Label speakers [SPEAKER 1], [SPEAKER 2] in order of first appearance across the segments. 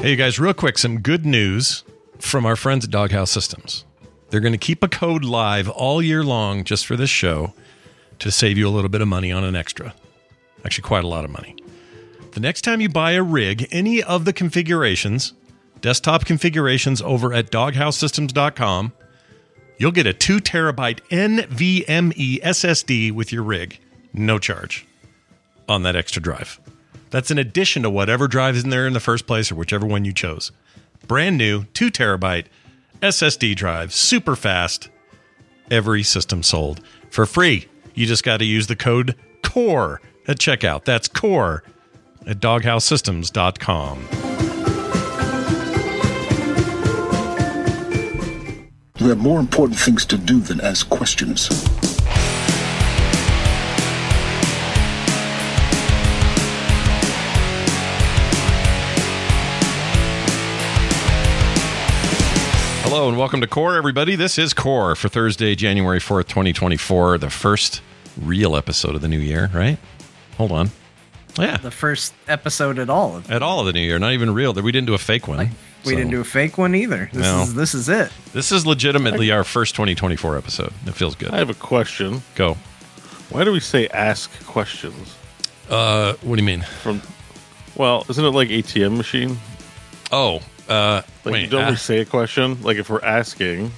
[SPEAKER 1] Hey, you guys, real quick, some good news from our friends at Doghouse Systems. They're going to keep a code live all year long just for this show to save you a little bit of money on an extra. Actually, quite a lot of money. The next time you buy a rig, any of the configurations, desktop configurations over at doghousesystems.com, you'll get a 2 terabyte NVMe SSD with your rig, no charge on that extra drive. That's in addition to whatever drive is in there in the first place or whichever one you chose. Brand new 2 terabyte SSD drive, super fast. Every system sold for free. You just got to use the code CORE at checkout. That's CORE at doghousesystems.com.
[SPEAKER 2] You have more important things to do than ask questions.
[SPEAKER 1] Hello and welcome to Core, everybody. This is Core for Thursday, January 4th, 2024, the first real episode of the new year, right? Hold on. Yeah,
[SPEAKER 3] the first episode at all.
[SPEAKER 1] at all of the new year, not even real. We didn't do a fake one.
[SPEAKER 3] We didn't do a fake one either. This
[SPEAKER 1] No.
[SPEAKER 3] is this is it.
[SPEAKER 1] This is legitimately our first 2024 episode. It feels good.
[SPEAKER 4] I have a question.
[SPEAKER 1] Go.
[SPEAKER 4] Why do we say ask questions?
[SPEAKER 1] Uh, what do you mean?
[SPEAKER 4] From well, isn't it like ATM machine?
[SPEAKER 1] Oh, uh,
[SPEAKER 4] Like
[SPEAKER 1] wait.
[SPEAKER 4] don't
[SPEAKER 1] uh,
[SPEAKER 4] we say a question? Like if we're asking.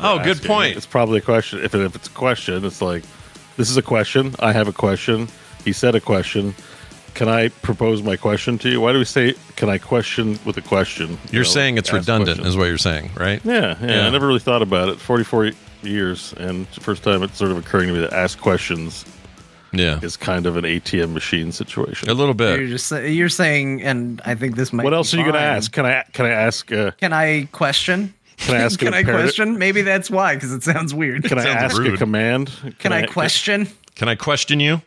[SPEAKER 1] oh,
[SPEAKER 4] we're
[SPEAKER 1] good
[SPEAKER 4] asking,
[SPEAKER 1] point.
[SPEAKER 4] It's probably a question. If, it, if it's a question, it's like this is a question. I have a question. He said a question. Can I propose my question to you? Why do we say can I question with a question? You
[SPEAKER 1] You're
[SPEAKER 4] know,
[SPEAKER 1] saying it's redundant,
[SPEAKER 4] questions.
[SPEAKER 1] is what you're saying, right?
[SPEAKER 4] Yeah, yeah,
[SPEAKER 1] Yeah.
[SPEAKER 4] I never really thought about it. 44 years, and it's the first time it's sort of occurring to me to ask questions
[SPEAKER 1] Yeah,
[SPEAKER 4] is kind of an ATM machine situation.
[SPEAKER 1] a little bit.
[SPEAKER 3] You're
[SPEAKER 1] bit.
[SPEAKER 3] just say- you're saying, and I think this might.
[SPEAKER 4] What
[SPEAKER 3] be
[SPEAKER 4] else are you going to ask? Can I can I ask uh,
[SPEAKER 3] Can I question?
[SPEAKER 4] Can I ask
[SPEAKER 3] Can
[SPEAKER 4] a
[SPEAKER 3] I
[SPEAKER 4] parrot-
[SPEAKER 3] question? Maybe that's why, because it sounds weird.
[SPEAKER 4] can I
[SPEAKER 1] Sounds
[SPEAKER 4] ask a command?
[SPEAKER 3] Can I question?
[SPEAKER 1] Can I question you?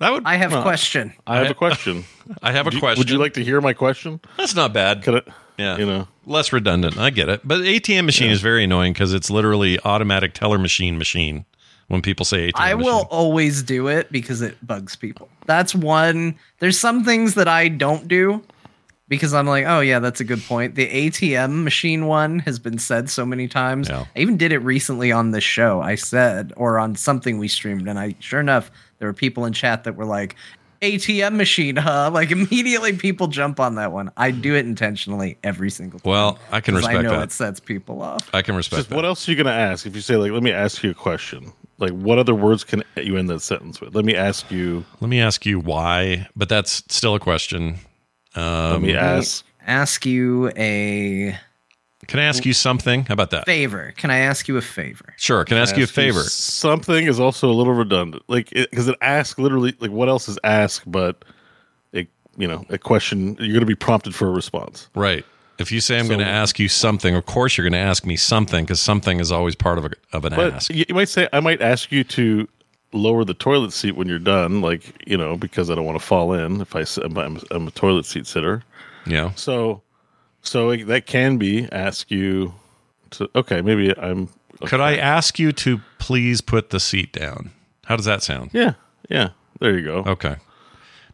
[SPEAKER 1] That would.
[SPEAKER 3] I have
[SPEAKER 4] Well,
[SPEAKER 3] question.
[SPEAKER 4] I have a question.
[SPEAKER 1] I have a question.
[SPEAKER 4] Would you like to hear my question?
[SPEAKER 1] That's not bad.
[SPEAKER 4] Could it?
[SPEAKER 1] Yeah.
[SPEAKER 4] You know.
[SPEAKER 1] less redundant. I get it. But ATM machine is very annoying because it's literally automatic teller machine machine. When people say ATM,
[SPEAKER 3] I will always do it because it bugs people. That's one. There's some things that I don't do because I'm like, oh yeah, that's a good point. The ATM machine one has been said so many times.
[SPEAKER 1] Yeah.
[SPEAKER 3] I even did it recently on the show. I said, or on something we streamed, and I sure enough, there were people in chat that were like, ATM machine, huh? Like immediately people jump on that one. I do it intentionally every single time.
[SPEAKER 1] Well, I can
[SPEAKER 3] 'cause I
[SPEAKER 1] respect
[SPEAKER 3] know
[SPEAKER 1] that.
[SPEAKER 3] it sets people off.
[SPEAKER 1] I can respect
[SPEAKER 4] Just
[SPEAKER 1] that.
[SPEAKER 4] what else are you going to ask? If you say like, let me ask you a question. Like, what other words can you end that sentence with? Let me ask you.
[SPEAKER 1] Let me ask you why, but that's still a question. Um,
[SPEAKER 4] Let me ask.
[SPEAKER 3] Ask you a
[SPEAKER 1] Can I ask you something? How about that?
[SPEAKER 3] favor. Can I ask you a favor?
[SPEAKER 1] Sure. Can I ask you a favor?
[SPEAKER 4] Something is also a little redundant. Like, because it, asks literally, like, what else is ask but a, you know, a question? You're going to be prompted for a response.
[SPEAKER 1] Right. If you say I'm
[SPEAKER 4] So-
[SPEAKER 1] going to ask you something, of course you're going to ask me something because something is always part of a, of an
[SPEAKER 4] But
[SPEAKER 1] ask.
[SPEAKER 4] you might say, I might ask you to lower the toilet seat when you're done, like, you know, because I don't want to fall in if I, I'm, I'm, a toilet seat sitter.
[SPEAKER 1] Yeah.
[SPEAKER 4] So, so that can be ask you to, okay, maybe I'm,
[SPEAKER 1] Could I ask you to please put the seat down? How does that sound?
[SPEAKER 4] yeah, yeah, there you go.
[SPEAKER 1] Okay.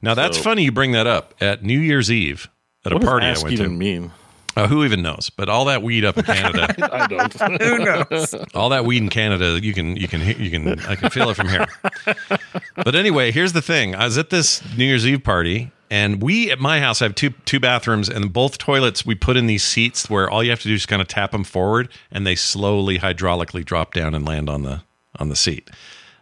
[SPEAKER 1] Now that's
[SPEAKER 4] So-
[SPEAKER 1] funny you bring that up at New Year's Eve at a party I went
[SPEAKER 4] even
[SPEAKER 1] to.
[SPEAKER 4] mean?
[SPEAKER 1] Uh, who even knows? But all that weed up in Canada,
[SPEAKER 4] I don't.
[SPEAKER 3] Who knows?
[SPEAKER 1] all that weed in Canada, you can you can you can I can feel it from here. But anyway, here's the thing: I was at this New Year's Eve party, and we at my house I have two two bathrooms, and both toilets we put in these seats where all you have to do is kind of tap them forward, and they slowly hydraulically drop down and land on the on the seat.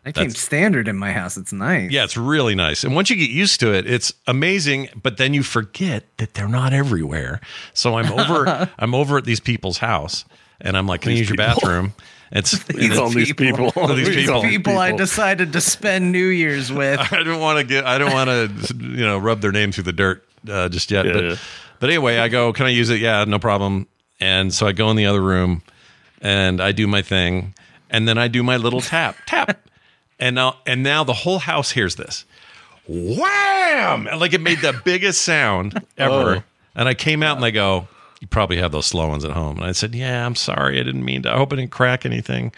[SPEAKER 3] That came standard in my house. It's nice.
[SPEAKER 1] Yeah, it's really nice. And once you get used to it, it's amazing, but then you forget that they're not everywhere. So I'm over I'm over at these people's house and I'm like, "Can I use your
[SPEAKER 4] people.
[SPEAKER 1] bathroom?" It's and
[SPEAKER 4] These all these people.
[SPEAKER 1] These
[SPEAKER 4] These
[SPEAKER 1] people.
[SPEAKER 4] all these
[SPEAKER 3] People I decided to spend New Year's with.
[SPEAKER 1] I don't want to get I don't want to you know rub their name through the dirt uh, just yet.
[SPEAKER 4] Yeah,
[SPEAKER 1] but
[SPEAKER 4] yeah.
[SPEAKER 1] but anyway, I go, "Can I use it?" Yeah, no problem. And so I go in the other room and I do my thing and then I do my little tap tap. And now and now the whole house hears this. Wham! And like it made the biggest sound ever.
[SPEAKER 4] Oh.
[SPEAKER 1] And I came out and they go, You probably have those slow ones at home. And I said, Yeah, I'm sorry. I didn't mean to. I hope I didn't crack anything.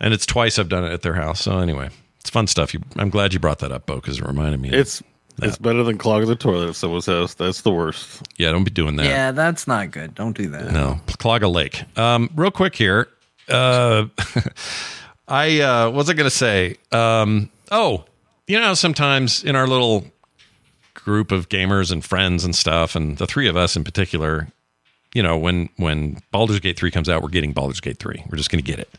[SPEAKER 1] And it's twice I've done it at their house. So anyway, it's fun stuff. You, I'm glad you brought that up, Beau, because it reminded me. of-
[SPEAKER 4] It's it's better than clogging the toilet at someone's house. That's the worst.
[SPEAKER 1] yeah, don't be doing that.
[SPEAKER 3] Yeah, that's not good. Don't do that.
[SPEAKER 1] No, clog a lake. Um, real quick here. Uh, I uh, what was I going to say? Um, oh, you know, sometimes in our little group of gamers and friends and stuff, and the three of us in particular, you know, when when Baldur's Gate three comes out, we're getting Baldur's Gate three. We're just going to get it.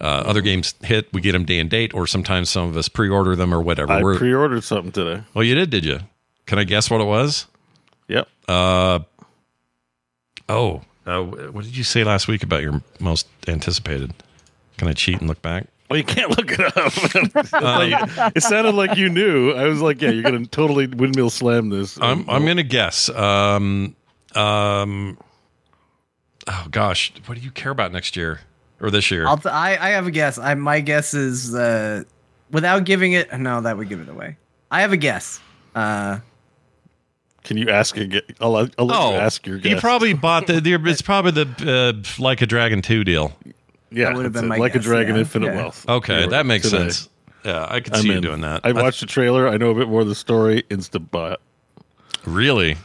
[SPEAKER 1] Uh, other games hit, we get them day and date, or sometimes some of us pre-order them or whatever.
[SPEAKER 4] I
[SPEAKER 1] We're,
[SPEAKER 4] pre-ordered something today.
[SPEAKER 1] well, you did, did you? Can I guess what it was?
[SPEAKER 4] Yep.
[SPEAKER 1] Uh, oh, uh, what did you say last week about your most anticipated? Can I cheat and look back?
[SPEAKER 4] Well, you can't look it up. Like, it sounded like you knew. I was like, yeah, you're gonna totally windmill slam this.
[SPEAKER 1] I'm I'm gonna guess. Um, um, oh gosh, what do you care about next year or this year?
[SPEAKER 3] I'll t- I, I have a guess. I my guess is uh, without giving it. No, that would give it away. I have a guess. Uh,
[SPEAKER 4] Can you ask again? I'll, I'll let
[SPEAKER 1] oh,
[SPEAKER 4] you ask your guess.
[SPEAKER 1] you probably bought the. the it's probably the uh, like a Dragon two deal.
[SPEAKER 4] Yeah,
[SPEAKER 3] that would've been my
[SPEAKER 4] like a dragon,
[SPEAKER 3] yeah.
[SPEAKER 4] infinite
[SPEAKER 3] Yeah.
[SPEAKER 4] wealth.
[SPEAKER 1] Okay,
[SPEAKER 4] Pre-order
[SPEAKER 1] that makes
[SPEAKER 4] today.
[SPEAKER 1] sense. Yeah, I could
[SPEAKER 4] I'm
[SPEAKER 1] see you
[SPEAKER 4] in.
[SPEAKER 1] doing that.
[SPEAKER 4] I watched the trailer. I know a bit more of the story. Instant buy it.
[SPEAKER 1] really.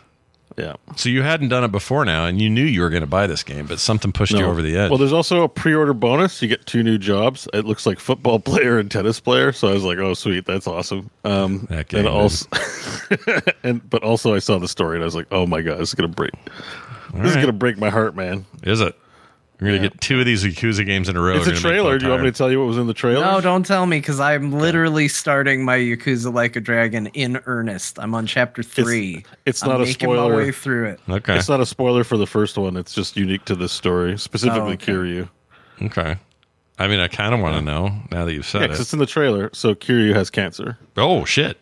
[SPEAKER 4] Yeah.
[SPEAKER 1] So you hadn't done it before now, and you knew you were going to buy this game, but something pushed you over the edge.
[SPEAKER 4] Well, there's also a pre-order bonus. You get two new jobs. It looks like football player and tennis player. So I was like, "Oh, sweet, that's awesome." Um,
[SPEAKER 1] That game,
[SPEAKER 4] and also, and but also, I saw the story and I was like, "Oh my god, this is gonna break. this is gonna break my heart, man."
[SPEAKER 1] Is it? We're gonna
[SPEAKER 4] Yeah.
[SPEAKER 1] get two of these Yakuza games in a row.
[SPEAKER 4] It's
[SPEAKER 1] We're
[SPEAKER 4] a trailer. Do you want me to tell you what was in the trailer?
[SPEAKER 3] no, don't tell me because I'm literally starting my Yakuza Like a Dragon in earnest. I'm on chapter three.
[SPEAKER 4] it's
[SPEAKER 3] I'm
[SPEAKER 4] not a
[SPEAKER 3] making my way through it.
[SPEAKER 1] Okay.
[SPEAKER 4] It's not a spoiler for the first one. It's just unique to this story, specifically
[SPEAKER 3] Oh, okay.
[SPEAKER 4] Kiryu.
[SPEAKER 1] Okay. I mean, I kind of want to know now that you've said
[SPEAKER 4] Yeah, 'cause
[SPEAKER 1] it.
[SPEAKER 4] it's in the trailer. So Kiryu has cancer.
[SPEAKER 1] Oh shit!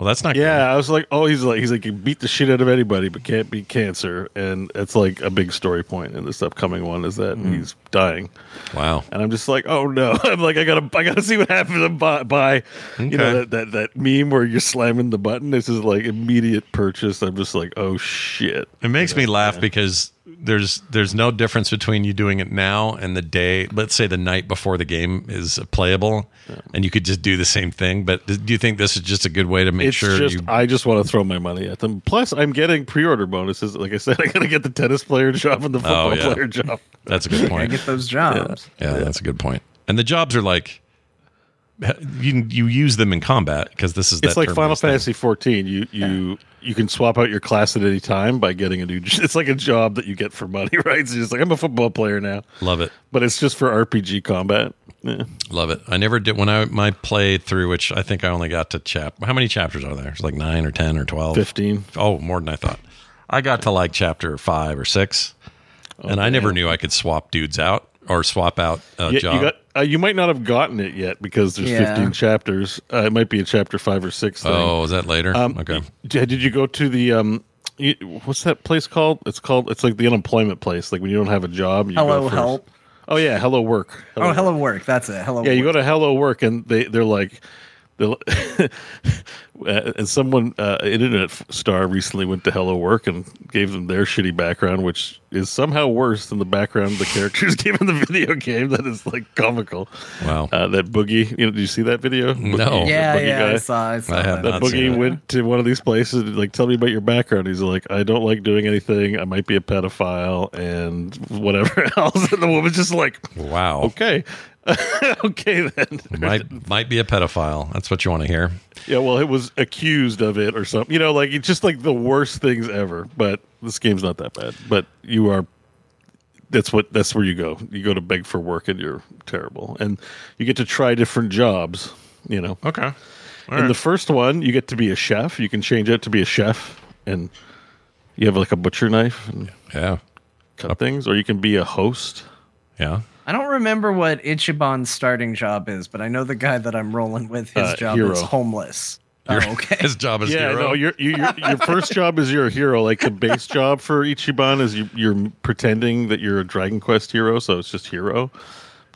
[SPEAKER 1] Well, that's not.
[SPEAKER 4] Yeah, I was like, oh, he's like, he's like, you beat the shit out of anybody, but can't beat cancer, and it's like a big story point in this upcoming one is that
[SPEAKER 1] Hmm.
[SPEAKER 4] he's dying,
[SPEAKER 1] Wow.
[SPEAKER 4] and I'm just like, oh no, I'm like, I gotta, I gotta see what happens. And buy, buy you know, that, that that meme where you're slamming the button. This is like immediate purchase. I'm just like, oh shit.
[SPEAKER 1] It makes me laugh because there's there's no difference between you doing it now and the day. Let's say the night before the game is playable, and you could just do the same thing. But do you think this is just a good way to make
[SPEAKER 4] It's
[SPEAKER 1] sure
[SPEAKER 4] just,
[SPEAKER 1] you?
[SPEAKER 4] I just want to throw my money at them. Plus, I'm getting pre-order bonuses. Like I said, I gotta get the tennis player job and the oh, football
[SPEAKER 1] Oh, yeah.
[SPEAKER 4] player job.
[SPEAKER 1] That's a good point.
[SPEAKER 3] I get those jobs.
[SPEAKER 1] Yeah, that's a good point. And the jobs are like you you use them in combat because this is
[SPEAKER 4] It's
[SPEAKER 1] that
[SPEAKER 4] like Final
[SPEAKER 1] turn-based thing.
[SPEAKER 4] Fantasy 14. You you you can swap out your class at any time by getting a new. It's like a job that you get for money, right? So it's just like I'm a football player now,
[SPEAKER 1] Love it.
[SPEAKER 4] but it's just for RPG combat. Yeah.
[SPEAKER 1] Love it. I never did when I my played through, which I think I only got to chap. How many chapters are there? It's like nine or ten or twelve.
[SPEAKER 4] 15.
[SPEAKER 1] Oh, more than I thought. I got to like chapter five or six, and I never knew I could swap dudes out or swap out a
[SPEAKER 4] Yeah,
[SPEAKER 1] job.
[SPEAKER 4] you got. Uh, you might not have gotten it yet because there's
[SPEAKER 3] Yeah.
[SPEAKER 4] 15 chapters. Uh, it might be a chapter five or six. Thing.
[SPEAKER 1] oh, is that later?
[SPEAKER 4] Um,
[SPEAKER 1] okay.
[SPEAKER 4] Did you go to the um? You, what's that place called? It's called. It's like the unemployment place. Like when you don't have a job. You
[SPEAKER 3] Hello
[SPEAKER 4] go first.
[SPEAKER 3] Help.
[SPEAKER 4] Oh yeah, Hello Work.
[SPEAKER 3] Oh, Hello Work. That's it. Hello.
[SPEAKER 4] Yeah, you go to Hello Work and they they're like the- and someone, uh, an internet star, recently went to Hello Work and gave them their shitty background, which is somehow worse than the background the characters gave in the video game. That is like comical.
[SPEAKER 1] Wow.
[SPEAKER 4] Uh, that boogie, you know, did you see that video?
[SPEAKER 1] No.
[SPEAKER 4] Boogie-
[SPEAKER 3] Yeah,
[SPEAKER 4] Boogie
[SPEAKER 3] yeah, I saw. I saw
[SPEAKER 1] I have
[SPEAKER 3] that.
[SPEAKER 4] That
[SPEAKER 1] not seen
[SPEAKER 4] boogie
[SPEAKER 1] it.
[SPEAKER 4] went to one of these places and like, tell me about your background. He's like, I don't like doing anything. I might be a pedophile and whatever else. And the woman's just like,
[SPEAKER 1] Wow.
[SPEAKER 4] okay, okay then.
[SPEAKER 1] Might might be a pedophile. That's what you want to hear.
[SPEAKER 4] Yeah, well, it was accused of it or something. You know, like it's just like the worst things ever. But this game's not that bad. But you are. That's what. That's where you go. You go to beg for work, and you're terrible. And you get to try different jobs. You know.
[SPEAKER 1] Okay.
[SPEAKER 4] In the first one, you get to be a chef. You can change it to be a chef, and you have like a butcher knife and
[SPEAKER 1] Yeah.
[SPEAKER 4] cut things, or you can be a host.
[SPEAKER 1] Yeah.
[SPEAKER 3] I don't remember what Ichiban's starting job is, but I know the guy that I'm rolling with. His
[SPEAKER 4] Uh,
[SPEAKER 3] job
[SPEAKER 4] hero.
[SPEAKER 3] is homeless. Oh,
[SPEAKER 1] Your-
[SPEAKER 3] okay.
[SPEAKER 1] His job is
[SPEAKER 4] yeah,
[SPEAKER 1] hero.
[SPEAKER 4] no, your your your your first job is you're a hero. Like the base job for Ichiban is you, you're pretending that you're a Dragon Quest hero, so it's just hero.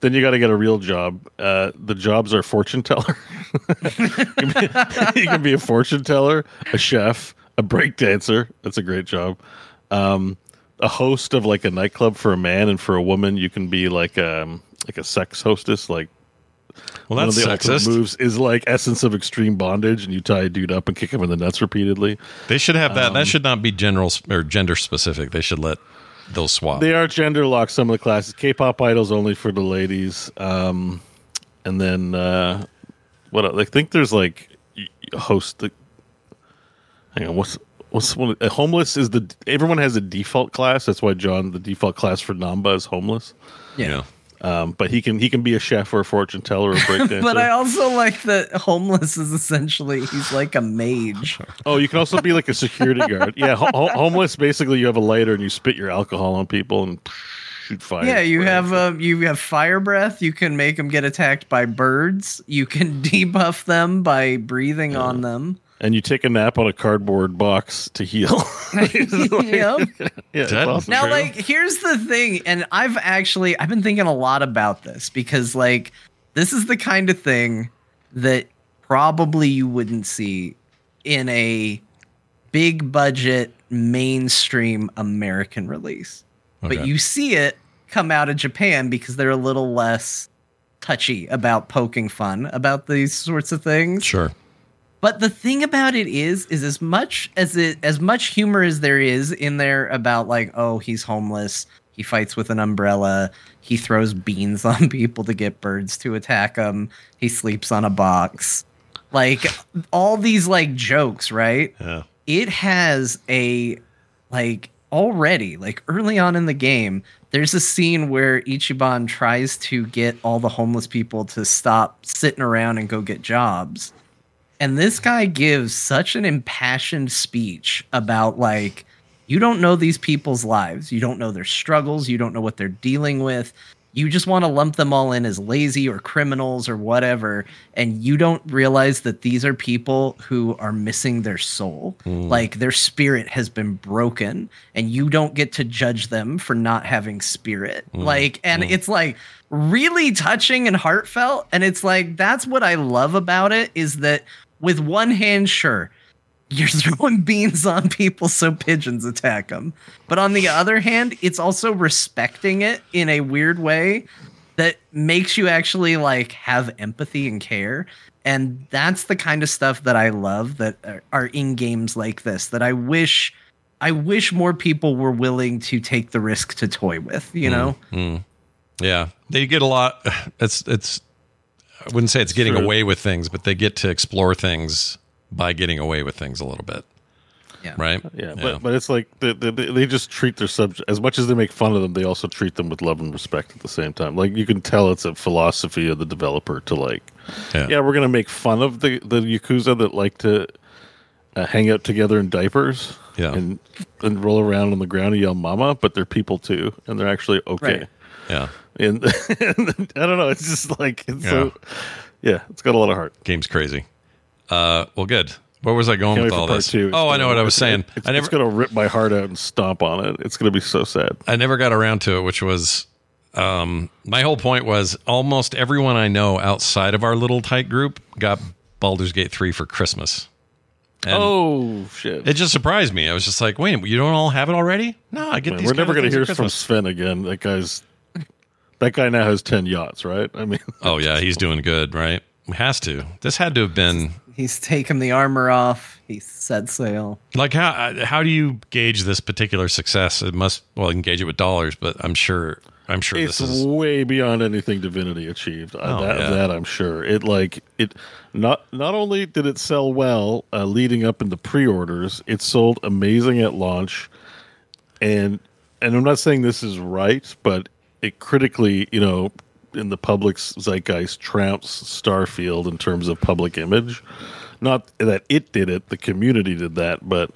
[SPEAKER 4] Then you got to get a real job. Uh, the jobs are fortune teller. you, can be, you can be a fortune teller, a chef, a break dancer. That's a great job. Um, a host of like a nightclub for a man and for a woman. You can be like um like a sex hostess, like
[SPEAKER 1] well,
[SPEAKER 4] one
[SPEAKER 1] that's
[SPEAKER 4] of the
[SPEAKER 1] sexist.
[SPEAKER 4] moves is like essence of extreme bondage, and you tie a dude up and kick him in the nuts repeatedly.
[SPEAKER 1] They should have that.
[SPEAKER 4] Um,
[SPEAKER 1] that should not be general or gender specific. They should let those swap.
[SPEAKER 4] They are gender locked. Some of the classes, K-pop idols only for the ladies, um, and then uh, what? I think there's like host. The, hang on, what's what's one? A homeless is the everyone has a default class. That's why Jon, the default class for Nanba is homeless.
[SPEAKER 1] yeah.
[SPEAKER 4] Um, but he can he can be a chef or a fortune teller or a breakdancer.
[SPEAKER 3] But I also like that homeless is essentially he's like a mage.
[SPEAKER 4] Oh, you can also be like a security guard. Yeah, ho- ho- homeless. Basically, you have a lighter and you spit your alcohol on people and shoot fire.
[SPEAKER 3] Yeah, you have a, you have fire breath. You can make them get attacked by birds. You can debuff them by breathing on them.
[SPEAKER 4] And you take a nap on a cardboard box to heal.
[SPEAKER 3] Yep.
[SPEAKER 4] yeah,
[SPEAKER 1] That-
[SPEAKER 4] awesome.
[SPEAKER 3] Now,
[SPEAKER 1] True.
[SPEAKER 3] like, here's the thing, and I've actually I've been thinking a lot about this because, like, this is the kind of thing that probably you wouldn't see in a big budget mainstream American release,
[SPEAKER 1] Okay.
[SPEAKER 3] but you see it come out of Japan because they're a little less touchy about poking fun about these sorts of things.
[SPEAKER 1] Sure.
[SPEAKER 3] But the thing about it is, is as much as it, as much humor as there is in there about like, oh, he's homeless, he fights with an umbrella, he throws beans on people to get birds to attack him, he sleeps on a box, like all these like jokes, right?
[SPEAKER 1] Yeah.
[SPEAKER 3] it has a like already like early on in the game there's a scene where ichiban tries to get all the homeless people to stop sitting around and go get jobs and this guy gives such an impassioned speech about like you don't know these people's lives. You don't know their struggles. You don't know what they're dealing with. You just want to lump them all in as lazy or criminals or whatever and you don't realize that these are people who are missing their soul. Hmm. Like their spirit has been broken and you don't get to judge them for not having spirit. Hmm. Like and hmm. it's like really touching and heartfelt. And it's like that's what i love about it is that with one hand sure you're throwing beans on people so pigeons attack them. But on the other hand, it's also respecting it in a weird way that makes you actually like have empathy and care. And that's the kind of stuff that I love that are- are in games like this that I wish I wish more people were willing to take the risk to toy with, you hmm, know? Hmm.
[SPEAKER 1] Yeah. They get a lot. It's it's. I wouldn't say it's getting
[SPEAKER 4] true.
[SPEAKER 1] away with things, but they get to explore things by getting away with things a little bit.
[SPEAKER 3] Yeah.
[SPEAKER 1] Right.
[SPEAKER 4] Yeah, but but it's like they, they, they just treat their subject as much as they make fun of them. They also treat them with love and respect at the same time. Like you can tell it's a philosophy of the developer to like,
[SPEAKER 1] Yeah.
[SPEAKER 4] yeah, we're gonna make fun of the the yakuza that like to uh, hang out together in diapers,
[SPEAKER 1] Yeah.
[SPEAKER 4] and and roll around on the ground and yell "mama," but they're people too, and they're actually okay.
[SPEAKER 3] Right.
[SPEAKER 1] Yeah.
[SPEAKER 4] And, and I don't know, it's just like it's so, yeah, it's got a lot of heart.
[SPEAKER 1] Game's crazy. Uh. Well, good. Where was I going with all this?
[SPEAKER 4] two.
[SPEAKER 1] Oh, I know what I was saying.
[SPEAKER 4] It's,
[SPEAKER 1] I never.
[SPEAKER 4] it's gonna rip my heart out and stomp on it. It's gonna be so sad.
[SPEAKER 1] I never got around to it, which was um, my whole point was almost everyone I know outside of our little tight group got Baldur's Gate 3 for Christmas. And
[SPEAKER 4] oh shit!
[SPEAKER 1] it just surprised me. I was just like, wait, you don't all have it already? No, I get
[SPEAKER 4] Man,
[SPEAKER 1] these.
[SPEAKER 4] we're never going to hear from. Swen again. That guy's that guy now has ten yachts, right? I mean,
[SPEAKER 1] Oh yeah, he's doing good, right? Has to. This had to have been
[SPEAKER 3] He's taken the armor off. He set sail.
[SPEAKER 1] like how how do you gauge this particular success? It must well, you can gauge it with dollars, but I'm sure I'm sure
[SPEAKER 4] it's
[SPEAKER 1] this is
[SPEAKER 4] way beyond anything Divinity achieved. Uh,
[SPEAKER 1] Oh,
[SPEAKER 4] that,
[SPEAKER 1] yeah.
[SPEAKER 4] that I'm sure. It like it not not only did it sell well uh, leading up into pre-orders, it sold amazing at launch, and and I'm not saying this is right, but it critically, you know, in the public's zeitgeist, tramps Starfield in terms of public image. Not that it did it, the community did that, but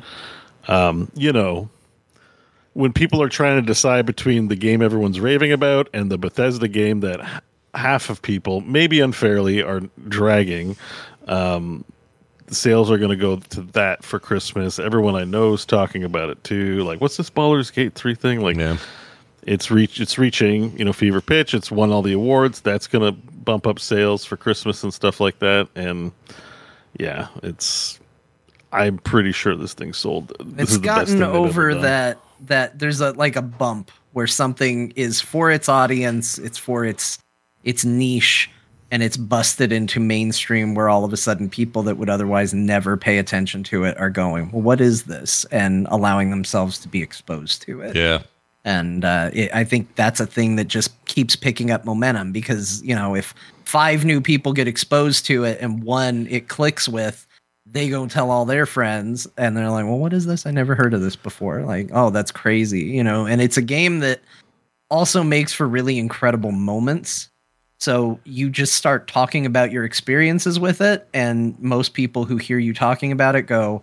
[SPEAKER 4] um, you know, when people are trying to decide between the game everyone's raving about and the Bethesda game that half of people, maybe unfairly, are dragging, um, sales are going to go to that for Christmas. Everyone I know is talking about it too. Like, what's this Baldur's Gate three thing? Like,
[SPEAKER 1] yeah.
[SPEAKER 4] It's reach, it's reaching, you know, fever pitch. It's won all the awards. That's going to bump up sales for Christmas and stuff like that. And yeah, it's. I'm pretty sure this thing sold. This
[SPEAKER 3] it's
[SPEAKER 4] is the best
[SPEAKER 3] gotten
[SPEAKER 4] thing they've ever
[SPEAKER 3] over that that there's a like a bump where something is for its audience, it's for its its niche, and it's busted into mainstream where all of a sudden people that would otherwise never pay attention to it are going, well, what is this? And allowing themselves to be exposed to it.
[SPEAKER 1] Yeah.
[SPEAKER 3] And uh, it, I think that's a thing that just keeps picking up momentum because, you know, if five new people get exposed to it and one it clicks with, they go tell all their friends and they're like, well, what is this? I never heard of this before. Like, oh, that's crazy, you know? And it's a game that also makes for really incredible moments. So you just start talking about your experiences with it, and most people who hear you talking about it go,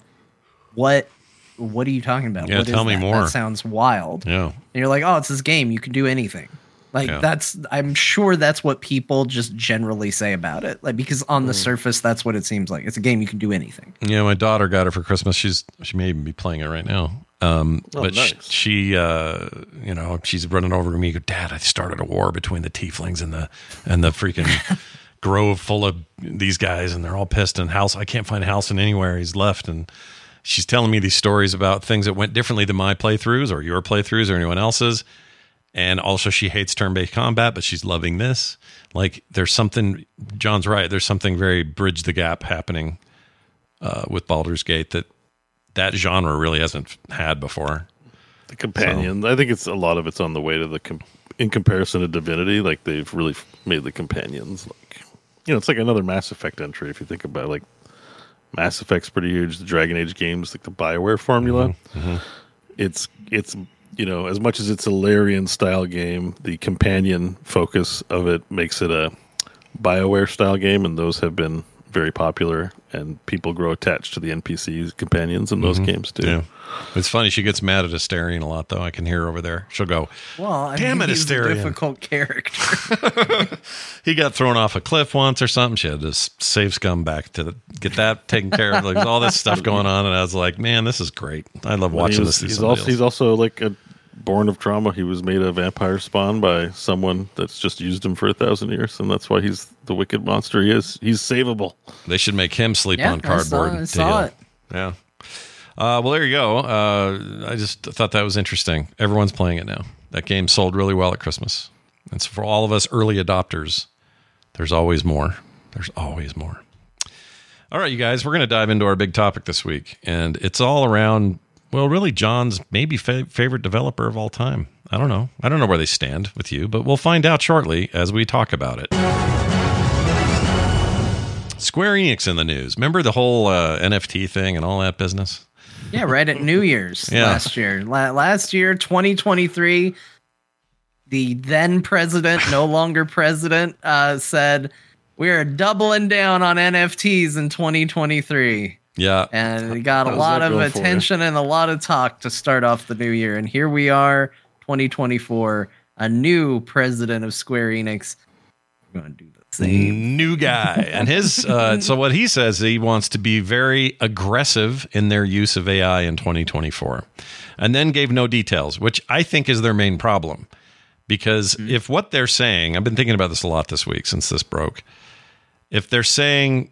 [SPEAKER 3] "What? What are you talking about?
[SPEAKER 1] Yeah,
[SPEAKER 3] What is
[SPEAKER 1] tell me
[SPEAKER 3] that?
[SPEAKER 1] more."
[SPEAKER 3] That sounds wild."
[SPEAKER 1] Yeah.
[SPEAKER 3] And you're like, "Oh, it's this game. You can do anything." Like
[SPEAKER 1] Yeah.
[SPEAKER 3] that's I'm sure that's what people just generally say about it. Like because on the
[SPEAKER 1] Mm.
[SPEAKER 3] surface that's what it seems like. It's a game you can do anything.
[SPEAKER 1] Yeah, my daughter got it for Christmas. She's she may even be playing it right now. Um,
[SPEAKER 4] Oh,
[SPEAKER 1] but
[SPEAKER 4] nice.
[SPEAKER 1] she, uh, you know, she's running over to me. Go, Dad, I started a war between the tieflings and the and the freaking grove full of these guys, and they're all pissed. And house, I can't find Halsin anywhere. He's left, and she's telling me these stories about things that went differently than my playthroughs or your playthroughs or anyone else's. And also, she hates turn-based combat, but she's loving this. Like, there's something. John's right. There's something very bridge the gap happening uh, with Baldur's Gate that that genre really hasn't had before.
[SPEAKER 4] the companion. I think it's a lot of it's on the way to the com- in comparison to Divinity. Like they've really f- made the companions like you know it's like another Mass Effect entry if you think about it. like Mass Effect's pretty huge. The Dragon Age games, like the Bioware formula, mm-hmm. Mm-hmm. it's it's you know as much as it's a Larian style game, the companion focus of it makes it a Bioware style game, and those have been very popular. And people grow attached to the NPCs companions in those mm-hmm. games too.
[SPEAKER 1] Yeah. It's funny. She gets mad at Astarion a lot, though. I can hear her over there. She'll go,
[SPEAKER 3] Well, I
[SPEAKER 1] Damn
[SPEAKER 3] mean,
[SPEAKER 1] it,
[SPEAKER 3] he's a
[SPEAKER 1] Astarion.
[SPEAKER 3] difficult character.
[SPEAKER 1] he got thrown off a cliff once or something. She had to save scum back to get that taken care of. Like all this stuff going on, and I was like, man, this is great. I love
[SPEAKER 4] He
[SPEAKER 1] watching
[SPEAKER 4] was-
[SPEAKER 1] this.
[SPEAKER 4] He's also, he's also like a born of trauma. He was made a vampire spawn by someone that's just used him for a thousand years, and that's why he's the wicked monster he is. He's savable.
[SPEAKER 1] They should make him sleep
[SPEAKER 3] Yeah,
[SPEAKER 1] on
[SPEAKER 3] I saw-
[SPEAKER 1] cardboard.
[SPEAKER 3] I
[SPEAKER 1] to
[SPEAKER 3] saw
[SPEAKER 1] heal.
[SPEAKER 3] it.
[SPEAKER 1] Yeah. Uh, well, there you go. Uh, I just thought that was interesting. Everyone's playing it now. That game sold really well at Christmas. And so for all of us early adopters, there's always more. There's always more. All right, you guys, we're going to dive into our big topic this week. And it's all around, well, really, Jon's maybe fa- favorite developer of all time. I don't know. I don't know where they stand with you, but we'll find out shortly as we talk about it. Square Enix in the news. Remember the whole uh, NFT thing and all that business?
[SPEAKER 3] Yeah, right at New Year's
[SPEAKER 1] Yeah.
[SPEAKER 3] last year. La- last year, 2023, the then president, no longer president, uh, said, We're doubling down on NFTs in 2023.
[SPEAKER 1] Yeah.
[SPEAKER 3] And we got a lot of
[SPEAKER 4] going for you?
[SPEAKER 3] attention and a lot of talk to start off the new year. And here we are, 2024, a new president of Square Enix. We're going to do the same.
[SPEAKER 1] New guy. And his, uh, so what he says, he wants to be very aggressive in their use of AI in 2024. And then gave no details, which I think is their main problem. Because if what they're saying, I've been thinking about this a lot this week since this broke. If they're saying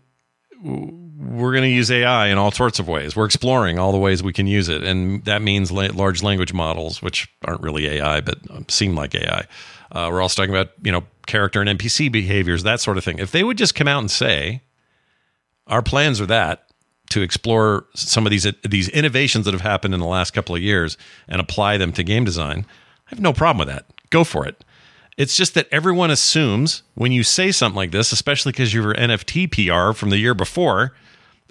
[SPEAKER 1] we're going to use AI in all sorts of ways. We're exploring all the ways we can use it, and that means la- large language models, which aren't really AI but seem like AI. Uh, we're also talking about you know character and NPC behaviors, that sort of thing. If they would just come out and say, our plans are that to explore some of these these innovations that have happened in the last couple of years and apply them to game design, I have no problem with that. Go for it. It's just that everyone assumes when you say something like this, especially because you were NFT PR from the year before,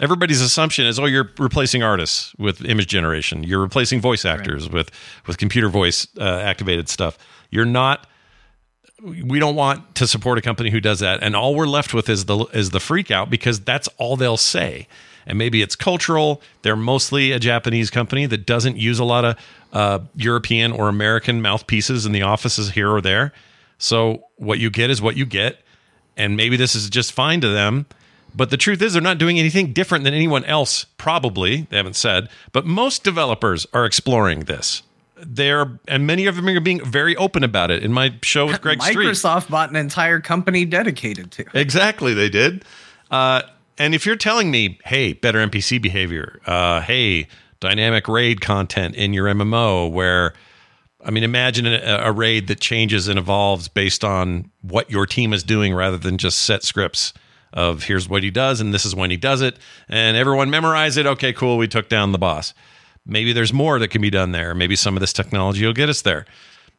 [SPEAKER 1] everybody's assumption is, oh, you're replacing artists with image generation. You're replacing voice actors right. with with computer voice uh, activated stuff. You're not. We don't want to support a company who does that, and all we're left with is the is the freak out because that's all they'll say. And maybe it's cultural. They're mostly a Japanese company that doesn't use a lot of uh, European or American mouthpieces in the offices here or there so what you get is what you get. And maybe this is just fine to them. But the truth is, they're not doing anything different than anyone else, probably. They haven't said. But most developers are exploring this. They're, and many of them are being very open about it. In my show with Greg
[SPEAKER 3] Microsoft Street, bought an entire company dedicated to it.
[SPEAKER 1] Exactly, they did. Uh, and if you're telling me, hey, better NPC behavior, uh, hey, dynamic raid content in your MMO where I mean, imagine a, a, raid that changes and evolves based on what your team is doing rather than just set scripts of here's what he does and this is when he does it and everyone memorize it. Okay, cool. We took down the boss. Maybe there's more that can be done there. Maybe some of this technology will get us there.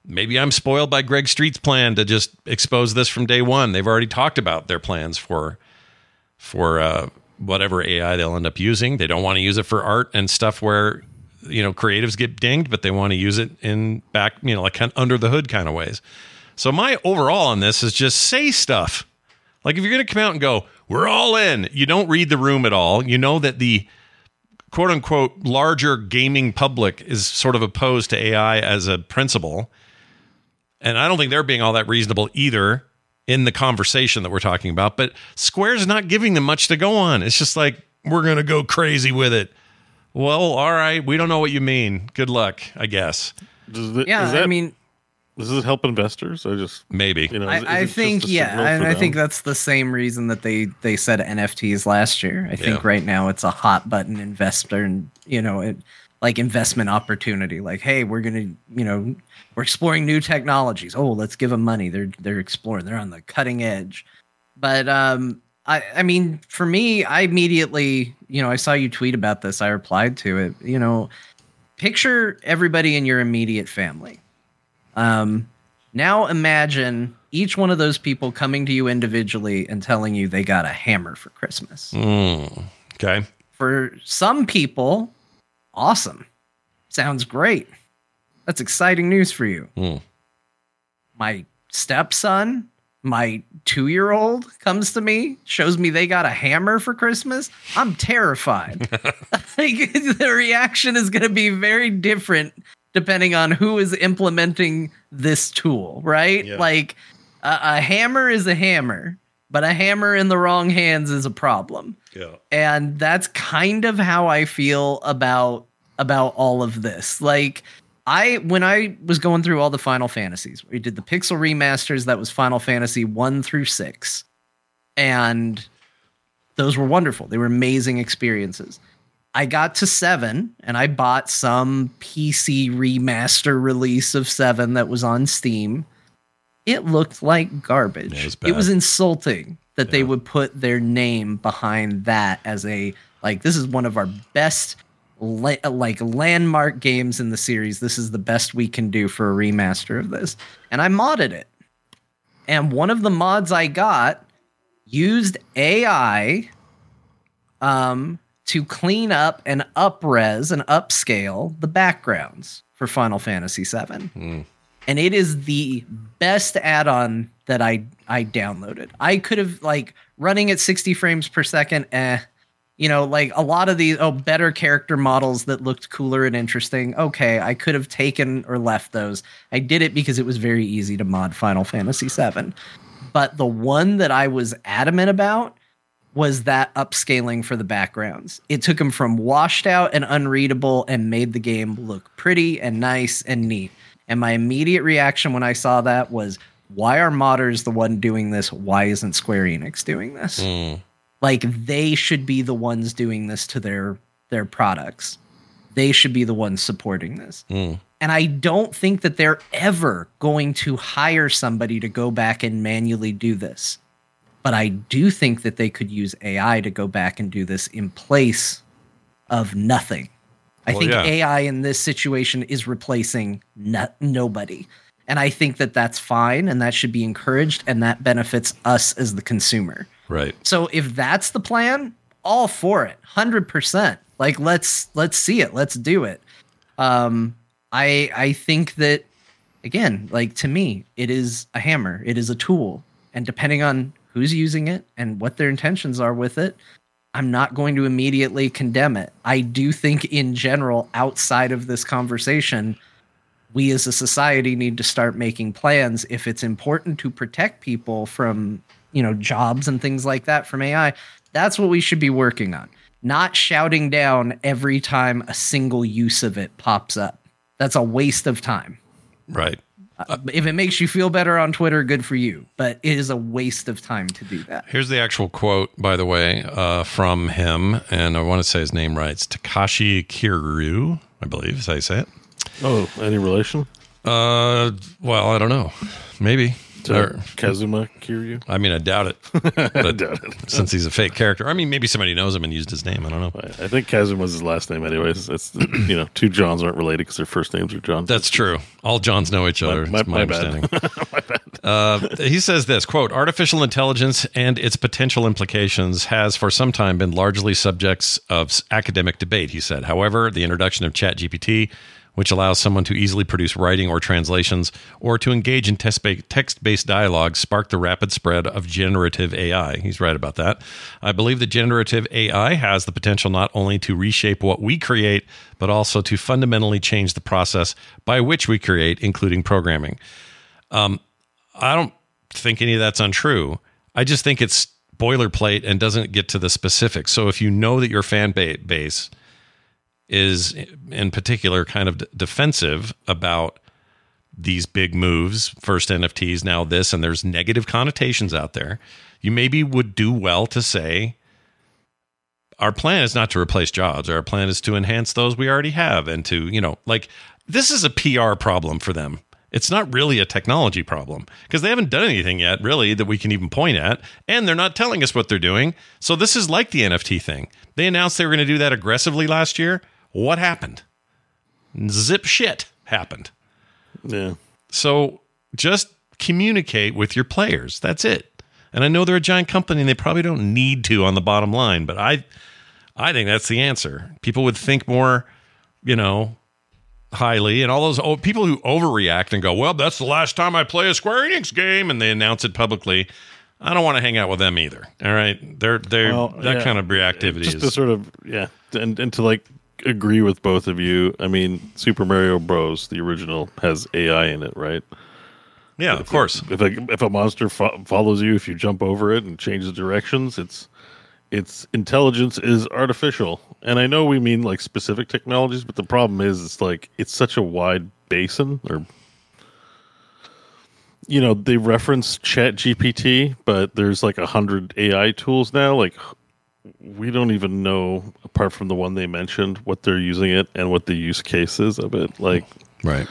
[SPEAKER 1] Maybe I'm spoiled by Greg Street's plan to just expose this from day one. They've already talked about their plans for for uh, whatever AI they'll end up using. They don't want to use it for art and stuff where you know creatives get dinged, but they want to use it in back, you know, like under the hood kind of ways. So my overall on this is just say stuff. Like if you're going to come out and go, we're all in, you don't read the room at all. You know that the quote unquote larger gaming public is sort of opposed to AI as a principle. And I don't think they're being all that reasonable either in the conversation that we're talking about. But Square's not giving them much to go on. It's just like, we're going to go crazy with it. Well, all right. We don't know what you mean. Good luck, I guess.
[SPEAKER 3] It, yeah, that, I mean,
[SPEAKER 4] does it help investors or just
[SPEAKER 1] maybe?
[SPEAKER 3] You know, is, I, is I think yeah, and I think that's the same reason that they they said NFTs last year. I think yeah. right now it's a hot button investor and you know it like investment opportunity. Like, hey, we're gonna you know we're exploring new technologies. Oh, let's give them money. They're they're exploring. They're on the cutting edge. But um, I, I mean, for me, I immediately, you know, I saw you tweet about this. I replied to it. You know, picture everybody in your immediate family. Um, now imagine each one of those people coming to you individually and telling you they got a hammer for Christmas.
[SPEAKER 1] Mm, okay.
[SPEAKER 3] For some people, awesome. Sounds great. That's exciting news for you.
[SPEAKER 1] Mm.
[SPEAKER 3] My stepson my two year old comes to me, shows me they got a hammer for Christmas, I'm terrified. like, the reaction is going to be very different depending on who is implementing this tool, right? Yeah. Like, a, a hammer is a hammer, but a hammer in the wrong hands is a problem.
[SPEAKER 1] Yeah.
[SPEAKER 3] And that's kind of how I feel about about all of this. Like I when I was going through all the Final Fantasies, we did the pixel remasters. That was Final Fantasy one through six, and those were wonderful. They were amazing experiences. I got to seven, and I bought some PC remaster release of seven that was on Steam. It looked like garbage. it, was it was insulting that yeah. they would put their name behind that as a like this is one of our best la- like landmark games in the series. This is the best we can do for a remaster of this. And I modded it. And one of the mods I got used AI um, to clean up and upres and upscale the backgrounds for Final Fantasy VII. Mm. And it is the best add-on that I I downloaded. I could have like running at 60 frames per second, eh, you know, like a lot of these, oh, better character models that looked cooler and interesting. Okay, I could have taken or left those. I did it because it was very easy to mod Final Fantasy VII. But the one that I was adamant about was that upscaling for the backgrounds. It took them from washed out and unreadable and made the game look pretty and nice and neat. And my immediate reaction when I saw that was, why are modders the one doing this? Why isn't Square Enix doing this?
[SPEAKER 1] Mm
[SPEAKER 3] Like they should be the ones doing this to their their products. They should be the ones supporting this.
[SPEAKER 1] Mm.
[SPEAKER 3] And I don't think that they're ever going to hire somebody to go back and manually do this. But I do think that they could use AI to go back and do this in place of nothing. I
[SPEAKER 1] Well,
[SPEAKER 3] think
[SPEAKER 1] yeah.
[SPEAKER 3] AI in this situation is replacing no- nobody. And I think that that's fine and that should be encouraged and that benefits us as the consumer.
[SPEAKER 1] Right.
[SPEAKER 3] So if that's the plan, all for it. 100%. Like let's let's see it. Let's do it. Um I I think that again, like to me, it is a hammer. It is a tool. And depending on who's using it and what their intentions are with it, I'm not going to immediately condemn it. I do think in general outside of this conversation, we as a society need to start making plans if it's important to protect people from you know jobs and things like that from ai that's what we should be working on not shouting down every time a single use of it pops up that's a waste of time
[SPEAKER 1] Right.
[SPEAKER 3] Uh, if it makes you feel better on twitter good for you but it is a waste of time to do that
[SPEAKER 1] Here's the actual quote, by the way, uh, from him, and I want to say his name right. It's Takashi Kiryu, I believe, is how you say it.
[SPEAKER 4] Oh, any relation
[SPEAKER 1] Uh, well, I don't know. Maybe. Or-
[SPEAKER 4] Kazuma Kiryu?
[SPEAKER 1] I mean, I doubt it. But
[SPEAKER 4] doubt it.
[SPEAKER 1] Since he's a fake character. I mean, maybe somebody knows him and used his name. I don't know.
[SPEAKER 4] I I think Kazuma's his last name, anyways. It's you know, two Johns aren't related because their first names are John.
[SPEAKER 1] That's true. All Johns know each other.
[SPEAKER 4] my-
[SPEAKER 1] my,
[SPEAKER 4] my bad.
[SPEAKER 1] understanding. Uh, he says this quote: "Artificial intelligence and its potential implications has for some time been largely subjects of academic debate." He said, "However, the introduction of ChatGPT." Which allows someone to easily produce writing or translations or to engage in text based dialogue, sparked the rapid spread of generative AI. He's right about that. I believe that generative AI has the potential not only to reshape what we create, but also to fundamentally change the process by which we create, including programming. Um, I don't think any of that's untrue. I just think it's boilerplate and doesn't get to the specifics. So if you know that your fan base is in particular kind of d- defensive about these big moves, first NFTs, now this, and there's negative connotations out there, you maybe would do well to say, our plan is not to replace jobs. Our plan is to enhance those we already have and to, you know, like this is a PR problem for them. It's not really a technology problem because they haven't done anything yet, really, that we can even point at. And they're not telling us what they're doing. So this is like the NFT thing. They announced they were going to do that aggressively last year. What happened? Zip shit happened.
[SPEAKER 4] yeah.
[SPEAKER 1] So just communicate with your players. That's it. And I know they're a giant company and they probably don't need to on the bottom line, but I I think that's the answer. People would think more, you know, highly and all those oh, people who overreact and go, "Well, that's the last time I play a Square Enix game," and they announce it publicly. I don't want to hang out with them either. All right, they're they're
[SPEAKER 4] Well,
[SPEAKER 1] that
[SPEAKER 4] yeah.
[SPEAKER 1] kind of reactivity
[SPEAKER 4] Just
[SPEAKER 1] is
[SPEAKER 4] to sort of yeah, and and to like agree with both of you. I mean, Super Mario Bros. the original has AI in it, right?
[SPEAKER 1] yeah, of course.
[SPEAKER 4] If a if a monster fo- follows you, if you jump over it and changes directions, it's its intelligence is artificial. And I know we mean like specific technologies, but the problem is it's like it's such a wide basin or you know, they reference Chat GPT, but there's like a hundred AI tools now. Like we don't even know, apart from the one they mentioned, what they're using it and what the use case is of it. Like
[SPEAKER 1] Right.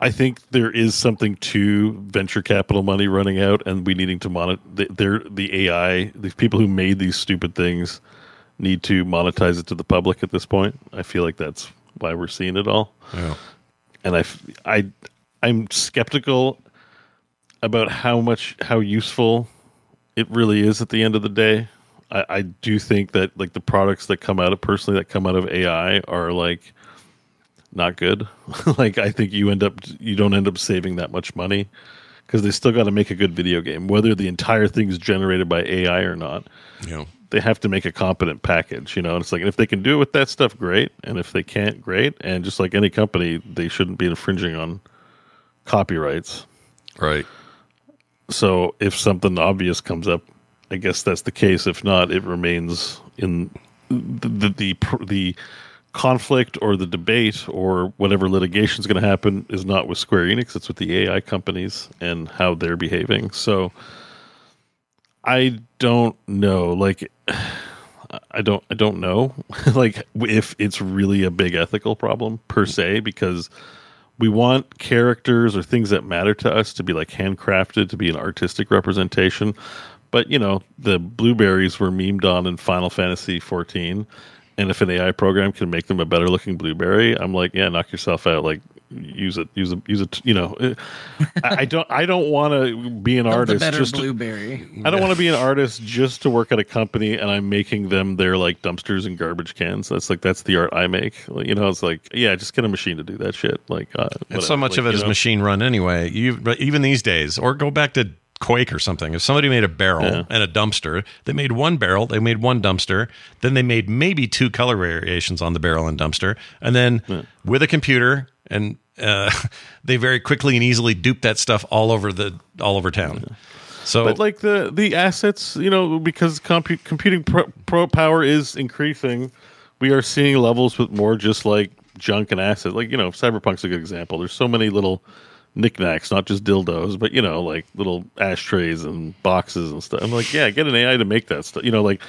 [SPEAKER 4] I think there is something to venture capital money running out, and we needing to monitor. They're the AI. The people who made these stupid things need to monetize it to the public at this point. I feel like that's why we're seeing it all.
[SPEAKER 1] Yeah.
[SPEAKER 4] And I, I, I'm skeptical about how much how useful it really is at the end of the day. I, I do think that like the products that come out of personally that come out of AI are like not good. like I think you end up you don't end up saving that much money because they still got to make a good video game, whether the entire thing is generated by AI or not.
[SPEAKER 1] Yeah.
[SPEAKER 4] They have to make a competent package, you know. And it's like, and if they can do it with that stuff, great. And if they can't, great. And just like any company, they shouldn't be infringing on copyrights.
[SPEAKER 1] Right.
[SPEAKER 4] So if something obvious comes up, I guess that's the case. If not, it remains in the the the, the conflict or the debate or whatever litigation is going to happen is not with Square Enix. It's with the AI companies and how they're behaving. So I don't know. Like, I don't. I don't know. like, if it's really a big ethical problem per se, because we want characters or things that matter to us to be like handcrafted to be an artistic representation. But you know, the blueberries were memed on in Final Fantasy 14, and if an AI program can make them a better looking blueberry, I'm like, yeah, knock yourself out. Like, use it, use it, use it. You know, I, I don't, I don't want to be an artist
[SPEAKER 3] better
[SPEAKER 4] just. To,
[SPEAKER 3] blueberry.
[SPEAKER 4] I don't want to be an artist just to work at a company and I'm making them their like dumpsters and garbage cans. That's like that's the art I make. You know, it's like yeah, just get a machine to do that shit. Like, uh,
[SPEAKER 1] And so much
[SPEAKER 4] Like,
[SPEAKER 1] of it
[SPEAKER 4] you
[SPEAKER 1] is
[SPEAKER 4] know?
[SPEAKER 1] machine run anyway. You but even these days, or go back to Quake or something. If somebody made a barrel
[SPEAKER 4] Yeah.
[SPEAKER 1] and a dumpster, they made one barrel, they made one dumpster, then they made maybe two color variations on the barrel and dumpster, and then with a computer and uh, they very quickly and easily dupe that stuff all over the all over town. So
[SPEAKER 4] But like the the assets, you know, because compu- computing pro, pro power is increasing, we are seeing levels with more just like junk and assets. Like you know, Cyberpunk's a good example. There's so many little knickknacks, not just dildos, but you know, like little ashtrays and boxes and stuff. I'm like, yeah, get an AI to make that stuff. You know, like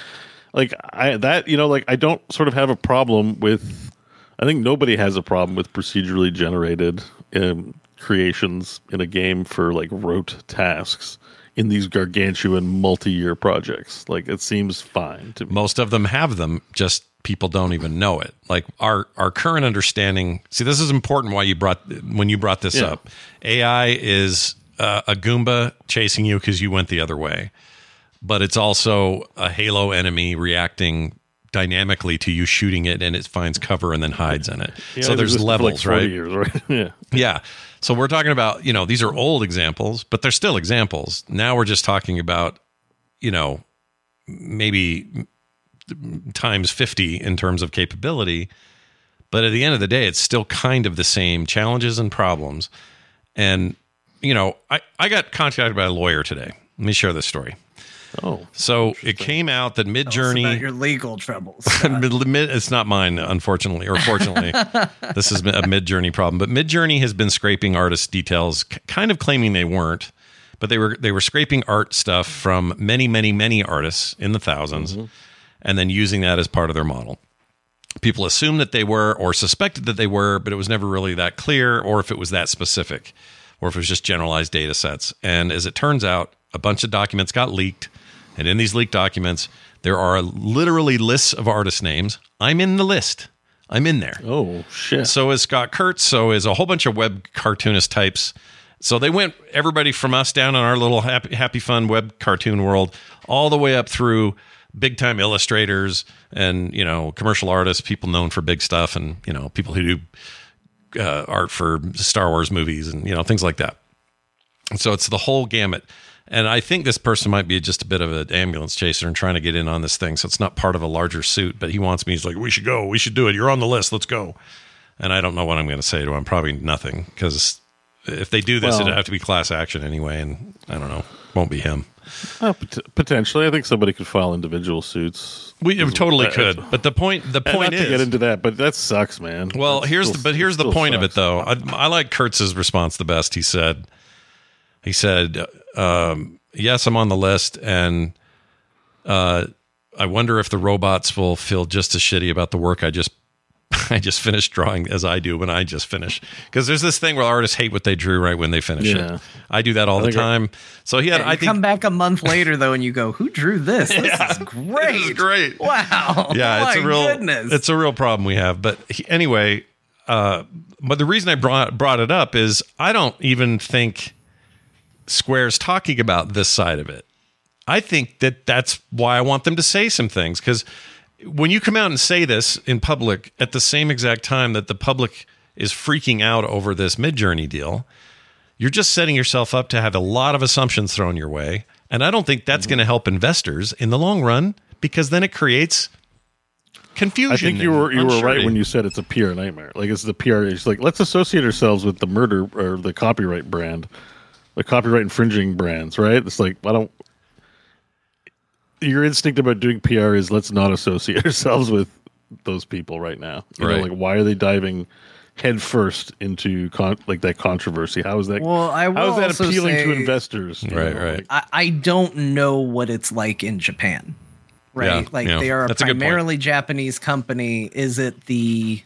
[SPEAKER 4] like I that you know, like I don't sort of have a problem with. I think nobody has a problem with procedurally generated um, creations in a game for like rote tasks in these gargantuan multi-year projects. Like it seems fine to me.
[SPEAKER 1] most of them have them just people don't even know it like our our current understanding see this is important why you brought when you brought this
[SPEAKER 4] Yeah.
[SPEAKER 1] up ai is uh, a goomba chasing you because you went the other way but it's also a halo enemy reacting dynamically to you shooting it and it finds cover and then hides in it
[SPEAKER 4] Yeah,
[SPEAKER 1] so there's
[SPEAKER 4] like,
[SPEAKER 1] levels
[SPEAKER 4] 40
[SPEAKER 1] right
[SPEAKER 4] Years, right? yeah.
[SPEAKER 1] yeah. So we're talking about, you know, these are old examples, but they're still examples. Now we're just talking about, you know, maybe times 50 in terms of capability. But at the end of the day, it's still kind of the same challenges and problems. And, you know, I, I got contacted by a lawyer today. Let me share this story.
[SPEAKER 4] Oh,
[SPEAKER 1] So it came out that Mid
[SPEAKER 3] About
[SPEAKER 1] Journey.
[SPEAKER 3] your legal troubles.
[SPEAKER 1] Mid- mid- it's not mine, unfortunately, or fortunately. this is a Midjourney problem. But Midjourney has been scraping artist details, kind of claiming they weren't, but they were they were scraping art stuff from many, many, many artists in the 1000s mm-hmm. and then using that as part of their model. People assumed that they were, or suspected that they were, but it was never really that clear, or if it was that specific, or if it was just generalized data sets. And as it turns out, a bunch of documents got leaked. And in these leaked documents, there are literally lists of artist names. I'm in the list. I'm in there.
[SPEAKER 4] oh shit.
[SPEAKER 1] So is Scott Kurtz. So is a whole bunch of web cartoonist types. So they went everybody from us down in our little happy, happy fun web cartoon world, all the way up through big time illustrators and you know commercial artists, people known for big stuff, and you know people who do uh, art for Star Wars movies and you know things like that. And so it's the whole gamut. And I think this person might be just a bit of an ambulance chaser and trying to get in on this thing. So it's not part of a larger suit, but he wants me. He's like, we should go. We should do it. You're on the list. Let's go. And I don't know what I'm going to say to him. Probably nothing because if they do this,
[SPEAKER 4] Well-
[SPEAKER 1] it'd have to be class action anyway. And I don't know. Won't be him.
[SPEAKER 4] Uh, pot- potentially, I think somebody could file individual suits.
[SPEAKER 1] We totally
[SPEAKER 4] Uh,
[SPEAKER 1] could. But the point, the point is,
[SPEAKER 4] to get into that, but that sucks, man.
[SPEAKER 1] Well,
[SPEAKER 4] That
[SPEAKER 1] here's
[SPEAKER 4] still-
[SPEAKER 1] the but here's the point of it though. I, I like Kurtz's response the best. He said, he said, um, "Yes, I'm on the list, and uh, I wonder if the robots will feel just as shitty about the work I just." I just finished drawing as I do when I just finish because there's this thing where artists hate what they drew right when they finish
[SPEAKER 4] Yeah.
[SPEAKER 1] it. I do that all the time. So he had,
[SPEAKER 3] you
[SPEAKER 1] I think,
[SPEAKER 3] come back a month later though, and you go, "Who drew this? This is great!
[SPEAKER 1] This is great.
[SPEAKER 3] Wow!
[SPEAKER 1] yeah, it's
[SPEAKER 3] My
[SPEAKER 1] a real
[SPEAKER 3] goodness.
[SPEAKER 1] it's a real problem we have. But he, anyway, uh, but the reason I brought brought it up is I don't even think Square's talking about this side of it. I think that that's why I want them to say some things because when you come out and say this in public at the same exact time that the public is freaking out over this Midjourney deal, you're just setting yourself up to have a lot of assumptions thrown your way. And I don't think that's mm-hmm. going to help investors in the long run because then it creates confusion.
[SPEAKER 4] I think you were you were right when you said it's a PR nightmare. Like it's the PR. It's like let's associate ourselves with the murder or the copyright brand, the copyright infringing brands, right? It's like I don't. Your instinct about doing PR is let's not associate ourselves with those people right now. You
[SPEAKER 1] Right.
[SPEAKER 4] know, like why are they diving headfirst into con- like that controversy? How is that?
[SPEAKER 3] Well, I will
[SPEAKER 4] how is that
[SPEAKER 3] also
[SPEAKER 4] appealing to investors?
[SPEAKER 1] Right,
[SPEAKER 4] know,
[SPEAKER 1] right.
[SPEAKER 3] I, I don't know what it's like in Japan. Right?
[SPEAKER 1] Yeah,
[SPEAKER 3] like
[SPEAKER 1] yeah.
[SPEAKER 3] they are a
[SPEAKER 1] That's a
[SPEAKER 3] primarily Japanese company. Is it the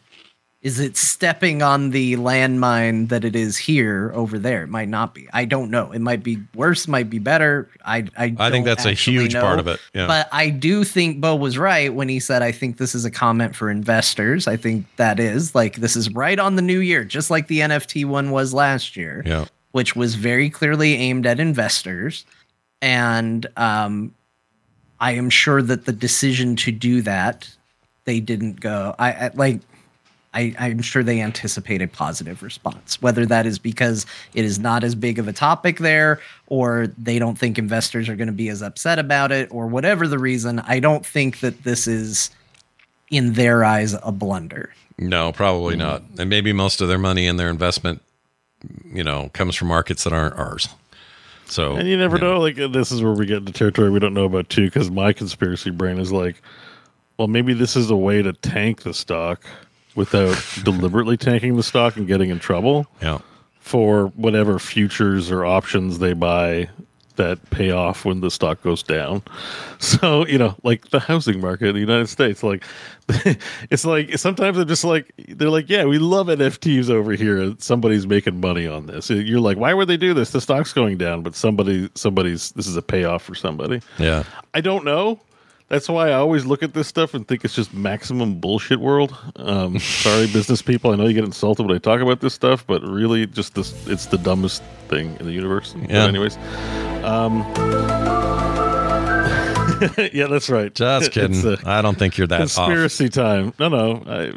[SPEAKER 3] is it stepping on the landmine that it is here over there? It might not be. I don't know. It might be worse, might be better. I I,
[SPEAKER 1] I think that's a huge
[SPEAKER 3] know.
[SPEAKER 1] part of it, yeah.
[SPEAKER 3] But I do think Beau was right when he said I think this is a comment for investors. I think that is like this is right on the new year, just like the NFT one was last year
[SPEAKER 1] Yeah.
[SPEAKER 3] which was very clearly aimed at investors. And um, I am sure that the decision to do that, they didn't go. I, I like. I, I'm sure they anticipate a positive response, whether that is because it is not as big of a topic there, or they don't think investors are going to be as upset about it, or whatever the reason. I don't think that this is, in their eyes, a blunder.
[SPEAKER 1] No, probably not. And maybe most of their money and their investment, you know, comes from markets that aren't ours. So
[SPEAKER 4] And you never know. Like uh, this is where we get into territory we don't know about too. Because my conspiracy brain is like, well, maybe this is a way to tank the stock without deliberately tanking the stock and getting in trouble
[SPEAKER 1] Yeah.
[SPEAKER 4] for whatever futures or options they buy that pay off when the stock goes down. So you know, like the housing market in the United States, like it's like sometimes they're just like they're like, yeah, we love NFTs over here. Somebody's making money on this. You're like, why would they do this? The stock's going down, but somebody, somebody's this is a payoff for somebody.
[SPEAKER 1] Yeah.
[SPEAKER 4] I don't know. That's why I always look at this stuff and think it's just maximum bullshit world. Um, sorry, business people. I know you get insulted when I talk about this stuff, but really, just this, it's the dumbest thing in the universe. But
[SPEAKER 1] Yeah.
[SPEAKER 4] anyways, um, yeah, that's right.
[SPEAKER 1] Just kidding.
[SPEAKER 4] A
[SPEAKER 1] I don't think you're that off.
[SPEAKER 4] conspiracy time. No, no, I,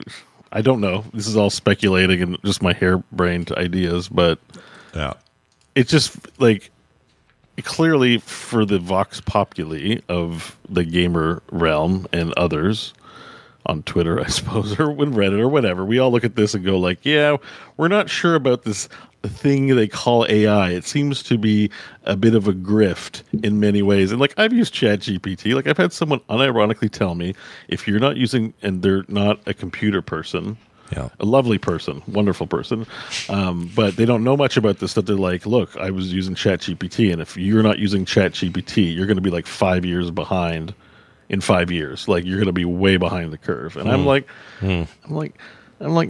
[SPEAKER 4] I don't know. This is all speculating and just my harebrained ideas, but
[SPEAKER 1] Yeah.
[SPEAKER 4] it's just like clearly for the vox populi of the gamer realm and others on Twitter, I suppose, or when Reddit or whatever, we all look at this and go like, yeah, we're not sure about this thing they call AI. It seems to be a bit of a grift in many ways. And like I've used ChatGPT. Like I've had someone unironically tell me if you're not using and they're not a computer person,
[SPEAKER 1] Yeah.
[SPEAKER 4] a lovely person, wonderful person, um, but they don't know much about this. That they're like, look, I was using ChatGPT, and if you're not using ChatGPT, you're going to be like five years behind in five years. Like you're going to be way behind the curve. And I'm like, I'm like, I'm like.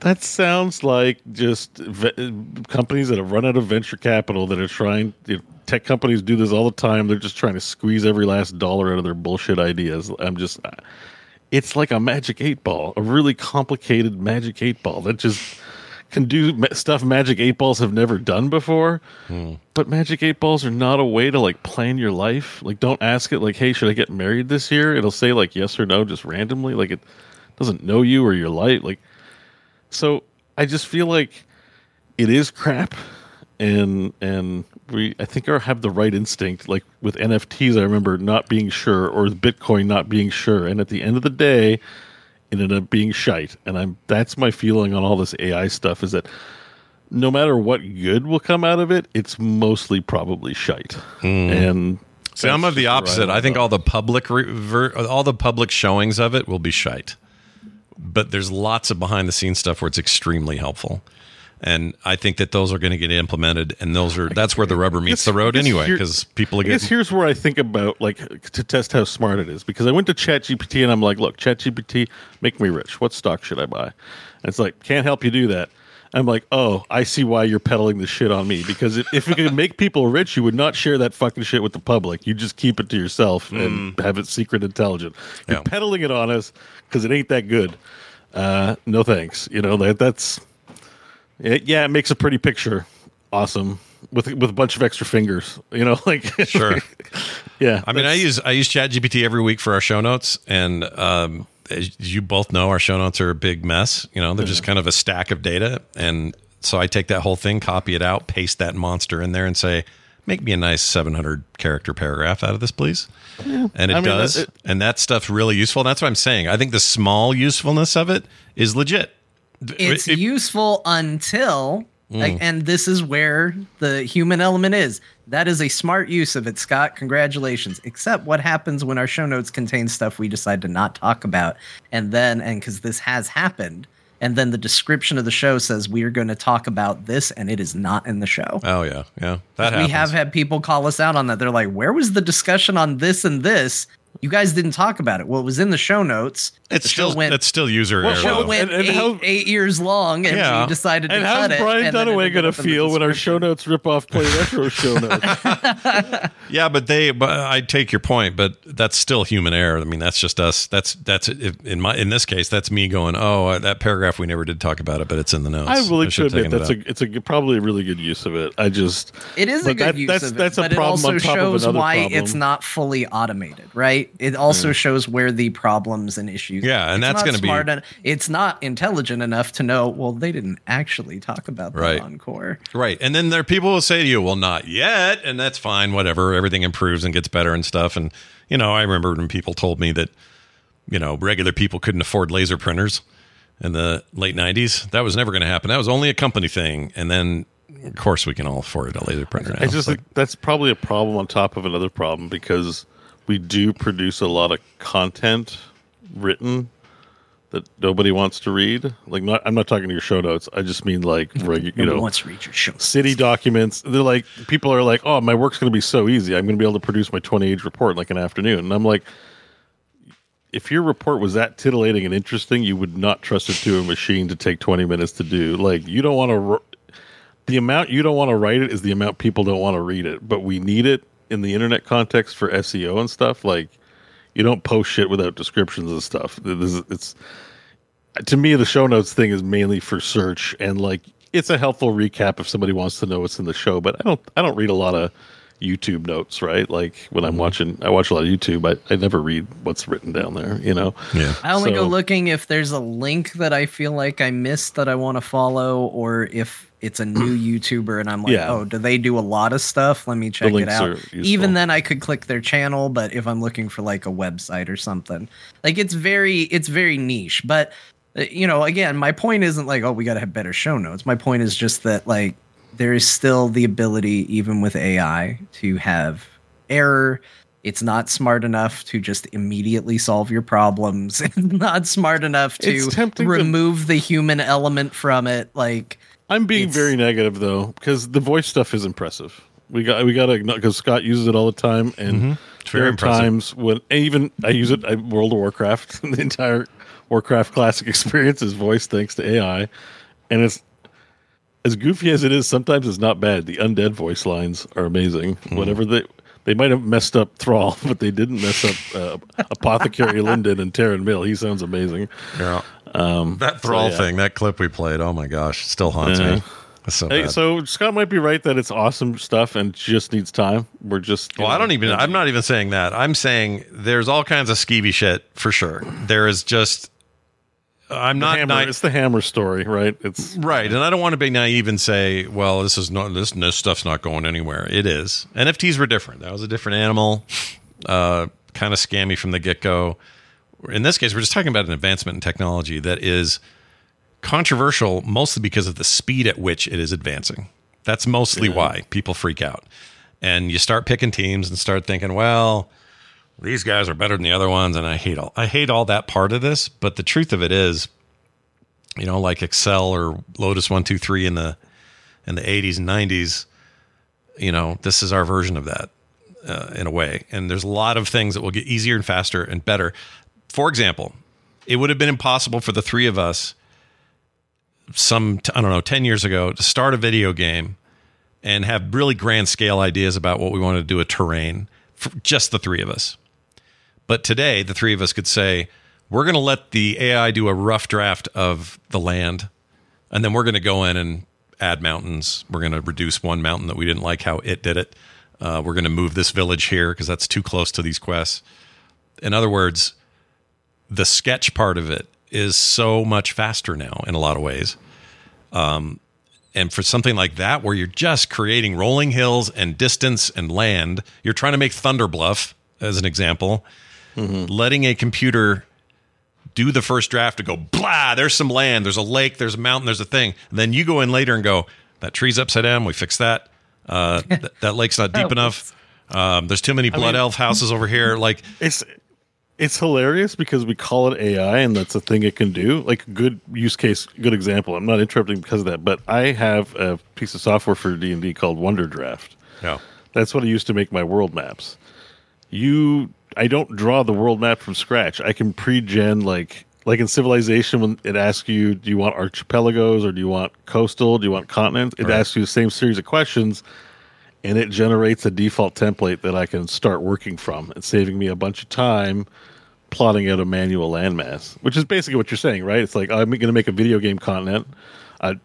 [SPEAKER 4] That sounds like just ve- companies that have run out of venture capital that are trying. You know, tech companies do this all the time. They're just trying to squeeze every last dollar out of their bullshit ideas. I'm just, it's like a magic eight ball, a really complicated magic eight ball that just can do stuff magic eight balls have never done before. Hmm. But magic eight balls are not a way to like plan your life. Like, don't ask it like, "Hey, should I get married this year?" It'll say like yes or no just randomly. Like it doesn't know you or your life. Like, so I just feel like it is crap, and and we I think our have the right instinct. Like with NFTs, I remember not being sure, or with Bitcoin not being sure, and at the end of the day, it ended up being shite. And I'm that's my feeling on all this AI stuff is that no matter what good will come out of it, it's mostly probably shite. Hmm. And
[SPEAKER 1] See, I'm of the opposite.
[SPEAKER 4] I'm
[SPEAKER 1] I think all the public re- all the public showings of it will be shite. But there's lots of behind the scenes stuff where it's extremely helpful. And I think that those are going to get implemented and those are that's where the rubber meets the road anyway because people are getting.
[SPEAKER 4] I guess here's where I think about like to test how smart it is because I went to ChatGPT and I'm like, look, ChatGPT, make me rich. What stock should I buy? And it's like, can't help you do that. I'm like, oh, I see why you're peddling this shit on me because if, if it could make people rich, you would not share that fucking shit with the public. You just keep it to yourself and have it secret intelligent. You're
[SPEAKER 1] Yeah.
[SPEAKER 4] peddling it on us because it ain't that good. Uh, no thanks. You know that that's it, yeah, it makes a pretty picture. Awesome with with a bunch of extra fingers. You know, like
[SPEAKER 1] Sure.
[SPEAKER 4] yeah.
[SPEAKER 1] I mean, I use I use ChatGPT every week for our show notes, and um, as you both know, our show notes are a big mess. You know, they're just kind of a stack of data, and so I take that whole thing, copy it out, paste that monster in there, and say, "Make me a nice 700 character paragraph out of this, please." and it
[SPEAKER 4] I mean,
[SPEAKER 1] does,
[SPEAKER 4] it-
[SPEAKER 1] and that stuff's really useful. That's what I'm saying. I think the small usefulness of it is legit.
[SPEAKER 3] It's
[SPEAKER 1] It-
[SPEAKER 3] useful until
[SPEAKER 1] Mm.
[SPEAKER 3] like, and this is where the human element is that is a smart use of it scott congratulations except what happens when our show notes contain stuff we decide to not talk about and then and because this has happened and then the description of the show says we are going to talk about this, and it is not in the show.
[SPEAKER 1] Oh yeah, yeah. That
[SPEAKER 3] we
[SPEAKER 1] happens.
[SPEAKER 3] have had people call us out on that. They're like, "Where was the discussion on this and this? You guys didn't talk about it." Well, it was in the show notes.
[SPEAKER 1] It's
[SPEAKER 3] the
[SPEAKER 1] still
[SPEAKER 3] went,
[SPEAKER 1] it's still user
[SPEAKER 4] Well,
[SPEAKER 1] error.
[SPEAKER 3] show
[SPEAKER 1] though.
[SPEAKER 3] went
[SPEAKER 4] And- and
[SPEAKER 3] eight,
[SPEAKER 4] how-
[SPEAKER 3] eight years long, and
[SPEAKER 1] Yeah.
[SPEAKER 3] we decided to
[SPEAKER 4] And
[SPEAKER 3] cut it. And then it
[SPEAKER 4] Dunaway going to
[SPEAKER 3] up in the
[SPEAKER 4] feel when our show notes rip off Play Retro show notes?
[SPEAKER 1] Yeah, but they. But I take your point, but that's still human error. I mean, that's just us. That's that's in my in this case, that's me going. Oh, uh, that paragraph we never did talk about it, but it's in the notes.
[SPEAKER 4] I willing to
[SPEAKER 1] should've
[SPEAKER 4] admit
[SPEAKER 1] taken it
[SPEAKER 4] that's a it's a probably a really good use of it. I just
[SPEAKER 3] It is a good
[SPEAKER 4] that-
[SPEAKER 3] use
[SPEAKER 4] that's,
[SPEAKER 3] of it,
[SPEAKER 4] that's a
[SPEAKER 3] but it also
[SPEAKER 4] on top
[SPEAKER 3] shows
[SPEAKER 4] of
[SPEAKER 3] why
[SPEAKER 4] problem.
[SPEAKER 3] it's not fully automated, right? It also shows where the problems and issues.
[SPEAKER 1] Yeah, and
[SPEAKER 3] It's
[SPEAKER 1] that's gonna be-
[SPEAKER 3] smart en- it's not intelligent enough to know. Well, they didn't actually talk about that
[SPEAKER 1] Right.
[SPEAKER 3] on core.
[SPEAKER 1] Right. And then there are people will say to you, well, not yet. And that's fine, whatever. Everything improves and gets better and stuff. And, you know, I remember when people told me that, you know, regular people couldn't afford laser printers in the late 90s. That was never going to happen. That was only a company thing. And then, of course, we can all afford a laser printer now.
[SPEAKER 4] I just
[SPEAKER 1] like,
[SPEAKER 4] that's probably a problem on top of another problem because we do produce a lot of content written that nobody wants to read. Like, not I'm not talking to your show notes. I just mean like regu- you
[SPEAKER 3] Nobody
[SPEAKER 4] know
[SPEAKER 3] wants to read your show.
[SPEAKER 4] city documents. They're like people are like, oh, my work's going to be so easy. I'm going to be able to produce my 20 page report in like an afternoon. And I'm like. If your report was that titillating and interesting, you would not trust it to a machine to take 20 minutes to do. Like, you don't want to the amount you don't want to write it is the amount people don't want to read it. But we need it in the internet context for SEO and stuff. Like you don't post shit without descriptions and stuff. This is- It's to me the show notes thing is mainly for search and like it's a helpful recap if somebody wants to know what's in the show. But I don't I don't read a lot of YouTube notes, right? Like when I'm mm-hmm. watching, I watch a lot of YouTube. I, I never read what's written down there, you know?
[SPEAKER 1] yeah.
[SPEAKER 3] I only go looking if there's a link that I feel like I missed that I want to follow, or if it's a new YouTuber and I'm like,
[SPEAKER 4] Yeah.
[SPEAKER 3] oh, do they do a lot of stuff? Let me check it out. Even then, I could click their channel, but if I'm looking for like a website or something, like it's very, it's very niche. But uh, you know, again, my point isn't like, oh, we got to have better show notes. My point is just that like there is still the ability, even with AI, to have error. It's not smart enough to just immediately solve your problems. It's not smart enough to
[SPEAKER 4] tempting to-
[SPEAKER 3] remove the human element from it. Like,
[SPEAKER 4] I'm being
[SPEAKER 3] It's-
[SPEAKER 4] very negative though, because the voice stuff is impressive. We got we got to because Scott uses it all the time, and
[SPEAKER 1] It's very
[SPEAKER 4] there are
[SPEAKER 1] impressive.
[SPEAKER 4] times when even I use it. I World of Warcraft, the entire Warcraft classic experience is voice thanks to AI, and it's as goofy as it is. Sometimes it's not bad. The undead voice lines are amazing.
[SPEAKER 1] Hmm.
[SPEAKER 4] Whatever they. They might have messed up Thrall, but they didn't mess up uh, Apothecary Lydon and Tarren Mill. He sounds amazing.
[SPEAKER 1] Yeah. That thrall
[SPEAKER 4] yeah.
[SPEAKER 1] thing, that clip we played, oh my gosh, it still haunts
[SPEAKER 4] Yeah.
[SPEAKER 1] me. So
[SPEAKER 4] Hey, so Scott might be right that it's awesome stuff and just needs time. We're just you
[SPEAKER 1] Well, I don't even. I'm not even saying that. I'm saying there's all kinds of skeevy shit for sure. There is just. I'm
[SPEAKER 4] the
[SPEAKER 1] not.
[SPEAKER 4] hammer,
[SPEAKER 1] ni-
[SPEAKER 4] it's the hammer story, right? It's
[SPEAKER 1] right, and I don't want to be naive and say, "Well, this is not this this stuff's not going anywhere." It is. NFTs were different. That was a different animal. Uh, kind of scammy from the get go. In this case, we're just talking about an advancement in technology that is controversial, mostly because of the speed at which it is advancing. That's mostly why people freak out. And you start picking teams and start thinking, well, these guys are better than the other ones, and I hate all I hate all that part of this. But the truth of it is, you know, like Excel or Lotus one two three in the in the eighties and nineties, you know, this is our version of that uh, in a way. And there's a lot of things that will get easier and faster and better. For example, it would have been impossible for the three of us some I don't know 10 years ago to start a video game and have really grand scale ideas about what we wanted to do with terrain just the three of us. But today, the three of us could say, we're going to let the AI do a rough draft of the land, and then we're going to go in and add mountains. We're going to reduce one mountain that we didn't like how it did it. Uh, we're going to move this village here because that's too close to these quests. In other words, the sketch part of it is so much faster now in a lot of ways. Um, and for something like that, where you're just creating rolling hills and distance and land, you're trying to make Thunder Bluff, as an example, letting a computer do the first draft to go, blah, there's some land, there's a lake, there's a mountain, there's a thing. And then you go in later and go, that tree's upside down, we fix that. Uh, th- that lake's not deep enough. Um, there's too many blood
[SPEAKER 4] mean-
[SPEAKER 1] elf houses over here. Like,
[SPEAKER 4] it's it's hilarious because we call it AI and that's a thing it can do. Like good use case, good example. I'm not interrupting because of that, but I have a piece of software for D and D called Wonderdraft.
[SPEAKER 1] Yeah.
[SPEAKER 4] That's what I use to make my world maps. You, I don't draw the world map from scratch. I can pre-gen like like in Civilization when it asks you, do you want archipelagos or do you want coastal? Do you want continents? It
[SPEAKER 1] Right.
[SPEAKER 4] asks you the same series of questions, and it generates a default template that I can start working from. and saving me a bunch of time plotting out a manual landmass, which is basically what you're saying, right? It's like I'm going to make a video game continent. I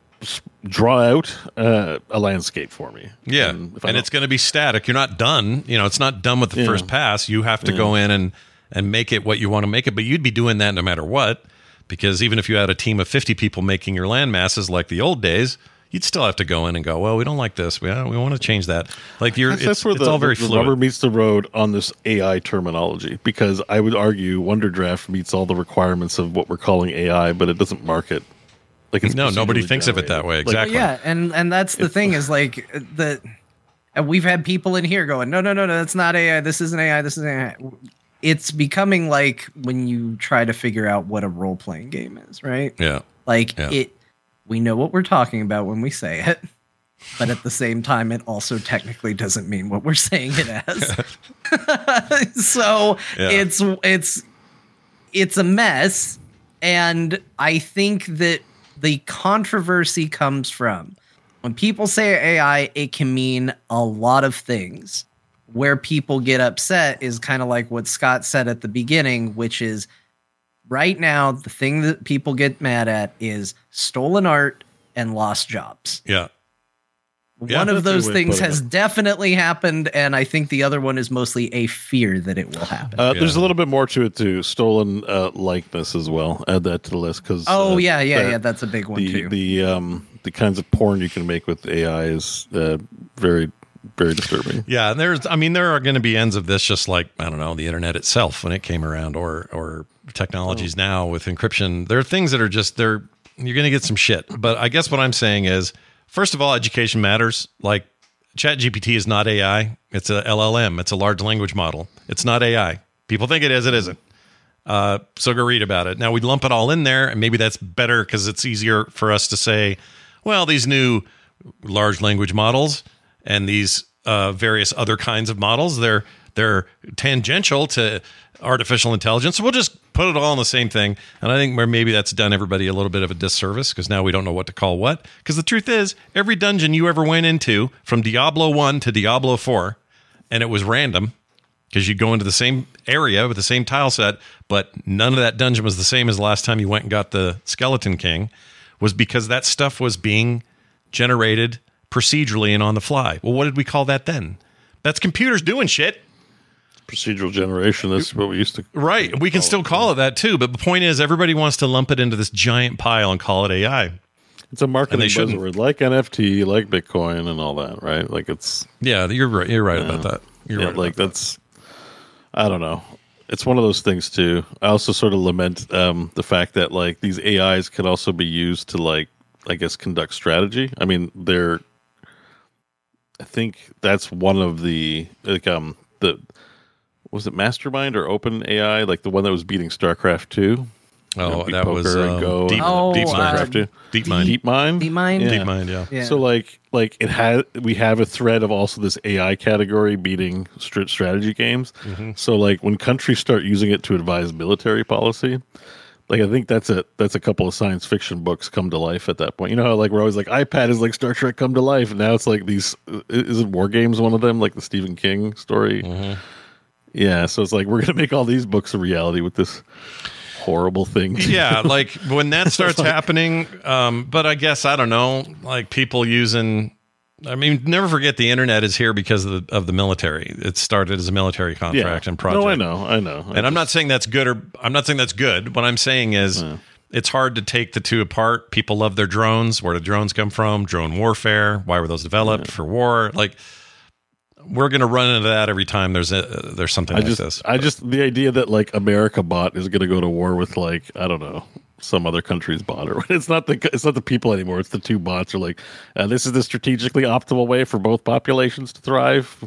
[SPEAKER 4] draw out uh, a landscape for me.
[SPEAKER 1] Yeah,
[SPEAKER 4] And
[SPEAKER 1] and,
[SPEAKER 4] if I don't-
[SPEAKER 1] it's going to be static. You're not done. You know, it's not done with the
[SPEAKER 4] Yeah.
[SPEAKER 1] first pass. You have to go in and and make it what you want to make it. But you'd be doing that no matter what, because even if you had a team of 50 people making your land masses like the old days, you'd still have to go in and go. Well, we don't like this. We uh, we want to change that. Like you're, it's,
[SPEAKER 4] that's where
[SPEAKER 1] it's
[SPEAKER 4] the,
[SPEAKER 1] all very
[SPEAKER 4] the
[SPEAKER 1] fluid.
[SPEAKER 4] rubber meets the road on this AI terminology because I would argue Wonderdraft meets all the requirements of what we're calling AI, but it doesn't market like it's
[SPEAKER 1] No, nobody
[SPEAKER 4] procedurally
[SPEAKER 1] thinks of it that way.
[SPEAKER 4] Like,
[SPEAKER 1] Exactly.
[SPEAKER 3] yeah, and and that's the thing is like the and we've had people in here going, no, no, no, no, that's not AI. This isn't AI. This is AI. It's becoming like when you try to figure out what a role playing game is, right?
[SPEAKER 1] yeah.
[SPEAKER 3] Like
[SPEAKER 1] Yeah.
[SPEAKER 3] it, we know what we're talking about when we say it, but at the same time, it also technically doesn't mean what we're saying it as. so
[SPEAKER 1] Yeah.
[SPEAKER 3] it's it's it's a mess, and I think that the controversy comes from when people say AI, it can mean a lot of things. Where people get upset is kind of like what Scott said at the beginning, which is right now the thing that people get mad at is stolen art and lost jobs.
[SPEAKER 1] Yeah. Yeah,
[SPEAKER 3] one of those things has
[SPEAKER 4] it.
[SPEAKER 3] definitely happened, and I think the other one is mostly a fear that it will happen.
[SPEAKER 4] Uh, There's a little bit more to it too. Stolen uh, likeness as well. Add that to the list because
[SPEAKER 3] oh yeah, yeah, yeah. That's a big one
[SPEAKER 4] the
[SPEAKER 3] too.
[SPEAKER 4] the um the kinds of porn you can make with AI is uh, very very disturbing.
[SPEAKER 1] Yeah, and there's I mean there are going to be ends of this just like I don't know, the internet itself when it came around or or technologies
[SPEAKER 4] Oh.
[SPEAKER 1] now with encryption. There are things that are just they're you're going to get some shit. But I guess what I'm saying is first of all education matters. Like ChatGPT is not AI. It's a LLM. It's a large language model. It's not AI. People think it is, it isn't. Uh, so go read about it. Now we lump it all in there, and maybe that's better because it's easier for us to say, well, these new large language models and these uh, various other kinds of models, they're they're tangential to artificial intelligence. So we'll just put it all in the same thing. And I think maybe that's done everybody a little bit of a disservice because now we don't know what to call what. Because the truth is, every dungeon you ever went into, from Diablo one to Diablo four, and it was random because you go into the same area with the same tile set, but none of that dungeon was the same as the last time you went and got the Skeleton King, was because that stuff was being generated procedurally and on the fly. Well, what did we call that then? That's computers doing shit.
[SPEAKER 4] Procedural generation. That's what we used to.
[SPEAKER 1] Right. We can still call it that too. But the point is, everybody wants to lump it into this giant pile and call it AI.
[SPEAKER 4] It's a marketing buzzword, like NFT, like Bitcoin, and all that, right? Like it's
[SPEAKER 1] Yeah, you're right. You're right about that. You're
[SPEAKER 4] yeah,
[SPEAKER 1] right.
[SPEAKER 4] like
[SPEAKER 1] about that.
[SPEAKER 4] that's. I don't know. It's one of those things too. I also sort of lament um, the fact that like these AIs can also be used to like I guess conduct strategy. I mean, they're. I think that's one of the like um the was it Mastermind or Open AI like the one that was beating StarCraft two.
[SPEAKER 1] Oh,
[SPEAKER 4] beat
[SPEAKER 1] that was
[SPEAKER 4] poker and
[SPEAKER 1] um,
[SPEAKER 4] go
[SPEAKER 1] deep,
[SPEAKER 3] Oh,
[SPEAKER 1] deep
[SPEAKER 3] uh,
[SPEAKER 1] mind.
[SPEAKER 4] StarCraft two.
[SPEAKER 1] Deep mind.
[SPEAKER 4] Deep Mind.
[SPEAKER 3] Deep Mind?
[SPEAKER 4] Yeah.
[SPEAKER 1] Deep mind. Yeah.
[SPEAKER 3] yeah.
[SPEAKER 4] So like like it had we have a thread of also this AI category beating str- strategy games.
[SPEAKER 1] Mm-hmm.
[SPEAKER 4] So like when countries start using it to advise military policy, like I think that's a that's a couple of science fiction books come to life at that point. You know how like we're always like iPad is like Star Trek come to life. Now it's like these is it War Games one of them like the Stephen King story.
[SPEAKER 1] Mm-hmm.
[SPEAKER 4] Yeah, so it's like we're gonna make all these books a reality with this horrible thing.
[SPEAKER 1] yeah, like when that starts happening. Um, but I guess I don't know, like people using. I mean, never forget the internet is here because of the of the military. It started as a military contract and project.
[SPEAKER 4] No, I know, I know.
[SPEAKER 1] And I'm not saying that's good or I'm not saying that's good. What I'm saying is it's hard to take the two apart. People love their drones. Where did drones come from? Drone warfare. Why were those developed for war? Like we're going to run into that every time there's a there's something
[SPEAKER 4] I
[SPEAKER 1] like
[SPEAKER 4] just,
[SPEAKER 1] this.
[SPEAKER 4] I just the idea that like America bot is going to go to war with like I don't know some other country's bot or it's not the it's not the people anymore. It's the two bots are like uh, this is the strategically optimal way for both populations to thrive.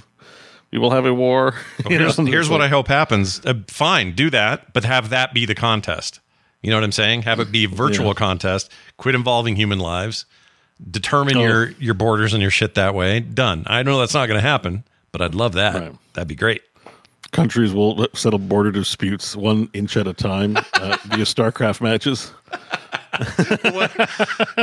[SPEAKER 4] We will have a war. Know,
[SPEAKER 1] here's, here's what I hope happens. Uh, fine, do that, but have that be the contest. You know what I'm saying? Have it be a virtual
[SPEAKER 4] Yeah.
[SPEAKER 1] contest. Quit involving human lives. Determine
[SPEAKER 4] Oh.
[SPEAKER 1] your your borders and your shit that way. Done. I know that's not going to happen, but I'd love that.
[SPEAKER 4] Right.
[SPEAKER 1] That'd be great.
[SPEAKER 4] Countries will settle border disputes one inch at a time. Uh, via StarCraft matches.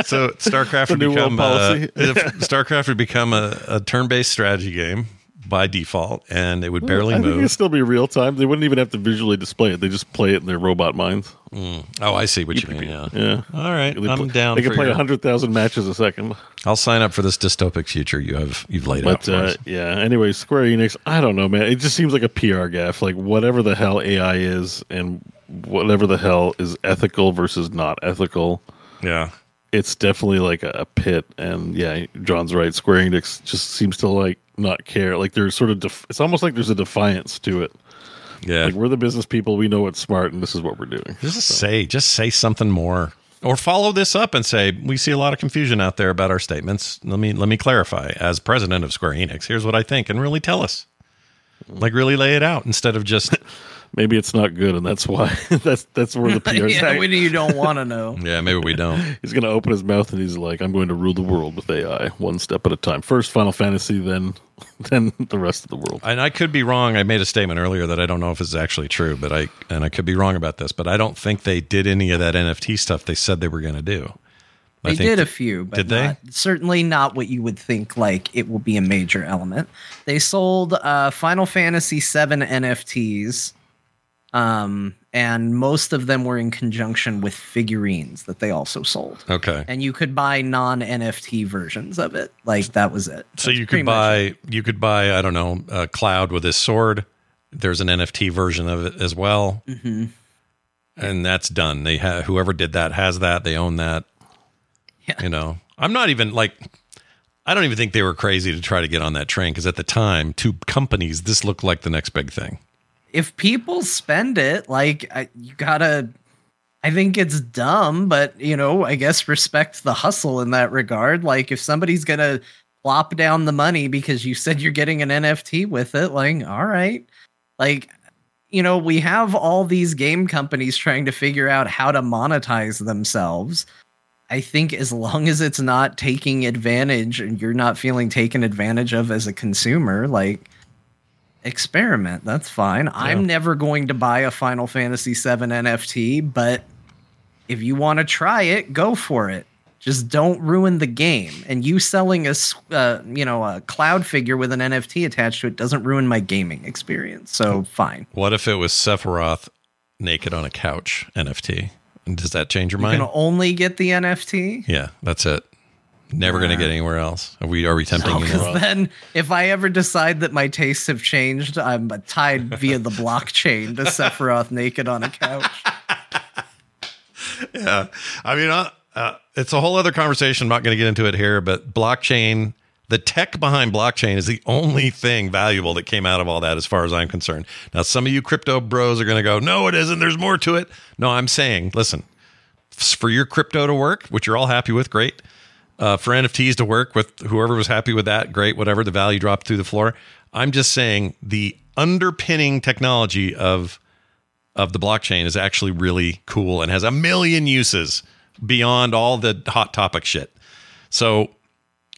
[SPEAKER 1] So StarCraft would become uh, if StarCraft would become a, a turn-based strategy game by default, and it would barely
[SPEAKER 4] I think it'd still be real time. They wouldn't even have to visually display it. They just play it in their robot minds.
[SPEAKER 1] Oh, I see what you mean. Yeah.
[SPEAKER 4] Yeah.
[SPEAKER 1] All right,
[SPEAKER 4] They
[SPEAKER 1] I'm
[SPEAKER 4] play-
[SPEAKER 1] down.
[SPEAKER 4] They can play
[SPEAKER 1] your-
[SPEAKER 4] hundred thousand matches a second.
[SPEAKER 1] I'll sign up for this dystopic future you have you've laid out
[SPEAKER 4] But uh, yeah. Anyway, Square Enix. I don't know, man. It just seems like a PR gaff. Like whatever the hell AI is, and whatever the hell is ethical versus not ethical.
[SPEAKER 1] Yeah.
[SPEAKER 4] It's definitely like a, pit. And yeah, Jon's right. Square Enix just seems to like not care. Like there's sort of. Def- it's almost like there's a defiance to it.
[SPEAKER 1] Yeah.
[SPEAKER 4] Like we're the business people. We know what's smart, and this is what we're doing.
[SPEAKER 1] Just say, just say something more, or follow this up and say, we see a lot of confusion out there about our statements. Let me let me clarify. As president of Square Enix, here's what I think, and really tell us, like really lay it out instead of just
[SPEAKER 4] Maybe it's not good, and that's why. that's that's where the PR.
[SPEAKER 3] yeah, when you don't want to know.
[SPEAKER 1] yeah, maybe we don't.
[SPEAKER 4] He's going to open his mouth and he's like, "I'm going to rule the world with AI, one step at a time. First Final Fantasy, then then the rest of the world."
[SPEAKER 1] And I could be wrong. I made a statement earlier that I don't know if it's actually true, but I and I could be wrong about this, but I don't think they did any of that NFT stuff they said they were going to do. I
[SPEAKER 3] They
[SPEAKER 1] think
[SPEAKER 3] did a few, but
[SPEAKER 1] Did they?
[SPEAKER 3] certainly not what you would think. Like it will be a major element. They sold uh, Final Fantasy VII NFTs, um, and most of them were in conjunction with figurines that they also sold.
[SPEAKER 1] Okay.
[SPEAKER 3] And you could buy non NFT versions of it. Like that was it.
[SPEAKER 1] So
[SPEAKER 3] That's
[SPEAKER 1] you could buy
[SPEAKER 3] it.
[SPEAKER 1] you could buy I don't know a cloud with his sword. There's an NFT version of it as well,
[SPEAKER 3] Mm-hmm.
[SPEAKER 1] and that's done. They have whoever did that has that. They own that.
[SPEAKER 3] Yeah.
[SPEAKER 1] You know, I'm not even like I don't even think they were crazy to try to get on that train because at the time, two companies, this looked like the next big thing.
[SPEAKER 3] If people spend it, like I, you gotta. I think it's dumb, but you know, I guess respect the hustle in that regard. Like if somebody's gonna plop down the money because you said you're getting an NFT with it, like all right, like you know, we have all these game companies trying to figure out how to monetize themselves. I think as long as it's not taking advantage and you're not feeling taken advantage of as a consumer, like experiment. That's fine. I'm never going to buy a Final Fantasy VII NFT, but if you want to try it, go for it. Just don't ruin the game. And you selling a uh, you know a cloud figure with an NFT attached to it doesn't ruin my gaming experience. So fine.
[SPEAKER 1] What if it was Sephiroth naked on a couch NFT? And does that change your mind?
[SPEAKER 3] You
[SPEAKER 1] mind?
[SPEAKER 3] can only get the NFT.
[SPEAKER 1] yeah, that's it. Never going to get anywhere else. Are we are we tempting you
[SPEAKER 3] Because
[SPEAKER 1] now?
[SPEAKER 3] then, if I ever decide that my tastes have changed, I'm tied via the blockchain to Sephiroth naked on a couch.
[SPEAKER 1] yeah. I mean, uh, uh, it's a whole other conversation. I'm not going to get into it here, but blockchain, the tech behind blockchain is the only thing valuable that came out of all that, as far as I'm concerned. Now, some of you crypto bros are going to go, no, it isn't. There's more to it. No, I'm saying, listen, for your crypto to work, which you're all happy with, great. Uh, for NFTs to work with whoever was happy with that, great, whatever. The value dropped through the floor. I'm just saying the underpinning technology of of the blockchain is actually really cool and has a million uses beyond all the hot topic shit. So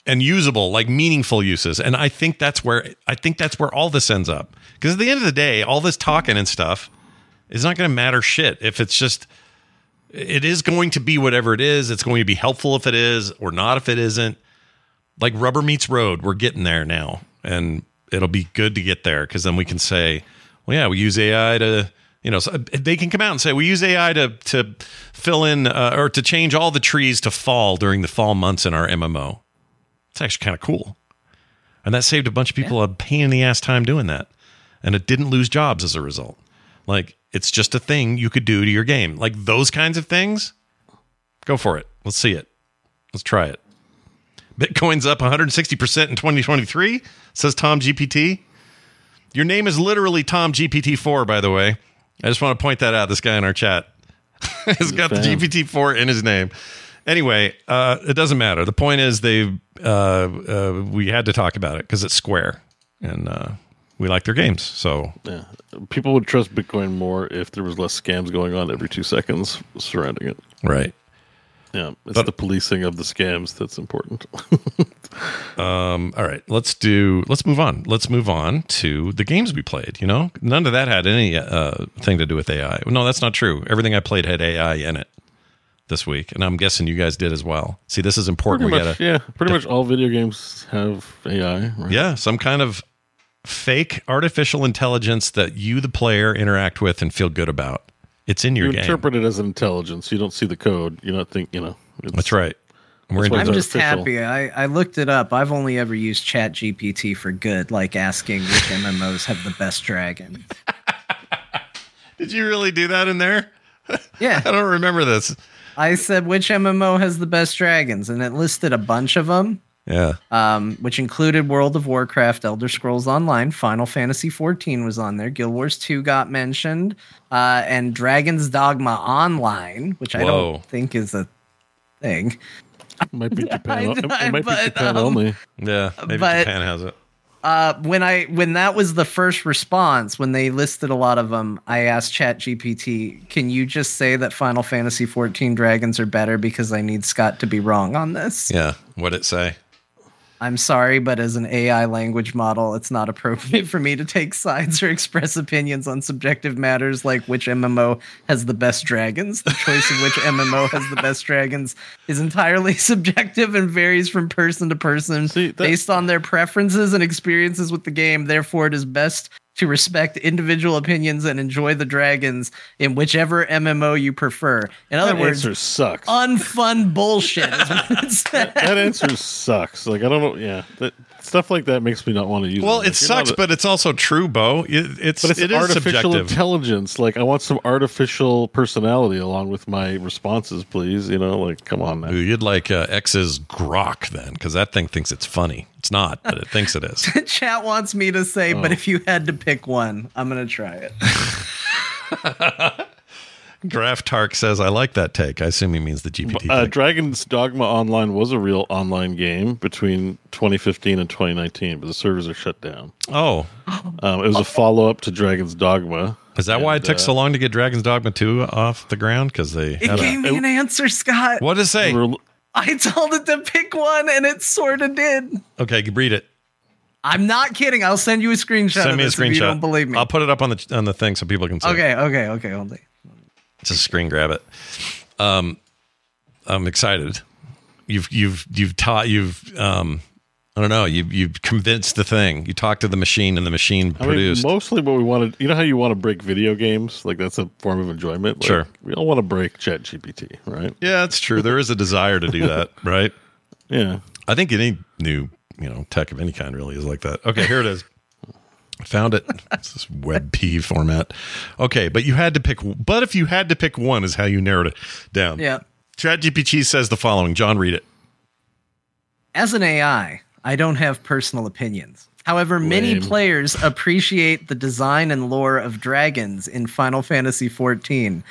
[SPEAKER 1] and usable, like meaningful uses. And I think that's where I think that's where all this ends up. Because at the end of the day, all this talking and stuff is not going to matter shit if it's just it is going to be whatever it is. It's going to be helpful if it is or not if it isn't. Like rubber meets road, we're getting there now. And it'll be good to get there because then we can say, well, yeah, we use AI to, you know, so they can come out and say we use AI to to fill in uh, or to change all the trees to fall during the fall months in our MMO. It's actually kind of cool, and that saved a bunch of people a pain in the ass time doing that, and it didn't lose jobs as a result. Like it's just a thing you could do to your game, like those kinds of things. Go for it. Let's see it. Let's try it. Bitcoin's up 160% in 2023, says Tom GPT. Your name is literally Tom GPT-4, by the way. I just want to point that out. This guy in our chat has got the GPT-4 in his name. Anyway, uh, it doesn't matter. The point is they uh, uh, we had to talk about it because it's Square, and uh, we like their games. So
[SPEAKER 4] Yeah, people would trust Bitcoin more if there was less scams going on every two seconds surrounding it.
[SPEAKER 1] right.
[SPEAKER 4] Yeah, it's
[SPEAKER 1] But-
[SPEAKER 4] the policing of the scams that's important.
[SPEAKER 1] Um, all right, let's do. Let's move on. Let's move on to the games we played. You know, none of that had any uh, thing to do with AI. No, that's not true. Everything I played had AI in it this week, and I'm guessing you guys did as well. See, this is important.
[SPEAKER 4] pretty
[SPEAKER 1] we
[SPEAKER 4] much,
[SPEAKER 1] gotta,
[SPEAKER 4] yeah, pretty much all video games have AI. Right?
[SPEAKER 1] yeah, some kind of fake artificial intelligence that you, the player, interact with and feel good about. It's in your
[SPEAKER 4] you
[SPEAKER 1] game.
[SPEAKER 4] interpret it as an intelligence. You don't see the code. You don't think you know. It's,
[SPEAKER 1] That's right. We're
[SPEAKER 4] That's
[SPEAKER 3] I'm just
[SPEAKER 4] artificial.
[SPEAKER 3] happy. I, I looked it up. I've only ever used Chat GPT for good, like asking which MMOs have the best dragon.
[SPEAKER 1] Did you really do that in there?
[SPEAKER 3] Yeah.
[SPEAKER 1] I don't remember this.
[SPEAKER 3] I said which MMO has the best dragons, and it listed a bunch of them,
[SPEAKER 1] Yeah.
[SPEAKER 3] um, which included World of Warcraft, Elder Scrolls Online, Final Fantasy XIV was on there, Guild Wars 2 got mentioned, uh, and Dragon's Dogma Online, which I don't think is a thing.
[SPEAKER 4] might be Japan.
[SPEAKER 3] I-
[SPEAKER 4] it might be Japan
[SPEAKER 3] um,
[SPEAKER 4] only.
[SPEAKER 1] Yeah. Maybe
[SPEAKER 3] But-
[SPEAKER 1] Japan has it.
[SPEAKER 3] Uh, when I when that was the first response, when they listed a lot of them, I asked ChatGPT, "Can you just say that Final Fantasy XIV dragons are better because I need Scott to be wrong on this?"
[SPEAKER 1] Yeah. What'd it say?
[SPEAKER 3] I'm sorry, but as an AI language model, it's not appropriate for me to take sides or express opinions on subjective matters like which MMO has the best dragons. The choice of which MMO has the best dragons is entirely subjective and varies from person to person
[SPEAKER 4] See,
[SPEAKER 3] based on their preferences and experiences with the game. Therefore, it is best to respect individual opinions and enjoy the dragons in whichever MMO you prefer. In other
[SPEAKER 4] That
[SPEAKER 3] words,
[SPEAKER 4] answer sucks.
[SPEAKER 3] unfun bullshit is what it said.
[SPEAKER 4] that answer sucks. Like I don't know. Yeah, that, stuff like that makes me not want to use. It.
[SPEAKER 1] Well,
[SPEAKER 4] Like,
[SPEAKER 1] it sucks,
[SPEAKER 4] a-
[SPEAKER 1] but it's also true, Beau. It, it's
[SPEAKER 4] but it's
[SPEAKER 1] it is
[SPEAKER 4] artificial
[SPEAKER 1] subjective.
[SPEAKER 4] intelligence. Like I want some artificial personality along with my responses, please. You know, like come on, man.
[SPEAKER 1] You'd like uh, X's Grok then, because that thing thinks it's funny. It's not, but it thinks it is.
[SPEAKER 3] Chat wants me to say,
[SPEAKER 4] Oh.
[SPEAKER 3] but if you had to pick one, I'm gonna try it.
[SPEAKER 1] Draft Tark says, "I like that take." I assume he means the GPT.
[SPEAKER 4] Uh,
[SPEAKER 1] take.
[SPEAKER 4] Dragon's Dogma Online was a real online game between 2015 and 2019, but the servers are shut down.
[SPEAKER 1] oh,
[SPEAKER 4] Um, it was a follow up to Dragon's Dogma.
[SPEAKER 1] is that why it took
[SPEAKER 4] uh,
[SPEAKER 1] so long to get Dragon's Dogma two off the ground? Because they
[SPEAKER 3] It gave
[SPEAKER 1] a
[SPEAKER 3] me an answer, Scott.
[SPEAKER 1] what does it say?
[SPEAKER 4] We're-
[SPEAKER 3] I told it to pick one, and it sort of did.
[SPEAKER 1] Okay, read it.
[SPEAKER 3] I'm not kidding. I'll send you a screenshot.
[SPEAKER 1] Send
[SPEAKER 3] of
[SPEAKER 1] me a screenshot.
[SPEAKER 3] If you don't believe me.
[SPEAKER 1] I'll put it up on the on the thing so people can see.
[SPEAKER 3] okay, okay, okay. Hold on.
[SPEAKER 1] Just screen grab it. Um, I'm excited. You've you've you've taught you've um, I don't know. You you've convinced the thing. You talked to the machine, and the machine
[SPEAKER 4] I mean,
[SPEAKER 1] produced.
[SPEAKER 4] mostly what we wanted. You know how you want to break video games? Like that's a form of enjoyment. Like,
[SPEAKER 1] Sure.
[SPEAKER 4] We all want to break Chat GPT, right?
[SPEAKER 1] yeah, it's true. There is a desire to do that, right?
[SPEAKER 4] Yeah.
[SPEAKER 1] I think any new you know tech of any kind really is like that. Okay, here it is. Found it. It's this WebP format. Okay, but you had to pick. But if you had to pick one, is how you narrowed it down.
[SPEAKER 3] Yeah.
[SPEAKER 1] ChatGPT says the following. Jon, read it.
[SPEAKER 3] As an AI, I don't have personal opinions. However, many players appreciate the design and lore of dragons in Final Fantasy XIV,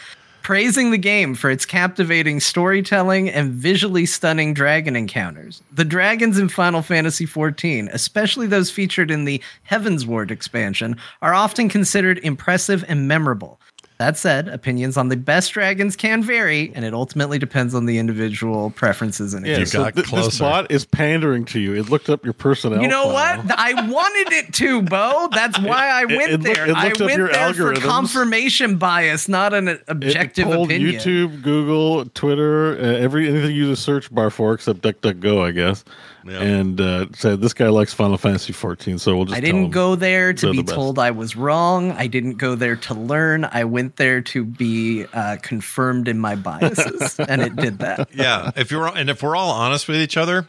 [SPEAKER 3] praising the game for its captivating storytelling and visually stunning dragon encounters. The dragons in Final Fantasy XIV, especially those featured in the Heavensward expansion, are often considered impressive and memorable. That said, opinions on the best dragons can vary, and it ultimately depends on the individual preferences and
[SPEAKER 4] Yeah.
[SPEAKER 1] You
[SPEAKER 4] so
[SPEAKER 1] got
[SPEAKER 4] th- this bot is pandering to you. It looked up your personnel.
[SPEAKER 3] You know
[SPEAKER 4] file.
[SPEAKER 3] what? I wanted it to, Beau. That's why I went
[SPEAKER 4] it look-
[SPEAKER 3] there.
[SPEAKER 4] it
[SPEAKER 3] I
[SPEAKER 4] looked up
[SPEAKER 3] went
[SPEAKER 4] your
[SPEAKER 3] there for
[SPEAKER 4] algorithms.
[SPEAKER 3] confirmation bias, not an objective
[SPEAKER 4] pulled
[SPEAKER 3] opinion.
[SPEAKER 4] YouTube, Google, Twitter, uh, every anything you use a search bar for except DuckDuckGo, I guess.
[SPEAKER 1] Yeah.
[SPEAKER 4] And uh, said this guy likes Final Fantasy 14, so we'll just.
[SPEAKER 3] I didn't
[SPEAKER 4] him.
[SPEAKER 3] go there to be
[SPEAKER 4] the
[SPEAKER 3] told I was wrong. I didn't go there to learn. I went there to be uh, confirmed in my biases, and it did that.
[SPEAKER 1] yeah if you're and if we're all honest with each other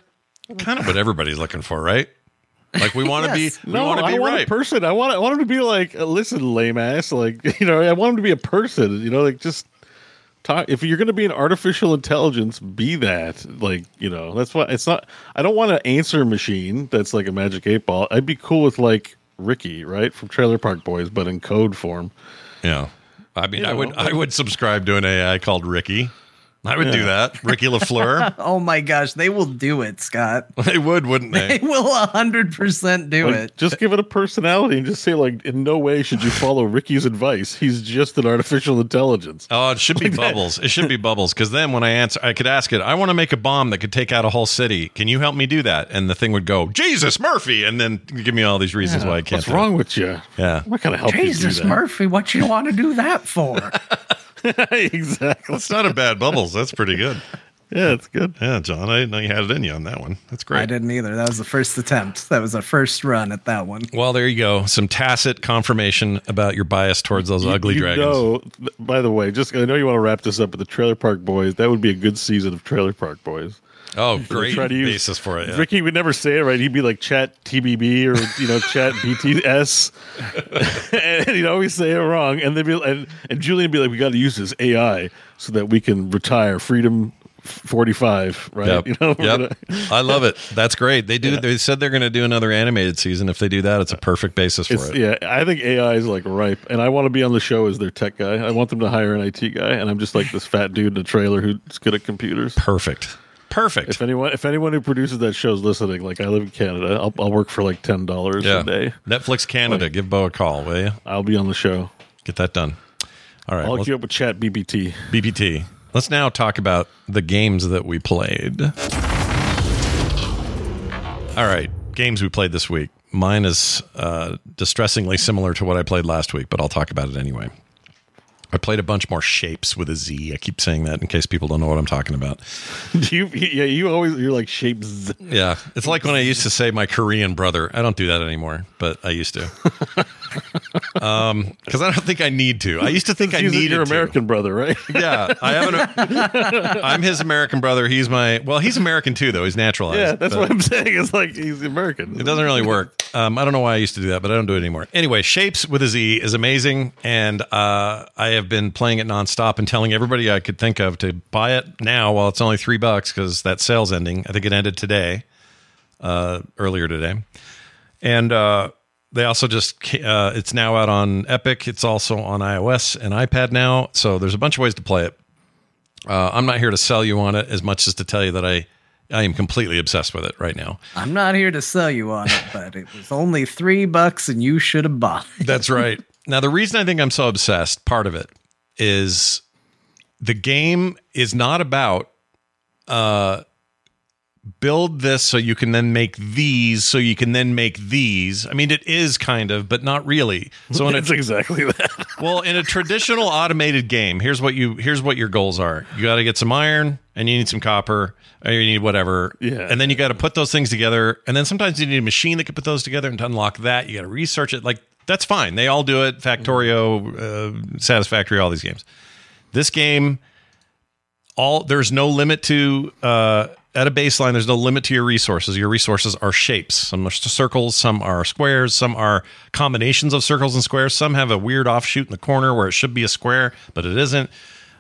[SPEAKER 1] kind of what everybody's looking for right like we want to
[SPEAKER 3] Yes.
[SPEAKER 1] be we
[SPEAKER 4] No,
[SPEAKER 1] want to
[SPEAKER 4] I
[SPEAKER 1] be
[SPEAKER 4] want
[SPEAKER 1] right
[SPEAKER 4] a person. I want. I want him to be like, listen, lame ass. Like, you know, I want him to be a person. You know, like just talk. If you're going to be an artificial intelligence, be that. Like, you know, that's what. It's not. I don't want an answer machine that's like a magic eight ball. I'd be cool with like Ricky, right, from Trailer Park Boys, but in code form.
[SPEAKER 1] yeah i mean
[SPEAKER 4] You
[SPEAKER 1] i would
[SPEAKER 4] know,
[SPEAKER 1] i would subscribe to an ai called ricky I would do that. Ricky LaFleur.
[SPEAKER 3] Oh my gosh, they will do it, Scott.
[SPEAKER 1] they would, wouldn't
[SPEAKER 3] They
[SPEAKER 1] they?
[SPEAKER 3] will hundred percent do
[SPEAKER 4] Like,
[SPEAKER 3] it.
[SPEAKER 4] Just give it a personality and just say like, in no way should you follow Ricky's advice. He's just an artificial intelligence.
[SPEAKER 1] Oh, it should be
[SPEAKER 4] Like that.
[SPEAKER 1] bubbles. It should be bubbles because then when I answer, I could ask it. I want to make a bomb that could take out a whole city. Can you help me do that? And the thing would go, Jesus Murphy, and then give me all these reasons why I can't.
[SPEAKER 4] What's
[SPEAKER 1] do it.
[SPEAKER 4] wrong with you?
[SPEAKER 1] Yeah.
[SPEAKER 4] What kind of gonna help you do that.
[SPEAKER 3] Murphy, what you want to do that for?
[SPEAKER 4] exactly.
[SPEAKER 1] That's not a bad bubbles. That's pretty good.
[SPEAKER 4] Yeah, it's good.
[SPEAKER 1] Yeah, Jon, I didn't know you had it in you on that one. That's great.
[SPEAKER 3] I didn't either. That was the first attempt. That was a first run at that one.
[SPEAKER 1] Well, there you go. Some tacit confirmation about your bias towards those ugly
[SPEAKER 4] you
[SPEAKER 1] dragons.
[SPEAKER 4] know, by the way, just I know you want to wrap this up, but the Trailer Park Boys that would be a good season of Trailer Park Boys.
[SPEAKER 1] Oh, great
[SPEAKER 4] try to use-
[SPEAKER 1] basis for it. yeah.
[SPEAKER 4] Ricky would never say it right. He'd be like Chat TBB or you know Chat BTS, and he'd always say it wrong. And they'd be and, and Julian would be like, "We got to use this AI so that we can retire Freedom 45." Right?
[SPEAKER 1] Yep.
[SPEAKER 4] You know.
[SPEAKER 1] yep. I love it. That's great. They do. They said they're going to do another animated season. If they do that, it's a perfect basis for
[SPEAKER 4] It's,
[SPEAKER 1] it.
[SPEAKER 4] yeah, I think AI is like ripe, and I want to be on the show as their tech guy. I want them to hire an IT guy, and I'm just like this fat dude in a trailer who's good at computers.
[SPEAKER 1] Perfect. Perfect.
[SPEAKER 4] If anyone, if anyone who produces that show is listening, like I live in Canada, I'll, I'll work for like ten dollars
[SPEAKER 1] yeah.
[SPEAKER 4] a day.
[SPEAKER 1] Netflix Canada. Give Beau a call, will you?
[SPEAKER 4] I'll be on the show.
[SPEAKER 1] Get that done. All right.
[SPEAKER 4] I'll hook you up with Chat BBT.
[SPEAKER 1] BBT. Let's now talk about the games that we played. All right, games we played this week. Mine is uh, distressingly similar to what I played last week, but I'll talk about it anyway. I played a bunch more Shapez with a Z. I keep saying that in case people don't know what I'm talking about.
[SPEAKER 4] Do you? Yeah, you always you're like shapes.
[SPEAKER 1] Yeah, it's like when I used to say my Korean brother. I don't do that anymore, but I used to. Um, because I don't think I need to. I used to think I needed
[SPEAKER 4] your
[SPEAKER 1] to.
[SPEAKER 4] American brother, right?
[SPEAKER 1] Yeah, I have an. I'm his American brother. He's my. Well, he's American too, though. He's naturalized.
[SPEAKER 4] yeah, that's what I'm saying. It's like he's American.
[SPEAKER 1] It doesn't really work. Um, I don't know why I used to do that, but I don't do it anymore. Anyway, Shapez with a Z is amazing, and uh, I have been playing it nonstop and telling everybody I could think of to buy it now while it's only three bucks because that sale's ending. I think it ended today, uh, earlier today, and uh, they also just uh, it's now out on Epic. It's also on iOS and iPad now, so there's a bunch of ways to play it. Uh, I'm not here to sell you on it as much as to tell you that I I am completely obsessed with it right now.
[SPEAKER 3] I'm not here to sell you on it, but it was only three bucks and you should have bought it.
[SPEAKER 1] That's right. Now, the reason I think I'm so obsessed, part of it is the game is not about uh, build this so you can then make these, so you can then make these. I mean, it is kind of, but not really. So in a,
[SPEAKER 4] It's exactly that.
[SPEAKER 1] well, in a traditional automated game, here's what you here's what your goals are. You got to get some iron, and you need some copper, or you need whatever.
[SPEAKER 4] Yeah.
[SPEAKER 1] And then you got to put those things together, and then sometimes you need a machine that can put those together. And to unlock that, you got to research it. Like that's fine. They all do it. Factorio, uh, Satisfactory, all these games. This game, all there's no limit to uh, at a baseline. There's no limit to your resources. Your resources are shapes. Some are circles, some are squares, some are combinations of circles and squares. Some have a weird offshoot in the corner where it should be a square, but it isn't.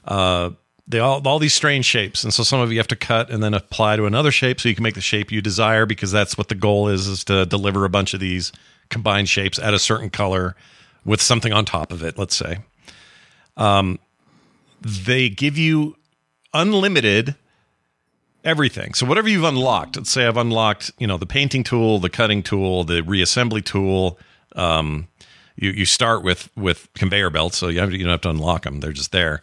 [SPEAKER 1] Uh, they all all these strange shapes, and so some of you have to cut and then apply to another shape so you can make the shape you desire because that's what the goal is: is to deliver a bunch of these combined shapes at a certain color with something on top of it. Let's say. Um, they give you unlimited everything. So whatever you've unlocked, let's say I've unlocked, you know, the painting tool, the cutting tool, the reassembly tool. Um, you you start with with conveyor belts, so you have, you don't have to unlock them; they're just there,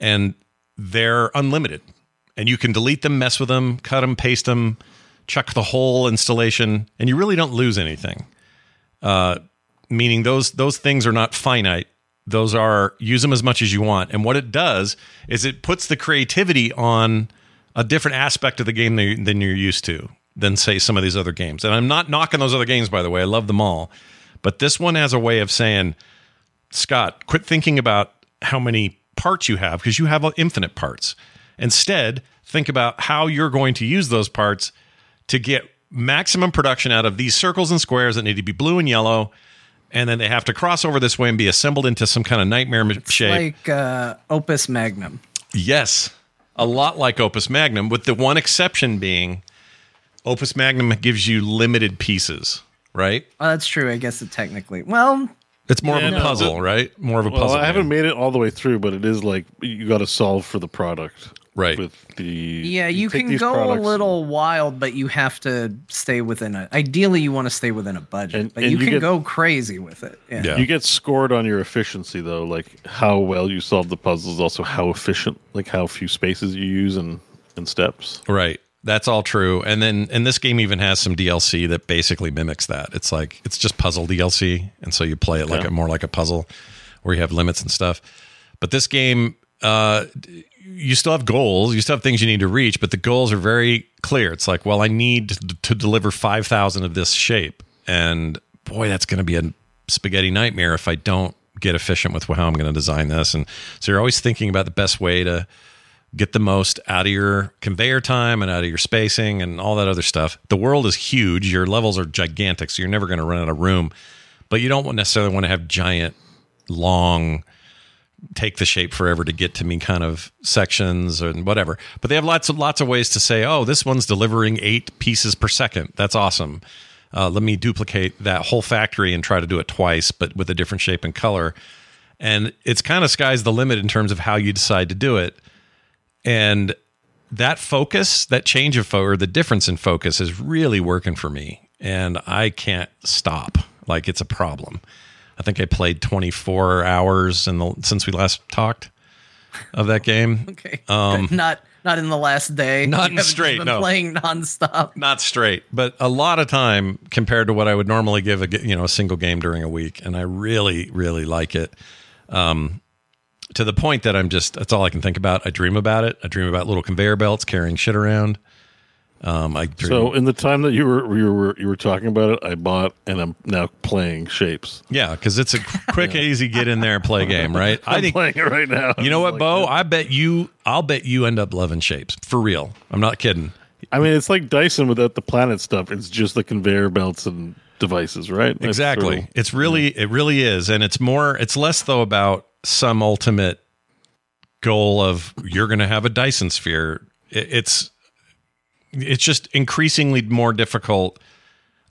[SPEAKER 1] and they're unlimited. And you can delete them, mess with them, cut them, paste them, chuck the whole installation, and you really don't lose anything. Uh, meaning those those things are not finite those are use them as much as you want and what it does is it puts the creativity on a different aspect of the game than than you're used to than say some of these other games. And i'm not knocking those other games by the way. I love them all. But this one has a way of saying scott quit thinking about how many parts you have because you have infinite parts. Instead think about how you're going to use those parts to get maximum production out of these circles and squares that need to be blue and yellow and then they have to cross over this way and be assembled into some kind of nightmare ma- shape.
[SPEAKER 3] Like uh, Opus Magnum.
[SPEAKER 1] yes, a lot like Opus Magnum, with the one exception being Opus Magnum gives you limited pieces, right?
[SPEAKER 3] Oh, that's true. I guess it technically. Well,
[SPEAKER 1] It's more
[SPEAKER 4] Yeah,
[SPEAKER 1] of a
[SPEAKER 4] no.
[SPEAKER 1] puzzle, right? More of a
[SPEAKER 4] Well,
[SPEAKER 1] puzzle.
[SPEAKER 4] I haven't
[SPEAKER 1] game.
[SPEAKER 4] made it all the way through, but it is like you got to solve for the product.
[SPEAKER 1] Right.
[SPEAKER 4] With the
[SPEAKER 3] Yeah, you,
[SPEAKER 4] take
[SPEAKER 3] can go a little wild, but you have to stay within a. Ideally, you want to stay within a budget,
[SPEAKER 4] And-
[SPEAKER 3] but
[SPEAKER 4] and
[SPEAKER 3] you,
[SPEAKER 4] you
[SPEAKER 3] can
[SPEAKER 4] get-
[SPEAKER 3] go crazy with it. Yeah.
[SPEAKER 1] Yeah.
[SPEAKER 4] You get scored on your efficiency though, like how well you solve the puzzles, also how efficient, like how few spaces you use and and steps.
[SPEAKER 1] Right. That's all true. And then and this game even has some DLC that basically mimics that. It's like it's just puzzle DLC, and so you play it like
[SPEAKER 4] Okay.
[SPEAKER 1] a more like a puzzle where you have limits and stuff. But this game uh you still have goals, you still have things you need to reach, but the goals are very clear. It's like, well, I need to, deliver 5,000 of this shape. And boy, that's going to be a spaghetti nightmare if I don't get efficient with how I'm going to design this. And so you're always thinking about the best way to get the most out of your conveyor time and out of your spacing and all that other stuff. The world is huge. Your levels are gigantic, so you're never going to run out of room. But you don't necessarily want to have giant, long, take the shape forever to get to me kind of sections and whatever. But they have lots of lots of ways to say, oh, this one's delivering eight pieces per second. That's awesome. Uh, let me duplicate that whole factory and try to do it twice, but with a different shape and color. And it's kind of sky's the limit in terms of how you decide to do it. And that focus, that change of focus, or the difference in focus is really working for me. And I can't stop. Like it's a problem. I think I played 24 hours in the, since we last talked of that game.
[SPEAKER 3] Okay. not not in the last day.
[SPEAKER 1] Um, Not straight, no.
[SPEAKER 3] Playing nonstop.
[SPEAKER 1] Not straight, but a lot of time compared to what I would normally give a you know a single game during a week, and I really really like it. Um, to the point that I'm just that's all I can think about. I dream about it. I dream about little conveyor belts carrying shit around. Um, I dream,
[SPEAKER 4] So in the time that you were you were you were talking about it, I bought and I'm now playing Shapez.
[SPEAKER 1] yeah, because it's a quick, easy get in there and play game, right? I
[SPEAKER 4] I'm
[SPEAKER 1] think
[SPEAKER 4] playing it right now.
[SPEAKER 1] you know what,
[SPEAKER 4] Like,
[SPEAKER 1] Beau? I bet you. I'll bet you end up loving Shapez for real. I'm not kidding.
[SPEAKER 4] I mean, it's like Dyson without the planet stuff. It's just the conveyor belts and devices, right?
[SPEAKER 1] Exactly it's really it really is and it's more it's less though about some ultimate goal of you're going to have a dyson sphere It- it's it's just increasingly more difficult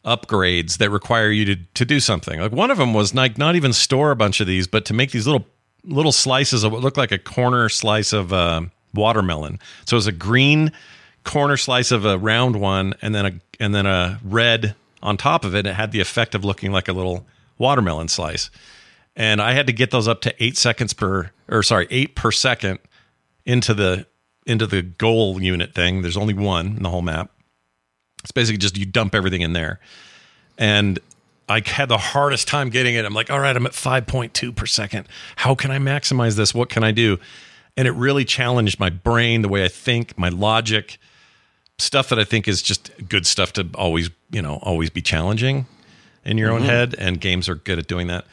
[SPEAKER 1] upgrades that require you to to do something. Like one of them was like not even store a bunch of these but to make these little little slices of what looked like a corner slice of uh, watermelon. So it was a green corner slice of a round one and then a and then a red on top of it. It had the effect of looking like a little watermelon slice. And i had to get those up to eight seconds per or sorry eight per second into the into the goal unit thing there's only one in the whole map it's basically just you dump everything in there and I had the hardest time getting it. I'm like, all right, I'm at 5.2 per second. How can I maximize this? What can I do? And it really challenged my brain, the way I think, my logic, stuff that I think is just good stuff to always, you know, always be challenging in your own head. And games are good at doing that.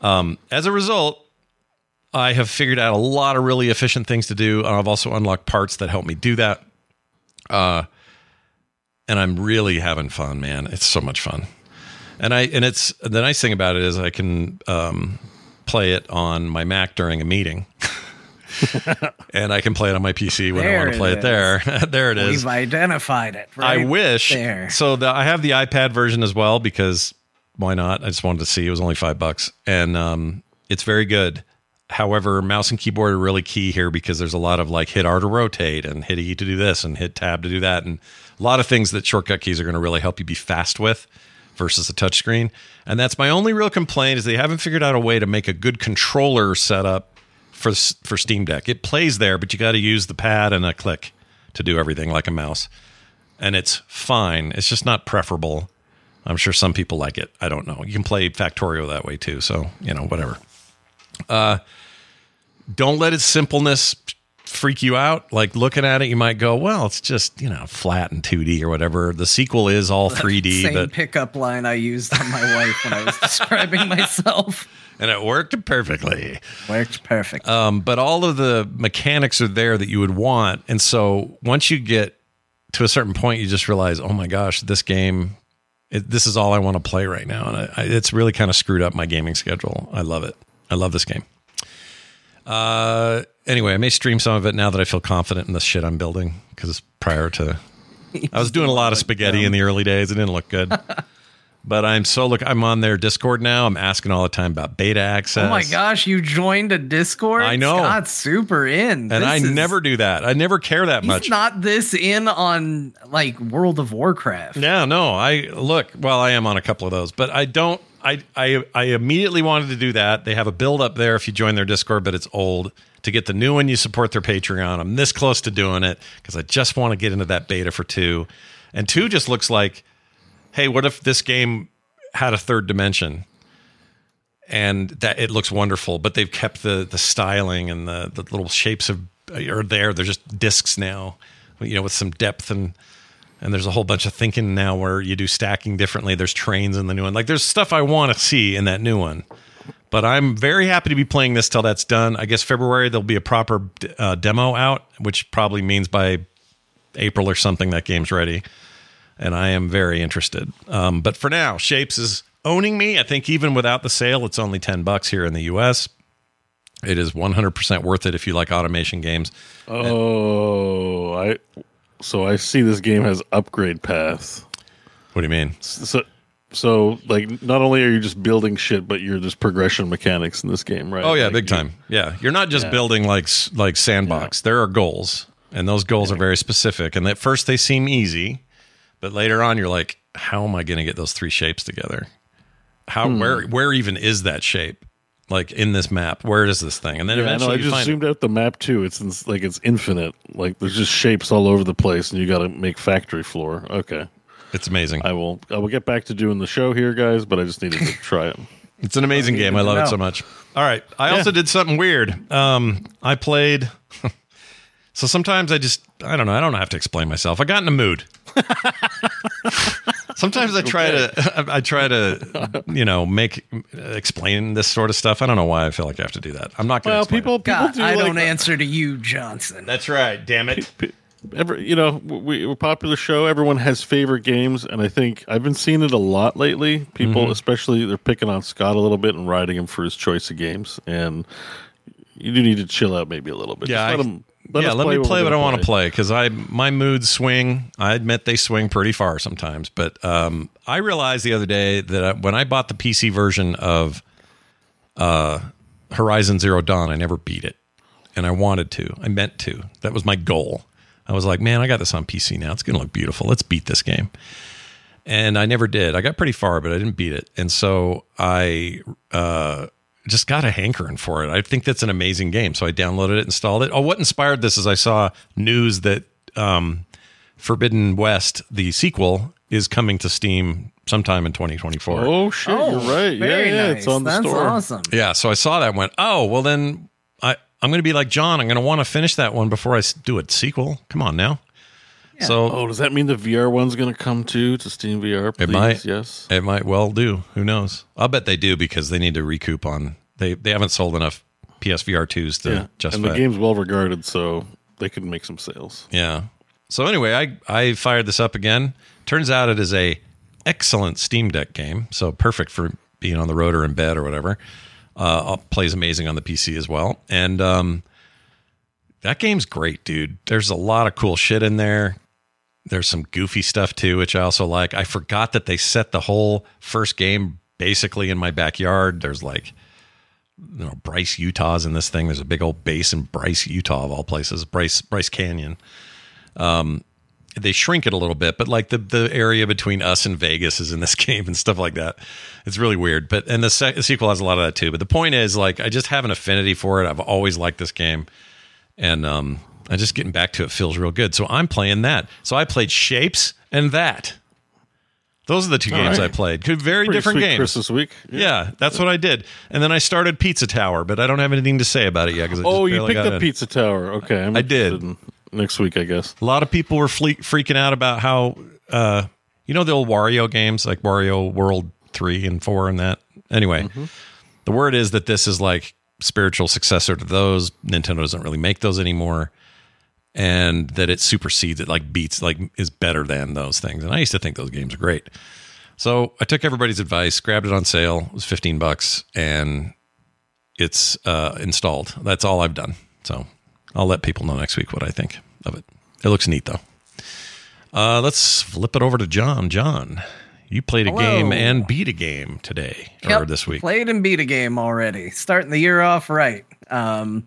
[SPEAKER 1] Um, as a result, I have figured out a lot of really efficient things to do. And I've also unlocked parts that help me do that. Uh, and I'm really having fun, man. It's so much fun. And I and it's the nice thing about it is I can um, play it on my Mac during a meeting, and I can play it on my PC when I want to play it. there. there it is.
[SPEAKER 3] We've identified it.
[SPEAKER 1] I wish.
[SPEAKER 3] there.
[SPEAKER 1] So the, I have the iPad version as well because why not? I just wanted to see. It was only five bucks, and um, it's very good. However, mouse and keyboard are really key here because there's a lot of like hit R to rotate and hit E to do this and hit tab to do that, and a lot of things that shortcut keys are going to really help you be fast with versus a touchscreen. And that's my only real complaint is they haven't figured out a way to make a good controller setup for for Steam Deck. It plays there, but you got to use the pad and a click to do everything like a mouse. And it's fine. It's just not preferable. I'm sure some people like it. I don't know. You can play Factorio that way too. So, you know, whatever. Uh, don't let its simpleness freak you out. Like looking at it, you might go, well, it's just, you know, flat and 2D or whatever. The sequel is all 3D,
[SPEAKER 3] Same
[SPEAKER 1] but
[SPEAKER 3] pickup line I used on my wife when I was describing myself.
[SPEAKER 1] and it worked perfectly.
[SPEAKER 3] Worked perfect.
[SPEAKER 1] Um, but all of the mechanics are there that you would want. And so once you get to a certain point, you just realize, oh my gosh, this game, it, this is all I want to play right now. And I, I, it's really kind of screwed up my gaming schedule. I love it. I love this game. Uh, anyway, I may stream some of it now that I feel confident in the shit I'm building because prior to, I was doing a lot of spaghetti in the early days. It didn't look good. But I'm so look. I'm on their Discord now. I'm asking all the time about beta access.
[SPEAKER 3] Oh my gosh, you joined a Discord?
[SPEAKER 1] I know.
[SPEAKER 3] Scott's super in.
[SPEAKER 1] And
[SPEAKER 3] This
[SPEAKER 1] I
[SPEAKER 3] is-
[SPEAKER 1] never do that. I never care that much.
[SPEAKER 3] not this in on like World of Warcraft.
[SPEAKER 1] Yeah, no. I look. Well, I am on a couple of those, but I don't. I I I immediately wanted to do that. They have a build up there if you join their Discord, but it's old. To get the new one, you support their Patreon. I'm this close to doing it because I just want to get into that beta for two, and two just looks like, hey, what if this game had a third dimension? and that it looks wonderful. But they've kept the the styling and the the little shapes of are there. They're just discs now, you know, with some depth and and there's a whole bunch of thinking now where you do stacking differently. There's trains in the new one. Like there's stuff I want to see in that new one. But I'm very happy to be playing this till that's done. I guess February there'll be a proper uh, demo out, which probably means by April or something that game's ready. And I am very interested. Um, but for now, Shapez is owning me. I think even without the sale, it's only 10 bucks here in the US. It is 100% worth it if you like automation games.
[SPEAKER 4] Oh, I. So I see this game has upgrade paths.
[SPEAKER 1] What do you mean?
[SPEAKER 4] So, so like, not only are you just building shit, but you're just progression mechanics in this game, right?
[SPEAKER 1] Oh yeah,
[SPEAKER 4] Like,
[SPEAKER 1] big
[SPEAKER 4] you-
[SPEAKER 1] time. Yeah, you're not just building like like sandbox. There are goals, and those goals are very specific. And at first they seem easy, but later on you're like, how am I going to get those three shapes together? How
[SPEAKER 4] Hmm.
[SPEAKER 1] where where even is that shape? Like in this map, where is this thing? And then
[SPEAKER 4] Yeah, I know.
[SPEAKER 1] eventually
[SPEAKER 4] I just zoomed out the map too. It's ins- like it's infinite. Like there's just shapes all over the place, and you got to make factory floor. Okay,
[SPEAKER 1] it's amazing.
[SPEAKER 4] I will. I will get back to doing the show here, guys. But I just needed to try it.
[SPEAKER 1] It's an amazing game. I love it so much. All right. I also did something weird. Um, I played. so sometimes I just, I don't know. I don't have to explain myself. I got in a mood. sometimes I try to, I try to, you know, make, explain this sort of stuff. I don't know why I feel like I have to do that. I'm not going to
[SPEAKER 4] Well, people,
[SPEAKER 1] it.
[SPEAKER 4] people
[SPEAKER 3] God,
[SPEAKER 4] do.
[SPEAKER 3] I
[SPEAKER 4] like,
[SPEAKER 3] don't answer to you, Johnson.
[SPEAKER 1] That's right. Damn it.
[SPEAKER 4] Every, you know, we, we're a popular show. Everyone has favorite games, and I think I've been seeing it a lot lately. People,
[SPEAKER 1] Mm-hmm.
[SPEAKER 4] especially, they're picking on Scott a little bit and riding him for his choice of games. And you do need to chill out maybe a little bit.
[SPEAKER 1] Yeah,
[SPEAKER 4] Just let
[SPEAKER 1] I-
[SPEAKER 4] him. Let
[SPEAKER 1] yeah, let me play what I want to play because I my moods swing. I admit they swing pretty far sometimes, but um, I realized the other day that I, when I bought the PC version of uh, Horizon Zero Dawn, I never beat it, and I wanted to. I meant to. That was my goal. I was like, man, I got this on PC now. It's going to look beautiful. Let's beat this game. And I never did. I got pretty far, but I didn't beat it. And so I uh, just got a hankering for it. I think that's an amazing game. So I downloaded it, installed it. Oh, what inspired this is I saw news that um, Forbidden West, the sequel, is coming to Steam sometime in 2024.
[SPEAKER 4] Oh shit, you're right. Yeah,
[SPEAKER 3] very
[SPEAKER 4] yeah,
[SPEAKER 3] nice.
[SPEAKER 4] it's on the
[SPEAKER 3] That's
[SPEAKER 4] store.
[SPEAKER 3] awesome.
[SPEAKER 1] Yeah, so I saw that and went, oh, well then I, I'm going to be like Jon. I'm going to want to finish that one before I do a sequel. Come on now. So
[SPEAKER 4] Oh, does that mean the VR one's going to come too to Steam VR? Please?
[SPEAKER 1] It might.
[SPEAKER 4] Yes.
[SPEAKER 1] It might well do. Who knows? I'll bet they do because they need to recoup on they they haven't sold enough PSVR twos to
[SPEAKER 4] Yeah.
[SPEAKER 1] justify.
[SPEAKER 4] and the game's well regarded, so they could make some sales.
[SPEAKER 1] Yeah. So anyway, I I fired this up again. Turns out it is a excellent Steam Deck game. So perfect for being on the road or in bed or whatever. Uh, plays amazing on the PC as well. And um, that game's great, dude. There's a lot of cool shit in there. There's some goofy stuff too, which I also like. I forgot that they set the whole first game basically in my backyard. There's like, you know, Bryce, Utah's in this thing. There's a big old base in Bryce, Utah, of all places, Bryce, Bryce Canyon. Um, they shrink it a little bit, but like the the area between us and Vegas is in this game and stuff like that. It's really weird. But and the, se- the sequel has a lot of that too. But the point is, like, I just have an affinity for it. I've always liked this game, and um, I just getting back to it feels real good. So I'm playing that. So I played Shapez and that. Those are the two games
[SPEAKER 4] right.
[SPEAKER 1] I played. Good, very
[SPEAKER 4] Pretty
[SPEAKER 1] different games.
[SPEAKER 4] Christmas week.
[SPEAKER 1] Yeah, that's what I did. And then I started Pizza Tower, but I don't have anything to say about it yet because
[SPEAKER 4] Oh, you picked up
[SPEAKER 1] in.
[SPEAKER 4] Pizza Tower. Okay, I'm
[SPEAKER 1] I did.
[SPEAKER 4] next week, I guess.
[SPEAKER 1] A lot of people were fle- freaking out about how, uh, you know, the old Wario games like Wario World three and four and that. Anyway, the word is that this is like spiritual successor to those. Nintendo doesn't really make those anymore, and that it supersedes it, like beats, like is better than those things. And I used to think those games are great. So I took everybody's advice, grabbed it on sale. It was fifteen bucks, and it's uh, installed. That's all I've done. So I'll let people know next week what I think of it. It looks neat though. Uh, let's flip it over to Jon. Jon, You played a
[SPEAKER 3] Hello.
[SPEAKER 1] game and beat a game today or this week.
[SPEAKER 3] Played and beat a game already. Starting the year off right. Um,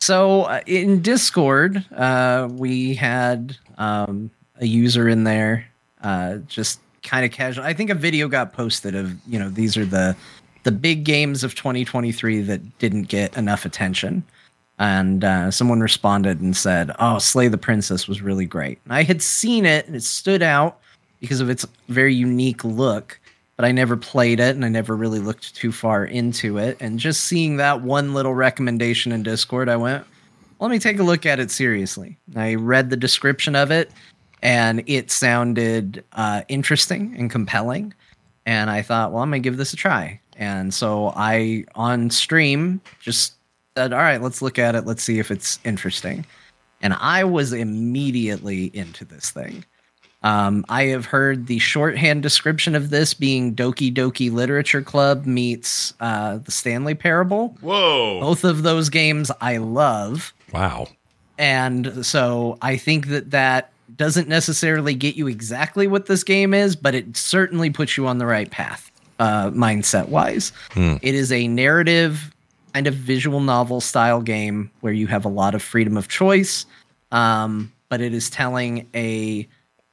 [SPEAKER 3] so uh, in Discord, uh, we had um, a user in there, uh, just kind of casual. I think a video got posted of you know these are the the big games of 2023 that didn't get enough attention. And uh, someone responded and said, "Oh, Slay the Princess was really great." And I had seen it, and it stood out because of its very unique look but I never played it and I never really looked too far into it. And just seeing that one little recommendation in Discord, I went, let me take a look at it seriously. I read the description of it and it sounded uh, interesting and compelling. And I thought, well, I'm going to give this a try. And so I, on stream, just said, all right, let's look at it. Let's see if it's interesting. And I was immediately into this thing. Um, I have heard the shorthand description of this being Doki Doki Literature Club meets uh, the Stanley Parable.
[SPEAKER 1] Whoa.
[SPEAKER 3] Both of those games I love.
[SPEAKER 1] Wow.
[SPEAKER 3] And so I think that that doesn't necessarily get you exactly what this game is, but it certainly puts you on the right path, uh, mindset wise. It is a narrative, kind of visual novel style game where you have a lot of freedom of choice, um, but it is telling a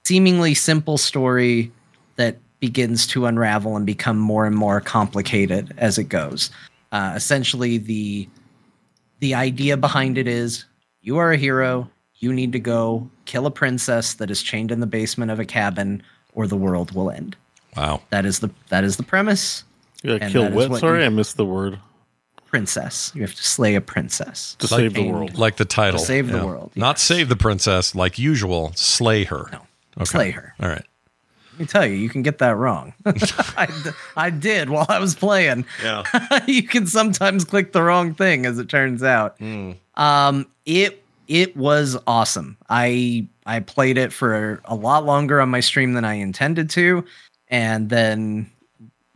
[SPEAKER 3] seemingly simple story that begins to unravel and become more and more complicated as it goes. Uh, essentially, the the idea behind it is you are a hero. You need to go kill a princess that is chained in the basement of a cabin, or the world will end.
[SPEAKER 1] Wow.
[SPEAKER 3] That is the that is the premise.
[SPEAKER 4] You gotta kill what?
[SPEAKER 3] what
[SPEAKER 4] Sorry,
[SPEAKER 3] you-
[SPEAKER 4] I missed the word.
[SPEAKER 3] Princess. You have to slay a princess.
[SPEAKER 4] To
[SPEAKER 1] Like
[SPEAKER 4] save the world.
[SPEAKER 1] Like the title.
[SPEAKER 3] To save the world,
[SPEAKER 1] Not save the princess like usual, slay her.
[SPEAKER 3] No. Slay her.
[SPEAKER 1] All right.
[SPEAKER 3] Let me tell you, you can get that wrong. I did while I was playing.
[SPEAKER 1] Yeah.
[SPEAKER 3] you can sometimes click the wrong thing, as it turns out. Um, it it was awesome. I I played it for a lot longer on my stream than I intended to, and then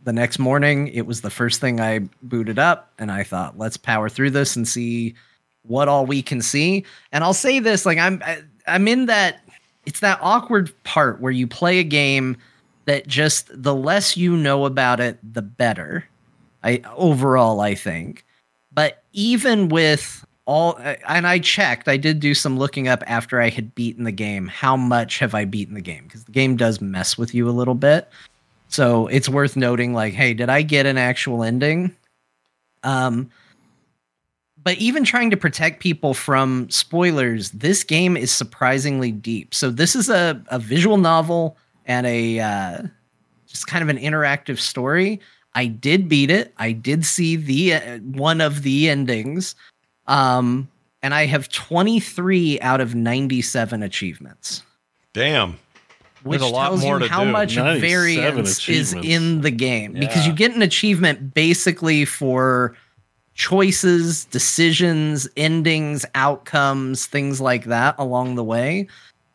[SPEAKER 3] the next morning it was the first thing I booted up, and I thought, let's power through this and see what all we can see. And I'll say this, like I'm I- I'm in that it's that awkward part where you play a game that just the less you know about it, the better. I overall I think. But even with all and I checked, I did do some looking up after I had beaten the game. How much have I beaten the game? Because the game does mess with you a little bit. So it's worth noting, like, hey, did I get an actual ending? Um, but even trying to protect people from spoilers, this game is surprisingly deep. So this is a, a visual novel and a uh, just kind of an interactive story. I did beat it. I did see the uh, one of the endings, um, and I have 23 out of 97 achievements
[SPEAKER 1] Damn.
[SPEAKER 3] which
[SPEAKER 1] There's a lot
[SPEAKER 3] tells
[SPEAKER 1] more
[SPEAKER 3] you
[SPEAKER 1] to
[SPEAKER 3] how
[SPEAKER 1] do.
[SPEAKER 3] much
[SPEAKER 4] 97
[SPEAKER 3] variance is in the game because you get an achievement basically for choices, decisions, endings, outcomes, things like that along the way.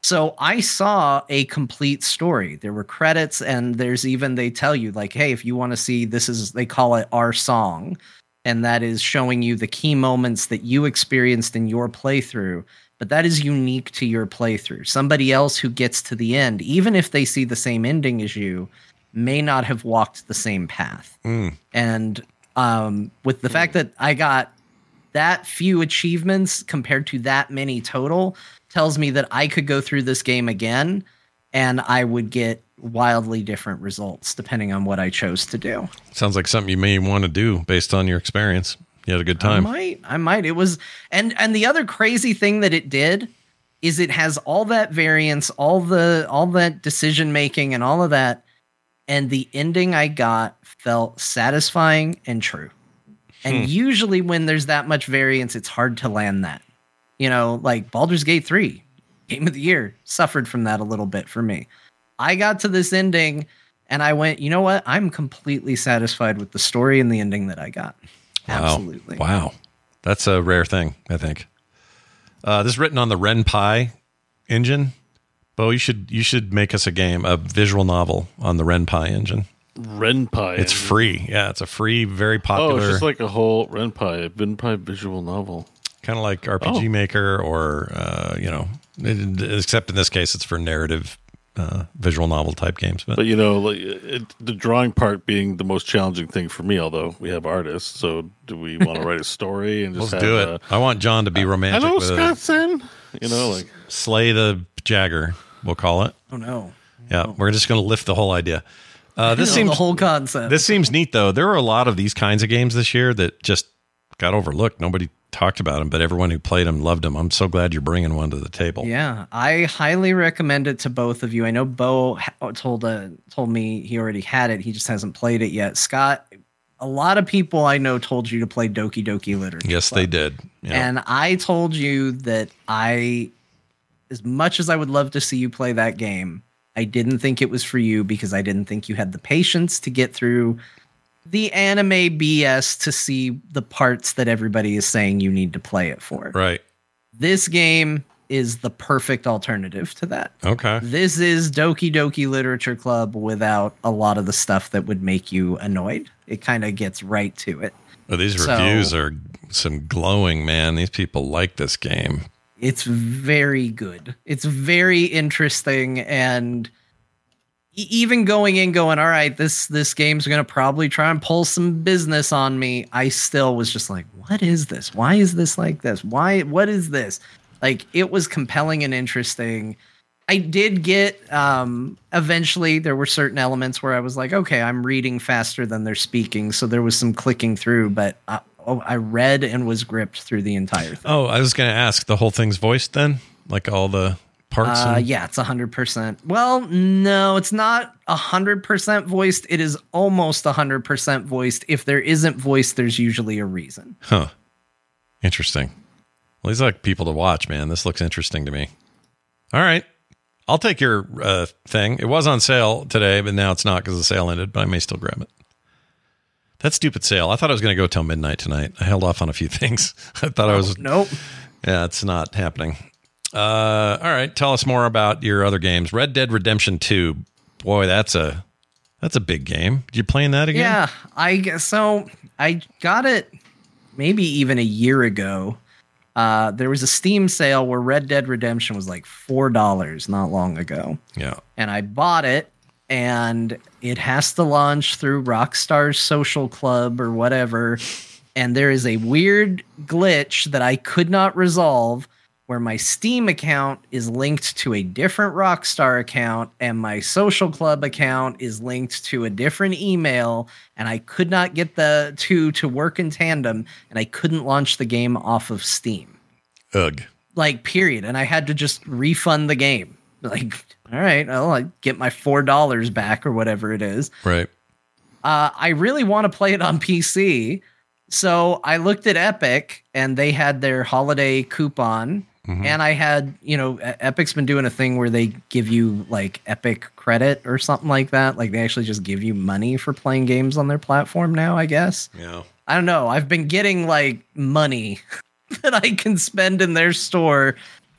[SPEAKER 3] So I saw a complete story. There were credits and there's even they tell you like hey if you want to see this is they call it our song and that is showing you the key moments that you experienced in your playthrough but that is unique to your playthrough. Somebody else who gets to the end, even if they see the same ending as you, may not have walked the same path. Hmm. And um, with the fact that I got that few achievements compared to that many total, tells me that I could go through this game again and I would get wildly different results depending on what I chose to do.
[SPEAKER 1] Sounds like something you may want to do based on your experience. You had a good time.
[SPEAKER 3] I might. I might. It was and and the other crazy thing that it did is it has all that variance, all the all that decision making and all of that and the ending I got felt satisfying and true. And usually when there's that much variance it's hard to land that. You know, like Baldur's Gate 3, game of the year, suffered from that a little bit for me. I got to this ending and I went, "You know what? I'm completely satisfied with the story and the ending that I got."
[SPEAKER 1] Wow.
[SPEAKER 3] Absolutely.
[SPEAKER 1] Wow. That's a rare thing, I think. Uh, this is written on the Ren'Py engine. Beau, you should you should make us a game, a visual novel on the Ren'Py engine.
[SPEAKER 4] Ren'Py.
[SPEAKER 1] It's free. Yeah, it's a free, very
[SPEAKER 4] Oh,
[SPEAKER 1] popular,
[SPEAKER 4] it's just like a whole Ren'Py, a Ren'Py visual novel.
[SPEAKER 1] kind of like RPG
[SPEAKER 4] Oh.
[SPEAKER 1] Maker, or uh, you know, it- except in this case, it's for narrative uh, visual novel type games. But,
[SPEAKER 4] But you know, like it, the drawing part being the most challenging thing for me. Although we have artists, so do we want to write a story and just
[SPEAKER 1] let's
[SPEAKER 4] have,
[SPEAKER 1] do it.
[SPEAKER 4] uh,
[SPEAKER 1] I want Jon to be romantic
[SPEAKER 4] Hello,
[SPEAKER 1] with
[SPEAKER 4] Scott You know, like
[SPEAKER 1] Slay the Jagger, we'll call it.
[SPEAKER 3] Oh no.
[SPEAKER 1] Yeah, we're just going to lift the whole idea. Uh, this seems
[SPEAKER 3] the whole concept.
[SPEAKER 1] this seems neat though. There were a lot of these kinds of games this year that just got overlooked. Nobody talked about them, but everyone who played them loved them. I'm so glad you're bringing one to the table.
[SPEAKER 3] Yeah, I highly recommend it to both of you. I know Beau told uh, told me he already had it. He just hasn't played it yet. Scott, a lot of people I know told you to play Doki Doki Literature.
[SPEAKER 1] Yes,
[SPEAKER 3] Club.
[SPEAKER 1] they did. Yeah.
[SPEAKER 3] And I told you that I, as much as I would love to see you play that game, I didn't think it was for you because I didn't think you had the patience to get through the anime BS to see the parts that everybody is saying you need to play it for.
[SPEAKER 1] right.
[SPEAKER 3] This game is the perfect alternative to that.
[SPEAKER 1] Okay.
[SPEAKER 3] This is Doki Doki Literature Club without a lot of the stuff that would make you annoyed. It kind of gets right to it.
[SPEAKER 1] Well, these
[SPEAKER 3] So-
[SPEAKER 1] reviews are some glowing, man. These people like this game.
[SPEAKER 3] It's very good. It's very interesting and even going in going all right this this game's going to probably try and pull some business on me. I still was just like what is this? Why is this like this? Why what is this? Like it was compelling and interesting. I did get um eventually there were certain elements where I was like okay, I'm reading faster than they're speaking, so there was some clicking through, but I, oh, I read and was gripped through the entire thing.
[SPEAKER 1] Oh, I was going to ask the whole thing's voiced then? Like all the parts?
[SPEAKER 3] Uh,
[SPEAKER 1] and-
[SPEAKER 3] yeah, it's hundred percent. Well, no, it's not hundred percent voiced. It is almost hundred percent voiced. If there isn't voiced, there's usually a reason.
[SPEAKER 1] Huh. Interesting. Well, these are like people to watch, man. This looks interesting to me. All right. I'll take your uh, thing. It was on sale today, but now it's not because the sale ended, but I may still grab it. That stupid sale. I thought I was going to go till midnight tonight. I held off on a few things. I thought I was.
[SPEAKER 3] Nope.
[SPEAKER 1] Yeah, it's not happening. Uh, all right. Tell us more about your other games. Red Dead Redemption 2. Boy, that's a that's a big game. You playing that again?
[SPEAKER 3] Yeah, I guess so. I got it maybe even a year ago. Uh, there was a Steam sale where Red Dead Redemption was like four dollars not long ago.
[SPEAKER 1] Yeah.
[SPEAKER 3] and I bought it and it has to launch through Rockstar's social club or whatever. And there is a weird glitch that I could not resolve where my Steam account is linked to a different Rockstar account and my social club account is linked to a different email. And I could not get the two to work in tandem and I couldn't launch the game off of Steam.
[SPEAKER 1] Ugh.
[SPEAKER 3] like period. And i had to just refund the game. Like all right i'll get my four dollars back or whatever it is
[SPEAKER 1] Right.
[SPEAKER 3] uh, i really want to play it on pc so i looked at epic and they had their holiday coupon and i had you know epic's been doing a thing where they give you like epic credit or something like that like they actually just give you money for playing games on their platform now i guess
[SPEAKER 1] Yeah.
[SPEAKER 3] I don't know. I've been getting like money that I can spend in their store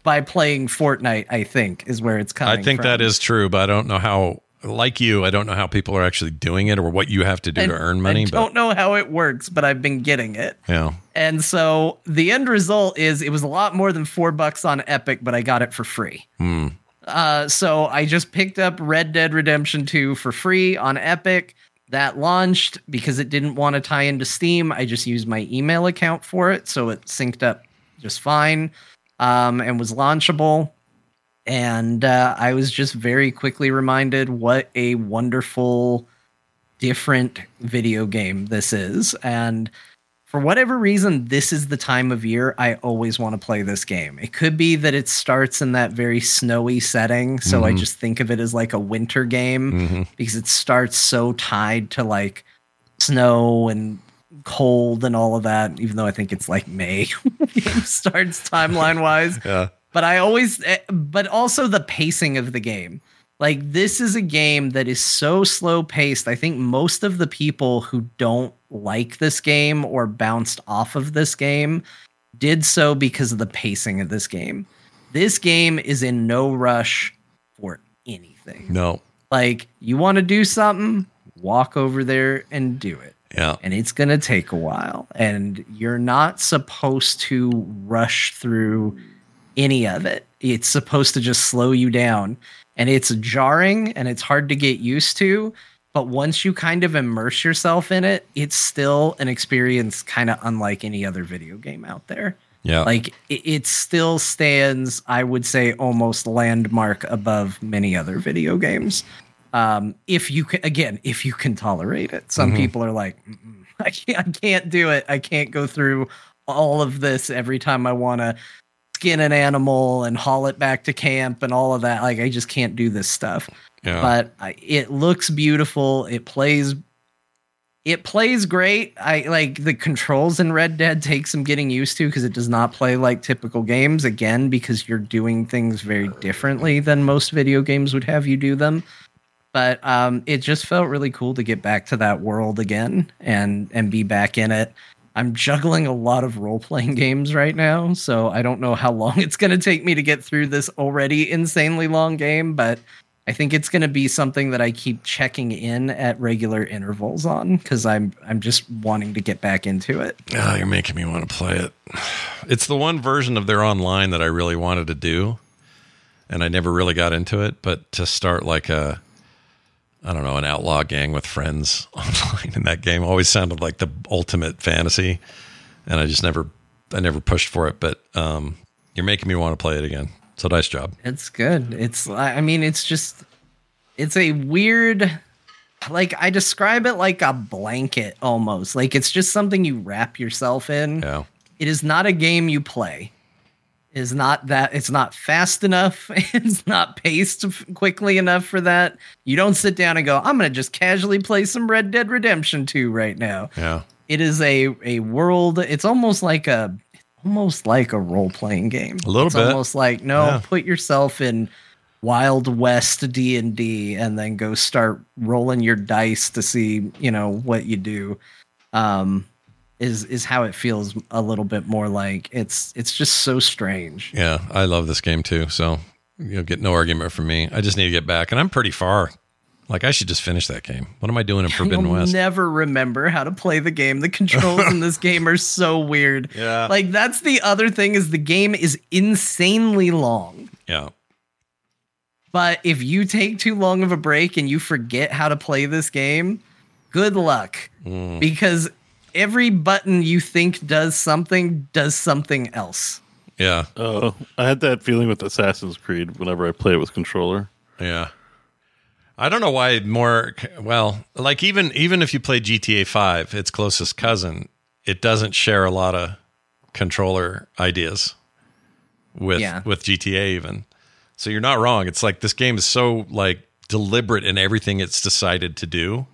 [SPEAKER 3] by playing Fortnite, I think, is where it's coming from.
[SPEAKER 1] I think
[SPEAKER 3] from.
[SPEAKER 1] that is true, but I don't know how. Like you, I don't know how people are actually doing it or what you have to do
[SPEAKER 3] I-
[SPEAKER 1] to earn money.
[SPEAKER 3] I
[SPEAKER 1] but
[SPEAKER 3] don't know how it works, but I've been getting it.
[SPEAKER 1] yeah,
[SPEAKER 3] And so the end result is it was a lot more than four bucks on Epic, but I got it for free.
[SPEAKER 1] Hmm.
[SPEAKER 3] Uh, so I just picked up Red Dead Redemption 2 for free on Epic. That launched because it didn't want to tie into Steam. I just used my email account for it, so it synced up just fine um, and was launchable. And uh, I was just very quickly reminded what a wonderful, different video game this is. And for whatever reason, this is the time of year I always want to play this game. It could be that it starts in that very snowy setting. So I just think of it as like a winter game because it starts so tied to like snow and cold and all of that, even though I think it's like May game starts timeline wise
[SPEAKER 1] yeah,
[SPEAKER 3] but I always, eh, but also the pacing of the game. Like, this is a game that is so slow paced. I think most of the people who don't like this game or bounced off of this game did so because of the pacing of this game. This game is in no rush for anything.
[SPEAKER 1] no,
[SPEAKER 3] Like, you want to do something, walk over there and do it
[SPEAKER 1] yeah,
[SPEAKER 3] and it's going to take a while and you're not supposed to rush through any of it. It's supposed to just slow you down. And it's jarring and it's hard to get used to. But once you kind of immerse yourself in it, it's still an experience kind of unlike any other video game out there.
[SPEAKER 1] Yeah.
[SPEAKER 3] Like it, it still stands, I would say, almost landmark above many other video games. Um, if you can, again, if you can tolerate it. Some people are like, I can't, I can't do it. I can't go through all of this every time I want to skin an animal and haul it back to camp and all of that. Like I just can't do this stuff.
[SPEAKER 1] yeah.
[SPEAKER 3] But I, it looks beautiful. It plays it plays great. I like the controls in Red Dead take some getting used to because it does not play like typical games again because you're doing things very differently than most video games would have you do them. But um, it just felt really cool to get back to that world again and and be back in it. I'm juggling a lot of role playing games right now, so I don't know how long it's going to take me to get through this already insanely long game, but I think it's going to be something that I keep checking in at regular intervals on because I'm I'm just wanting to get back into it.
[SPEAKER 1] Oh, you're making me want to play it. It's the one version of their online that I really wanted to do, and I never really got into it. But to start like a, I don't know, an outlaw gang with friends online in that game always sounded like the ultimate fantasy, and I just never, I never pushed for it. But um, you're making me want to play it again. So nice job.
[SPEAKER 3] It's good. It's I mean it's just it's a weird like I describe it like a blanket almost. Like it's just something you wrap yourself in.
[SPEAKER 1] Yeah.
[SPEAKER 3] It is not a game you play. Is not that it's not fast enough. It's not paced quickly enough for that. You don't sit down and go, I'm going to just casually play some Red Dead Redemption 2 right now.
[SPEAKER 1] Yeah.
[SPEAKER 3] It is a a world. It's almost like a almost like a role playing game.
[SPEAKER 1] A little
[SPEAKER 3] it's
[SPEAKER 1] bit.
[SPEAKER 3] almost like no,
[SPEAKER 1] Yeah.
[SPEAKER 3] put yourself in Wild West D and D, and then go start rolling your dice to see you know what you do. Um, is is how it feels a little bit more like it's it's just so strange.
[SPEAKER 1] Yeah. I love this game too. So you'll get no argument from me. I just need to get back, and I'm pretty far. Like I should just finish that game. What am I doing in Forbidden
[SPEAKER 3] You'll
[SPEAKER 1] West?
[SPEAKER 3] never remember how to play the game. The controls in this game are so weird.
[SPEAKER 1] Yeah.
[SPEAKER 3] Like that's the other thing is the game is insanely long.
[SPEAKER 1] yeah.
[SPEAKER 3] But if you take too long of a break and you forget how to play this game, good luck.
[SPEAKER 1] Mm.
[SPEAKER 3] Because every button you think does something does something else.
[SPEAKER 1] Yeah.
[SPEAKER 4] Oh, I had that feeling with Assassin's Creed whenever I play it with controller.
[SPEAKER 1] Yeah. I don't know why more well, like even even if you play GTA 5, its closest cousin, it doesn't share a lot of controller ideas with
[SPEAKER 3] Yeah.
[SPEAKER 1] with GTA even. So you're not wrong. It's like this game is so like deliberate in everything it's decided to do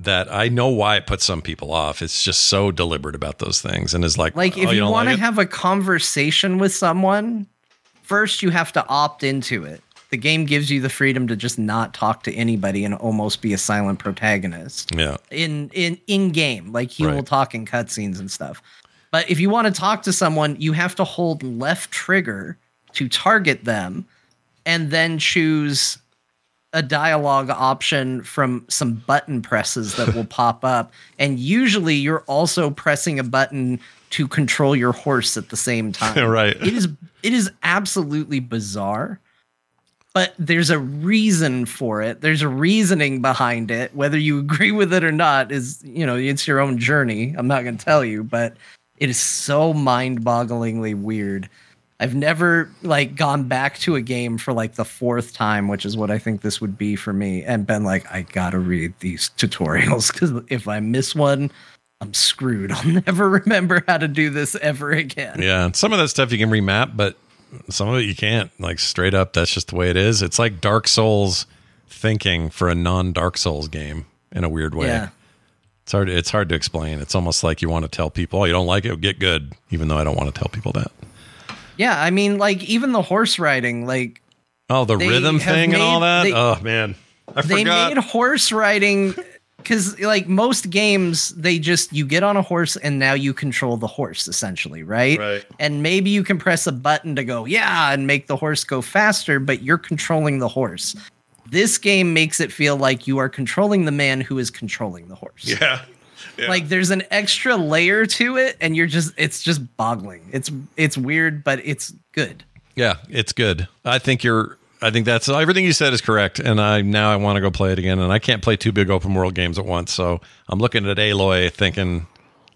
[SPEAKER 1] that I know why it puts some people off. It's just so deliberate about those things and is like
[SPEAKER 3] Like if
[SPEAKER 1] oh,
[SPEAKER 3] you,
[SPEAKER 1] don't
[SPEAKER 3] want
[SPEAKER 1] like
[SPEAKER 3] to
[SPEAKER 1] it?
[SPEAKER 3] have a conversation with someone, first you have to opt into it. The game gives you the freedom to just not talk to anybody and almost be a silent protagonist.
[SPEAKER 1] Yeah.
[SPEAKER 3] in in in game like he will talk in cutscenes and stuff but if you want to talk to someone you have to hold left trigger to target them and then choose a dialogue option from some button presses that will pop up. And usually you're also pressing a button to control your horse at the same time.
[SPEAKER 1] Right.
[SPEAKER 3] it is it is absolutely bizarre but there's a reason for it. There's a reasoning behind it. Whether you agree with it or not is you know it's your own journey. I'm not going to tell you but it is so mind-bogglingly weird i've never like gone back to a game for like the fourth time which is what i think this would be for me and been like i gotta read these tutorials because if i miss one i'm screwed i'll never remember how to do this ever again
[SPEAKER 1] Yeah, some of that stuff you can remap, but some of it you can't. Like straight up, that's just the way it is. It's like Dark Souls thinking for a non-Dark Souls game in a weird way.
[SPEAKER 3] yeah
[SPEAKER 1] It's hard. It's hard to explain. It's almost like you want to tell people, "Oh, you don't like it, get good," even though I don't want to tell people that.
[SPEAKER 3] Yeah, I mean, like even the horse riding, like
[SPEAKER 1] Oh, the rhythm thing and all that.
[SPEAKER 3] they-
[SPEAKER 1] oh man, I
[SPEAKER 3] they
[SPEAKER 1] forgot.
[SPEAKER 3] made horse riding because, like most games, they just you get on a horse and now you control the horse essentially, right?
[SPEAKER 1] Right.
[SPEAKER 3] And maybe you can press a button to go, yeah, and make the horse go faster, but you're controlling the horse. This game makes it feel like you are controlling the man who is controlling the horse.
[SPEAKER 1] yeah,
[SPEAKER 3] Like there's an extra layer to it, and you're just it's just boggling. It's it's weird, but it's good.
[SPEAKER 1] Yeah, it's good. I think you're. I think that's everything you said is correct, and I now I want to go play it again, and I can't play two big open world games at once, so I'm looking at Aloy thinking,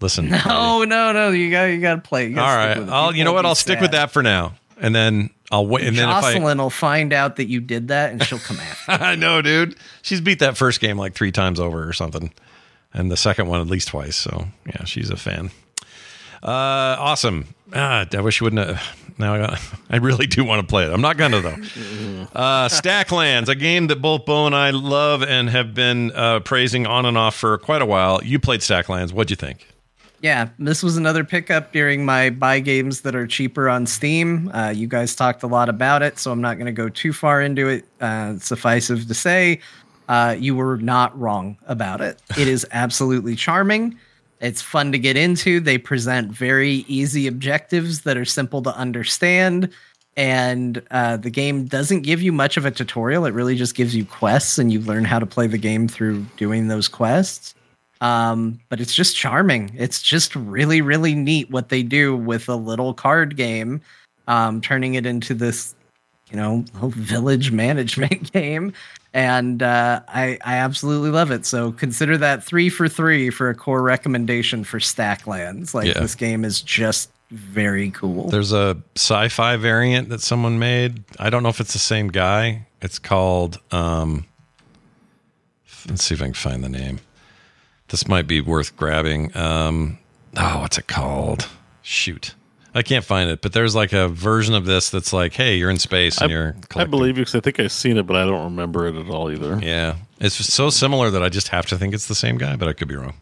[SPEAKER 1] listen,
[SPEAKER 3] Oh no, no, you got you got to play. You
[SPEAKER 1] all right,
[SPEAKER 3] stick with it.
[SPEAKER 1] I'll you know what, I'll stick with that for now, and then I'll wait, and then if I
[SPEAKER 3] Jocelyn will find out that you did that, and she'll come after.
[SPEAKER 1] I know, dude. She's beat that first game like three times over or something, and the second one at least twice. So yeah, she's a fan. Uh, awesome. Ah, I wish you wouldn't. Have, now I, got, I really do want to play it. I'm not gonna though. Uh, Stacklands, a game that both Beau and I love and have been uh, praising on and off for quite a while. You played Stacklands. What'd you think?
[SPEAKER 3] Yeah, this was another pickup during my buy games that are cheaper on Steam. Uh, you guys talked a lot about it, so I'm not going to go too far into it. Uh, suffice it to say, uh, you were not wrong about it. It is absolutely charming. It's fun to get into. They present very easy objectives that are simple to understand. And uh, the game doesn't give you much of a tutorial. It really just gives you quests, and you learn how to play the game through doing those quests. Um, but it's just charming. It's just really, really neat what they do with a little card game, um, turning it into this, you know, village management game. And uh, I, I absolutely love it. So consider that three for three for a core recommendation for Stacklands. Like
[SPEAKER 1] Yeah.
[SPEAKER 3] this game is just very cool.
[SPEAKER 1] There's a sci-fi variant that someone made. I don't know if it's the same guy. It's called. Um, let's see if I can find the name. This might be worth grabbing. Um, oh, what's it called? Shoot, I can't find it. But there's like a version of this that's like, hey, you're in space and
[SPEAKER 4] I,
[SPEAKER 1] you're.
[SPEAKER 4] I believe you because I think I've seen it, but I don't remember it at all either.
[SPEAKER 1] Yeah, it's so similar that I just have to think it's the same guy, but I could be wrong.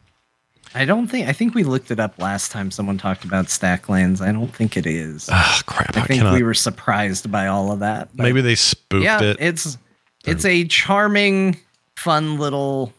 [SPEAKER 3] I don't think, I think we looked it up last time someone talked about Stacklands. I don't think it is.
[SPEAKER 1] Ah, crap! I,
[SPEAKER 3] I think
[SPEAKER 1] cannot.
[SPEAKER 3] we were surprised by all of that.
[SPEAKER 1] maybe they spoofed
[SPEAKER 3] yeah,
[SPEAKER 1] it.
[SPEAKER 3] it's it's a charming, fun little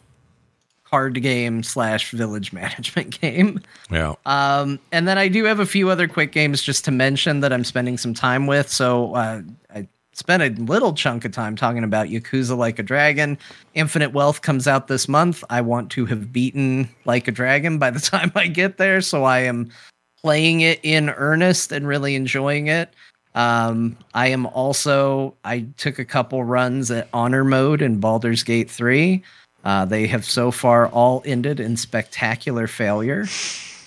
[SPEAKER 3] card game slash village management game.
[SPEAKER 1] yeah.
[SPEAKER 3] Um, and then I do have a few other quick games just to mention that I'm spending some time with. So uh, I spent a little chunk of time talking about Yakuza Like a Dragon. Infinite Wealth comes out this month. I want to have beaten Like a Dragon by the time I get there, so I am playing it in earnest and really enjoying it. Um, I am also I took a couple runs at honor mode in Baldur's Gate 3. Uh, they have so far all ended in spectacular failure.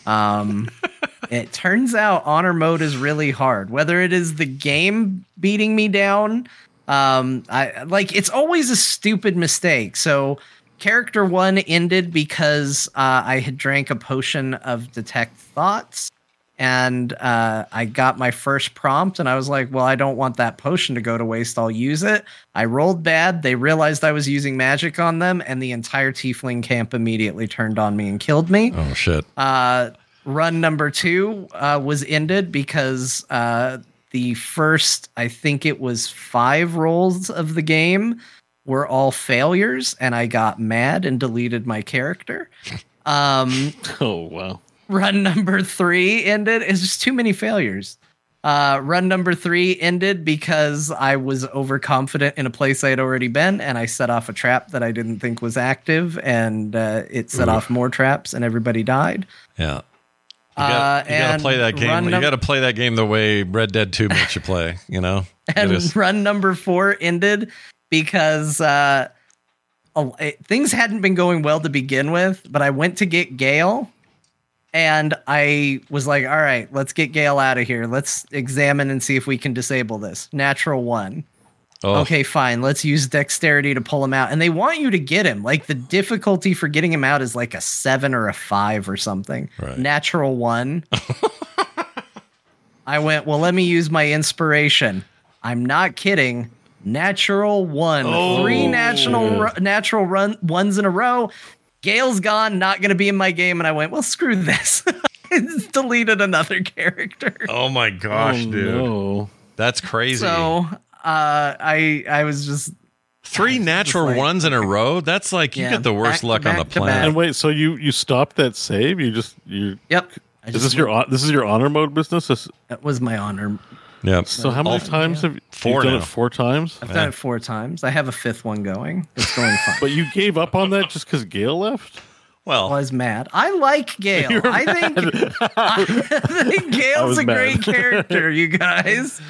[SPEAKER 3] Um, it turns out honor mode is really hard. Whether it is the game beating me down, um, I like it's always a stupid mistake. So character one ended because uh, I had drank a potion of detect thoughts. And uh, I got my first prompt, and I was like, "Well, I don't want that potion to go to waste. I'll use it." I rolled bad. They realized I was using magic on them, and the entire tiefling camp immediately turned on me and killed me.
[SPEAKER 1] Oh shit.
[SPEAKER 3] Uh, run number two uh, was ended because uh, the first, I think it was five rolls of the game were all failures, and I got mad and deleted my character. Um,
[SPEAKER 4] Oh wow.
[SPEAKER 3] Run number three ended. It's just too many failures. Uh, run number three ended because I was overconfident in a place I had already been, and I set off a trap that I didn't think was active, and uh, it set off more traps, and everybody died.
[SPEAKER 1] Yeah. You
[SPEAKER 3] Uh,
[SPEAKER 1] got to play that game.
[SPEAKER 3] run
[SPEAKER 1] You got to play that game the way Red Dead 2 makes you play, you know?
[SPEAKER 3] And
[SPEAKER 1] just-
[SPEAKER 3] run number four ended because uh, things hadn't been going well to begin with. But I went to get Gale, and I was like, "All right, let's get Gale out of here. Let's examine and see if we can disable this." Natural one.
[SPEAKER 1] oh,
[SPEAKER 3] Okay, fine. Let's use dexterity to pull him out. And they want you to get him. Like the difficulty for getting him out is like a seven or a five or something.
[SPEAKER 1] Right.
[SPEAKER 3] Natural one. I went, well, let me use my inspiration. I'm not kidding. Natural one. Three oh. national ru- natural run ones in a row. Gale's gone, not gonna be in my game. And I went, well, screw this. Deleted another character.
[SPEAKER 1] Oh my gosh,
[SPEAKER 4] oh,
[SPEAKER 1] dude.
[SPEAKER 4] No.
[SPEAKER 1] That's crazy.
[SPEAKER 3] So uh I I was just
[SPEAKER 1] Three natural
[SPEAKER 3] like-
[SPEAKER 1] ones in a row? That's like you
[SPEAKER 3] Yeah,
[SPEAKER 1] get the worst
[SPEAKER 3] back to
[SPEAKER 1] luck on the planet.
[SPEAKER 4] And wait, so you you stopped that save? You just you
[SPEAKER 3] Yep. I
[SPEAKER 4] is
[SPEAKER 3] just-
[SPEAKER 4] this your this is your honor mode business? This-
[SPEAKER 3] that was my honor.
[SPEAKER 1] Yep.
[SPEAKER 4] so how many times have you
[SPEAKER 1] Four
[SPEAKER 4] done
[SPEAKER 1] now.
[SPEAKER 4] it? Four times.
[SPEAKER 3] I've done it four times. I have a fifth one going. It's going fine.
[SPEAKER 4] But you gave up on that just because Gale left.
[SPEAKER 3] I
[SPEAKER 1] Well,
[SPEAKER 3] was mad. I like Gale. I think, I think Gale's
[SPEAKER 4] was
[SPEAKER 3] a
[SPEAKER 4] mad.
[SPEAKER 3] great character, you guys.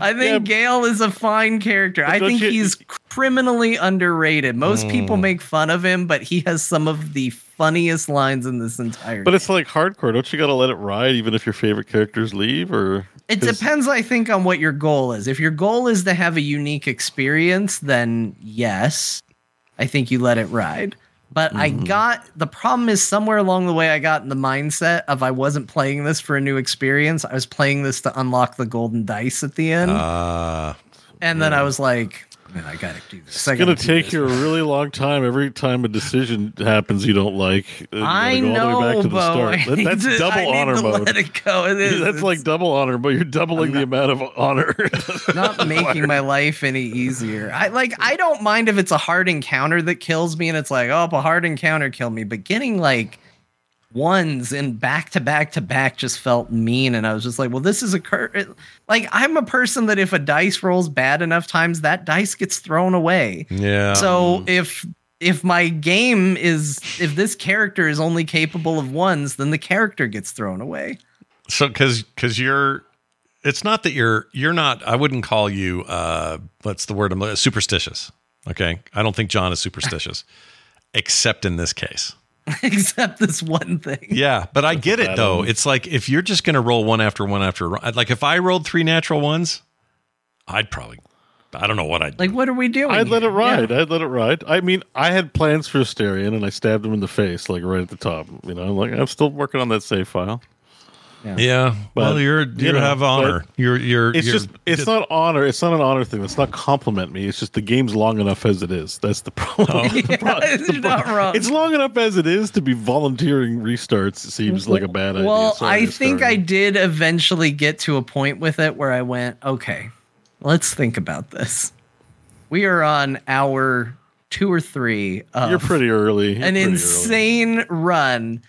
[SPEAKER 3] I think
[SPEAKER 4] Yeah.
[SPEAKER 3] Gale is a fine character. I think
[SPEAKER 4] you-
[SPEAKER 3] he's criminally underrated. Most people
[SPEAKER 4] Hmm.
[SPEAKER 3] make fun of him, but he has some of the funniest lines in this entire
[SPEAKER 4] But it's like hardcore. Don't you got to let it ride, even if your favorite characters leave? Or
[SPEAKER 3] It depends, I think, on what your goal is. If your goal is to have a unique experience, then yes, I think you let it ride. But I
[SPEAKER 4] Mm-hmm.
[SPEAKER 3] got the problem is somewhere along the way, I got in the mindset of I wasn't playing this for a new experience. I was playing this to unlock the golden dice at the end.
[SPEAKER 1] uh,
[SPEAKER 3] and then I was like, man, I gotta do this. I
[SPEAKER 4] It's gonna take
[SPEAKER 3] this.
[SPEAKER 4] you a really long time every time a decision happens you don't like. Uh,
[SPEAKER 3] I
[SPEAKER 4] gotta go all the way
[SPEAKER 3] know,
[SPEAKER 4] back to
[SPEAKER 3] Bo.
[SPEAKER 4] the start.
[SPEAKER 3] I
[SPEAKER 4] That-
[SPEAKER 3] need
[SPEAKER 4] that's
[SPEAKER 3] to-
[SPEAKER 4] double
[SPEAKER 3] I need
[SPEAKER 4] honor
[SPEAKER 3] to
[SPEAKER 4] mode.
[SPEAKER 3] Let it go. It is.
[SPEAKER 4] That's like double honor, but you're doubling the amount of honor.
[SPEAKER 3] not making my life any easier. I like I don't mind if it's a hard encounter that kills me and it's like, oh, if a hard encounter killed me, but getting like ones and back to back to back just felt mean and I was just like, well, this is a cur- like I'm a person that if a dice rolls bad enough times that dice gets thrown away.
[SPEAKER 1] yeah.
[SPEAKER 3] So if if my game is if this character is only capable of ones, then the character gets thrown away.
[SPEAKER 1] so because because you're it's not that you're you're not i wouldn't call you uh what's the word i'm superstitious okay i don't think Jon is superstitious except in this case
[SPEAKER 3] Except this one thing.
[SPEAKER 1] yeah but i get it though
[SPEAKER 4] one.
[SPEAKER 1] it's like if you're just gonna roll one after one after like if i rolled three natural ones i'd probably i don't know what i'd
[SPEAKER 3] Like what are we doing?
[SPEAKER 4] I'd let it
[SPEAKER 3] here? Yeah.
[SPEAKER 4] ride. I'd let it ride. I mean, I had plans for Astarion, and I stabbed him in the face, like right at the top. You know, I'm like I'm still working on that save file.
[SPEAKER 1] Yeah well
[SPEAKER 4] But,
[SPEAKER 1] you're
[SPEAKER 4] you
[SPEAKER 1] you
[SPEAKER 4] know,
[SPEAKER 1] have honor you're you're
[SPEAKER 4] It's
[SPEAKER 1] you're-
[SPEAKER 4] just, it's not honor. It's not an honor thing. It's not compliment me. It's just the game's long enough as it is. That's the problem. Oh.
[SPEAKER 3] Yeah, you're not wrong.
[SPEAKER 4] It's long enough as it is to be volunteering restarts. Seems like a bad idea.
[SPEAKER 3] well,
[SPEAKER 4] Sorry,
[SPEAKER 3] I think I did eventually get to a point with it where I went, okay, let's think about this. We are on hour two or three of
[SPEAKER 4] You're pretty early. You're
[SPEAKER 3] an
[SPEAKER 4] pretty early.
[SPEAKER 3] insane run.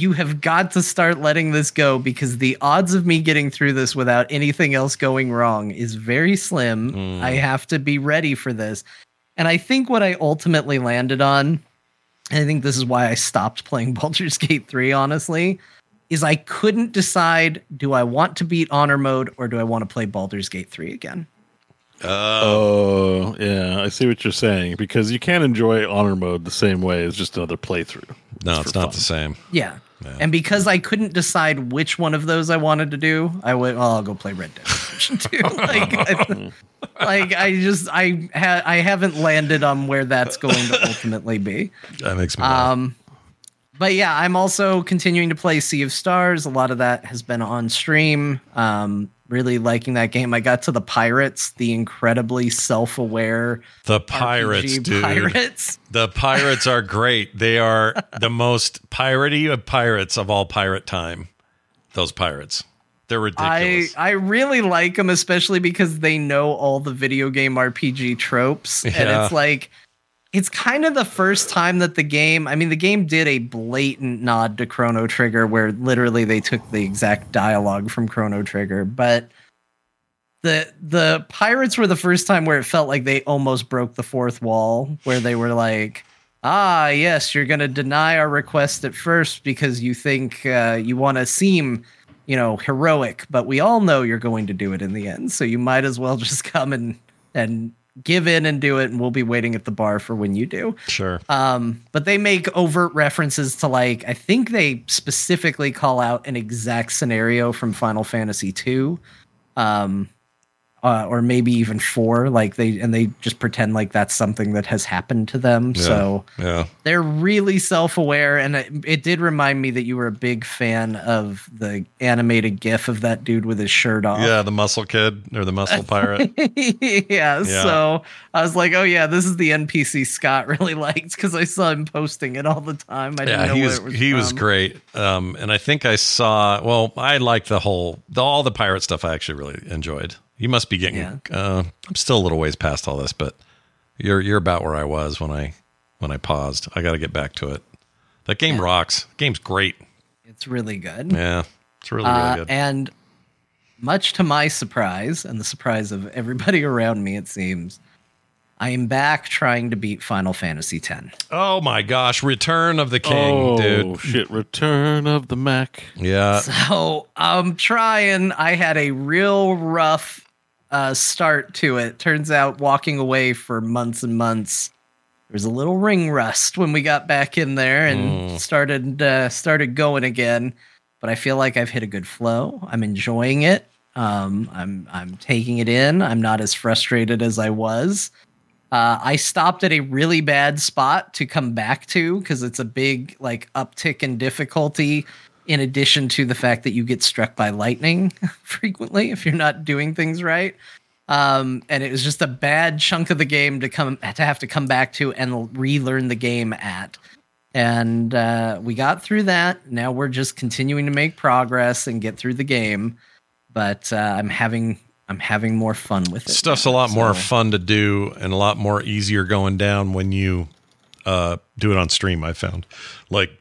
[SPEAKER 3] You have got to start letting this go because the odds of me getting through this without anything else going wrong is very slim.
[SPEAKER 4] Hmm.
[SPEAKER 3] I have to be ready for this. And I think what I ultimately landed on, and I think this is why I stopped playing Baldur's Gate 3, honestly, is I couldn't decide do I want to beat honor mode or do I want to play Baldur's Gate 3 again?
[SPEAKER 4] Oh, yeah. I see what you're saying because you can't enjoy honor mode the same way as just another playthrough.
[SPEAKER 1] no it's not
[SPEAKER 4] fun.
[SPEAKER 1] the same
[SPEAKER 3] Yeah. And because I couldn't decide which one of those I wanted to do, I went, well, I'll go play Red Dead Redemption 2. like, I, like I just I ha- I haven't landed on where that's going to ultimately be.
[SPEAKER 1] that makes me laugh.
[SPEAKER 3] Um but yeah, I'm also continuing to play Sea of Stars. A lot of that has been on stream. Um really liking that game. I got to the pirates, the incredibly self-aware
[SPEAKER 1] the pirates
[SPEAKER 3] RPG
[SPEAKER 1] dude
[SPEAKER 3] pirates.
[SPEAKER 1] The pirates are great. They are the most piratey of pirates of all pirate time. Those pirates. They're
[SPEAKER 3] I
[SPEAKER 1] ridiculous.
[SPEAKER 3] I really like them, especially because they know all the video game RPG tropes, and it's like it's kind of the first time that the game. I mean, the game did a blatant nod to Chrono Trigger, where literally they took the exact dialogue from Chrono Trigger, but. The the pirates were the first time where it felt like they almost broke the fourth wall, where they were like, "Ah, yes, you're going to deny our request at first because you think uh, you want to seem you know, heroic, but we all know you're going to do it in the end. So you might as well just come and and give in and do it, and we'll be waiting at the bar for when you do.
[SPEAKER 1] sure.
[SPEAKER 3] Um, but they make overt references to like I think they specifically call out an exact scenario from Final Fantasy 2 Um uh, or maybe even four, like they and they just pretend like that's something that has happened to them. So
[SPEAKER 1] yeah.
[SPEAKER 3] they're really self-aware and it, it did remind me that you were a big fan of the animated gif of that dude with his shirt off
[SPEAKER 1] Yeah, the muscle kid or the muscle pirate.
[SPEAKER 3] yeah,
[SPEAKER 1] Yeah.
[SPEAKER 3] so i was like oh yeah this is the npc scott really liked because i saw him posting it all the time i didn't
[SPEAKER 1] yeah,
[SPEAKER 3] know
[SPEAKER 1] he was,
[SPEAKER 3] it was
[SPEAKER 1] he was great. Um, and I think I saw. Well, I liked the whole the, all the pirate stuff. I actually really enjoyed. You must be getting.
[SPEAKER 3] Yeah.
[SPEAKER 1] Uh, I'm still a little ways past all this, but you're you're about where I was when I when I paused. I got to get back to it. That game rocks. Game's great.
[SPEAKER 3] it's really good
[SPEAKER 1] Yeah, it's really really
[SPEAKER 3] Uh,
[SPEAKER 1] good.
[SPEAKER 3] and much to my surprise and the surprise of everybody around me it seems I am back trying to beat Final Fantasy X.
[SPEAKER 1] Oh my gosh, Return of the King,
[SPEAKER 4] oh
[SPEAKER 1] dude.
[SPEAKER 4] shit! Return of the Mac.
[SPEAKER 1] Yeah.
[SPEAKER 3] So I'm trying. I had a real rough uh, start to it. Turns out, walking away for months and months, there was a little ring rust when we got back in there and started uh, started going again. But I feel like I've hit a good flow. I'm enjoying it. Um, I'm I'm taking it in. I'm not as frustrated as I was. Uh, I stopped at a really bad spot to come back to because it's a big like uptick in difficulty. In addition to the fact that you get struck by lightning frequently if you're not doing things right, um, and it was just a bad chunk of the game to come to have to come back to and relearn the game at. And uh, we got through that. Now we're just continuing to make progress and get through the game. But uh, I'm having I'm having more fun with it.
[SPEAKER 1] Stuff's
[SPEAKER 3] now,
[SPEAKER 1] a lot more fun to do and a lot more easier going down when you uh, do it on stream. I found like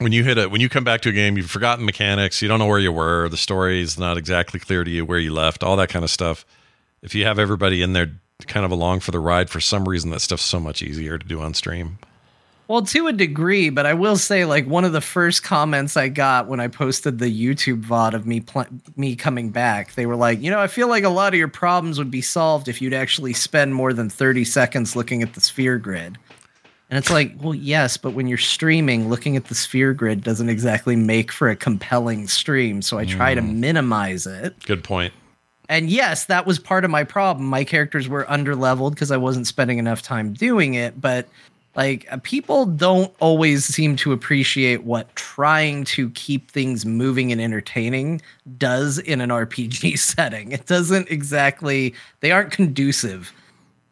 [SPEAKER 1] when you hit it when you come back to a game, you've forgotten mechanics, you don't know where you were, the story is not exactly clear to you where you left, all that kind of stuff. If you have everybody in there kind of along for the ride, for some reason, that stuff's so much easier to do on stream.
[SPEAKER 3] Well, to a degree, but I will say, like one of the first comments I got when I posted the YouTube VOD of me pl- me coming back, they were like, you know, I feel like a lot of your problems would be solved if you'd actually spend more than thirty seconds looking at the sphere grid. And it's like, well, yes, but when you're streaming, looking at the sphere grid doesn't exactly make for a compelling stream. So I try to minimize it.
[SPEAKER 1] Good point.
[SPEAKER 3] And yes, that was part of my problem. My characters were underleveled because I wasn't spending enough time doing it. But like uh, people don't always seem to appreciate what trying to keep things moving and entertaining does in an RPG setting. It doesn't exactly they aren't conducive.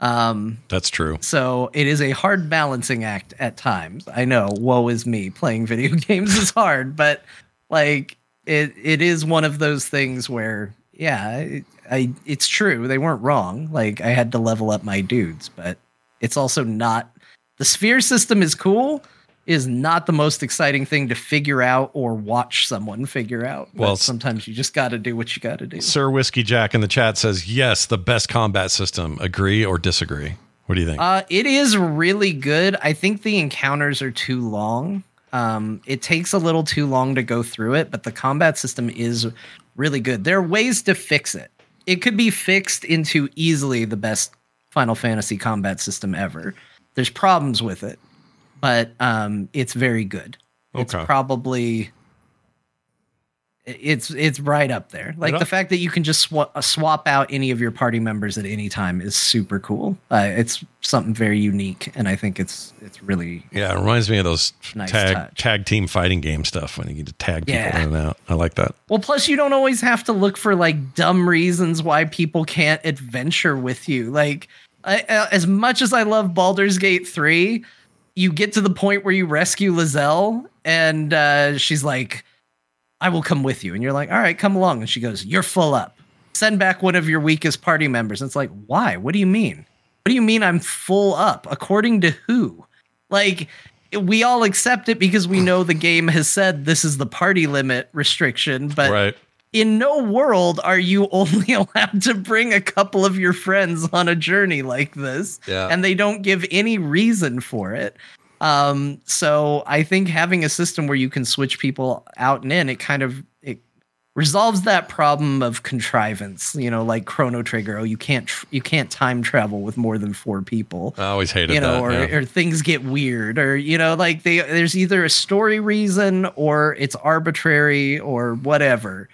[SPEAKER 3] Um
[SPEAKER 1] That's true.
[SPEAKER 3] so it is a hard balancing act at times. I know, woe is me. Playing video games is hard, but like it it is one of those things where yeah, it, I it's true. They weren't wrong. Like I had to level up my dudes, but it's also not the sphere system is cool is not the most exciting thing to figure out or watch someone figure out.
[SPEAKER 1] Well, s-
[SPEAKER 3] sometimes you just got to do what you got to do.
[SPEAKER 1] Sir Whiskey Jack in the chat says, yes, the best combat system. Agree or disagree? What do you think?
[SPEAKER 3] Uh, it is really good. I think the encounters are too long. Um, it takes a little too long to go through it, but the combat system is really good. There are ways to fix it. It could be fixed into easily the best Final Fantasy combat system ever. There's problems with it, but um, it's very good. It's probably it's it's right up there. Like
[SPEAKER 1] Right
[SPEAKER 3] the
[SPEAKER 1] up.
[SPEAKER 3] fact that you can just swa- uh, swap out any of your party members at any time is super cool. Uh, it's something very unique, and I think it's it's really
[SPEAKER 1] yeah, it reminds me of those
[SPEAKER 3] Nice
[SPEAKER 1] tag
[SPEAKER 3] touch.
[SPEAKER 1] tag team fighting game stuff when you get to tag people
[SPEAKER 3] Yeah.
[SPEAKER 1] in and out. I like that.
[SPEAKER 3] well. Plus, you don't always have to look for like dumb reasons why people can't adventure with you. Like I, uh, as much as I love Baldur's Gate three, you get to the point where you rescue Lae'zel, and uh, she's like, I will come with you. And you're like, all right, come along. And she goes, You're full up. Send back one of your weakest party members. And it's like, why? What do you mean? What do you mean I'm full up? According to who? Like, we all accept it because we know the game has said this is the party limit restriction, but
[SPEAKER 1] right.
[SPEAKER 3] In no world are you only allowed to bring a couple of your friends on a journey like this
[SPEAKER 1] Yeah.
[SPEAKER 3] and they don't give any reason for it um so i think having a system where you can switch people out and in it kind of it resolves that problem of contrivance you know like chrono trigger oh you can't tr- you can't time travel with more than four people
[SPEAKER 1] I always hated
[SPEAKER 3] you know,
[SPEAKER 1] that.
[SPEAKER 3] or,
[SPEAKER 1] yeah.
[SPEAKER 3] or things get weird, or you know, like they there's either a story reason or it's arbitrary or whatever.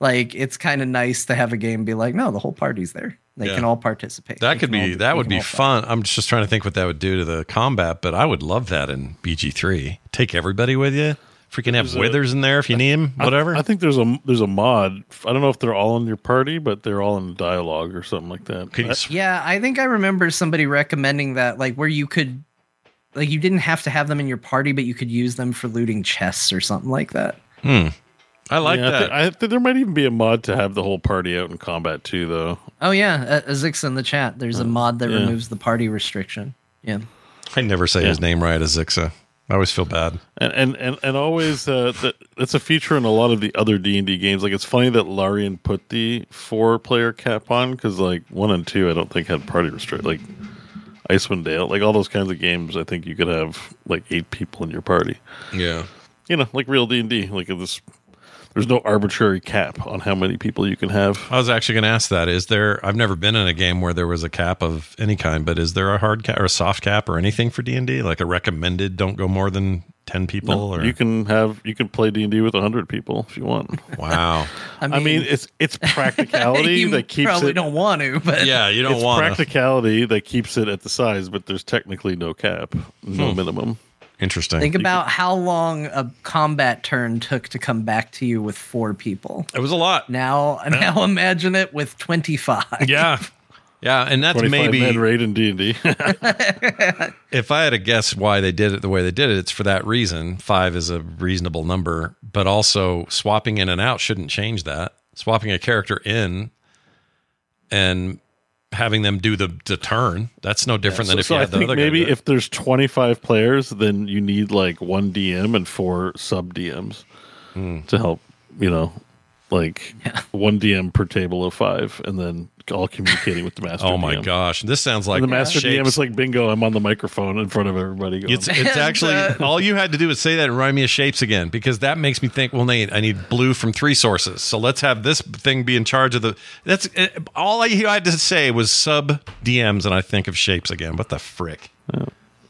[SPEAKER 3] Like it's kind of nice to have a game be like, no, the whole party's there. They
[SPEAKER 1] Yeah.
[SPEAKER 3] can all participate.
[SPEAKER 1] that
[SPEAKER 3] They
[SPEAKER 1] could
[SPEAKER 3] can all
[SPEAKER 1] be that would be
[SPEAKER 3] all
[SPEAKER 1] fun. I'm just trying to think what that would do to the combat, but I would love that in BG3. Take everybody with you. Freaking have
[SPEAKER 4] There's a-
[SPEAKER 1] withers in there if you need them. Whatever.
[SPEAKER 4] I, think there's a there's a mod. I don't know if they're all in your party, but they're all in dialogue or something like that.
[SPEAKER 1] Could you
[SPEAKER 3] Yeah, I think I remember somebody recommending that, like where you could, like you didn't have to have them in your party, but you could use them for looting chests or something like that.
[SPEAKER 1] Hmm. I like
[SPEAKER 4] yeah, I,
[SPEAKER 1] that.
[SPEAKER 4] I think there might even be a mod to have the whole party out in combat too, though.
[SPEAKER 3] Oh yeah, uh, Azix in the chat. There's a mod that
[SPEAKER 4] yeah.
[SPEAKER 3] removes the party restriction. Yeah.
[SPEAKER 1] I never say his name right, Azixa. I always feel bad.
[SPEAKER 4] And and and, and always uh, that that's a feature in a lot of the other D and D games. Like it's funny that Larian put the four player cap on because like one and two I don't think had party restrict. Like Icewind Dale, like all those kinds of games. I think you could have like eight people in your party.
[SPEAKER 1] Yeah.
[SPEAKER 4] You know, like real D and D. Like this, there's no arbitrary cap on how many people you can have.
[SPEAKER 1] I was actually going to ask that. Is there? I've never been in a game where there was a cap of any kind, but is there a hard cap or a soft cap or anything for D and D? Like a recommended, don't go more than ten people. or
[SPEAKER 4] You can have you can play D and D with hundred people if you want.
[SPEAKER 1] wow.
[SPEAKER 3] I
[SPEAKER 4] I mean, it's it's practicality
[SPEAKER 3] you
[SPEAKER 4] that keeps
[SPEAKER 3] probably
[SPEAKER 4] it.
[SPEAKER 3] don't want to, but
[SPEAKER 1] Yeah, you don't
[SPEAKER 4] it's
[SPEAKER 1] want to.
[SPEAKER 4] practicality that keeps it at the size, but there's technically no cap, no
[SPEAKER 1] Hmm.
[SPEAKER 4] minimum.
[SPEAKER 1] Interesting.
[SPEAKER 3] think about how long a combat turn took to come back to you with four people.
[SPEAKER 1] it was a lot.
[SPEAKER 3] Now, now imagine it with twenty five.
[SPEAKER 1] Yeah. Yeah, and that's maybe
[SPEAKER 4] men raid in D and D.
[SPEAKER 1] if I had to guess why they did it the way they did it, it's for that reason. Five is a reasonable number, but also swapping in and out shouldn't change that. Swapping a character in and having them do the, the turn, that's no different than
[SPEAKER 4] So,
[SPEAKER 1] if
[SPEAKER 4] so
[SPEAKER 1] you
[SPEAKER 4] I
[SPEAKER 1] had the other
[SPEAKER 4] maybe if there's 25 players, then you need like one DM and four sub DMs
[SPEAKER 1] Hmm.
[SPEAKER 4] to help. You know, like one DM per table of five, and then all communicating with the master.
[SPEAKER 1] Oh my
[SPEAKER 4] DM.
[SPEAKER 1] gosh, this sounds like
[SPEAKER 4] And the master DM
[SPEAKER 1] Shapez.
[SPEAKER 4] is like bingo. I'm on the microphone in front of everybody. Going,
[SPEAKER 1] It's it's actually
[SPEAKER 3] uh,
[SPEAKER 1] all you had to do was say that and remind me of Shapez again because that makes me think. Well, Nate, I need blue from three sources, so let's have this thing be in charge of the. That's uh, all I had to say was sub DMs, and I think of Shapez again. What the frick?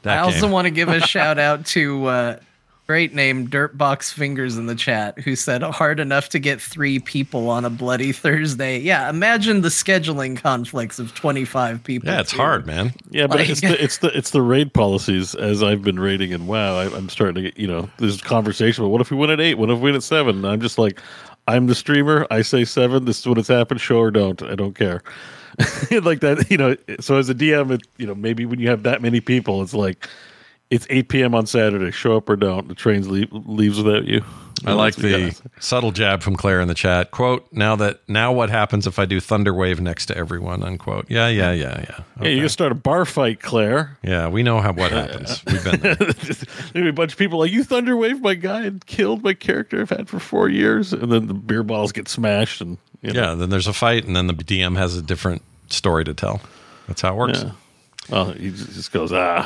[SPEAKER 1] That
[SPEAKER 3] I also
[SPEAKER 1] game.
[SPEAKER 3] want to give a shout out to uh, great name Dirtbox Fingers in the chat who said hard enough to get three people on a bloody Thursday. Yeah, imagine the scheduling conflicts of twenty five people.
[SPEAKER 1] yeah, it's
[SPEAKER 3] too.
[SPEAKER 1] hard, man.
[SPEAKER 4] Yeah, but
[SPEAKER 3] Like-
[SPEAKER 4] it's the it's the it's the raid policies. As I've been raiding and WoW, I, I'm starting to get you know there's conversation. But what if we win at eight? What if we win at seven? And I'm just like, I'm the streamer. I say seven. This is what it's happened. Show or don't. I don't care. like that, you know. So as a DM, it, you know, maybe when you have that many people, it's like it's 8 p.m. on Saturday. Show up or don't. The train leave, leaves without you.
[SPEAKER 1] I like
[SPEAKER 4] That's what you
[SPEAKER 1] the subtle jab from Claire in the chat. Quote: Now that now what happens if I do thunder wave next to everyone? Unquote. Yeah, yeah, yeah, yeah.
[SPEAKER 4] Yeah, you can start a bar fight, Claire.
[SPEAKER 1] Yeah, we know how what happens. We've been there.
[SPEAKER 4] Maybe a bunch of people like you thunder wave my guy and killed my character I've had for four years, and then the beer bottles get smashed, and you know,
[SPEAKER 1] Yeah, then there's a fight, and then the DM has a different story to tell. That's how it works.
[SPEAKER 4] Yeah. Oh, he just just goes, ah,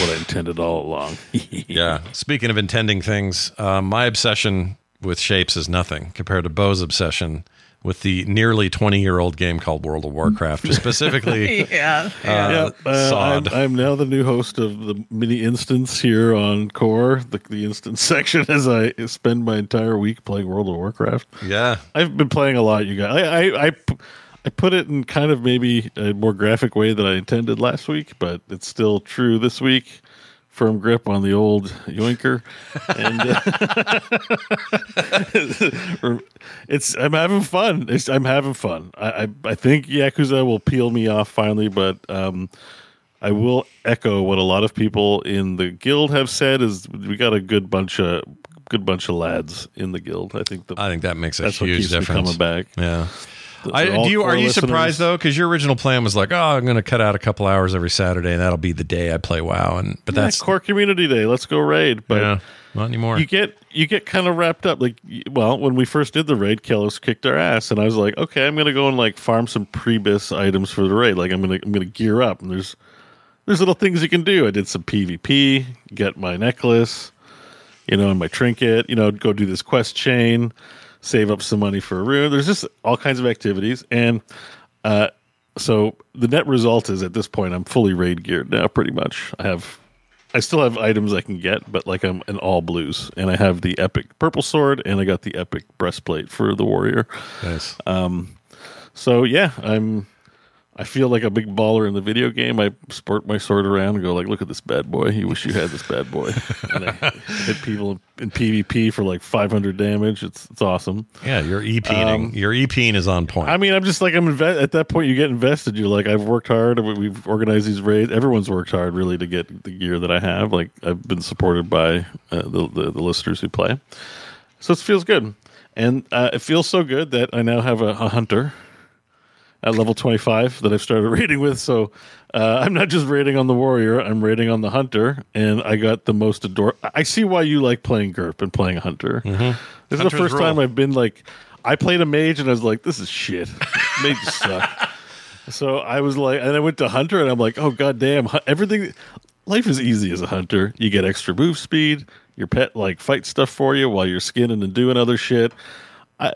[SPEAKER 4] what I intended all along.
[SPEAKER 1] Yeah. Speaking of intending things, uh, my obsession with Shapez is nothing compared to Beau's obsession with the nearly 20 year old game called World of Warcraft, specifically
[SPEAKER 3] Yeah.
[SPEAKER 1] uh,
[SPEAKER 4] yeah, uh,
[SPEAKER 1] SoD.
[SPEAKER 4] I'm, I'm now the new host of the mini instance here on Core, the, the instance section, as I spend my entire week playing World of Warcraft.
[SPEAKER 1] yeah.
[SPEAKER 4] I've been playing a lot, you guys. I, I, I, p- I put it in kind of maybe a more graphic way than I intended last week, but it's still true this week. Firm grip on the old yoinker, and uh, it's I'm having fun. It's, I'm having fun. I, I I think Yakuza will peel me off finally, but um, I will echo what a lot of people in the guild have said: is we got a good bunch of good bunch of lads in the guild. I think the,
[SPEAKER 1] I think that makes a
[SPEAKER 4] that's what
[SPEAKER 1] huge difference.
[SPEAKER 4] coming back.
[SPEAKER 1] Yeah.
[SPEAKER 4] They're
[SPEAKER 1] I,
[SPEAKER 4] all
[SPEAKER 1] do you are you
[SPEAKER 4] listeners.
[SPEAKER 1] surprised though? Because your original plan was like, oh, I'm going to cut out a couple hours every Saturday, and that'll be the day I play WoW. And but
[SPEAKER 4] Yeah,
[SPEAKER 1] that's
[SPEAKER 4] core community day. Let's go raid. But
[SPEAKER 1] yeah, not anymore.
[SPEAKER 4] you get you get kind of wrapped up. Like, well, when we first did the raid, Kelris kicked our ass, and I was like, okay, I'm gonna go and like farm some prebis items for the raid. Like, I'm gonna I'm gonna gear up, and there's there's little things you can do. I did some PvP, get my necklace, you know, and my trinket. You know, go do this quest chain, save up some money for a rune. There's just all kinds of activities, and uh, so the net result is at this point I'm fully raid geared now. Pretty much, I have I still have items I can get, but like I'm in all blues, and I have the epic purple sword, and I got the epic breastplate for the warrior.
[SPEAKER 1] nice.
[SPEAKER 4] So yeah, I'm. I feel like a big baller in the video game. I sport my sword around and go like, "Look at this bad boy. You wish you had this bad boy." and I hit people in PvP for like 500 damage. It's it's awesome.
[SPEAKER 1] yeah, your EPing, your EPing is on point.
[SPEAKER 4] um, I mean, I'm just like I'm inve- at that point. You get invested. You're like, I've worked hard. we- We've organized these raids. Everyone's worked hard really to get the gear that I have. Like I've been supported by uh, the, the the listeners who play, so it feels good, and uh, it feels so good that I now have a, a hunter at level 25 that I've started raiding with. So uh, I'm not just raiding on the warrior. I'm raiding on the hunter, and I got the most ador. I see why you like playing GURP and playing hunter. This is the
[SPEAKER 1] Mm-hmm.
[SPEAKER 4] First
[SPEAKER 1] rule.
[SPEAKER 4] time I've been like, I played a mage and I was like, this is shit. Mages suck. So I was like, and I went to hunter, and I'm like, oh god damn, everything. Life is easy as a hunter. You get extra move speed. Your pet like fights stuff for you while you're skinning and doing other shit. I,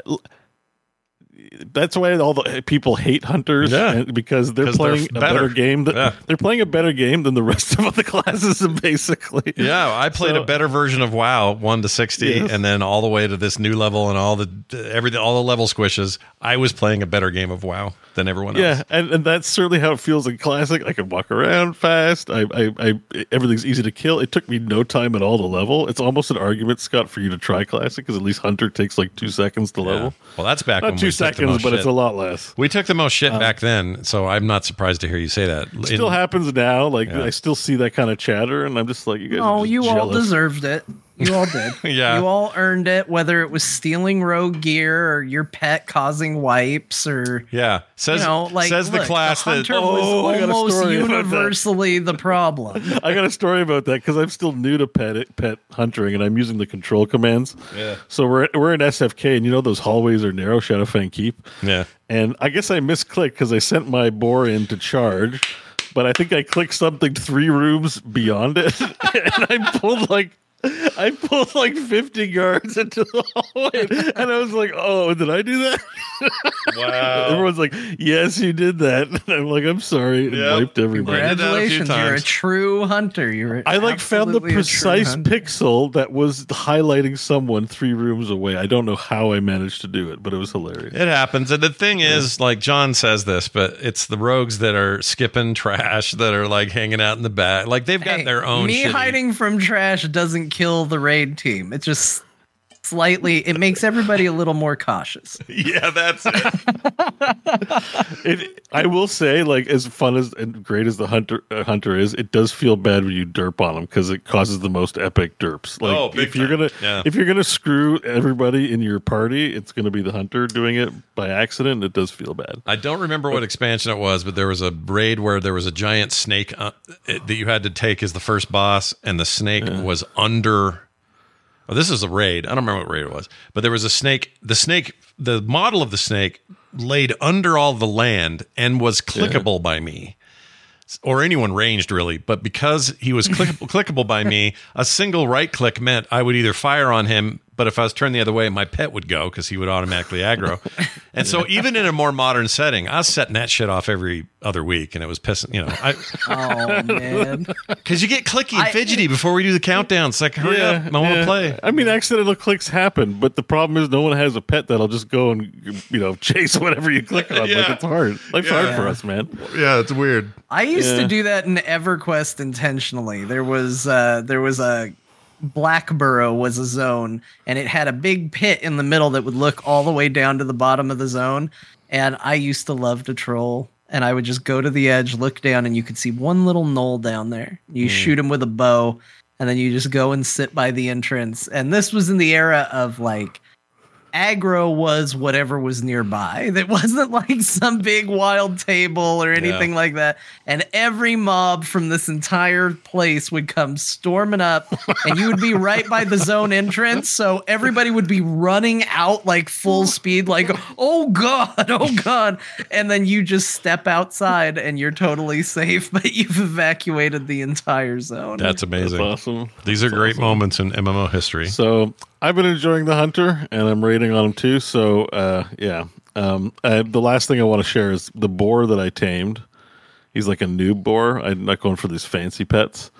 [SPEAKER 4] that's why all the people hate hunters
[SPEAKER 1] Yeah.
[SPEAKER 4] because they're
[SPEAKER 1] 'Cause they're
[SPEAKER 4] playing a
[SPEAKER 1] better.
[SPEAKER 4] better game. That,
[SPEAKER 1] Yeah.
[SPEAKER 4] They're playing a better game than the rest of the classes, basically.
[SPEAKER 1] Yeah, I played
[SPEAKER 4] So-
[SPEAKER 1] a better version of WoW, one to sixty,
[SPEAKER 4] Yes.
[SPEAKER 1] and then all the way to this new level and all the everything, all the level squishes. I was playing a better game of WoW than everyone else.
[SPEAKER 4] Yeah, and, and that's certainly how it feels in classic. I can walk around fast. I, I, I, everything's easy to kill. It took me no time at all to level. It's almost an argument, Scott, for you to try classic because at least hunter takes like two seconds to
[SPEAKER 1] Yeah.
[SPEAKER 4] level.
[SPEAKER 1] Well, that's back
[SPEAKER 4] Not
[SPEAKER 1] when
[SPEAKER 4] two
[SPEAKER 1] we took the
[SPEAKER 4] seconds,
[SPEAKER 1] most
[SPEAKER 4] but
[SPEAKER 1] shit.
[SPEAKER 4] it's a lot less.
[SPEAKER 1] We took the most shit um, back then, so I'm not surprised to hear you say that.
[SPEAKER 4] It still
[SPEAKER 1] In-
[SPEAKER 4] happens now. Like
[SPEAKER 1] Yeah.
[SPEAKER 4] I still see that kind of chatter, and I'm just like, you guys.
[SPEAKER 3] Oh,
[SPEAKER 4] just
[SPEAKER 3] you all deserved it. You all did.
[SPEAKER 1] Yeah.
[SPEAKER 3] You all earned it, whether it was stealing rogue gear or your pet causing wipes or
[SPEAKER 1] Yeah, says
[SPEAKER 3] you know, like
[SPEAKER 1] says the class
[SPEAKER 3] the
[SPEAKER 1] that
[SPEAKER 3] hunter
[SPEAKER 4] Oh,
[SPEAKER 3] was almost
[SPEAKER 4] story about that.
[SPEAKER 3] universally the problem.
[SPEAKER 4] I got a story about that because I'm still new to pet pet hunting, and I'm using the control commands.
[SPEAKER 1] Yeah.
[SPEAKER 4] So we're we're in SFK, and you know those hallways are narrow. Shadowfang Keep.
[SPEAKER 1] yeah.
[SPEAKER 4] And I guess I misclicked because I sent my boar in to charge, but I think I clicked something three rooms beyond it, and I pulled like. I pulled like 50 yards into the hallway, and I was like, "Oh, did I do that?"
[SPEAKER 1] Wow.
[SPEAKER 4] Everyone's like, "Yes, you did that." And I'm like, "I'm sorry." And
[SPEAKER 1] Yep.
[SPEAKER 4] wiped everybody.
[SPEAKER 1] did that a
[SPEAKER 3] Congratulations, you're a true hunter. You're
[SPEAKER 4] I like found the
[SPEAKER 3] absolutely a true
[SPEAKER 4] precise pixel that was highlighting someone three rooms away. I don't know how I managed to do it, but it was hilarious.
[SPEAKER 1] It happens. And the thing is, like Jon says this, but it's the rogues that are skipping trash that are like hanging out in the back. Like they've got
[SPEAKER 3] Hey,
[SPEAKER 1] their own
[SPEAKER 3] Me
[SPEAKER 1] shitty-
[SPEAKER 3] hiding from trash doesn't kill the raid team. It just slightly it makes everybody a little more cautious.
[SPEAKER 1] Yeah, that's it.
[SPEAKER 4] It, I will say, like as fun as and great as the hunter uh, hunter is, it does feel bad when you derp on them because it causes the most epic derps. Like
[SPEAKER 1] Oh, big
[SPEAKER 4] if you're
[SPEAKER 1] time.
[SPEAKER 4] gonna
[SPEAKER 1] Yeah.
[SPEAKER 4] if you're gonna screw everybody in your party, it's gonna be the hunter doing it by accident. and It does feel bad.
[SPEAKER 1] I don't remember what expansion it was, but there was a raid where there was a giant snake uh, it- that you had to take as the first boss, and the snake was under. Oh, this is a raid. I don't remember what raid it was, but there was a snake. The snake, the model of the snake, laid under all the land and was clickable by me. Or anyone ranged really, but because he was clickable, clickable by me, a single right click meant I would either fire on him, but if I was turned the other way, my pet would go because he would automatically aggro. And so, even in a more modern setting, I was setting that shit off every other week, and it was pissing, you know, I,
[SPEAKER 3] Oh man.
[SPEAKER 1] because you get clicky and
[SPEAKER 3] I-
[SPEAKER 1] fidgety before we do the countdown. It's like, hurry up, I want to
[SPEAKER 4] yeah.
[SPEAKER 1] play.
[SPEAKER 4] I mean, accidental clicks happen, but the problem is no one has a pet that'll just go and you know chase whatever you click on. Like
[SPEAKER 1] Yeah.
[SPEAKER 4] it's hard. Life's hard for us, man.
[SPEAKER 1] Yeah, it's weird.
[SPEAKER 3] I used
[SPEAKER 4] Yeah.
[SPEAKER 3] to do that in EverQuest intentionally. There was uh there was a Blackburrow was a zone and it had a big pit in the middle that would look all the way down to the bottom of the zone. And I used to love to troll. And I would just go to the edge, look down, and you could see one little gnoll down there. You hmm. shoot him with a bow, and then you just go and sit by the entrance. And this was in the era of like aggro was whatever was nearby. That wasn't like some big wild table or anything like that. And every mob from this entire place would come storming up, and you would be right by the zone entrance. So everybody would be running out like full speed, like, oh God, oh God. And then you just step outside and you're totally safe, but you've evacuated the entire zone.
[SPEAKER 1] That's
[SPEAKER 4] That's
[SPEAKER 1] amazing.
[SPEAKER 4] awesome.
[SPEAKER 1] These are great moments in MMO history.
[SPEAKER 4] So I've been enjoying the hunter, and I'm rating on him too. So uh, yeah, um, uh, the last thing I want to share is the boar that I tamed. He's like a noob boar. I'm not going for these fancy pets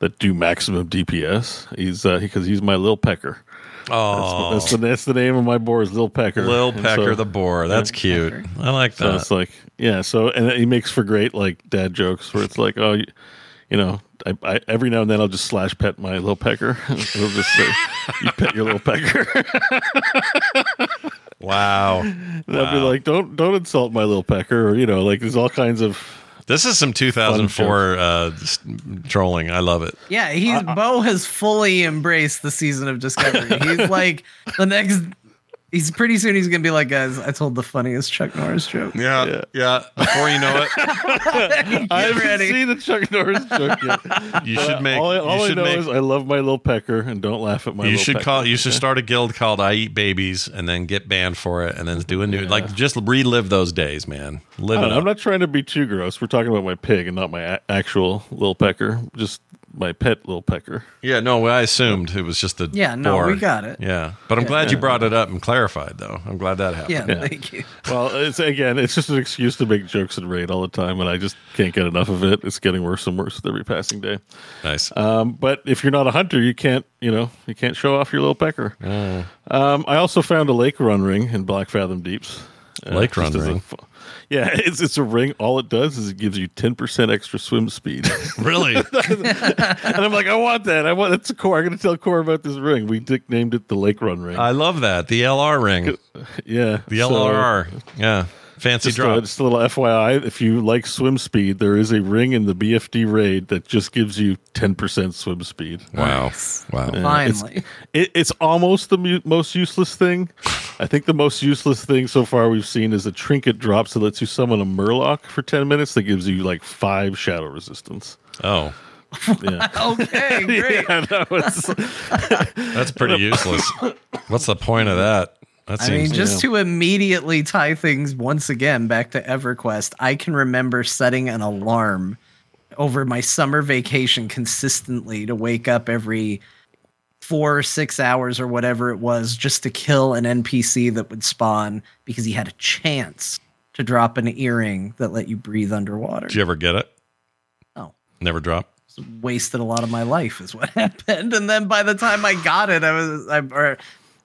[SPEAKER 4] that do maximum DPS. He's uh, because he's my little pecker.
[SPEAKER 1] Oh,
[SPEAKER 4] That's the that's the name of my boar is Lil Pecker.
[SPEAKER 1] Lil
[SPEAKER 4] And
[SPEAKER 1] Pecker
[SPEAKER 4] so-
[SPEAKER 1] the boar. That's cute. I like
[SPEAKER 4] So
[SPEAKER 1] that.
[SPEAKER 4] it's like, yeah. So and he makes for great like dad jokes where it's like, oh, you, you know, I, I every now and then I'll just slash pet my little pecker. He'll just say, "You pet your little pecker."
[SPEAKER 1] Wow.
[SPEAKER 4] and I'll be like, "Don't don't insult my little pecker," or you know, like there's all kinds of.
[SPEAKER 1] This is some 2004 uh, trolling. I love it.
[SPEAKER 3] Yeah, he's
[SPEAKER 4] Uh,
[SPEAKER 3] Beau has fully embraced the season of Discovery. He's like the next. He's pretty soon. He's gonna be like, guys. I told the funniest Chuck Norris joke.
[SPEAKER 1] Yeah, yeah. Before you know it,
[SPEAKER 4] I haven't
[SPEAKER 3] ready.
[SPEAKER 4] seen the Chuck Norris joke yet.
[SPEAKER 1] you should make.
[SPEAKER 4] all I, all
[SPEAKER 1] you
[SPEAKER 4] I know
[SPEAKER 1] make.
[SPEAKER 4] is I love my little pecker and don't laugh at my.
[SPEAKER 1] you
[SPEAKER 4] little
[SPEAKER 1] should
[SPEAKER 4] pecker.
[SPEAKER 1] call. You should start a guild called "I Eat Babies" and then get banned for it, and then do a new. Like, just relive those days, man. Live it up.
[SPEAKER 4] i'm not trying to be too gross. We're talking about my pig and not my a- actual little pecker. Just my pet little pecker.
[SPEAKER 1] Yeah, no, I assumed it was just a
[SPEAKER 3] Yeah, no,
[SPEAKER 1] boar.
[SPEAKER 3] we got it.
[SPEAKER 1] Yeah, but I'm glad you brought it up and clarified, though. I'm glad that happened.
[SPEAKER 3] Yeah, thank you.
[SPEAKER 4] Well, it's again, it's just an excuse to make jokes and raid all the time, and I just can't get enough of it. It's getting worse and worse with every passing day.
[SPEAKER 1] Nice.
[SPEAKER 4] Um, but if you're not a hunter, you can't, you know, you can't show off your little pecker. Um, I also found a lake run ring in Blackfathom Deeps. Uh,
[SPEAKER 1] Lake run
[SPEAKER 4] as a
[SPEAKER 1] ring?
[SPEAKER 4] yeah, it's it's a ring. All it does is it gives you ten percent extra swim speed.
[SPEAKER 1] really?
[SPEAKER 4] and I'm like, I want that. I want it's a core. I'm going to tell Core about this ring. We nicknamed it the Lake Run ring.
[SPEAKER 1] I love that. The LR ring.
[SPEAKER 4] yeah,
[SPEAKER 1] The
[SPEAKER 4] so-
[SPEAKER 1] LRR. Yeah. Fancy
[SPEAKER 4] Just a,
[SPEAKER 1] drop.
[SPEAKER 4] just a little FYI, if you like swim speed, there is a ring in the BFD raid that just gives you 10% swim speed.
[SPEAKER 1] wow. Wow.
[SPEAKER 3] Finally,
[SPEAKER 4] It, it's almost the mu- most useless thing. I think the most useless thing so far we've seen is a trinket drops that lets you summon a Murloc for 10 minutes that gives you like five shadow resistance.
[SPEAKER 1] Oh,
[SPEAKER 4] Yeah.
[SPEAKER 3] okay, great.
[SPEAKER 4] I know, it's-
[SPEAKER 1] that's pretty useless. What's the point of that? That
[SPEAKER 3] I mean, just to immediately tie things once again back to EverQuest, I can remember setting an alarm over my summer vacation consistently to wake up every four or six hours or whatever it was just to kill an NPC that would spawn because he had a chance to drop an earring that let you breathe underwater.
[SPEAKER 1] Did you ever get it?
[SPEAKER 3] Oh.
[SPEAKER 1] Never drop?
[SPEAKER 3] wasted a lot of my life is what happened and then by the time i got it i was i or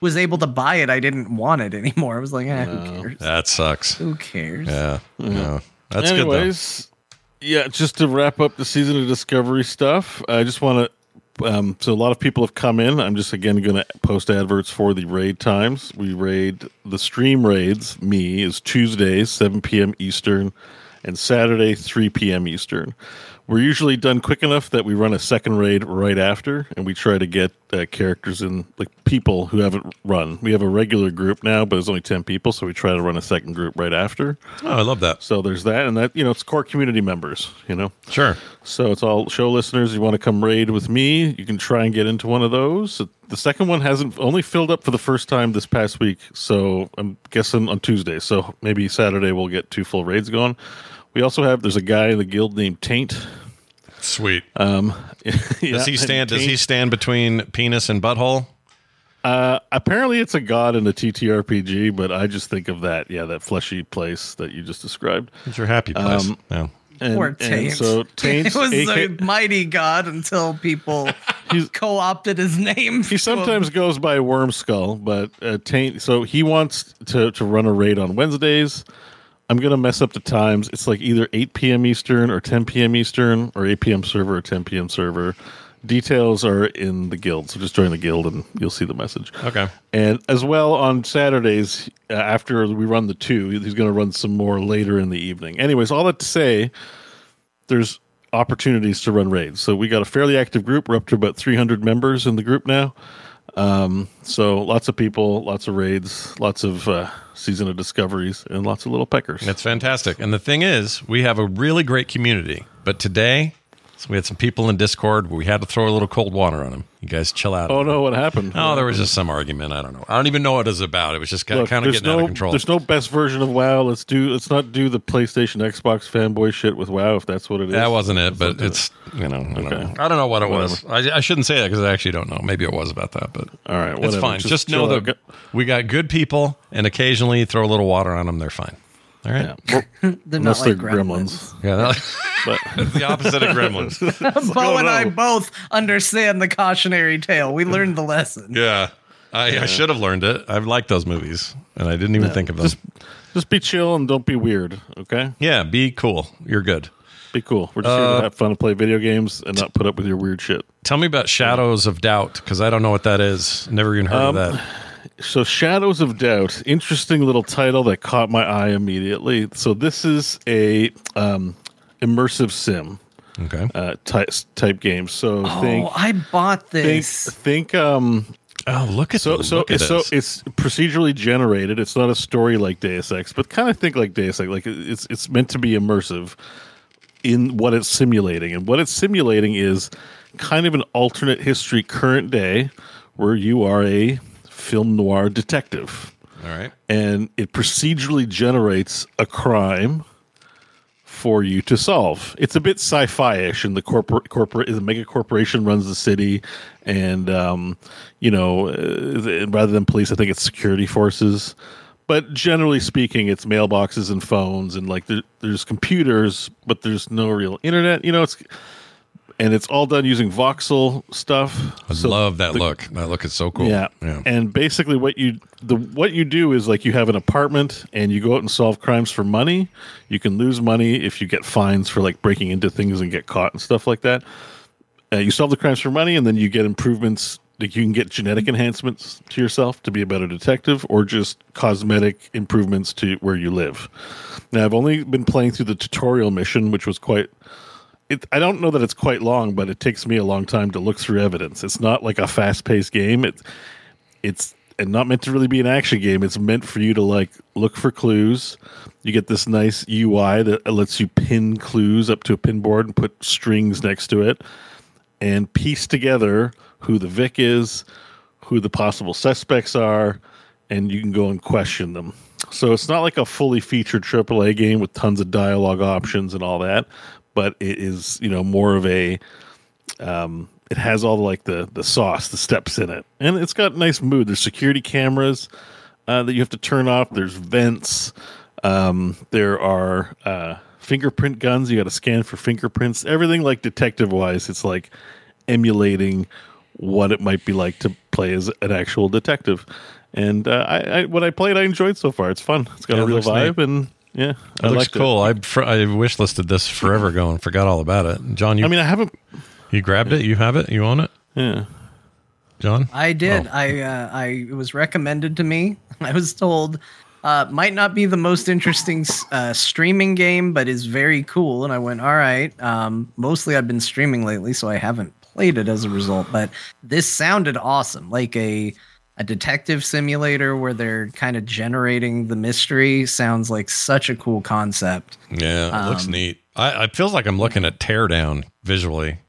[SPEAKER 3] was able to buy it i didn't want it anymore i was like eh, who cares
[SPEAKER 1] That sucks.
[SPEAKER 3] who cares
[SPEAKER 1] Yeah. Yeah. That's
[SPEAKER 4] Anyways, yeah, just to wrap up the season of Discovery stuff, I just want to. Um, so a lot of people have come in. I'm just again going to post adverts for the raid times. We raid the stream raids. Me is Tuesdays 7 p.m. Eastern, and Saturday 3 p.m. Eastern. We're usually done quick enough that we run a second raid right after, and we try to get uh, characters in, like people who haven't run. We have a regular group now, but it's only ten people, so we try to run a second group right after.
[SPEAKER 1] Oh, I love that.
[SPEAKER 4] So there's that, and that you know it's core community members. You know,
[SPEAKER 1] Sure.
[SPEAKER 4] so it's all show listeners. You want to come raid with me? You can try and get into one of those. The second one hasn't only filled up for the first time this past week, so I'm guessing on Tuesday. So maybe Saturday we'll get two full raids going. We also have there's a guy in the guild named Taint.
[SPEAKER 1] Sweet.
[SPEAKER 4] Um, yeah,
[SPEAKER 1] does he stand? Does he stand between penis and butthole?
[SPEAKER 4] Uh, apparently, it's a god in a TTRPG, but I just think of that. Yeah, that fleshy place that you just described.
[SPEAKER 1] It's your happy place.
[SPEAKER 4] Um,
[SPEAKER 1] yeah.
[SPEAKER 4] And,
[SPEAKER 3] Poor
[SPEAKER 4] and
[SPEAKER 3] Taint.
[SPEAKER 4] so Taint's
[SPEAKER 3] it was
[SPEAKER 4] AK
[SPEAKER 3] a mighty god until people
[SPEAKER 4] He's-
[SPEAKER 3] co-opted his name
[SPEAKER 4] He sometimes goes by Worm Skull, but uh, Taint. So he wants to to run a raid on Wednesdays. I'm gonna mess up the times. It's like either 8 p.m. Eastern or 10 p.m. Eastern, or 8 p.m. server or 10 p.m. server. Details are in the guild, so just join the guild and you'll see the message.
[SPEAKER 1] Okay.
[SPEAKER 4] And as well on Saturdays, uh, after we run the two, he's going to run some more later in the evening. Anyways, all that to say, there's opportunities to run raids. So we got a fairly active group. We're up to about 300 members in the group now. Um, so lots of people, lots of raids, lots of uh, season of discoveries, and lots of little peckers.
[SPEAKER 1] That's fantastic. And the thing is, we have a really great community. But today, so we had some people in Discord we had to throw a little cold water on them. You guys chill out.
[SPEAKER 4] oh no, what happened?
[SPEAKER 1] Oh, there was just some argument. I don't know. I don't even know what it was about. It was just kind of getting
[SPEAKER 4] no,
[SPEAKER 1] out of control.
[SPEAKER 4] There's no best version of WoW. Let's do. Let's not do the PlayStation, Xbox fanboy shit with WoW if that's what it is.
[SPEAKER 1] That wasn't it,
[SPEAKER 4] Let's
[SPEAKER 1] but it's you know I don't,
[SPEAKER 4] Okay.
[SPEAKER 1] know. I don't know what it was. I, I shouldn't say that because I actually don't know. Maybe it was about that, but
[SPEAKER 4] All right,
[SPEAKER 1] it's fine.
[SPEAKER 4] Just
[SPEAKER 1] Just, know that we got good people, and occasionally throw a little water on them. They're fine. All right.
[SPEAKER 4] Yeah. Well,
[SPEAKER 3] They're
[SPEAKER 4] unless
[SPEAKER 3] not like
[SPEAKER 4] they're
[SPEAKER 3] gremlins.
[SPEAKER 4] gremlins.
[SPEAKER 1] Yeah, that-
[SPEAKER 4] But
[SPEAKER 1] it's the opposite of gremlins.
[SPEAKER 3] Beau and I both understand the cautionary tale. We learned the lesson.
[SPEAKER 1] Yeah, I, I should have learned it. I've liked those movies, and I didn't even think of them.
[SPEAKER 4] just just be chill and don't be weird. Okay,
[SPEAKER 1] yeah, be cool. You're good.
[SPEAKER 4] be cool. We're just here
[SPEAKER 1] Uh,
[SPEAKER 4] to have fun and play video games and not put up with your weird shit.
[SPEAKER 1] Tell me about Shadows of Doubt because I don't know what that is. Never even heard
[SPEAKER 4] Um,
[SPEAKER 1] of that.
[SPEAKER 4] So, Shadows of Doubt, interesting little title that caught my eye immediately. So, this is a um, immersive sim
[SPEAKER 1] Okay.
[SPEAKER 4] uh, type type game. So, think
[SPEAKER 3] Oh, I bought
[SPEAKER 4] think
[SPEAKER 3] this.
[SPEAKER 4] think um
[SPEAKER 1] Oh, look at
[SPEAKER 4] So
[SPEAKER 1] the,
[SPEAKER 4] so
[SPEAKER 1] look at
[SPEAKER 4] so
[SPEAKER 1] this.
[SPEAKER 4] it's procedurally generated. It's not a story like Deus Ex, but kind of think like Deus Ex. Like it's it's meant to be immersive in what it's simulating, and what it's simulating is kind of an alternate history, current day, where you are a film noir detective,
[SPEAKER 1] All right.
[SPEAKER 4] and it procedurally generates a crime for you to solve. It's a bit sci-fi-ish, and the corporate corporate the mega corporation runs the city, and um, you know, uh, rather than police, I think it's security forces. But generally speaking, it's mailboxes and phones, and like there, there's computers, but there's no real internet. You know, it's and it's all done using voxel stuff.
[SPEAKER 1] I
[SPEAKER 4] So
[SPEAKER 1] love that
[SPEAKER 4] the-
[SPEAKER 1] look. That look is so cool.
[SPEAKER 4] yeah.
[SPEAKER 1] Yeah.
[SPEAKER 4] And basically what you the what you do is like you have an apartment and you go out and solve crimes for money. You can lose money if you get fines for like breaking into things and get caught and stuff like that. Uh, you solve the crimes for money and then you get improvements like you can get genetic enhancements to yourself to be a better detective or just cosmetic improvements to where you live. Now I've only been playing through the tutorial mission which was quite it, I don't know that it's quite long, but it takes me a long time to look through evidence. It's not like a fast-paced game. It's it's and not meant to really be an action game. It's meant for you to like look for clues. You get this nice UI that lets you pin clues up to a pin board and put strings next to it, and piece together who the Vic is, who the possible suspects are, and you can go and question them. So it's not like a fully featured AAA game with tons of dialogue options and all that, but it is you know more of a um, it has all the, like the the sauce, the steps in it, and it's got nice mood. There's security cameras uh, that you have to turn off. There's vents. Um, there are uh, fingerprint guns. You got to scan for fingerprints. Everything like detective wise, it's like emulating what it might be like to play as an actual detective. And uh, I, I what I played, I enjoyed so far. It's fun. It's got
[SPEAKER 1] Yeah,
[SPEAKER 4] a real vibe,
[SPEAKER 1] neat.
[SPEAKER 4] and yeah,
[SPEAKER 1] It
[SPEAKER 4] I
[SPEAKER 1] looks
[SPEAKER 4] liked it.
[SPEAKER 1] cool. I fr- I wish listed this forever ago and forgot all about it. Jon, you
[SPEAKER 4] I mean, I haven't.
[SPEAKER 1] you grabbed it. You have it. You own it.
[SPEAKER 4] Yeah.
[SPEAKER 1] Jon.
[SPEAKER 3] I did.
[SPEAKER 1] Oh.
[SPEAKER 3] I uh, I it was recommended to me. I was told uh, might not be the most interesting uh, streaming game, but is very cool. And I went, all right. Um, mostly I've been streaming lately, so I haven't played it as a result. But this sounded awesome, like a a detective simulator where they're kind of generating the mystery. Sounds like such a cool concept.
[SPEAKER 1] Yeah, it looks
[SPEAKER 3] Um,
[SPEAKER 1] neat. I, I feels like I'm looking at Teardown visually.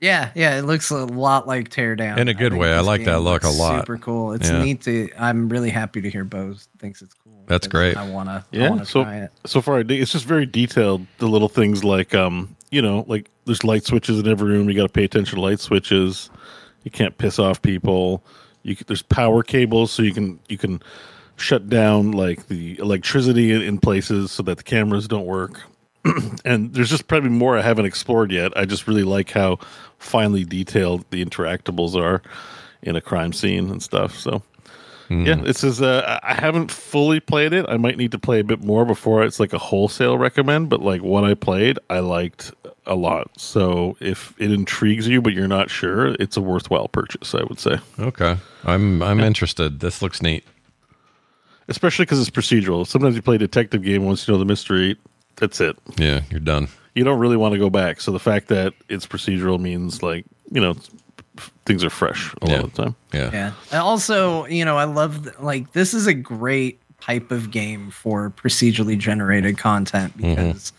[SPEAKER 3] Yeah, yeah, it looks a lot like Teardown.
[SPEAKER 1] In a good
[SPEAKER 3] think
[SPEAKER 1] way. I like that look a lot.
[SPEAKER 3] Super cool. It's
[SPEAKER 1] Yeah.
[SPEAKER 3] neat to. I'm really happy to hear Beau thinks it's cool.
[SPEAKER 1] That's great.
[SPEAKER 3] I wanna. I
[SPEAKER 4] Yeah,
[SPEAKER 3] wanna
[SPEAKER 4] so
[SPEAKER 3] try it.
[SPEAKER 4] so far it's just very detailed. The little things like um, you know, like there's light switches in every room. You got to pay attention to light switches. You can't piss off people. You c there's power cables, so you can you can shut down like the electricity in, places so that the cameras don't work. and there's just probably more I haven't explored yet. I just really like how finely detailed the interactables are in a crime scene and stuff. So yeah, this is. Uh, I I haven't fully played it. I might need to play a bit more before it's like a wholesale recommend. But like what I played, I liked a lot. So if it intrigues you, but you're not sure, it's a worthwhile purchase. I would say,
[SPEAKER 1] Okay, I'm I'm interested. This looks neat.
[SPEAKER 4] especially because it's procedural. Sometimes you play a detective game once you know the mystery. That's it.
[SPEAKER 1] Yeah, you're done.
[SPEAKER 4] You don't really want to go back. So the fact that it's procedural means like you know things are fresh a
[SPEAKER 1] Yeah.
[SPEAKER 4] lot of the time.
[SPEAKER 1] Yeah.
[SPEAKER 3] Yeah. And also, you know, I love th- like this is a great type of game for procedurally generated content mm-hmm. because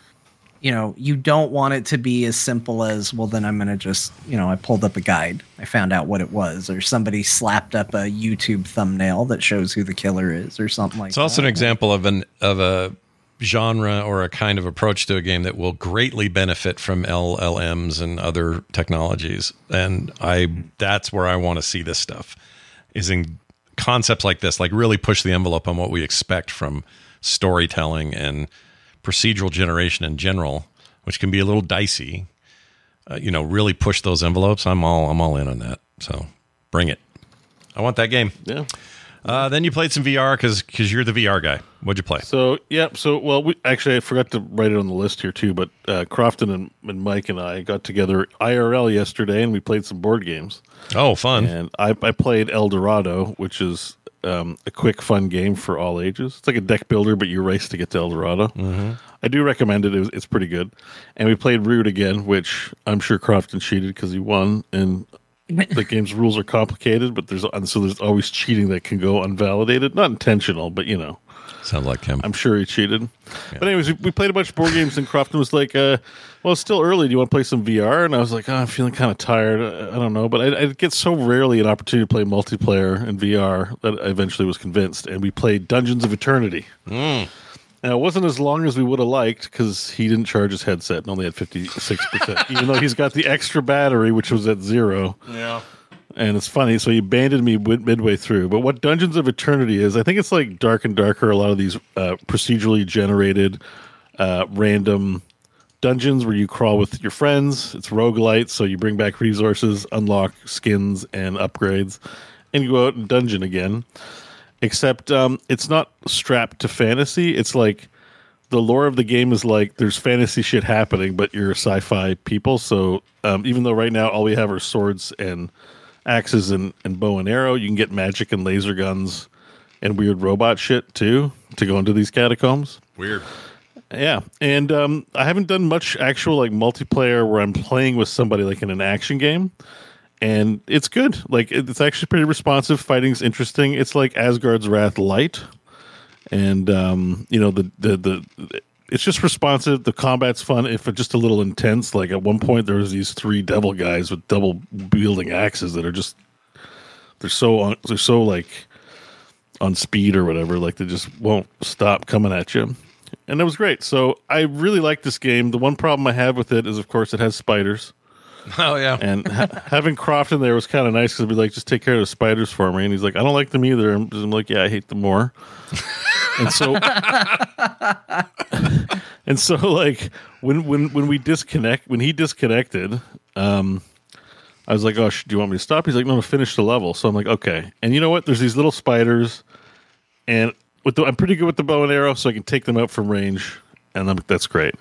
[SPEAKER 3] you know you don't want it to be as simple as well. Then I'm gonna just you know I pulled up a guide, I found out what it was, or somebody slapped up a YouTube thumbnail that shows who the killer is, or something like. That.
[SPEAKER 1] It's also
[SPEAKER 3] that.
[SPEAKER 1] an example of an of a genre or a kind of approach to a game that will greatly benefit from LLMs and other technologies. And I that's where I want to see this stuff is in concepts like this, like really push the envelope on what we expect from storytelling and procedural generation in general, which can be a little dicey. Uh, you know, really push those envelopes. I'm all I'm all in on that. So bring it. I want that game.
[SPEAKER 4] Yeah.
[SPEAKER 1] Uh, then you played some VR because because you're the VR guy. What'd you play?
[SPEAKER 4] So yeah, so well, we actually I forgot to write it on the list here too. But uh, Crofton and, and Mike and I got together IRL yesterday, and we played some board games.
[SPEAKER 1] Oh, fun!
[SPEAKER 4] And I, I played El Dorado, which is um, a quick, fun game for all ages. It's like a deck builder, but you race to get to El Dorado. Mm-hmm. I do recommend it. it was, it's pretty good. And we played Root again, which I'm sure Crofton cheated because he won, and the game's rules are complicated, but there's and so there's always cheating that can go unvalidated, not intentional, but you know.
[SPEAKER 1] Sounds like him.
[SPEAKER 4] I'm sure he cheated. But anyways, we, we played a bunch of board games, and Crofton was like, uh, "Well, it's still early. Do you want to play some VR?" And I was like, oh, "I'm feeling kind of tired. I, I don't know." But I, I get so rarely an opportunity to play multiplayer in VR that I eventually was convinced, and we played Dungeons of Eternity. Now it wasn't as long as we would have liked because he didn't charge his headset and only had 56 percent, even though he's got the extra battery, which was at zero.
[SPEAKER 1] yeah.
[SPEAKER 4] And it's funny, so he abandoned me midway through. But what Dungeons of Eternity is, I think it's like Dark and Darker. A lot of these uh, procedurally generated, uh, random dungeons where you crawl with your friends. It's roguelite, so you bring back resources, unlock skins and upgrades, and you go out and dungeon again. Except um, it's not strapped to fantasy. It's like the lore of the game is like there's fantasy shit happening, but you're sci-fi people. So um, even though right now all we have are swords and axes and, and bow and arrow, you can get magic and laser guns and weird robot shit too to go into these catacombs.
[SPEAKER 1] Weird.
[SPEAKER 4] Yeah, and um, I haven't done much actual like multiplayer where I'm playing with somebody like in an action game, and it's good. Like it's actually pretty responsive. Fighting's interesting. It's like Asgard's Wrath light, and um, you know the the the. It's just responsive. The combat's fun, if just a little intense. Like at one point, there was these three devil guys with double wielding axes that are just they're so they're so like on speed or whatever. Like they just won't stop coming at you. And that was great. So I really like this game. The one problem I have with it is, of course, it has spiders.
[SPEAKER 1] Oh yeah.
[SPEAKER 4] And ha- having Croft in there was kind of nice because be like, just take care of the spiders for me. And he's like, I don't like them either. I'm, I'm like, yeah, I hate them more. and so, and so, like when when when we disconnect, when he disconnected, um, I was like, oh, sh- do you want me to stop? He's like, no, no, finish the level. So I'm like, okay. And you know what? There's these little spiders, and with the, I'm pretty good with the bow and arrow, so I can take them out from range, and I'm, that's great.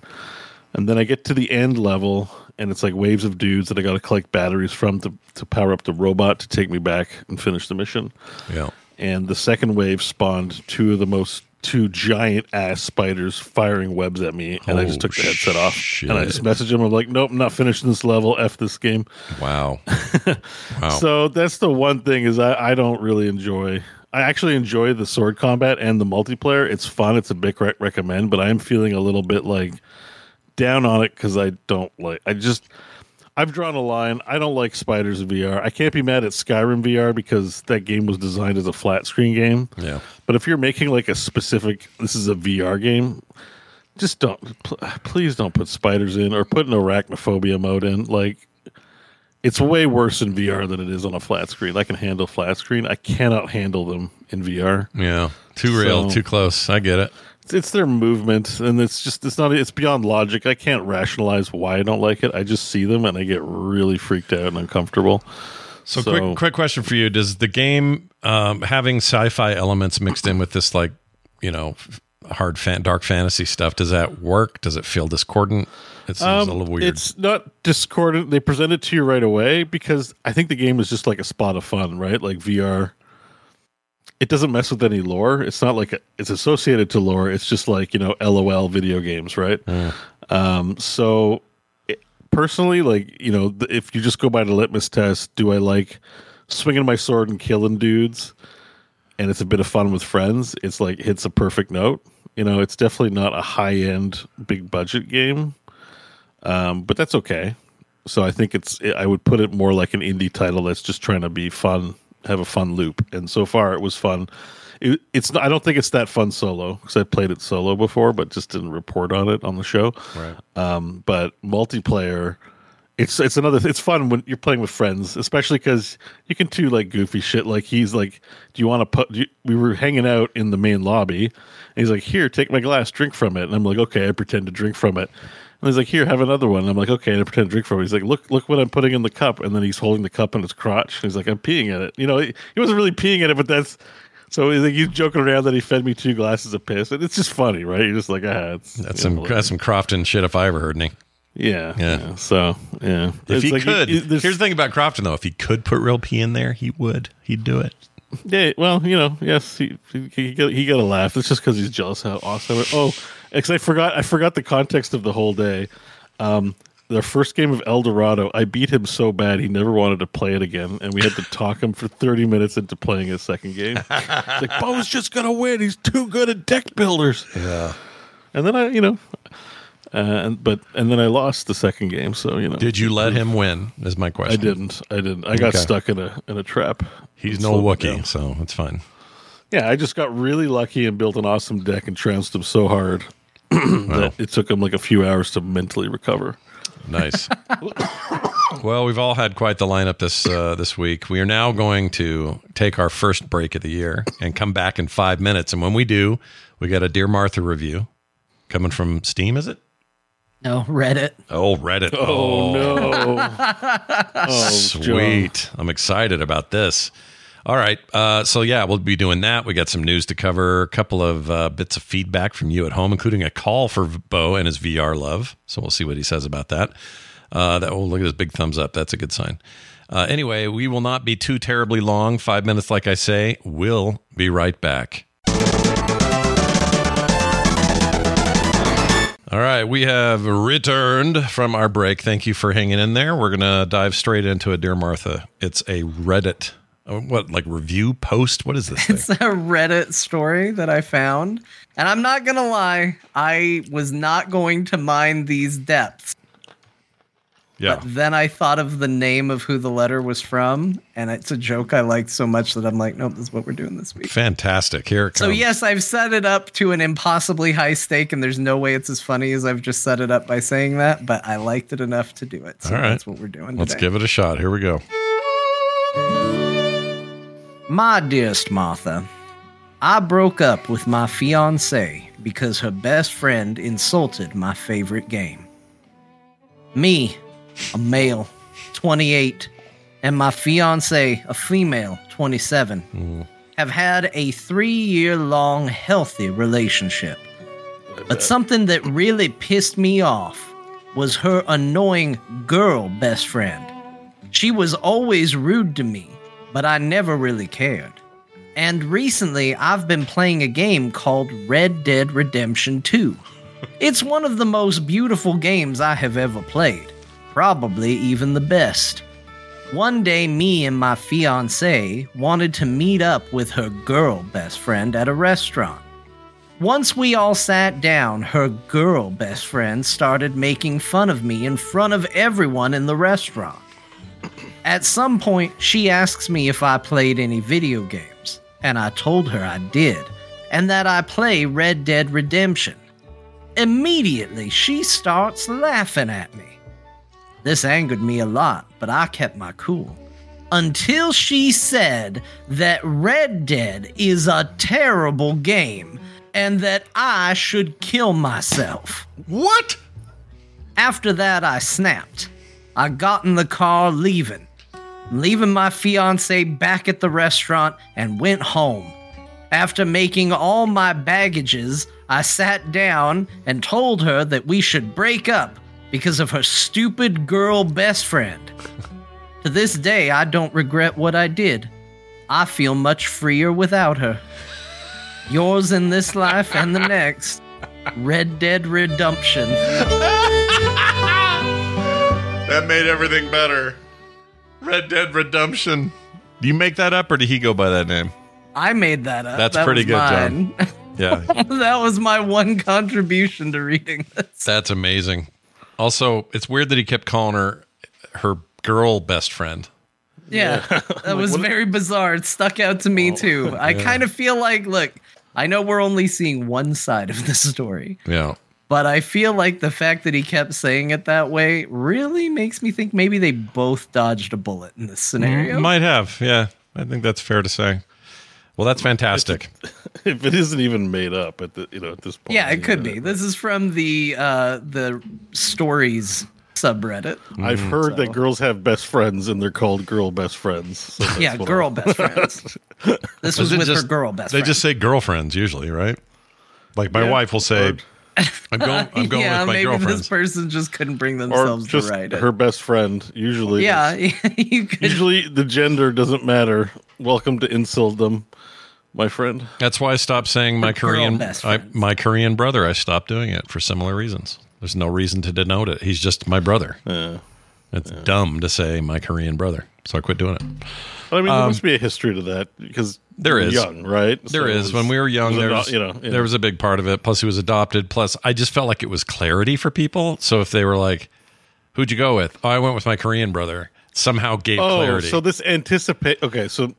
[SPEAKER 4] And then I get to the end level, and it's like waves of dudes that I got to collect batteries from to, to power up the robot to take me back and finish the mission.
[SPEAKER 1] Yeah.
[SPEAKER 4] And the second wave spawned two of the most two giant ass spiders firing webs at me, and I just
[SPEAKER 1] Oh,
[SPEAKER 4] took the headset off.
[SPEAKER 1] shit.
[SPEAKER 4] And I just messaged him. I'm like, nope, I'm not finishing this level. F this game.
[SPEAKER 1] Wow. Wow.
[SPEAKER 4] So that's the one thing is I, I don't really enjoy. I actually enjoy the sword combat and the multiplayer. It's fun. It's a big rec- recommend, but I'm feeling a little bit like down on it because I don't like. I just I've drawn a line. I don't like spiders in VR. I can't be mad at Skyrim VR because that game was designed as a flat screen game.
[SPEAKER 1] yeah.
[SPEAKER 4] But if you're making like a specific, this is a VR game, just don't, pl- please don't put spiders in or put an arachnophobia mode in. Like, it's way worse in VR than it is on a flat screen. I can handle flat screen. I cannot handle them in VR.
[SPEAKER 1] Yeah. Too real.
[SPEAKER 4] So-
[SPEAKER 1] too close. I get it.
[SPEAKER 4] It's, it's their movement, and it's just, it's not, it's beyond logic. I can't rationalize why I don't like it. I just see them and I get really freaked out and uncomfortable.
[SPEAKER 1] So,
[SPEAKER 4] So-
[SPEAKER 1] quick, quick question for you: Does the game um, having sci-fi elements mixed in with this, like you know, hard fan, dark fantasy stuff, does that work? Does it feel discordant? It seems a
[SPEAKER 4] Um,
[SPEAKER 1] little weird.
[SPEAKER 4] It's not discordant. They present it to you right away because I think the game is just like a spot of fun, right? Like VR. It doesn't mess with any lore. It's not like a, it's associated to lore. It's just like you know, LOL video games, right? Um, so it, personally, like you know, if you just go by the litmus test, do I like swinging my sword and killing dudes? And it's a bit of fun with friends. It's like hits a perfect note. You know, it's definitely not a high end, big budget game um, but that's okay. So I think it's I would put it more like an indie title that's just trying to be fun, have a fun loop. And so far, it was fun. It, it's not, I don't think it's that fun solo because I played it solo before, but just didn't report on it on the show.
[SPEAKER 1] Right.
[SPEAKER 4] Um, but multiplayer, it's it's another. It's fun when you're playing with friends, especially because you can do like goofy shit. Like he's like, "Do you want to put?" Do you, we were hanging out in the main lobby, and he's like, "Here, take my glass, drink from it." And I'm like, "Okay," I pretend to drink from it. And he's like, "Here, have another one." And I'm like, "Okay," and I pretend to drink from it. He's like, "Look, look what I'm putting in the cup." And then he's holding the cup in his crotch. And he's like, "I'm peeing at it." You know, he, he wasn't really peeing at it, but that's. So he's like he's joking around that he fed me two glasses of piss, and it's just funny, right? You're just like, ah,
[SPEAKER 1] that's some that's some Crofton shit if I ever heard any.
[SPEAKER 4] Yeah,
[SPEAKER 1] Yeah.
[SPEAKER 4] yeah. So yeah,
[SPEAKER 1] If
[SPEAKER 4] It's
[SPEAKER 1] he
[SPEAKER 4] like,
[SPEAKER 1] could,
[SPEAKER 4] there's-
[SPEAKER 1] here's the thing about Crofton though: if he could put real pee in there, he would. He'd do it.
[SPEAKER 4] Yeah, well, you know, yes, he he, he got he got a laugh. It's just because he's jealous how awesome. It, oh, because I forgot I forgot the context of the whole day. Um, their first game of El Dorado, I beat him so bad he never wanted to play it again, and we had to talk him for 30 minutes into playing his second game. It's like Beau's just gonna win. He's too good at deck builders.
[SPEAKER 1] Yeah.
[SPEAKER 4] And then I, you know, uh, and but and then I lost the second game. So you know,
[SPEAKER 1] Did you let him win? Is my question.
[SPEAKER 4] I didn't. I didn't. I got
[SPEAKER 1] Okay.
[SPEAKER 4] stuck in a in a trap.
[SPEAKER 1] He's no
[SPEAKER 4] slowed me
[SPEAKER 1] Wookiee,
[SPEAKER 4] down.
[SPEAKER 1] so it's fine.
[SPEAKER 4] Yeah, I just got really lucky and built an awesome deck and trounced him so hard that it took him like a few hours to mentally recover.
[SPEAKER 1] Nice. well, we've all had quite the lineup this uh, this week. We are now going to take our first break of the year and come back in five minutes. And when we do, we got a Dear Martha review coming from Steam. Is it?
[SPEAKER 3] No, Reddit.
[SPEAKER 1] Oh, Reddit.
[SPEAKER 4] Oh, no! oh,
[SPEAKER 1] Sweet. I'm excited about this. All right. Uh, so, yeah, we'll be doing that. We got some news to cover, a couple of uh, bits of feedback from you at home, including a call for Beau and his VR love. So, we'll see what he says about that. Uh, that will look at his big thumbs up. That's a good sign. Uh, anyway, we will not be too terribly long. Five minutes, like I say. We'll be right back. All right, we have returned from our break. Thank you for hanging in there. We're going to dive straight into it, Dear Martha. It's a Reddit, uh, what, like review post? What is this thing?
[SPEAKER 3] It's a Reddit story that I found. And I'm not going to lie, I was not going to mine these depths.
[SPEAKER 1] Yeah.
[SPEAKER 3] But then I thought of the name of who the letter was from. And it's a joke I liked so much that I'm like, nope, this is what we're doing this week.
[SPEAKER 1] Fantastic. Here it comes.
[SPEAKER 3] So, yes, I've set it up to an impossibly high stake, and there's no way it's as funny as I've just set it up by saying that, but I liked it enough to do it. So,
[SPEAKER 1] All right.
[SPEAKER 3] that's what we're doing.
[SPEAKER 1] Let's
[SPEAKER 3] today.
[SPEAKER 1] give it a shot. Here we go.
[SPEAKER 3] My dearest Martha, I broke up with my fiance because her best friend insulted my favorite game. Me, a male, 28, and my fiance, a female, 27, have had a three year long healthy relationship. But something that really pissed me off was her annoying girl best friend. She was always rude to me, but I never really cared. And recently, I've been playing a game called Red Dead Redemption 2. It's one of the most beautiful games I have ever played, probably even the best. One day, me and my fiance wanted to meet up with her girl best friend at a restaurant. Once we all sat down, her girl best friend started making fun of me in front of everyone in the restaurant. At some point, she asks me if I played any video games, and I told her I did, and that I play Red Dead Redemption. Immediately, she starts laughing at me. This angered me a lot, but I kept my cool. Until she said that Red Dead is a terrible game and that I should kill myself.
[SPEAKER 1] What?
[SPEAKER 3] After that, I snapped. I got in the car leaving, leaving my fiance back at the restaurant and went home. After making all my baggages, I sat down and told her that we should break up because of her stupid girl best friend. to this day, I don't regret what I did. I feel much freer without her. Yours in this life and the next. Red Dead Redemption.
[SPEAKER 1] That made everything better. Red Dead Redemption. Do you make that up or did he go by that name?
[SPEAKER 3] I made that up.
[SPEAKER 1] That's
[SPEAKER 3] That
[SPEAKER 1] pretty
[SPEAKER 3] was
[SPEAKER 1] good,
[SPEAKER 3] Jon.
[SPEAKER 1] Yeah,
[SPEAKER 3] that was my one contribution to reading this.
[SPEAKER 1] that's amazing. Also, it's weird that he kept calling her her girl best friend.
[SPEAKER 3] Yeah, that was very bizarre. It stuck out to
[SPEAKER 1] Oh,
[SPEAKER 3] me too. I kind of feel like, look, I know we're only seeing one side of the story,
[SPEAKER 1] Yeah.
[SPEAKER 3] but I feel like the fact that he kept saying it that way really makes me think maybe they both dodged a bullet in this scenario.
[SPEAKER 1] Mm, might have. Yeah. I think that's fair to say. Well, that's fantastic.
[SPEAKER 4] if it isn't even made up at the you know at this point.
[SPEAKER 3] yeah, it could
[SPEAKER 4] you know,
[SPEAKER 3] be. This is from the uh the stories subreddit.
[SPEAKER 4] I've
[SPEAKER 1] Mm-hmm.
[SPEAKER 4] heard that girls have best friends and they're called girl best friends. So
[SPEAKER 3] Yeah, girl
[SPEAKER 4] I-
[SPEAKER 3] best friends. This was with
[SPEAKER 1] just-
[SPEAKER 3] her girl best
[SPEAKER 1] They
[SPEAKER 3] friend.
[SPEAKER 1] just say girlfriends usually, right? Like my
[SPEAKER 4] Yeah.
[SPEAKER 1] wife will say,
[SPEAKER 4] Or-
[SPEAKER 1] "I'm going. I'm going
[SPEAKER 3] yeah,
[SPEAKER 1] with my
[SPEAKER 3] maybe
[SPEAKER 1] girlfriends."
[SPEAKER 3] this person just couldn't bring
[SPEAKER 4] or
[SPEAKER 3] themselves
[SPEAKER 4] just
[SPEAKER 3] to write it.
[SPEAKER 4] her best friend. Usually,
[SPEAKER 3] yeah,
[SPEAKER 4] it's-
[SPEAKER 3] you could.
[SPEAKER 4] Usually the gender doesn't matter. Welcome to Insildom, my friend.
[SPEAKER 1] That's why I stopped saying my
[SPEAKER 3] Her
[SPEAKER 1] Korean I, my Korean brother. I stopped doing it for similar reasons. There's no reason to denote it. He's just my brother.
[SPEAKER 4] Yeah.
[SPEAKER 1] It's dumb to say my Korean brother. So I quit doing it.
[SPEAKER 4] But I mean, there must be a history to that because
[SPEAKER 1] Um, There
[SPEAKER 4] we're
[SPEAKER 1] is.
[SPEAKER 4] young, right?
[SPEAKER 1] There
[SPEAKER 4] So it
[SPEAKER 1] is.
[SPEAKER 4] was-
[SPEAKER 1] When we were young,
[SPEAKER 4] it
[SPEAKER 1] there
[SPEAKER 4] ado-
[SPEAKER 1] was,
[SPEAKER 4] you know,
[SPEAKER 1] there was a big part of it. Plus, he was adopted. Plus, I just felt like it was clarity for people. So if they were like, "Who'd you go with?" Oh, I went with my Korean brother. Somehow gave
[SPEAKER 4] Oh,
[SPEAKER 1] clarity.
[SPEAKER 4] so this anticipate. Okay, so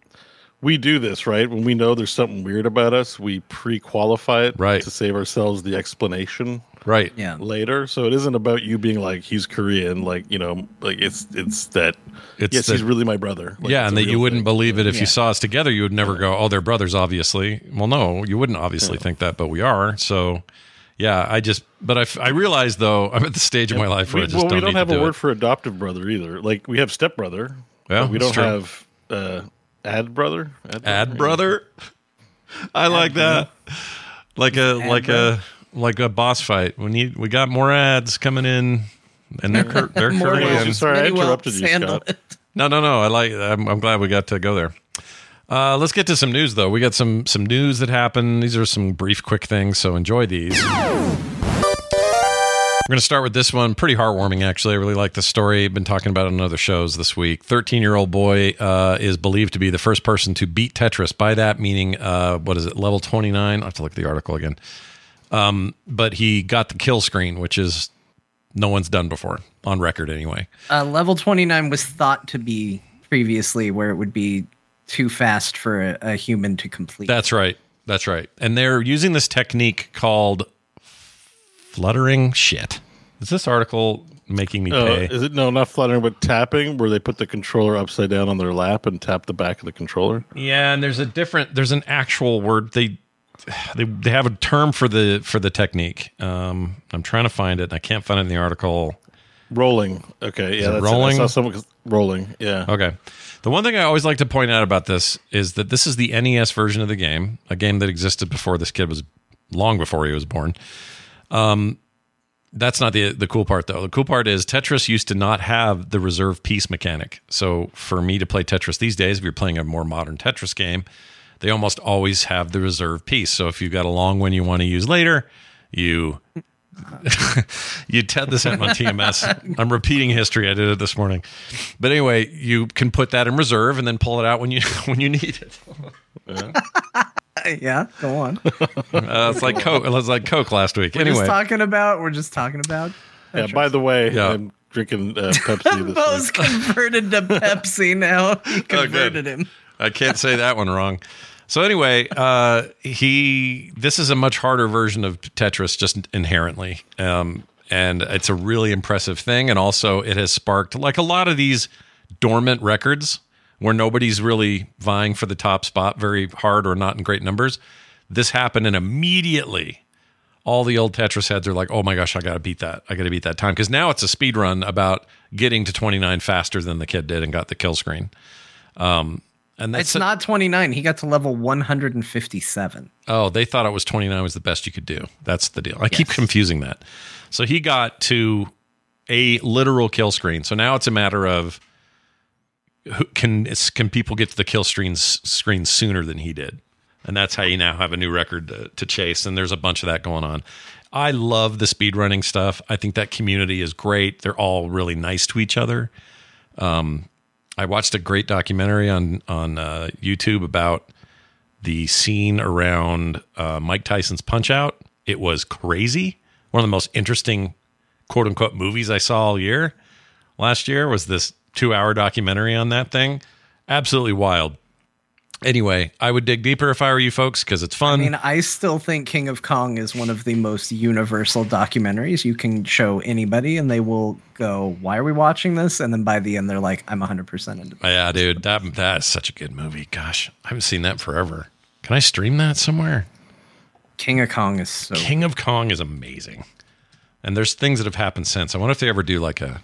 [SPEAKER 4] we do this right when we know there's something weird about us. We pre-qualify it
[SPEAKER 1] Right.
[SPEAKER 4] to save ourselves the explanation
[SPEAKER 1] right.
[SPEAKER 3] Yeah.
[SPEAKER 4] later. So it isn't about you being like he's Korean, like you know, like it's it's that.
[SPEAKER 1] It's
[SPEAKER 4] yes,
[SPEAKER 1] the-
[SPEAKER 4] he's really my brother. Like,
[SPEAKER 1] yeah, and that
[SPEAKER 4] real
[SPEAKER 1] you wouldn't
[SPEAKER 4] thing.
[SPEAKER 1] believe it if
[SPEAKER 3] Yeah.
[SPEAKER 1] you saw us together. You would never go, "Oh, they're brothers." Obviously, well, no, you wouldn't obviously think that, but we are. So, yeah, I just, but I, I realized though, I'm at the stage of my life where
[SPEAKER 4] We,
[SPEAKER 1] I just
[SPEAKER 4] well,
[SPEAKER 1] don't,
[SPEAKER 4] we don't
[SPEAKER 1] need
[SPEAKER 4] have
[SPEAKER 1] to
[SPEAKER 4] a
[SPEAKER 1] do
[SPEAKER 4] word for adoptive brother either. Like we have stepbrother.
[SPEAKER 1] Yeah,
[SPEAKER 4] we don't
[SPEAKER 1] true.
[SPEAKER 4] have uh, ad brother.
[SPEAKER 1] Ad brother. I like that. Like a like a like a boss fight. We need we got more ads coming in, and they're cur- they're
[SPEAKER 3] More
[SPEAKER 1] Korean.
[SPEAKER 4] I'm sorry, I interrupted you, Scott.
[SPEAKER 3] it.
[SPEAKER 1] No, no, no. I like. I'm, I'm glad we got to go there. Uh, let's get to some news, though. We got some some news that happened. These are some brief, quick things. So enjoy these. We're going to start with this one. Pretty heartwarming, actually. I really like the story. Been talking about it on other shows this week. 13 year old boy uh, is believed to be the first person to beat Tetris. By that meaning, uh, what is it, level 29? I have to look at the article again. Um, but he got the kill screen, which is no one's done before on record, anyway.
[SPEAKER 3] Uh, level 29 was thought to be previously where it would be too fast for a, a human to complete.
[SPEAKER 1] That's right. That's right. And they're using this technique called fluttering shit. Is this article making me
[SPEAKER 4] Uh,
[SPEAKER 1] pay?
[SPEAKER 4] is it no, not fluttering, but tapping, where they put the controller upside down on their lap and tap the back of the controller?
[SPEAKER 1] yeah, and there's a different there's an actual word they they they have a term for the for the technique. Um I'm trying to find it and I can't find it in the article.
[SPEAKER 4] Rolling. Okay, yeah, that's
[SPEAKER 1] rolling?
[SPEAKER 4] I saw someone rolling. Yeah.
[SPEAKER 1] Okay. The one thing I always like to point out about this is that this is the NES version of the game, a game that existed before this kid was long before he was born. Um, that's not the the cool part though. The cool part is Tetris used to not have the reserve piece mechanic. So for me to play Tetris these days, if you're playing a more modern Tetris game, they almost always have the reserve piece. So if you've got a long one you want to use later, you you Ted this at my TMS. I'm repeating history. I did it this morning. But anyway, you can put that in reserve and then pull it out when you when you need it.
[SPEAKER 3] yeah, go on.
[SPEAKER 1] Uh, it's like Coke. It was like Coke last week.
[SPEAKER 3] We're
[SPEAKER 1] anyway,
[SPEAKER 3] just talking about. We're just talking about.
[SPEAKER 4] Yeah. By the way,
[SPEAKER 1] Yeah.
[SPEAKER 4] I'm drinking uh, Pepsi this Beau's
[SPEAKER 3] converted to Pepsi now.
[SPEAKER 1] Oh,
[SPEAKER 3] He converted him.
[SPEAKER 1] I can't say that one wrong. So anyway, uh, he this is a much harder version of Tetris just inherently, um, and it's a really impressive thing. And also, it has sparked like a lot of these dormant records where nobody's really vying for the top spot very hard or not in great numbers. This happened, and immediately all the old Tetris heads are like, "Oh my gosh, I got to beat that! I got to beat that time!" Because now it's a speed run about getting to 29 faster than the kid did and got the kill screen. Um, and that's
[SPEAKER 3] It's not 29. He got to level 157.
[SPEAKER 1] Oh, they thought it was 29 was the best you could do. That's the deal. I keep confusing that. So he got to a literal kill screen. So now it's a matter of who, can can people get to the kill screens screen sooner than he did, and that's how you now have a new record to, to chase. And there's a bunch of that going on. I love the speedrunning stuff. I think that community is great. They're all really nice to each other. Um, I watched a great documentary on on uh, YouTube about the scene around uh, Mike Tyson's Punch Out. It was crazy. One of the most interesting quote unquote movies I saw all year. Last year was this two hour documentary on that thing. Absolutely wild. Anyway, I would dig deeper if I were you folks because it's fun.
[SPEAKER 3] I mean, I still think King of Kong is one of the most universal documentaries. You can show anybody and they will go, Why are we watching this? And then by the end, they're like, I'm 100% into it.
[SPEAKER 1] yeah, dude, that that is such a good movie. Gosh, I haven't seen that forever. Can I stream that somewhere?
[SPEAKER 3] King of Kong is so.
[SPEAKER 1] King of Kong is amazing. And there's things that have happened since. I wonder if they ever do like a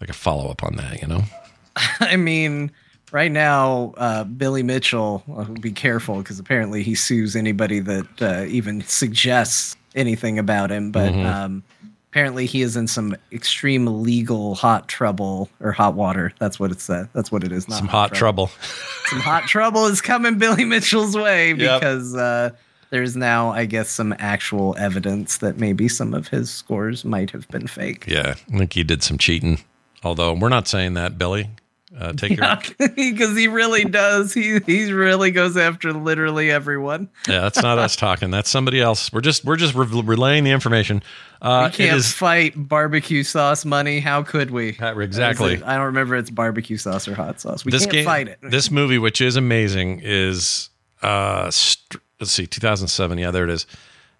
[SPEAKER 1] like a follow up on that, you know?
[SPEAKER 3] I mean, right now, uh, Billy Mitchell, uh, be careful because apparently he sues anybody that uh, even suggests anything about him. But
[SPEAKER 1] Mm-hmm.
[SPEAKER 3] um, apparently, he is in some extreme legal hot trouble or hot water. That's what it's. Uh, that's what it is. Not
[SPEAKER 1] Some hot trouble.
[SPEAKER 3] Some hot trouble is coming Billy Mitchell's way
[SPEAKER 1] Yep.
[SPEAKER 3] because uh, there's now, I guess, some actual evidence that maybe some of his scores might have been fake.
[SPEAKER 1] Yeah, I think he did some cheating. Although we're not saying that, Billy. Uh, take your
[SPEAKER 3] because he really does. He he really goes after literally everyone.
[SPEAKER 1] yeah. That's not us talking. That's somebody else. We're just we're just re- relaying the information. Uh,
[SPEAKER 3] we can't
[SPEAKER 1] is
[SPEAKER 3] fight barbecue sauce money. How could we?
[SPEAKER 1] Exactly.
[SPEAKER 3] I don't remember it's barbecue sauce or hot sauce. We
[SPEAKER 1] this
[SPEAKER 3] can't
[SPEAKER 1] game.
[SPEAKER 3] fight it.
[SPEAKER 1] This movie, which is amazing, is uh, st- let's see, 2007. Yeah, there it is.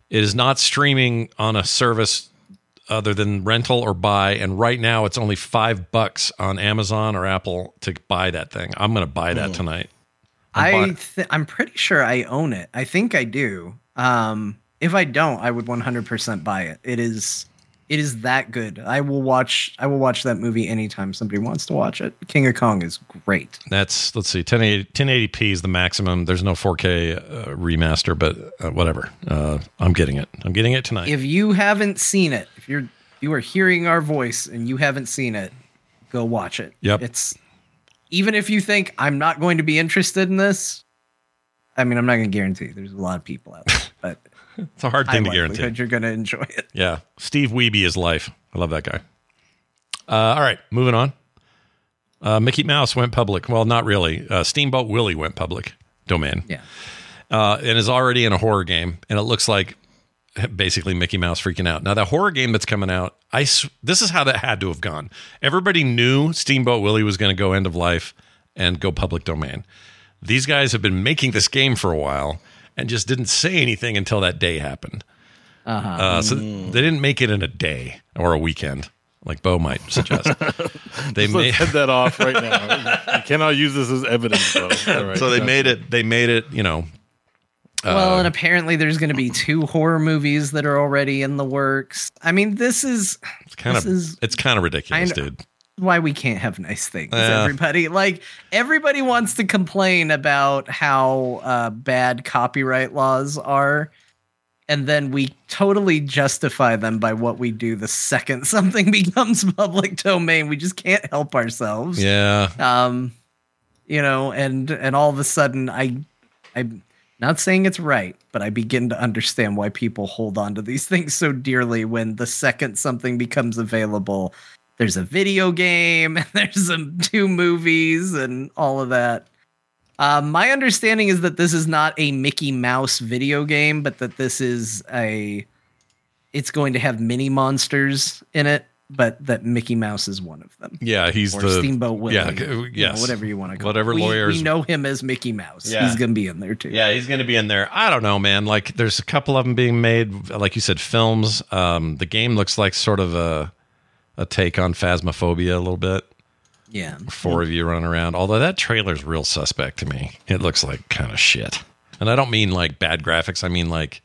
[SPEAKER 1] It is not streaming on a service other than rental or buy, and right now it's only five bucks on Amazon or Apple to buy that thing. I'm going to buy that tonight. I'm
[SPEAKER 3] I th- I'm pretty sure I own it. I think I do. Um, if I don't, I would 100% buy it. It is it is that good. I will watch I will watch that movie anytime somebody wants to watch it. King of Kong is great.
[SPEAKER 1] That's let's see, 1080 1080p is the maximum. There's no 4K uh, remaster, but uh, whatever. Uh, I'm getting it. I'm getting it tonight.
[SPEAKER 3] If you haven't seen it, if you're you are hearing our voice and you haven't seen it, go watch it.
[SPEAKER 1] Yep.
[SPEAKER 3] It's even if you think I'm not going to be interested in this, I mean, I'm not going to guarantee. There's a lot of people out there, but
[SPEAKER 1] it's a hard thing to guarantee.
[SPEAKER 3] you're going to enjoy it.
[SPEAKER 1] Yeah. Steve Wiebe is life. I love that guy. Uh, all right, moving on. Uh, Mickey Mouse went public. Well, not really. Uh, Steamboat Willie went public domain.
[SPEAKER 3] Yeah.
[SPEAKER 1] Uh, and is already in a horror game. And it looks like basically Mickey Mouse freaking out. Now, that horror game that's coming out, I s- this is how that had to have gone. Everybody knew Steamboat Willie was going to go end of life and go public domain. These guys have been making this game for a while and just didn't say anything until that day happened. Uh, so they didn't make it in a day or a weekend, like Beau might suggest. they
[SPEAKER 4] Let's
[SPEAKER 1] made
[SPEAKER 4] head that off right now. you cannot use this as evidence, though. All right,
[SPEAKER 1] so they
[SPEAKER 4] gotcha.
[SPEAKER 1] made it. They made it. You know,
[SPEAKER 3] Well,
[SPEAKER 1] Uh,
[SPEAKER 3] and apparently there's going to be two horror movies that are already in the works. I mean, this is
[SPEAKER 1] it's kind
[SPEAKER 3] This
[SPEAKER 1] of
[SPEAKER 3] is-
[SPEAKER 1] it's kind of ridiculous, dude.
[SPEAKER 3] why we can't have nice things.
[SPEAKER 1] Yeah.
[SPEAKER 3] Everybody like everybody wants to complain about how uh, bad copyright laws are, and then we totally justify them by what we do the second something becomes public domain. We just can't help ourselves.
[SPEAKER 1] Yeah,
[SPEAKER 3] um you know and and all of a sudden i i'm not saying it's right but i begin to understand why people hold on to these things so dearly when the second something becomes available there's a video game and there's some two movies and all of that. Um, my understanding is that this is not a mickey mouse video game but that this is a it's going to have mini monsters in it but that mickey mouse is one of them
[SPEAKER 1] yeah. He's
[SPEAKER 3] or
[SPEAKER 1] the
[SPEAKER 3] Steamboat Willie.
[SPEAKER 1] Yeah,
[SPEAKER 3] you know, whatever you want to call
[SPEAKER 1] Whatever
[SPEAKER 3] it. We-
[SPEAKER 1] lawyers-
[SPEAKER 3] We know him as Mickey Mouse.
[SPEAKER 1] Yeah.
[SPEAKER 3] He's going to be in there too.
[SPEAKER 1] Yeah, he's going to be in there. I don't know, man. Like, there's a couple of them being made, like you said, films. Um, the game looks like sort of a a take on Phasmophobia a little bit.
[SPEAKER 3] Yeah.
[SPEAKER 1] Four of you running around. Although that trailer's real suspect to me. It looks like kind of shit. And I don't mean like bad graphics. I mean like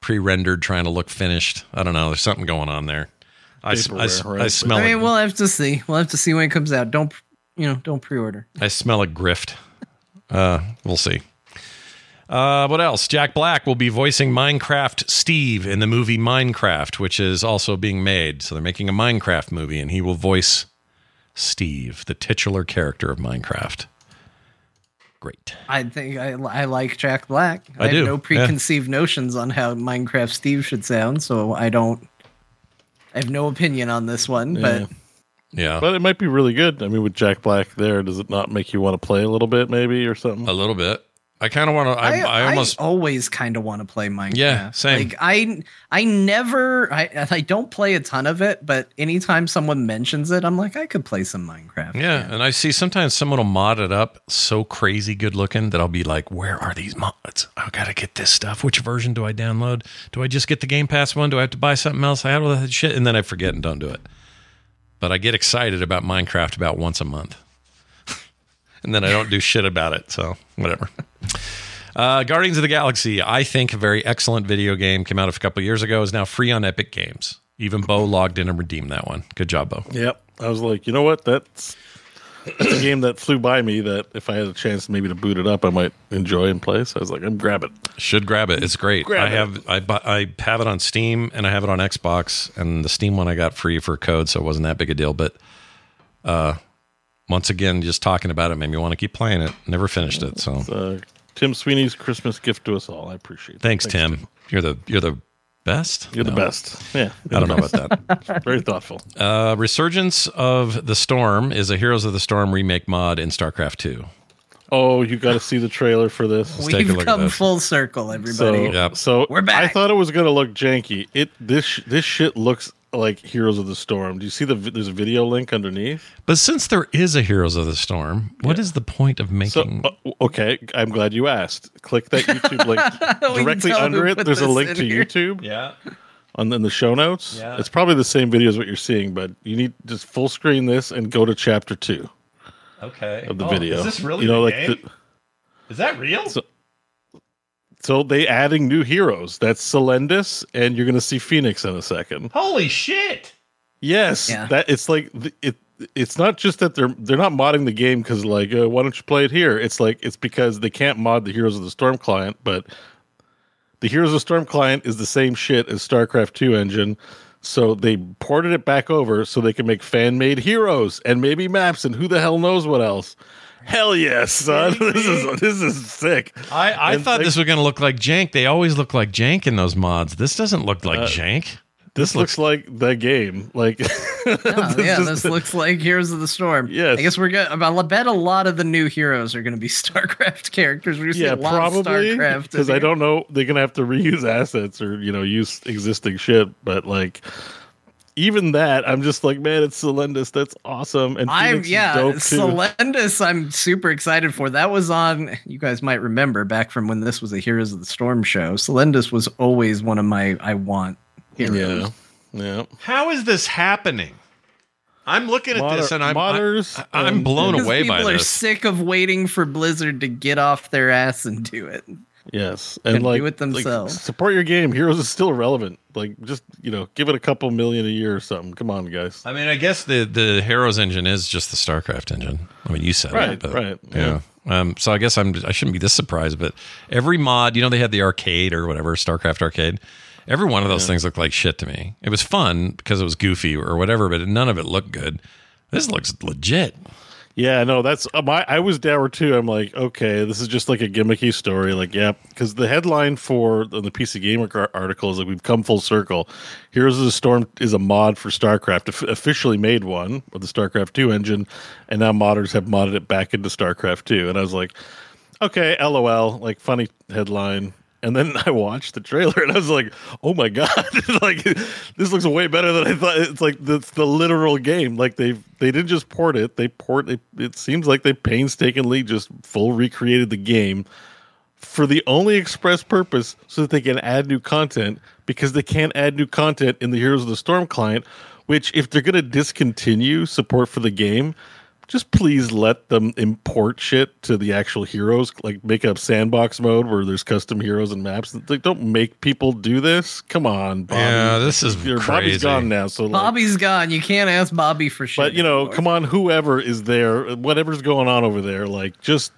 [SPEAKER 1] pre-rendered, trying to look finished. I don't know. There's something going on there. I, s- I s-
[SPEAKER 4] Vaporware,
[SPEAKER 1] I
[SPEAKER 4] right?
[SPEAKER 1] smell
[SPEAKER 3] I mean,
[SPEAKER 1] it.
[SPEAKER 3] we'll have to see. We'll have to see when it comes out. Don't you know? Don't pre-order.
[SPEAKER 1] I smell a grift. Uh, we'll see. Uh, what else? Jack Black will be voicing Minecraft Steve in the movie Minecraft, which is also being made. So they're making a Minecraft movie, and he will voice Steve, the titular character of Minecraft. Great.
[SPEAKER 3] I think I, I like Jack Black.
[SPEAKER 1] I
[SPEAKER 3] have
[SPEAKER 1] do,
[SPEAKER 3] no
[SPEAKER 1] yeah.
[SPEAKER 3] preconceived notions on how Minecraft Steve should sound, so I don't. I have no opinion on this one, but
[SPEAKER 1] Yeah,
[SPEAKER 4] But it might be really good. I mean, with Jack Black there, does it not make you want to play a little bit, maybe, or something?
[SPEAKER 1] a little bit. I kind of want to. I,
[SPEAKER 3] I,
[SPEAKER 1] I almost.
[SPEAKER 3] always kind of want to play Minecraft.
[SPEAKER 1] Yeah, same.
[SPEAKER 3] Like I, I never, I, I don't play a ton of it, but anytime someone mentions it, I'm like, I could play some Minecraft.
[SPEAKER 1] yeah, and I see sometimes someone will mod it up so crazy good looking that I'll be like, "Where are these mods? I gotta get this stuff. Which version do I download? Do I just get the Game Pass one? Do I have to buy something else? I have all that shit, and then I forget and don't do it. But I get excited about Minecraft about once a month, and then I don't do shit about it. So whatever. Uh, Guardians of the Galaxy, I think a very excellent video game came out a couple years ago. Is now free on Epic Games. Even Beau logged in and redeemed that one. Good job, Beau.
[SPEAKER 4] Yep. I was like, you know what? That's, that's a game that flew by me that if I had a chance maybe to boot it up, I might enjoy and play. So I was like, I'm grab it.
[SPEAKER 1] Should grab it. It's great.
[SPEAKER 4] Grab
[SPEAKER 1] I
[SPEAKER 4] it.
[SPEAKER 1] have I bu- I have it on Steam and I have it on Xbox and the Steam one I got free for code, so it wasn't that big a deal. But uh, once again, just talking about it made me want to keep playing it. Never finished it, so
[SPEAKER 4] Uh, Tim Sweeney's Christmas gift to us all. I appreciate it.
[SPEAKER 1] Thanks, Tim. You're the you're the best.
[SPEAKER 4] You're the best. Yeah.
[SPEAKER 1] I don't know about that.
[SPEAKER 4] Very thoughtful.
[SPEAKER 1] Uh, Resurgence of the Storm is a Heroes of the Storm remake mod in StarCraft 2.
[SPEAKER 4] Oh, you got to see the trailer for this.
[SPEAKER 1] Let's take a
[SPEAKER 3] We've
[SPEAKER 1] at
[SPEAKER 3] come
[SPEAKER 1] this.
[SPEAKER 3] full circle,
[SPEAKER 4] So,
[SPEAKER 3] everybody.
[SPEAKER 1] Yep.
[SPEAKER 4] so
[SPEAKER 3] We're back.
[SPEAKER 4] I thought it was going to look janky. It this this shit looks like Heroes of the Storm. Do you see the vi- there's a video link underneath?
[SPEAKER 1] But since there is a Heroes of the Storm, what is the point of
[SPEAKER 4] So
[SPEAKER 1] making?
[SPEAKER 4] uh, okay, I'm glad you asked. Click that YouTube link directly under it. There's a link to
[SPEAKER 3] here.
[SPEAKER 4] YouTube
[SPEAKER 1] yeah.
[SPEAKER 4] on in the show notes.
[SPEAKER 1] Yeah.
[SPEAKER 4] It's probably the same video as what you're seeing, but you need just full screen this and go to chapter two
[SPEAKER 1] Okay.
[SPEAKER 4] of the
[SPEAKER 1] Oh,
[SPEAKER 4] video.
[SPEAKER 1] Is this really
[SPEAKER 4] you know
[SPEAKER 1] the
[SPEAKER 4] like
[SPEAKER 1] game?
[SPEAKER 4] the,
[SPEAKER 1] is that real?
[SPEAKER 4] So- so they adding new heroes. That's Selendis, and you're going to see Fenix in a second.
[SPEAKER 1] Holy shit!
[SPEAKER 4] Yes,
[SPEAKER 3] Yeah.
[SPEAKER 4] that it's like it. It's not just that they're they're not modding the game because like uh, why don't you play it here? It's like it's because they can't mod the Heroes of the Storm client, but the Heroes of the Storm client is the same shit as StarCraft Two engine. So they ported it back over so they can make fan made heroes and maybe maps and who the hell knows what else. Hell yes, son! this is this is sick.
[SPEAKER 1] I, I
[SPEAKER 4] And
[SPEAKER 1] thought
[SPEAKER 4] they-
[SPEAKER 1] this was going to look like jank. They always look like jank in those mods. This doesn't look like uh, jank.
[SPEAKER 4] This looks like the game. Like
[SPEAKER 3] Oh, yeah,
[SPEAKER 4] just-
[SPEAKER 3] this looks like Heroes of the Storm.
[SPEAKER 4] Yes.
[SPEAKER 3] I guess we're gonna. I bet a lot of the new heroes are gonna be StarCraft characters. We're gonna see
[SPEAKER 4] yeah,
[SPEAKER 3] a lot
[SPEAKER 4] probably
[SPEAKER 3] of StarCraft.
[SPEAKER 4] because I don't know they're gonna have to reuse assets or you know use existing shit. But like, even that, I'm just like, man, it's Selendis. That's awesome. And
[SPEAKER 3] I'm yeah,
[SPEAKER 4] dope, too.
[SPEAKER 3] Selendis. I'm super excited for. That was on. You guys might remember back from when this was a Heroes of the Storm show. Selendis was always one of my I want heroes.
[SPEAKER 4] yeah, yeah.
[SPEAKER 1] How is this happening? I'm looking at
[SPEAKER 4] Modder-
[SPEAKER 1] this and I'm
[SPEAKER 4] modders
[SPEAKER 1] I, am
[SPEAKER 4] and-
[SPEAKER 1] blown
[SPEAKER 3] Because
[SPEAKER 1] away
[SPEAKER 3] people
[SPEAKER 1] by
[SPEAKER 3] are sick of waiting for Blizzard to get off their ass and do it.
[SPEAKER 4] Yes,
[SPEAKER 3] Can
[SPEAKER 4] and like
[SPEAKER 3] do it
[SPEAKER 4] like,
[SPEAKER 3] themselves.
[SPEAKER 4] support your game. Heroes is still relevant. Like, just you know, give it a couple million a year or something. Come on, guys.
[SPEAKER 1] I mean, I guess the the Heroes engine is just the StarCraft engine. I mean, you said
[SPEAKER 4] Right,
[SPEAKER 1] it, but,
[SPEAKER 4] right,
[SPEAKER 1] yeah. Um, so I guess I'm I shouldn't be this surprised, but every mod, you know, they had the arcade or whatever, StarCraft arcade. Every one of those things looked like shit to me. It was fun because it was goofy or whatever, but none of it looked good. This looks legit.
[SPEAKER 4] Yeah, no, that's uh, my. I was dour too. I'm like, okay, this is just like a gimmicky story. Like, yeah, because the headline for the, PC Gamer article is like, we've come full circle. Heroes of the Storm is a mod for StarCraft. Officially made one with the StarCraft Two engine, and now modders have modded it back into StarCraft Two. And I was like, okay, lol, like funny headline. And then I watched the trailer and I was like, "Oh my god! like this looks way better than I thought." It's like it's the literal game. Like they they didn't just port it; they port it. It seems like they painstakingly just full recreated the game for the only express purpose so that they can add new content because they can't add new content in the Heroes of the Storm client. Which, if they're going to discontinue support for the game, just please let them import shit to the actual heroes like make up sandbox mode where there's custom heroes and maps like don't make people do this come on Bobby.
[SPEAKER 1] Yeah, this is
[SPEAKER 4] Your
[SPEAKER 1] crazy.
[SPEAKER 4] Bobby's gone now so like,
[SPEAKER 3] Bobby's gone. You can't ask Bobby for shit.
[SPEAKER 4] but you know
[SPEAKER 3] anymore.
[SPEAKER 4] come on whoever is there whatever's going on over there like just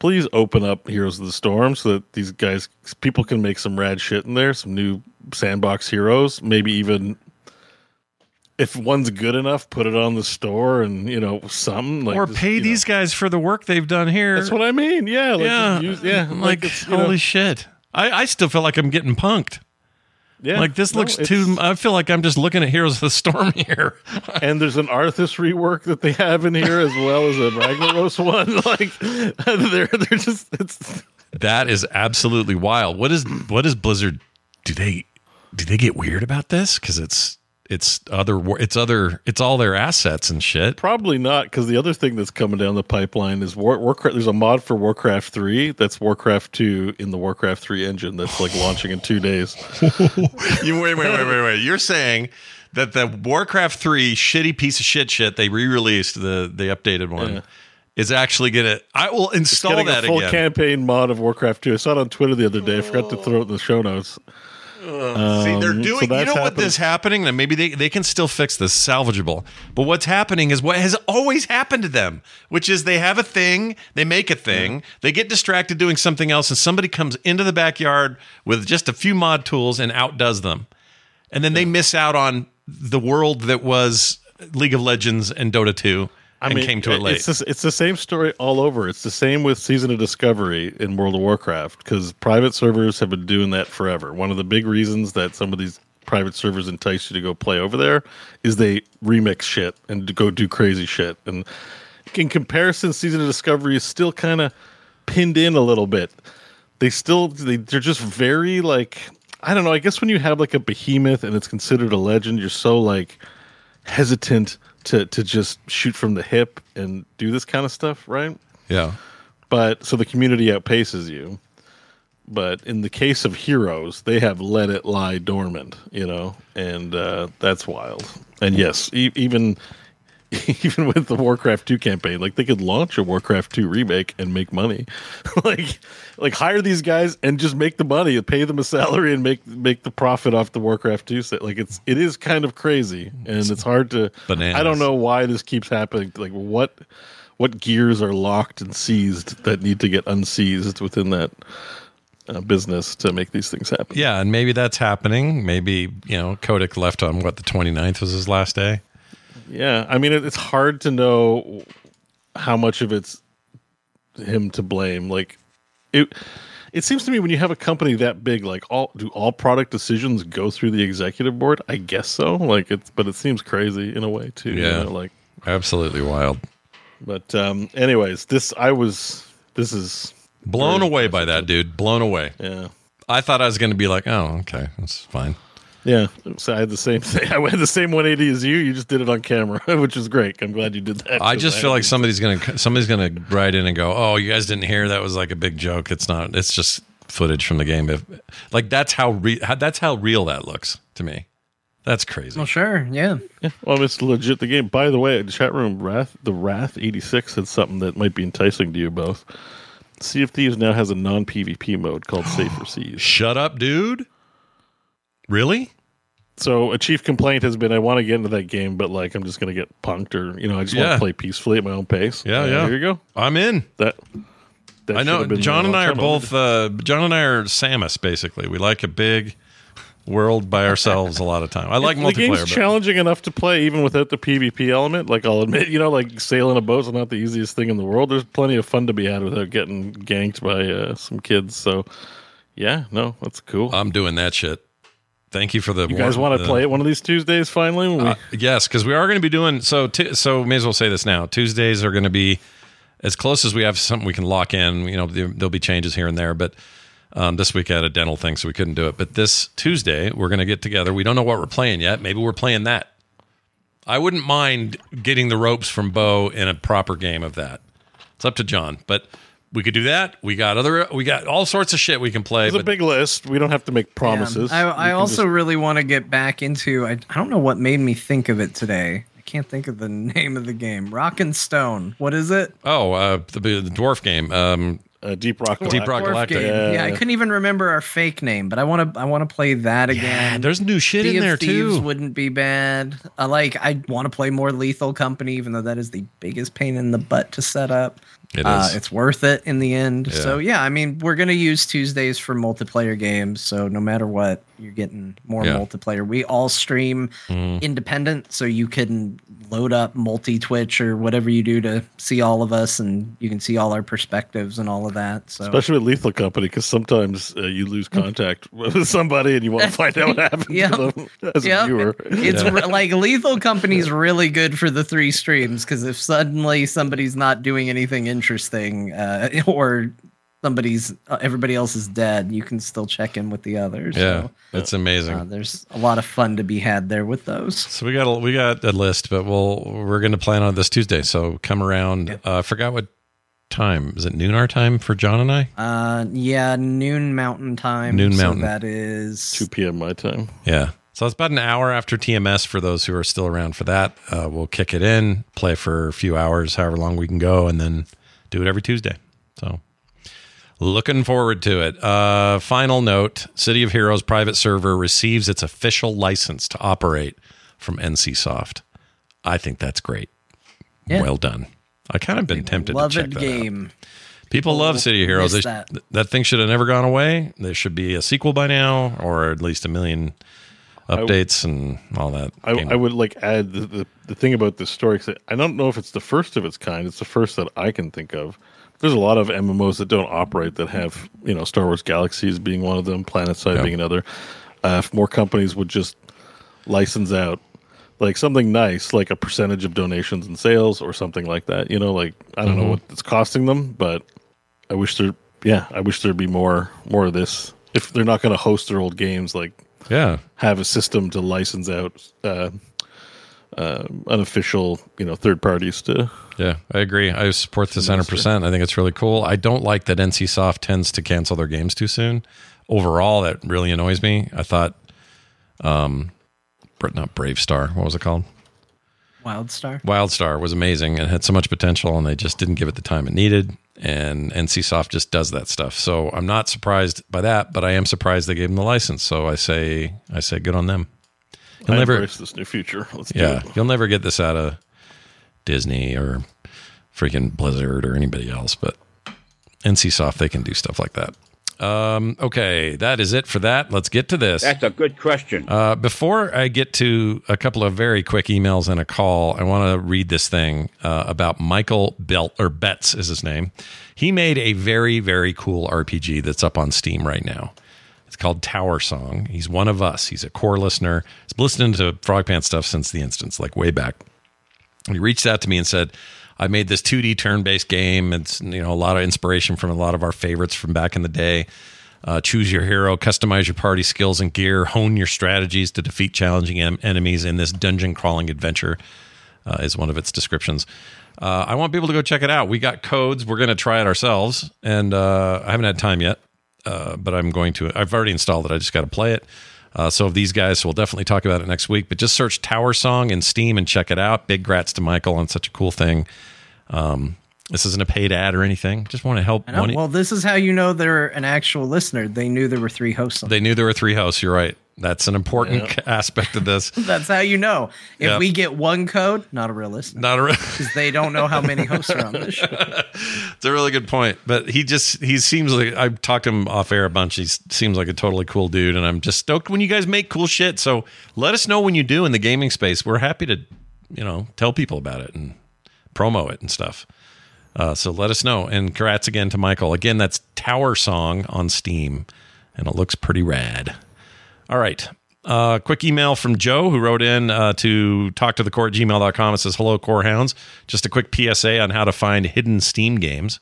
[SPEAKER 4] please open up heroes of the storm so that these guys people can make some rad shit in there some new sandbox heroes maybe even if one's good enough put it on the store and you know something like
[SPEAKER 1] or
[SPEAKER 4] just,
[SPEAKER 1] pay
[SPEAKER 4] you know.
[SPEAKER 1] these guys for the work they've done here.
[SPEAKER 4] That's what I mean. Yeah, like
[SPEAKER 1] yeah,
[SPEAKER 4] use, yeah.
[SPEAKER 1] Like,
[SPEAKER 4] it's,
[SPEAKER 1] holy
[SPEAKER 4] know,
[SPEAKER 1] shit! I, I still feel like I'm getting punked.
[SPEAKER 4] yeah.
[SPEAKER 1] Like this
[SPEAKER 4] No,
[SPEAKER 1] looks too. I feel like I'm just looking at Heroes of the Storm here.
[SPEAKER 4] And there's an Arthas rework that they have in here as well as a Ragnaros one. Like they're they're just it's
[SPEAKER 1] that is absolutely wild. What is what is Blizzard? Do they do they get weird about this? Because it's it's other it's other it's all their assets and shit.
[SPEAKER 4] probably not because the other thing that's coming down the pipeline is War, Warcraft. There's a mod for Warcraft three that's Warcraft two in the Warcraft three engine that's like launching in two days.
[SPEAKER 1] You wait, wait, wait, wait, wait. You're saying that the Warcraft three shitty piece of shit shit they re-released the the updated one
[SPEAKER 4] Yeah.
[SPEAKER 1] is actually gonna. I will install
[SPEAKER 4] Getting
[SPEAKER 1] that
[SPEAKER 4] a full
[SPEAKER 1] again.
[SPEAKER 4] campaign mod of Warcraft two. I saw it on Twitter the other day. I forgot to throw it in the show notes.
[SPEAKER 1] See, they're
[SPEAKER 4] Um,
[SPEAKER 1] doing.
[SPEAKER 4] so
[SPEAKER 1] you know what
[SPEAKER 4] happening.
[SPEAKER 1] happening? And maybe they, they can still fix this, salvageable. But what's happening is what has always happened to them, which is they have a thing, they make a thing, they get distracted doing something else, and somebody comes into the backyard with just a few mod tools and outdoes them, and then they miss out on the world that was League of Legends and Dota two.
[SPEAKER 4] I
[SPEAKER 1] and came to it late.
[SPEAKER 4] It's, just, it's the same story all over. It's the same with Season of Discovery in World of Warcraft because private servers have been doing that forever. One of the big reasons that some of these private servers entice you to go play over there is they remix shit and go do crazy shit. And in comparison, Season of Discovery is still kind of pinned in a little bit. They still they, they're just very like I don't know. I guess when you have like a behemoth and it's considered a legend, you're so like hesitant to to just shoot from the hip and do this kind of stuff, right?
[SPEAKER 1] yeah.
[SPEAKER 4] But so the community outpaces you. But in the case of heroes, they have let it lie dormant, you know, and uh, that's wild. And yes, e- even even with the Warcraft 2 campaign, like they could launch a Warcraft 2 remake and make money. like like hire these guys and just make the money pay them a salary and make make the profit off the Warcraft 2 set. Like it's it is kind of crazy and it's hard to
[SPEAKER 1] Bananas.
[SPEAKER 4] I don't know why this keeps happening. Like what what gears are locked and seized that need to get unseized within that uh, business to make these things happen.
[SPEAKER 1] Yeah, and maybe that's happening. Maybe, you know, Kotick left on what the 29th was his last day.
[SPEAKER 4] Yeah, I mean, it's hard to know how much of it's him to blame. Like it, it seems to me when you have a company that big, like all do all product decisions go through the executive board? I guess so. Like it's, but it seems crazy in a way too. you
[SPEAKER 1] Yeah.
[SPEAKER 4] know, like,
[SPEAKER 1] Absolutely wild.
[SPEAKER 4] but um, anyways, this I was. This is
[SPEAKER 1] Blown away by that, dude. Blown away.
[SPEAKER 4] yeah.
[SPEAKER 1] I thought I was going to be like, oh, okay, that's fine.
[SPEAKER 4] Yeah, so I had the same thing. I had the same 180 as you. You just did it on camera, which is great. I'm glad you did that.
[SPEAKER 1] I just feel like somebody's going to somebody's going to write in and go, "Oh, you guys didn't hear that was like a big joke." It's not. It's just footage from the game. If like that's how, re- how that's how real that looks to me. That's crazy.
[SPEAKER 3] Well, sure, yeah.
[SPEAKER 4] Yeah, well, it's legit the game. By the way, the chat room, Wrath, the Wrath 86 said something that might be enticing to you both. Sea of Thieves now has a non PvP mode called Safer Seas.
[SPEAKER 1] Shut up, dude. Really?
[SPEAKER 4] So a chief complaint has been, I want to get into that game, but like I'm just going to get punked, or you know, I just want
[SPEAKER 1] Yeah.
[SPEAKER 4] to play peacefully at my own pace.
[SPEAKER 1] Yeah,
[SPEAKER 4] Uh,
[SPEAKER 1] yeah.
[SPEAKER 4] Here you go.
[SPEAKER 1] I'm in.
[SPEAKER 4] That. that
[SPEAKER 1] I
[SPEAKER 4] should
[SPEAKER 1] know.
[SPEAKER 4] have been Jon
[SPEAKER 1] and I are
[SPEAKER 4] time
[SPEAKER 1] both. Uh, Jon and I are Samus. Basically, we like a big world by ourselves a lot of time. I like
[SPEAKER 4] the
[SPEAKER 1] multiplayer.
[SPEAKER 4] game's
[SPEAKER 1] but-
[SPEAKER 4] challenging enough to play even without the PvP element. Like I'll admit, you know, like sailing a boat's not the easiest thing in the world. There's plenty of fun to be had without getting ganked by uh, some kids. So, yeah, no, that's cool.
[SPEAKER 1] I'm doing that shit. Thank you for the.
[SPEAKER 4] you guys want to play it one of these Tuesdays finally? We-
[SPEAKER 1] Uh, yes, because we are going to be doing so. T- so may as well say this now. Tuesdays are going to be as close as we have something we can lock in. You know, there, there'll be changes here and there, but um, this week I had a dental thing, so we couldn't do it. But this Tuesday we're going to get together. We don't know what we're playing yet. Maybe we're playing that. I wouldn't mind getting the ropes from Beau in a proper game of that. It's up to Jon, but we could do that. We got other. We got all sorts of shit we can play.
[SPEAKER 4] It's a big list. We don't have to make promises.
[SPEAKER 3] Yeah. I, I also
[SPEAKER 4] just-
[SPEAKER 3] really want to get back into. I, I don't know what made me think of it today. I can't think of the name of the game. Rock and Stone. What is it?
[SPEAKER 1] oh, uh, the, the dwarf game. Um,
[SPEAKER 4] uh, Deep Rock.
[SPEAKER 1] Deep Rock Galactic.
[SPEAKER 4] Yeah.
[SPEAKER 3] Yeah, I couldn't even remember our fake name, but I want to. I want to play that again.
[SPEAKER 1] there's new shit
[SPEAKER 3] Sea
[SPEAKER 1] in
[SPEAKER 3] of
[SPEAKER 1] there
[SPEAKER 3] Thieves
[SPEAKER 1] too.
[SPEAKER 3] wouldn't be bad. I like. I want to play more Lethal Company, even though that is the biggest pain in the butt to set up.
[SPEAKER 1] It
[SPEAKER 3] Uh,
[SPEAKER 1] is.
[SPEAKER 3] it's worth it in the end.
[SPEAKER 1] Yeah.
[SPEAKER 3] So yeah, I mean, we're gonna use Tuesdays for multiplayer games. So no matter what, you're getting more
[SPEAKER 1] Yeah.
[SPEAKER 3] multiplayer. We all stream independent, so you can load up multi Twitch or whatever you do to see all of us, and you can see all our perspectives and all of that. So
[SPEAKER 4] Especially with Lethal Company, because sometimes uh, you lose contact with somebody and you want to find out what happened
[SPEAKER 3] Yeah.
[SPEAKER 4] to them as
[SPEAKER 3] Yeah,
[SPEAKER 4] a viewer.
[SPEAKER 3] It's re- like Lethal Company's really good for the three streams because if suddenly somebody's not doing anything interesting uh, or somebody's uh, everybody else is dead, you can still check in with the others.
[SPEAKER 1] Yeah,
[SPEAKER 3] So,
[SPEAKER 1] it's amazing.
[SPEAKER 3] uh, there's a lot of fun to be had there with those.
[SPEAKER 1] So we got a, we got a list, but we'll we're going to plan on this Tuesday. So come around. Uh, I forgot what time is it? Noon our time for Jon and I.
[SPEAKER 3] Uh, yeah, noon Mountain time.
[SPEAKER 1] Noon
[SPEAKER 3] so
[SPEAKER 1] Mountain.
[SPEAKER 3] that is
[SPEAKER 4] 2 p.m. my time.
[SPEAKER 1] Yeah. So it's about an hour after TMS for those who are still around for that. Uh, we'll kick it in, play for a few hours, however long we can go, and then do it every Tuesday. So looking forward to it. Uh, final note City of Heroes private server receives its official license to operate from NCSoft. I think that's great.
[SPEAKER 3] Yeah.
[SPEAKER 1] Well done. I kind of been tempted to
[SPEAKER 3] beloved
[SPEAKER 1] check that out.
[SPEAKER 3] game.
[SPEAKER 1] People love City of Heroes. They
[SPEAKER 3] that.
[SPEAKER 1] that. thing should have never gone away. There should be a sequel by now, or at least a million updates and all that.
[SPEAKER 4] I, I would like add the, the, the thing about this story. 'cause I don't know if it's the first of its kind. It's the first that I can think of. There's a lot of MMOs that don't operate that have you know Star Wars Galaxies being one of them, PlanetSide
[SPEAKER 1] Yeah.
[SPEAKER 4] being another. Uh, if more companies would just license out like something nice, like a percentage of donations and sales or something like that. You know, like I don't know what it's costing them, but I wish there. Yeah, I wish there'd be more more of this. If they're not going to host their old games, like
[SPEAKER 1] yeah.
[SPEAKER 4] have a system to license out uh, uh, unofficial, you know, third parties to.
[SPEAKER 1] Yeah, I agree. I support this 100%. I think it's really cool. I don't like that NCSoft tends to cancel their games too soon. Overall, that really annoys me. I thought, um, Bra- not Brave Star, what was it called?
[SPEAKER 3] Wildstar.
[SPEAKER 1] Wildstar was amazing and had so much potential, and they just didn't give it the time it needed. And NCSoft just does that stuff. So I'm not surprised by that, but I am surprised they gave them the license. So I say, I say, good on them. You'll
[SPEAKER 4] I
[SPEAKER 1] never,
[SPEAKER 4] embrace this new future. Let's do
[SPEAKER 1] yeah,
[SPEAKER 4] it.
[SPEAKER 1] you'll never get this out of Disney or freaking Blizzard or anybody else, but NCSoft they can do stuff like that. Um, okay, that is it for that. Let's get to this.
[SPEAKER 5] That's a good question.
[SPEAKER 1] Uh, before I get to a couple of very quick emails and a call, I want to read this thing uh, about Michael Belt or Betts is his name. He made a very very cool RPG that's up on Steam right now. It's called Tower Song. He's one of us. He's a core listener. He's been listening to Frog Pants stuff since the instance, like way back. He reached out to me and said, I made this 2D turn-based game. It's you know a lot of inspiration from a lot of our favorites from back in the day. Uh, choose your hero, customize your party skills and gear, hone your strategies to defeat challenging em- enemies in this dungeon crawling adventure. Uh, is one of its descriptions. Uh, I want people to go check it out. We got codes. We're going to try it ourselves, and uh, I haven't had time yet, uh, but I'm going to. I've already installed it. I just got to play it. Uh, so these guys, we'll definitely talk about it next week. But just search Tower Song in Steam and check it out. Big grats to Michael on such a cool thing. Um, this isn't a paid ad or anything. Just want to help.
[SPEAKER 3] Well, this is how you know they're an actual listener. They knew there were three hosts. On
[SPEAKER 1] they knew there were three hosts. You're right. That's an important aspect of this.
[SPEAKER 3] That's how you know. If
[SPEAKER 1] Yeah.
[SPEAKER 3] we get one code, not a real listener.
[SPEAKER 1] Not a.
[SPEAKER 3] Real because they don't know how many hosts are on this show.
[SPEAKER 1] It's a really good point. But he just he seems like I've talked to him off air a bunch. He seems like a totally cool dude, and I'm just stoked when you guys make cool shit. So let us know when you do in the gaming space. We're happy to, you know, tell people about it and promo it and stuff. Uh, so let us know. And congrats again to Michael. Again, that's Tower Song on Steam, and it looks pretty rad. All right. Uh, quick email from Joe who wrote in uh, to talk to the core at gmail.com. It says, Hello, Core Hounds. Just a quick PSA on how to find hidden Steam games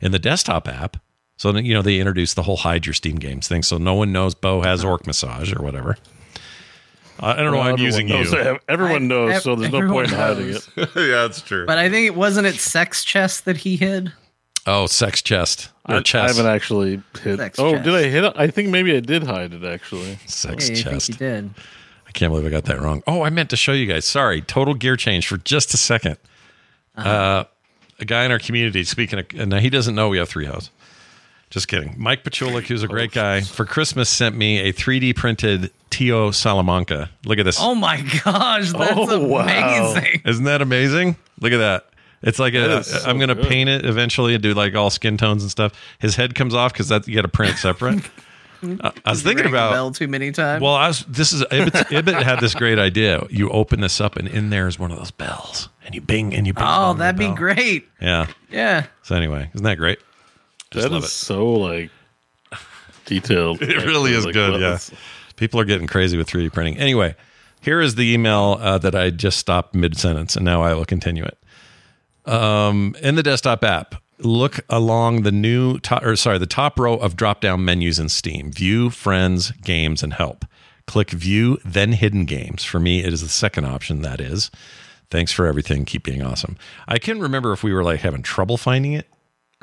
[SPEAKER 1] in the desktop app. So, you know, they introduced the whole hide your Steam games thing. So no one knows Beau has Orc Massage or whatever. I don't know why I'm using
[SPEAKER 4] knows.
[SPEAKER 1] you.
[SPEAKER 4] Everyone
[SPEAKER 3] I-
[SPEAKER 4] knows,
[SPEAKER 3] ev-
[SPEAKER 4] so there's no
[SPEAKER 3] everyone
[SPEAKER 4] point in hiding it.
[SPEAKER 1] yeah, that's true.
[SPEAKER 3] But I think it wasn't it sex chest that he hid.
[SPEAKER 1] Oh, sex chest or
[SPEAKER 4] I, I haven't actually hit.
[SPEAKER 3] Sex
[SPEAKER 4] oh,
[SPEAKER 3] chest.
[SPEAKER 4] did I hit it? I think maybe I did hide it actually.
[SPEAKER 1] sex
[SPEAKER 3] Yeah, I think
[SPEAKER 1] chest.
[SPEAKER 3] did.
[SPEAKER 1] I can't believe I got that wrong. Oh, I meant to show you guys. Sorry, total gear change for just a 2nd uh a guy in our community, speaking of, and he doesn't know we have three hosts. Just kidding. Mike Pachulik, who's a great guy, for Christmas sent me a 3D printed Tio Salamanca. Look at this.
[SPEAKER 3] Oh my gosh, that's
[SPEAKER 4] Oh, wow.
[SPEAKER 3] amazing.
[SPEAKER 1] Isn't that amazing? Look at that. It's like
[SPEAKER 4] That
[SPEAKER 1] a,
[SPEAKER 4] is so
[SPEAKER 1] I'm going to
[SPEAKER 4] good.
[SPEAKER 1] paint it eventually and do like all skin tones and stuff. His head comes off because that you got to print it separate. Uh, I was thinking about
[SPEAKER 3] bell too many times.
[SPEAKER 1] Well, I was. This is Ibit, Ibit had this great idea. You open this up, and in there is one of those bells, and you bing, and you bing.
[SPEAKER 3] oh, that'd be
[SPEAKER 1] bell.
[SPEAKER 3] great.
[SPEAKER 1] Yeah.
[SPEAKER 3] Yeah.
[SPEAKER 1] So anyway, isn't that great? Just
[SPEAKER 4] That
[SPEAKER 1] love
[SPEAKER 4] is
[SPEAKER 1] it.
[SPEAKER 4] so like detailed.
[SPEAKER 1] It really is
[SPEAKER 4] Like,
[SPEAKER 1] good. Yeah.
[SPEAKER 4] is-
[SPEAKER 1] People are getting crazy with 3D printing. Anyway, here is the email uh, that I just stopped mid sentence, and now I will continue it. Um, in the desktop app, look along the new top, or sorry, the top row of drop down menus in Steam: View, Friends, Games, and Help. Click View, then Hidden Games. For me, it is the second option. That is. Thanks for everything. Keep being awesome. I can't remember if we were like having trouble finding it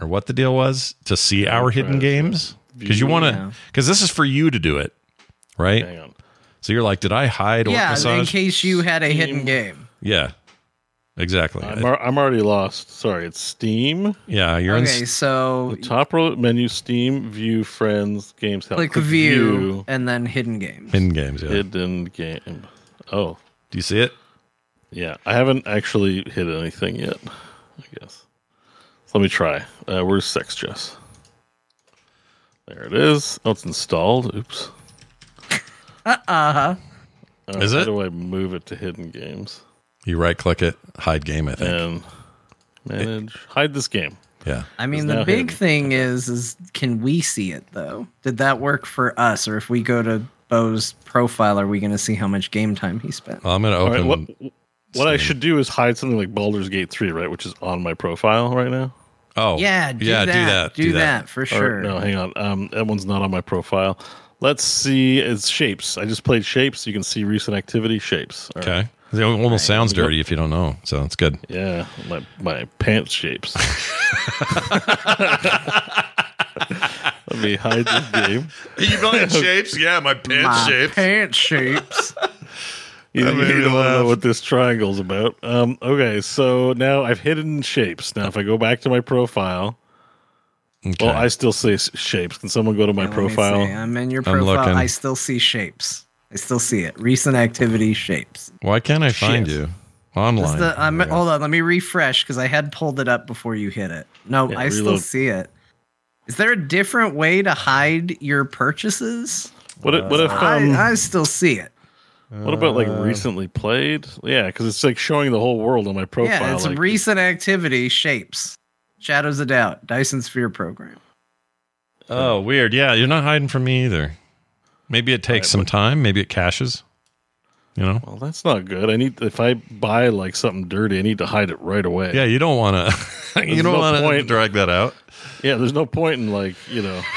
[SPEAKER 1] or what the deal was to see our hidden games because you want to because this is for you to do it, right?
[SPEAKER 4] Hang on.
[SPEAKER 1] So you're like, did I hide or
[SPEAKER 3] Yeah, in case you had a hidden game.
[SPEAKER 1] yeah, exactly.
[SPEAKER 4] I'm, ar- I'm already lost. Sorry, it's Steam.
[SPEAKER 1] yeah, you're
[SPEAKER 3] Okay,
[SPEAKER 1] in.
[SPEAKER 3] so the
[SPEAKER 4] Top row menu: Steam, View, Friends, Games. Help.
[SPEAKER 3] click view, and then hidden games.
[SPEAKER 1] Hidden games. Yeah.
[SPEAKER 4] hidden game. Oh,
[SPEAKER 1] Do you see it?
[SPEAKER 4] yeah. I haven't actually hit anything yet. I guess. So let me try. Uh, where's Sex Jess? There it is. Oh, it's installed. Oops.
[SPEAKER 3] Uh huh.
[SPEAKER 4] Uh,
[SPEAKER 1] Is
[SPEAKER 4] how
[SPEAKER 1] it?
[SPEAKER 4] do I move it to hidden games
[SPEAKER 1] You right click it, hide game, I think.
[SPEAKER 4] and manage hide this game?
[SPEAKER 1] yeah.
[SPEAKER 3] I mean, the big
[SPEAKER 4] hidden.
[SPEAKER 3] thing is, is can we see it though? Did that work for us, or if we go to Beau's profile, are we going to see how much game time he spent?
[SPEAKER 1] Well, I'm going to
[SPEAKER 4] All right,
[SPEAKER 1] open.
[SPEAKER 4] what what I should do is hide something like Baldur's Gate 3, right, which is on my profile right now.
[SPEAKER 1] oh,
[SPEAKER 3] yeah, do
[SPEAKER 1] yeah,
[SPEAKER 3] that.
[SPEAKER 1] do that.
[SPEAKER 3] Do, that. for
[SPEAKER 4] Or-
[SPEAKER 3] sure.
[SPEAKER 4] no, hang on. Um, that one's not on my profile. Let's see. It's Shapez. I just played Shapez. You can see recent activity Shapez. All right.
[SPEAKER 1] Okay. It almost sounds dirty if you don't know, so it's good.
[SPEAKER 4] Yeah, my my pants shapes. Let me hide this game.
[SPEAKER 1] You playing Shapez? Yeah, my pants
[SPEAKER 3] My pants shapes.
[SPEAKER 4] You,
[SPEAKER 1] That made
[SPEAKER 4] you
[SPEAKER 1] me
[SPEAKER 4] don't
[SPEAKER 1] laugh.
[SPEAKER 4] know what this triangle's about. Um, okay, so now I've hidden Shapez. Now, if I go back to my profile,
[SPEAKER 1] Okay.
[SPEAKER 4] well, I still see s- Shapez. Can someone go to my
[SPEAKER 3] Let me
[SPEAKER 4] profile?
[SPEAKER 3] see. I'm in your
[SPEAKER 1] I'm
[SPEAKER 3] profile.
[SPEAKER 1] looking.
[SPEAKER 3] I still see Shapez. I still see it. Recent activity Shapez.
[SPEAKER 1] Why can't I find
[SPEAKER 4] Shit.
[SPEAKER 1] you online?
[SPEAKER 3] the, I'm,
[SPEAKER 1] There
[SPEAKER 3] hold on, let me refresh because I had pulled it up before you hit it. No,
[SPEAKER 4] Yeah,
[SPEAKER 3] I still
[SPEAKER 4] reload.
[SPEAKER 3] see it. Is there a different way to hide your purchases?
[SPEAKER 4] What, if- what if um,
[SPEAKER 3] I, I still see it.
[SPEAKER 4] what about like recently played? Yeah, because it's like showing the whole world on my profile.
[SPEAKER 3] yeah, it's
[SPEAKER 4] like,
[SPEAKER 3] recent activity Shapez. Shadows of Doubt, Dyson Sphere program.
[SPEAKER 1] Oh, weird. Yeah, you're not hiding from me either. Maybe it takes
[SPEAKER 4] Right,
[SPEAKER 1] some
[SPEAKER 4] but-
[SPEAKER 1] time. Maybe it caches. You know?
[SPEAKER 4] Well, that's not good. I need if I buy like something dirty, I need to hide it right away.
[SPEAKER 1] Yeah, you don't want to. you don't
[SPEAKER 4] no
[SPEAKER 1] want to drag that out.
[SPEAKER 4] yeah. There's no point in like you know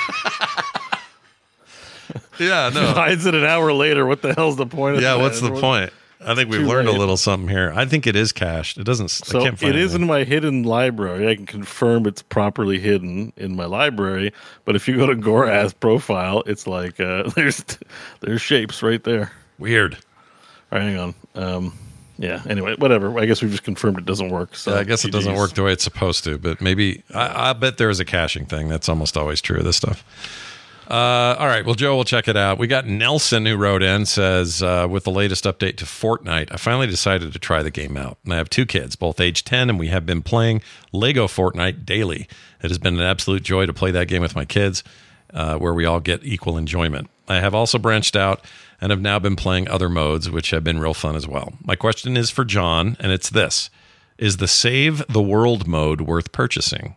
[SPEAKER 1] Yeah, no.
[SPEAKER 4] hides it an hour later. What the hell's the point? of
[SPEAKER 1] yeah,
[SPEAKER 4] that?
[SPEAKER 1] what's the
[SPEAKER 4] Everyone-
[SPEAKER 1] point? I think we've learned a little something here. I think it is cached. It doesn't.
[SPEAKER 4] So
[SPEAKER 1] I can't find
[SPEAKER 4] it is
[SPEAKER 1] anything.
[SPEAKER 4] in my hidden library. I can confirm it's properly hidden in my library. But if you go to Gorath's profile, it's like uh, there's there's Shapez right there.
[SPEAKER 1] weird.
[SPEAKER 4] All right, hang on. Um, yeah. Anyway, whatever. I guess we've just confirmed it doesn't work. So
[SPEAKER 1] I guess it doesn't work the way it's supposed to, but maybe I, I bet there is a caching thing. That's almost always true of this stuff. Uh, all right, well, Joe, we'll check it out. We got Nelson who wrote in says uh, with the latest update to Fortnite, I finally decided to try the game out. And I have two kids, both age ten, and we have been playing Lego Fortnite daily. It has been an absolute joy to play that game with my kids, uh, where we all get equal enjoyment. I have also branched out and have now been playing other modes, which have been real fun as well. My question is for Jon, and it's this: Is the Save the World mode worth purchasing?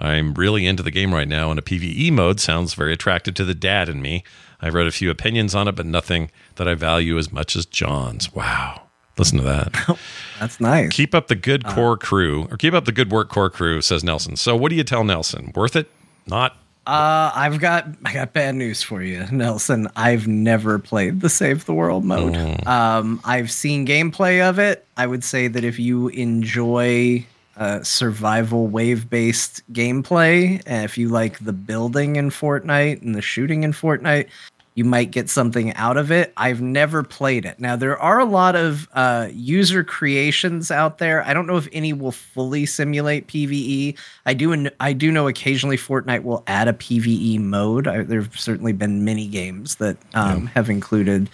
[SPEAKER 1] I'm really into the game right now, and a PvE mode sounds very attractive to the dad in me. I've read a few opinions on it, but nothing that I value as much as Jon's. Wow. Listen to that.
[SPEAKER 3] That's nice.
[SPEAKER 1] keep up the good core crew, or keep up the good work, core crew, says Nelson. So, what do you tell Nelson? Worth it? Not?
[SPEAKER 3] Uh, I've got I got bad news for you, Nelson. I've never played the Save the World mode. Um, I've seen gameplay of it. I would say that if you enjoy uh, survival wave based gameplay, and if you like the building in Fortnite and the shooting in Fortnite, you might get something out of it. I've never played it. Now there are a lot of uh, user creations out there. I don't know if any will fully simulate PVE. I do. I do know occasionally Fortnite will add a PVE mode. I, there've certainly been many games that um, have included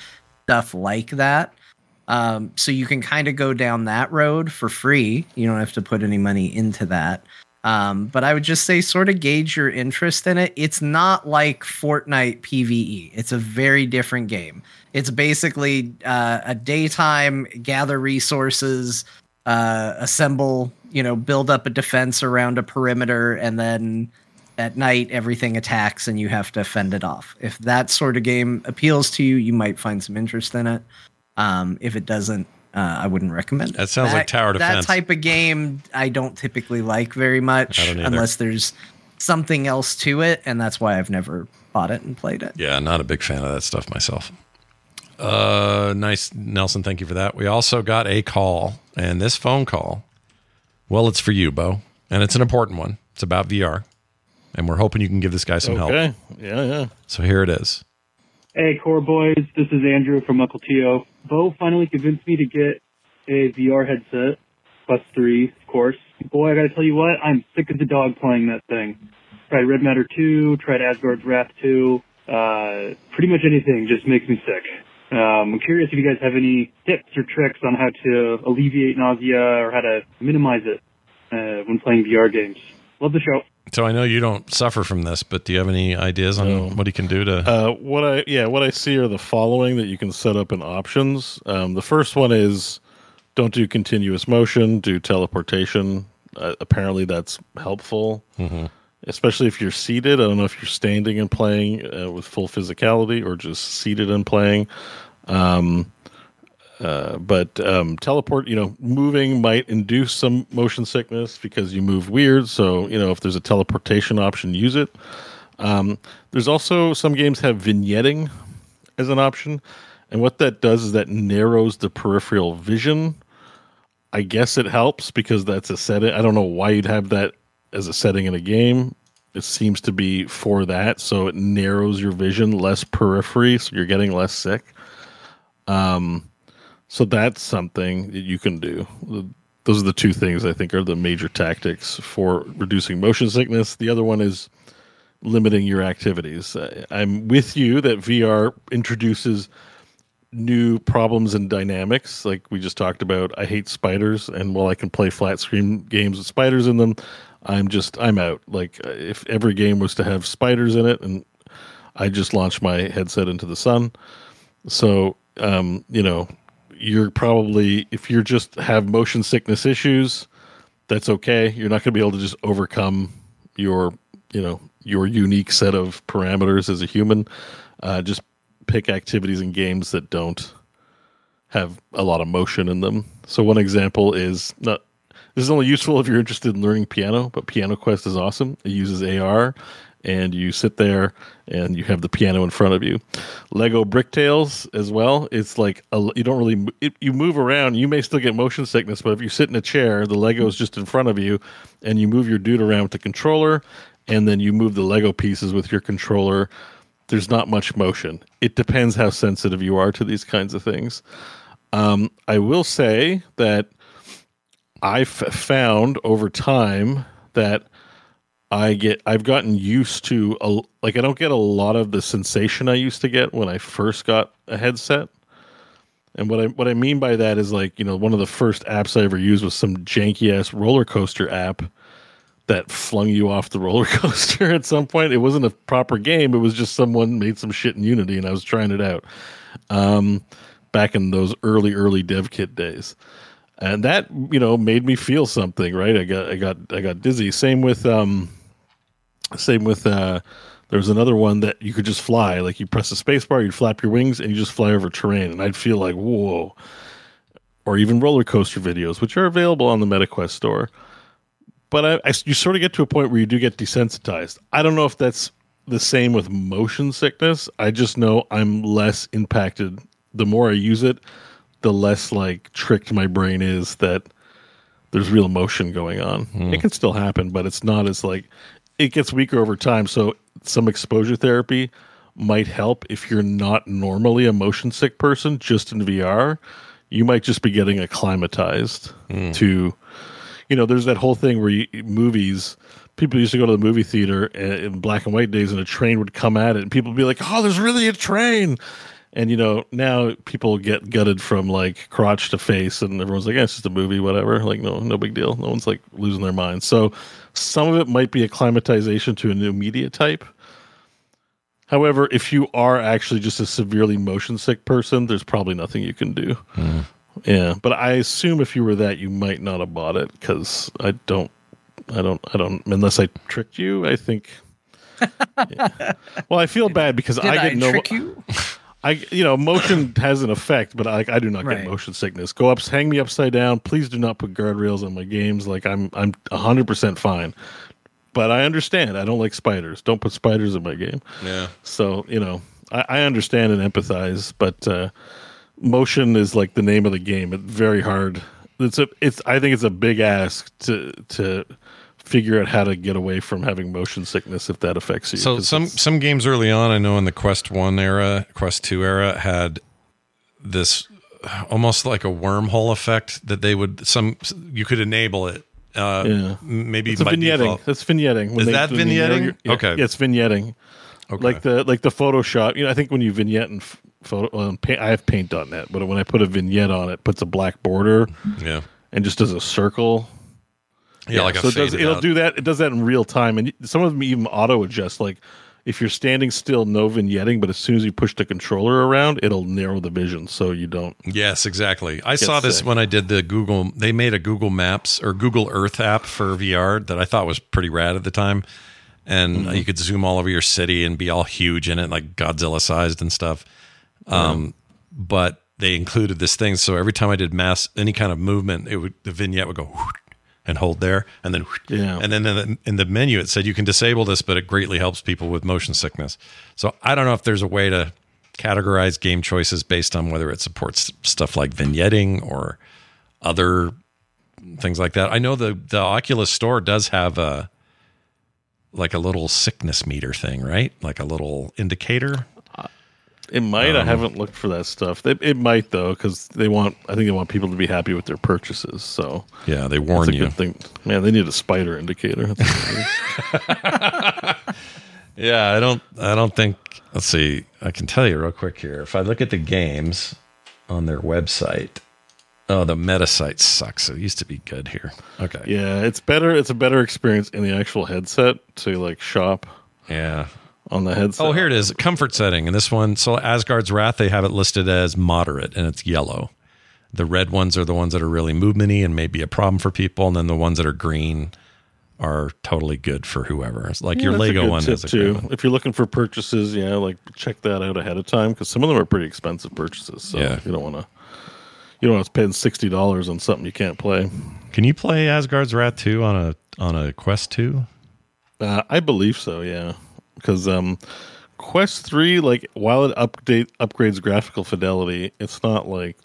[SPEAKER 3] stuff like that. Um, so you can kind of go down that road for free. You don't have to put any money into that. Um, but I would just say, sort of gauge your interest in it. It's not like Fortnite PVE. It's a very different game. It's basically uh, a daytime gather resources, uh, assemble, you know, build up a defense around a perimeter, and then at night everything attacks and you have to fend it off. If that sort of game appeals to you, you might find some interest in it. Um, if it doesn't, uh, I wouldn't recommend it.
[SPEAKER 1] That sounds like tower defense.
[SPEAKER 3] That type of game I don't typically like very much
[SPEAKER 1] I don't either.
[SPEAKER 3] unless there's something else to it, and that's why I've never bought it and played it.
[SPEAKER 1] Yeah, not a big fan of that stuff myself. Uh, nice, Nelson. Thank you for that. We also got a call, and this phone call, well, it's for you, Beau, and it's an important one. It's about VR, and we're hoping you can give this guy some help.
[SPEAKER 4] Okay. Yeah, yeah.
[SPEAKER 1] So here it is.
[SPEAKER 5] Hey, core boys, this is Andrew from Uncle Tio. Beau finally convinced me to get a VR headset, plus three, of course. Boy, I gotta tell you what, I'm sick as a dog playing that thing. Tried Red Matter 2, tried Asgard's Wrath 2, uh, pretty much anything just makes me sick. Um, I'm curious if you guys have any tips or tricks on how to alleviate nausea or how to minimize it uh, when playing VR games. Love the show.
[SPEAKER 1] So I know you don't suffer from this, but do you have any ideas on
[SPEAKER 4] No.
[SPEAKER 1] what he can do to?
[SPEAKER 4] Uh, what I yeah, what I see are the following that you can set up in options. Um, the first one is don't do continuous motion, do teleportation. Uh, apparently, that's helpful, especially if you're seated. I don't know if you're standing and playing uh, with full physicality or just seated and playing. Um, uh, but um, teleport, you know, moving might induce some motion sickness because you move weird. So, you know, if there's a teleportation option, use it. Um, there's also some games have vignetting as an option, and what that does is that narrows the peripheral vision. I guess it helps because that's a setting. I don't know why you'd have that as a setting in a game. It seems to be for that, so it narrows your vision, less periphery, so you're getting less sick. Um, so that's something that you can do. Those are the two things I think are the major tactics for reducing motion sickness. The other one is limiting your activities. I'm with you that VR introduces new problems and dynamics. Like we just talked about, I hate spiders, and while I can play flat screen games with spiders in them, I'm just I'm out. Like if every game was to have spiders in it, and I just launch my headset into the sun. So um, you know, you're probably if you're just have motion sickness issues, that's okay. You're not going to be able to just overcome your you know your unique set of parameters as a human. Uh, just pick activities and games that don't have a lot of motion in them. So one example is not this is only useful if you're interested in learning piano, but Piano Quest is awesome. It uses AR and you sit there and you have the piano in front of you. Lego Bricktales as well. It's like a, you don't really it, you move around. You may still get motion sickness, but if you sit in a chair, the Lego is just in front of you, and you move your dude around with the controller, and then you move the Lego pieces with your controller. There's not much motion. It depends how sensitive you are to these kinds of things. Um, I will say that I've found over time that I get I've gotten used to a, like I don't get a lot of the sensation I used to get when I first got a headset. And what I what I mean by that is like, you know, one of the first apps I ever used was some janky ass roller coaster app that flung you off the roller coaster at some point. It wasn't a proper game, it was just someone made some shit in Unity and I was trying it out. Um back in those early early dev kit days and that you know made me feel something right? I got i got i got dizzy. Same with um same with uh there was another one that you could just fly. Like you press the space bar you'd flap your wings and you just fly over terrain. And i'd feel like whoa. Or even roller coaster videos which are available on the metaquest store. But I, I you sort of get to a point where you do get desensitized. I don't know if that's the same with motion sickness. I just know i'm less impacted the more i use it the less like tricked my brain is that there's real motion going on. It can still happen, but it's not as like it gets weaker over time. So some exposure therapy might help if you're not normally a motion sick person just in VR. You might just be getting acclimatized to you know, there's that whole thing where you, movies people used to go to the movie theater uh, in black and white days and a train would come at it and people would be like, "Oh, there's really a train." And you know, now people get gutted from like crotch to face, and everyone's like, yeah, "It's just a movie, whatever." Like, no, no big deal. No one's like losing their mind. So, some of it might be acclimatization to a new media type. However, if you are actually just a severely motion sick person, there's probably nothing you can do. Hmm. Yeah, but I assume if you were that, you might not have bought it because I don't, I don't, I don't. Unless I tricked you, I think. Yeah. Well, I feel bad because
[SPEAKER 3] Did
[SPEAKER 4] I
[SPEAKER 3] I,
[SPEAKER 4] get no.
[SPEAKER 3] trick you?
[SPEAKER 4] I you know motion has an effect, but I I do not
[SPEAKER 3] Right.
[SPEAKER 4] get motion sickness. Go up, hang me upside down. Please do not put guardrails on my games. Like I'm I'm hundred percent fine. But I understand. I don't like spiders. Don't put spiders in my game.
[SPEAKER 1] Yeah.
[SPEAKER 4] So you know I, I understand and empathize, but uh, motion is like the name of the game. It's very hard. It's a it's I think it's a big ask to to figure out how to get away from having motion sickness if that affects you.
[SPEAKER 1] So some some games early on, I know in the Quest One era, Quest Two era, had this almost like a wormhole effect that they would some you could enable it. Uh,
[SPEAKER 4] Yeah.
[SPEAKER 1] maybe
[SPEAKER 4] It's
[SPEAKER 1] by
[SPEAKER 4] vignetting.
[SPEAKER 1] default.
[SPEAKER 4] That's vignetting. When
[SPEAKER 1] Is
[SPEAKER 4] they-
[SPEAKER 1] that
[SPEAKER 4] you
[SPEAKER 1] vignetting?
[SPEAKER 4] your- yeah,
[SPEAKER 1] Okay.
[SPEAKER 4] Yeah, it's vignetting.
[SPEAKER 1] Okay.
[SPEAKER 4] Like the like the Photoshop. You know, I think when you vignette and photo, well, paint, I have Paint.net, but when I put a vignette on it, puts a black border
[SPEAKER 1] yeah.
[SPEAKER 4] and just does a circle.
[SPEAKER 1] Yeah, like a
[SPEAKER 4] so it does, it'll
[SPEAKER 1] out.
[SPEAKER 4] do that. It does that in real time, and some of them even auto adjust. Like if you're standing still, no vignetting, but as soon as you push the controller around, it'll narrow the vision so you don't.
[SPEAKER 1] Yes, exactly. I saw this
[SPEAKER 4] sick.
[SPEAKER 1] when I did the Google. They made a Google Maps or Google Earth app for VR that I thought was pretty rad at the time, and
[SPEAKER 4] Mm-hmm.
[SPEAKER 1] you could zoom all over your city and be all huge in it, like Godzilla sized and stuff. Um, but they included this thing, so every time I did mass any kind of movement, it would the vignette would go. And hold there, and then
[SPEAKER 4] Yeah.
[SPEAKER 1] and then in the, in the menu it said you can disable this, but it greatly helps people with motion sickness. So I don't know if there's a way to categorize game choices based on whether it supports stuff like vignetting or other things like that. I know the the Oculus store does have a like a little sickness meter thing, right? Like a little indicator.
[SPEAKER 4] It might.
[SPEAKER 1] Um,
[SPEAKER 4] I haven't looked for that stuff. It, it might though, because they want. I think they want people to be happy with their purchases. So
[SPEAKER 1] Yeah, they
[SPEAKER 4] that's
[SPEAKER 1] warn
[SPEAKER 4] a
[SPEAKER 1] you.
[SPEAKER 4] good thing. Man, they need a spider indicator.
[SPEAKER 1] Yeah, I don't I don't think let's see. I can tell you real quick here. If I look at the games on their website, oh the meta site sucks. It used to be good here. Okay.
[SPEAKER 4] yeah, it's better. It's a better experience in the actual headset to like shop
[SPEAKER 1] Yeah.
[SPEAKER 4] On the headset.
[SPEAKER 1] Oh, here it is. Comfort setting. And this one, so Asgard's Wrath, they have it listed as moderate and it's yellow. The red ones are the ones that are really movementy and may be a problem for people. And then the ones that are green are totally good for whoever. It's like
[SPEAKER 4] Yeah,
[SPEAKER 1] your Lego one is a
[SPEAKER 4] too.
[SPEAKER 1] one.
[SPEAKER 4] If you're looking for purchases, yeah, like check that out ahead of time because some of them are pretty expensive purchases. So
[SPEAKER 1] Yeah.
[SPEAKER 4] you don't want to. You don't want to spend sixty dollars on something you can't play.
[SPEAKER 1] Can you play Asgard's Wrath 2 on a on a Quest 2?
[SPEAKER 4] Uh, I believe so, yeah. Because um, Quest Three, like while it update upgrades graphical fidelity, it's not like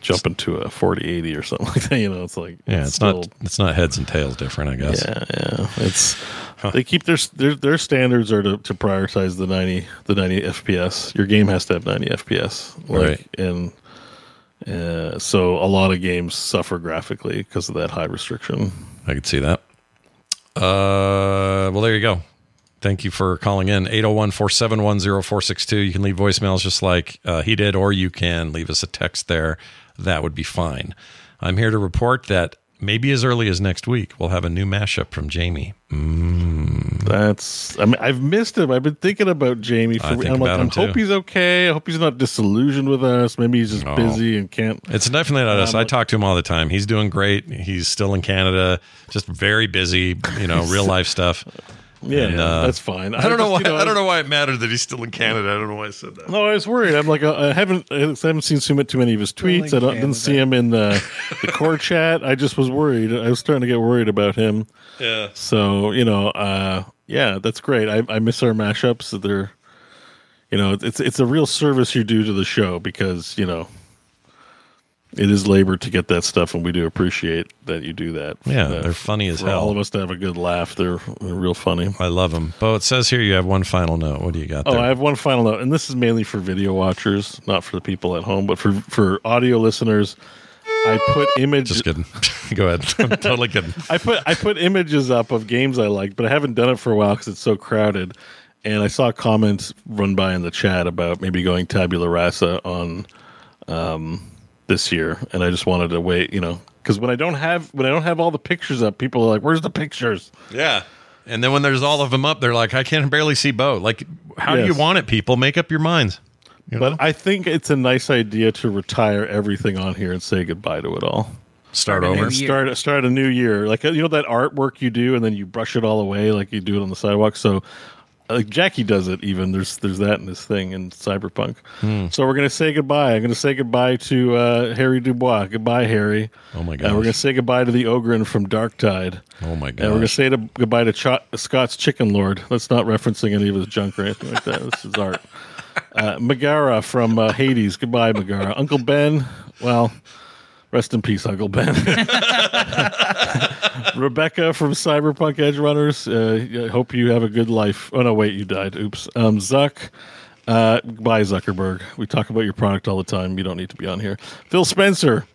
[SPEAKER 4] jumping to a forty eighty or something like that. You know, it's like
[SPEAKER 1] Yeah, it's,
[SPEAKER 4] still-
[SPEAKER 1] not it's not heads and tails different, I guess.
[SPEAKER 4] Yeah, yeah. It's they keep their their their standards are to, to prioritize the ninety the ninety FPS. Your game has to have ninety FPS, like,
[SPEAKER 1] Right.
[SPEAKER 4] And uh, so a lot of games suffer graphically because of that high restriction.
[SPEAKER 1] I could see that. Uh, well, there you go. Thank you for calling in 801 471 0462. You can leave voicemails just like uh, he did, or you can leave us a text there. That would be fine. I'm here to report that maybe as early as next week, we'll have a new mashup from Jamie.
[SPEAKER 4] That's I mean I've missed him. I've been thinking about Jamie for
[SPEAKER 1] I think
[SPEAKER 4] I'm like I hope
[SPEAKER 1] too.
[SPEAKER 4] he's okay. I hope he's not disillusioned with us. Maybe he's just
[SPEAKER 1] No.
[SPEAKER 4] busy and can't
[SPEAKER 1] It's definitely not us. I talk to him all the time. He's doing great. He's still in Canada, just very busy, you know, real life stuff.
[SPEAKER 4] Yeah,
[SPEAKER 1] And, uh,
[SPEAKER 4] that's fine.
[SPEAKER 1] I don't know why.
[SPEAKER 4] just, you
[SPEAKER 1] I don't know why it mattered that he's still in Canada. I don't know why I said that.
[SPEAKER 4] No, I was worried. I'm like, uh, I haven't, I haven't seen too, too many of his tweets. I don't, didn't see him in the, the core chat. I just was worried. I was starting to get worried about him.
[SPEAKER 1] Yeah.
[SPEAKER 4] So you know, uh, yeah, that's great. I, I miss our mashups. They're, you know, it's it's a real service you do to the show because you know, it is labor to get that stuff, and we do appreciate that you do that.
[SPEAKER 1] Yeah,
[SPEAKER 4] Uh,
[SPEAKER 1] they're funny as hell.
[SPEAKER 4] all of us to have a good laugh. They're, they're real funny.
[SPEAKER 1] I love them. Beau, it says here you have one final note. What do you got
[SPEAKER 4] Oh,
[SPEAKER 1] there?
[SPEAKER 4] I have one final note, and this is mainly for video watchers, not for the people at home, but for for audio listeners. I put image.
[SPEAKER 1] Just kidding. Go ahead. I'm totally kidding.
[SPEAKER 4] I put I put images up of games I like, but I haven't done it for a while because it's so crowded. And I saw comments run by in the chat about maybe going tabula rasa on um, this year, and I just wanted to wait, you know, because when I don't have when I don't have all the pictures up, people are like, "Where's the pictures?"
[SPEAKER 1] Yeah. And then when there's all of them up, they're like, I can barely see Beau. Like, how do you want it, people? Make up your minds. You know?
[SPEAKER 4] But I think it's a nice idea to retire everything on here and say goodbye to it all.
[SPEAKER 1] Start
[SPEAKER 3] a new
[SPEAKER 1] over.
[SPEAKER 4] start start a new year like you know that artwork you do and then you brush it all away like you do it on the sidewalk so like Jackie does it even. There's there's that in this thing in cyberpunk.
[SPEAKER 1] Hmm.
[SPEAKER 4] so we're gonna say goodbye. I'm gonna say goodbye to uh, Harry Dubois. Goodbye Harry.
[SPEAKER 1] Oh my god.
[SPEAKER 4] and we're gonna say goodbye to the Ogryn from Dark Tide.
[SPEAKER 1] Oh my god.
[SPEAKER 4] and we're gonna say to, goodbye to Ch- Scott's Chicken Lord. That's not referencing any of his junk or anything like that. This is art. Uh, Megara from uh, Hades. Goodbye Megara. Uncle Ben well Rest in peace, Uncle Ben. Rebecca from Cyberpunk Edge Runners. Uh, I hope you have a good life. Oh no, wait, you died. Oops. Um, Zuck. Uh, bye, Zuckerberg. We talk about your product all the time. You don't need to be on here. Phil Spencer.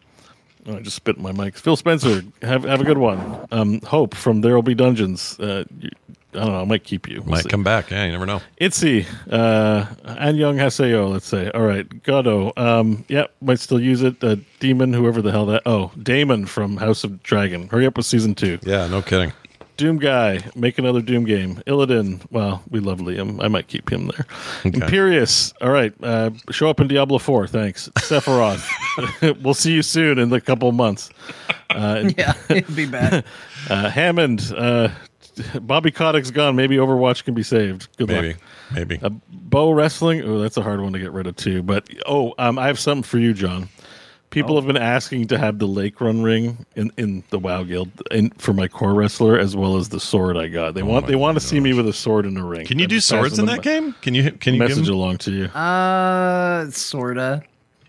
[SPEAKER 4] Oh, I just spit my mic. Phil Spencer. Have have a good one. Um, Hope from There'll Be Dungeons. Uh, you, I don't know. I might keep you. We'll
[SPEAKER 1] Might
[SPEAKER 4] see.
[SPEAKER 1] come back. Yeah, you never know.
[SPEAKER 4] Itzy uh, and Young Haseo, let's say. All right, Goddo. Um, yeah, might still use it. Uh, Demon, whoever the hell that. Oh, Daemon from House of Dragon. Hurry up with season two.
[SPEAKER 1] Yeah, no kidding.
[SPEAKER 4] Doom Guy, make another Doom game. Illidan, well, we love Liam. I might keep him there.
[SPEAKER 1] Okay.
[SPEAKER 4] Imperius, all right. Uh, show up in Diablo 4, thanks. Sephiroth, we'll see you soon in a couple months. Uh,
[SPEAKER 3] Yeah, it'd be bad.
[SPEAKER 4] uh, Hammond, uh, Bobby Kotick's gone. Maybe Overwatch can be saved. Good
[SPEAKER 1] Maybe,
[SPEAKER 4] luck.
[SPEAKER 1] maybe.
[SPEAKER 4] Uh, bow wrestling. Oh, that's a hard one to get rid of too. But oh, um, I have something for you, Jon. People have been asking to have the Lake Run ring in, in the WoW guild in, for my core wrestler as well as the sword I got. They want they want to see me with a sword in a ring.
[SPEAKER 1] Can you
[SPEAKER 4] I'm
[SPEAKER 1] do swords in that game? Can you can you
[SPEAKER 4] Message
[SPEAKER 1] them?
[SPEAKER 4] along to you.
[SPEAKER 3] Uh, sorta.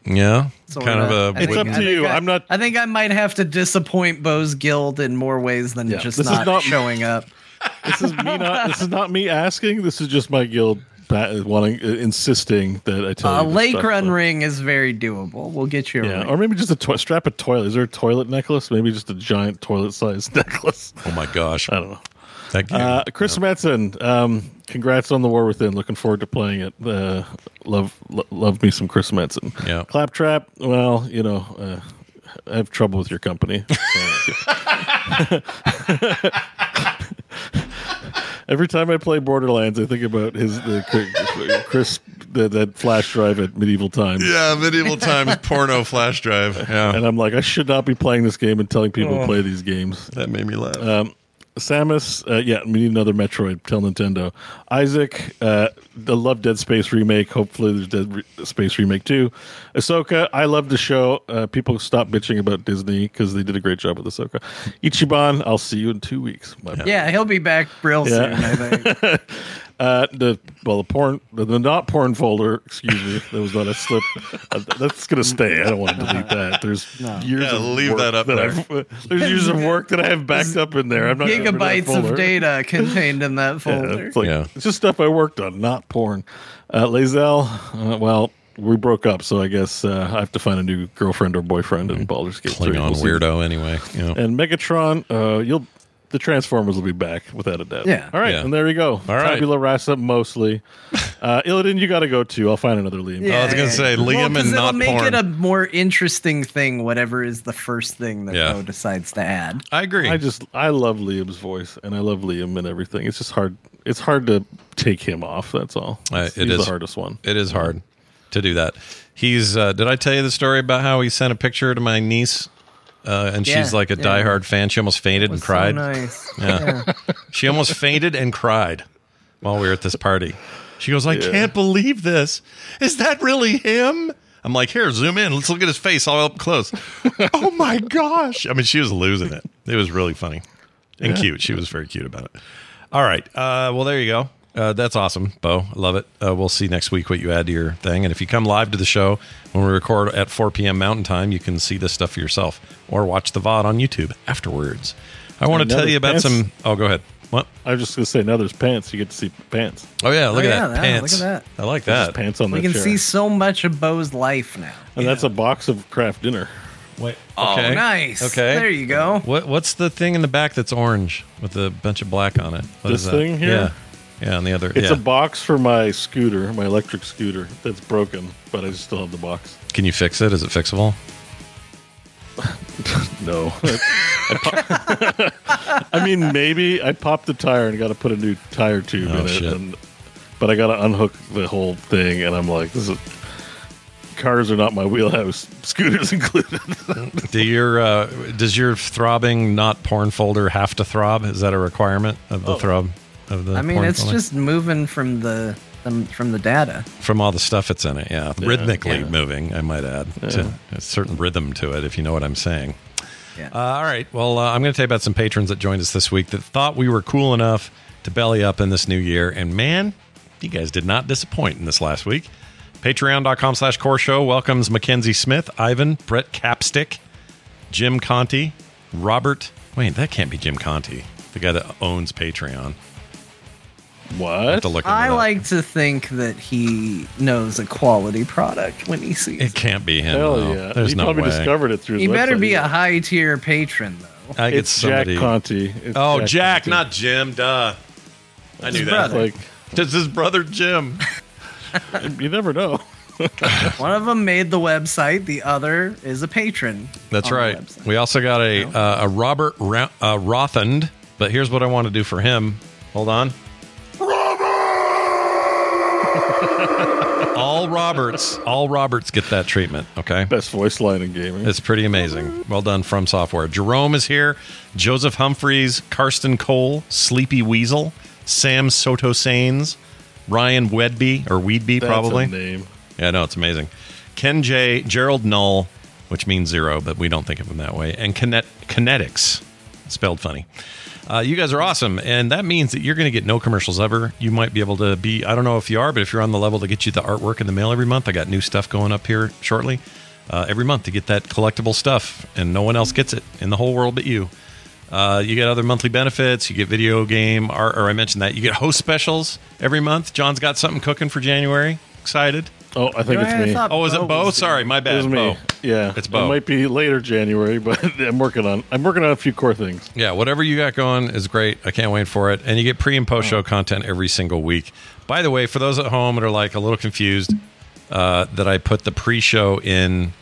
[SPEAKER 1] Yeah,
[SPEAKER 3] sorta.
[SPEAKER 1] kind of a.
[SPEAKER 4] It's up to you.
[SPEAKER 3] I,
[SPEAKER 4] I'm not-
[SPEAKER 3] I think I might have to disappoint Beau's guild in more ways than
[SPEAKER 4] Yeah,
[SPEAKER 3] just not,
[SPEAKER 4] not-
[SPEAKER 3] showing up.
[SPEAKER 4] This is me not. This is not me asking. This is just my guild pa- wanting uh, insisting that I tell
[SPEAKER 3] A
[SPEAKER 4] you. this
[SPEAKER 3] lake
[SPEAKER 4] stuff,
[SPEAKER 3] run
[SPEAKER 4] so-
[SPEAKER 3] ring is very doable. We'll get you a
[SPEAKER 4] Yeah,
[SPEAKER 3] ring.
[SPEAKER 4] or maybe just a to- strap a toilet. Is there a toilet necklace? Maybe just a giant toilet-sized necklace.
[SPEAKER 1] oh my gosh,
[SPEAKER 4] I don't know.
[SPEAKER 1] Thank you,
[SPEAKER 4] Uh, Chris Metzen, um, congrats on the War Within. Looking forward to playing it. Uh, love, lo- love me some Chris Metzen.
[SPEAKER 1] Yeah.
[SPEAKER 4] Claptrap. Well, you know, uh, I have trouble with your company. Every time I play Borderlands, I think about his the Chris that, that flash drive at medieval times.
[SPEAKER 1] yeah, medieval times porno flash drive. Yeah,
[SPEAKER 4] And I'm like, I should not be playing this game and telling people
[SPEAKER 1] Oh.
[SPEAKER 4] to play these games.
[SPEAKER 1] that made me laugh.
[SPEAKER 4] Um, Samus, uh, yeah, we need another Metroid. Tell Nintendo. Isaac, uh, the Love Dead Space remake. Hopefully, there's Dead Re- Space remake too. Ahsoka, I love the show. Uh, people stop bitching about Disney because they did a great job with Ahsoka. Ichiban, I'll see you in two weeks.
[SPEAKER 3] Yeah, he'll be back real
[SPEAKER 4] Yeah.
[SPEAKER 3] soon. I think.
[SPEAKER 4] Uh, the well, the porn, the, the not porn folder. Excuse me, that was not a slip. Uh, that's gonna stay. I don't want to delete that. There's years
[SPEAKER 1] Yeah,
[SPEAKER 4] of
[SPEAKER 1] leave
[SPEAKER 4] work
[SPEAKER 1] that up there.
[SPEAKER 4] I've- there's years of work that I have backed up in there. I'm not getting rid of that
[SPEAKER 3] Gigabytes of data contained in that
[SPEAKER 4] Yeah,
[SPEAKER 3] folder.
[SPEAKER 4] it's like
[SPEAKER 1] Yeah.
[SPEAKER 4] it's just stuff I worked on, not porn. Uh, Lae'zel, uh, well, we broke up, so I guess uh, I have to find a new girlfriend or boyfriend in Baldur's Gate 3.
[SPEAKER 1] Klingon
[SPEAKER 4] We'll see.
[SPEAKER 1] weirdo. Anyway, you know.
[SPEAKER 4] And Megatron, uh, you'll the Transformers will be back without a doubt.
[SPEAKER 3] Yeah.
[SPEAKER 4] All right,
[SPEAKER 1] Yeah.
[SPEAKER 4] and there we go. All
[SPEAKER 1] right.
[SPEAKER 4] Tabula rasa mostly. Uh, Illidan, you got to go too. I'll find another Liam.
[SPEAKER 1] I was gonna say Liam
[SPEAKER 3] Well, 'cause
[SPEAKER 1] and
[SPEAKER 3] it'll
[SPEAKER 1] not
[SPEAKER 3] make
[SPEAKER 1] porn.
[SPEAKER 3] it a more interesting thing. Whatever is the first thing that
[SPEAKER 1] Yeah.
[SPEAKER 3] Beau decides to add.
[SPEAKER 1] I agree.
[SPEAKER 4] I just I love Liam's voice and I love Liam and everything. It's just hard. It's hard to take him off. That's all.
[SPEAKER 1] Uh,
[SPEAKER 4] He's
[SPEAKER 1] it
[SPEAKER 4] the hardest one.
[SPEAKER 1] It is hard to do that. He's. Uh, did I tell you the story about how he sent a picture to my niece, uh, and
[SPEAKER 3] Yeah,
[SPEAKER 1] she's like a
[SPEAKER 3] yeah.
[SPEAKER 1] diehard fan. She almost fainted and
[SPEAKER 3] So
[SPEAKER 1] cried.
[SPEAKER 3] nice.
[SPEAKER 1] Yeah. she almost fainted and cried while we were at this party. She goes, I can't believe this. Is that really him? I'm like, here, zoom in. Let's look at his face all up close. oh my gosh. I mean, she was losing it. It was really funny and cute. She was very cute about it. All right. Uh, well, there you go. Uh, that's awesome, Beau. I love it. Uh, we'll see next week what you add to your thing. And if you come live to the show when we record at 4 p.m. Mountain Time, you can see this stuff for yourself or watch the VOD on YouTube afterwards. I want to tell you about
[SPEAKER 4] there's
[SPEAKER 1] some. Oh, go ahead. What?
[SPEAKER 4] I was just gonna say now there's pants. You get to see pants.
[SPEAKER 1] Oh yeah, look
[SPEAKER 3] Oh,
[SPEAKER 1] at
[SPEAKER 3] yeah,
[SPEAKER 1] that
[SPEAKER 3] yeah,
[SPEAKER 1] pants.
[SPEAKER 3] look at
[SPEAKER 1] I like
[SPEAKER 4] There's
[SPEAKER 1] that.
[SPEAKER 4] pants on
[SPEAKER 3] We
[SPEAKER 4] that
[SPEAKER 3] can
[SPEAKER 4] chair.
[SPEAKER 3] see so much of Beau's life now.
[SPEAKER 4] and that's a box of craft dinner.
[SPEAKER 1] Wait.
[SPEAKER 3] Oh,
[SPEAKER 1] Okay.
[SPEAKER 3] nice.
[SPEAKER 1] Okay.
[SPEAKER 3] There you go.
[SPEAKER 1] What What's the thing in the back that's orange with a bunch of black on it? What
[SPEAKER 4] This
[SPEAKER 1] is that?
[SPEAKER 4] thing here?
[SPEAKER 1] Yeah. Yeah, and the other.
[SPEAKER 4] It's
[SPEAKER 1] yeah.
[SPEAKER 4] a box for my scooter, my electric scooter that's broken, but I still have the box.
[SPEAKER 1] Can you fix it? Is it fixable?
[SPEAKER 4] No. I, pop- I mean, maybe I popped the tire and got to put a new tire tube
[SPEAKER 1] Oh,
[SPEAKER 4] in it.
[SPEAKER 1] shit.
[SPEAKER 4] And, but I got to unhook the whole thing, and I'm like, this is. Cars are not my wheelhouse, scooters included.
[SPEAKER 1] Do your uh, does your throbbing not porn folder have to throb? Is that a requirement of the throb of the?
[SPEAKER 3] I mean,
[SPEAKER 1] porn
[SPEAKER 3] it's
[SPEAKER 1] folder?
[SPEAKER 3] just moving from the um, from the data.
[SPEAKER 1] from all the stuff that's in it. Yeah, rhythmically
[SPEAKER 3] Yeah.
[SPEAKER 1] moving. I might add to a certain rhythm to it, if you know what I'm saying.
[SPEAKER 3] Yeah.
[SPEAKER 1] Uh, all right. Well, uh, I'm going to tell you about some patrons that joined us this week that thought we were cool enough to belly up in this new year. And man, you guys did not disappoint in this last week. Patreon.com slash core show welcomes Mackenzie Smith, Ivan, Brett Capstick, Jim Conti, Robert. Wait, that can't be Jim Conti, the guy that owns Patreon. I have
[SPEAKER 4] what?
[SPEAKER 1] to look
[SPEAKER 3] I
[SPEAKER 1] that.
[SPEAKER 3] like to think that he knows a quality product when he sees
[SPEAKER 1] It
[SPEAKER 3] it.
[SPEAKER 1] can't be him.
[SPEAKER 4] Hell
[SPEAKER 1] though.
[SPEAKER 4] yeah.
[SPEAKER 1] There's
[SPEAKER 4] he
[SPEAKER 1] no
[SPEAKER 4] probably
[SPEAKER 1] way.
[SPEAKER 4] discovered it through his
[SPEAKER 3] He better
[SPEAKER 4] website.
[SPEAKER 3] be a high tier patron though.
[SPEAKER 1] I get
[SPEAKER 4] It's
[SPEAKER 1] somebody.
[SPEAKER 4] Jack Conte. It's
[SPEAKER 1] Oh, Jack,
[SPEAKER 4] Conti.
[SPEAKER 1] not Jim. Duh. I knew
[SPEAKER 3] His
[SPEAKER 1] that.
[SPEAKER 3] brother.
[SPEAKER 4] Like
[SPEAKER 1] It's his brother Jim.
[SPEAKER 4] you never know.
[SPEAKER 3] One of them made the website. The other is a patron.
[SPEAKER 1] That's
[SPEAKER 3] on the
[SPEAKER 1] right.
[SPEAKER 3] website.
[SPEAKER 1] We also got a uh, a Robert Ra- uh, Rothand, but here's what I want to do for him. Hold on. all Roberts, all Roberts get that treatment. Okay,
[SPEAKER 4] Best voice line in gaming.
[SPEAKER 1] it's pretty amazing. Well done FromSoftware. Jerome is here. Joseph Humphreys, Karsten Cole, Sleepy Weasel, Sam Soto Sains, Ryan Wedby or Weedby
[SPEAKER 4] That's
[SPEAKER 1] probably.
[SPEAKER 4] a name.
[SPEAKER 1] Yeah, no, it's amazing. Ken J, Gerald Null, which means zero, but we don't think of him that way, and Kinet- Kinetics, spelled funny. Uh, you guys are awesome, and that means that you're going to get no commercials ever. You might be able to be, I don't know if you are, but if you're on the level to get you the artwork in the mail every month, I got new stuff going up here shortly. Uh, every month to get that collectible stuff, and no one else gets it in the whole world but you. Uh, you get other monthly benefits. You get video game, or, or I mentioned that. You get host specials every month. Jon's got something cooking for January. Excited.
[SPEAKER 4] Oh, I think
[SPEAKER 3] No,
[SPEAKER 4] it's
[SPEAKER 3] I
[SPEAKER 4] me.
[SPEAKER 1] Oh, is it Beau
[SPEAKER 3] Beau?
[SPEAKER 1] Sorry, my
[SPEAKER 4] It
[SPEAKER 1] bad.
[SPEAKER 4] was me.
[SPEAKER 1] Beau.
[SPEAKER 4] Yeah,
[SPEAKER 1] It's Beau.
[SPEAKER 4] It might be later January, but I'm working on. I'm working on a few core things.
[SPEAKER 1] Yeah, whatever you got going is great. I can't wait for it. And you get pre and post show content every single week. By the way, for those at home that are like a little confused, uh, that I put the pre show in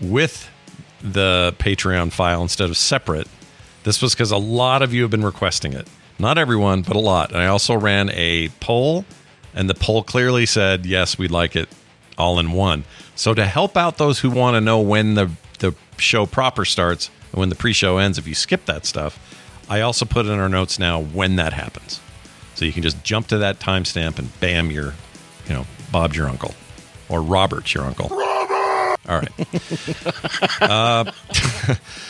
[SPEAKER 1] with the Patreon file instead of separate, this was because a lot of you have been requesting it. Not everyone, but a lot. And I also ran a poll, and the poll clearly said, yes, we'd like it all in one. So to help out those who want to know when the, the show proper starts and when the pre show ends, if you skip that stuff, I also put in our notes now when that happens. So you can just jump to that timestamp and bam, you're, you know, Bob's your uncle or Robert's your uncle. All right. uh,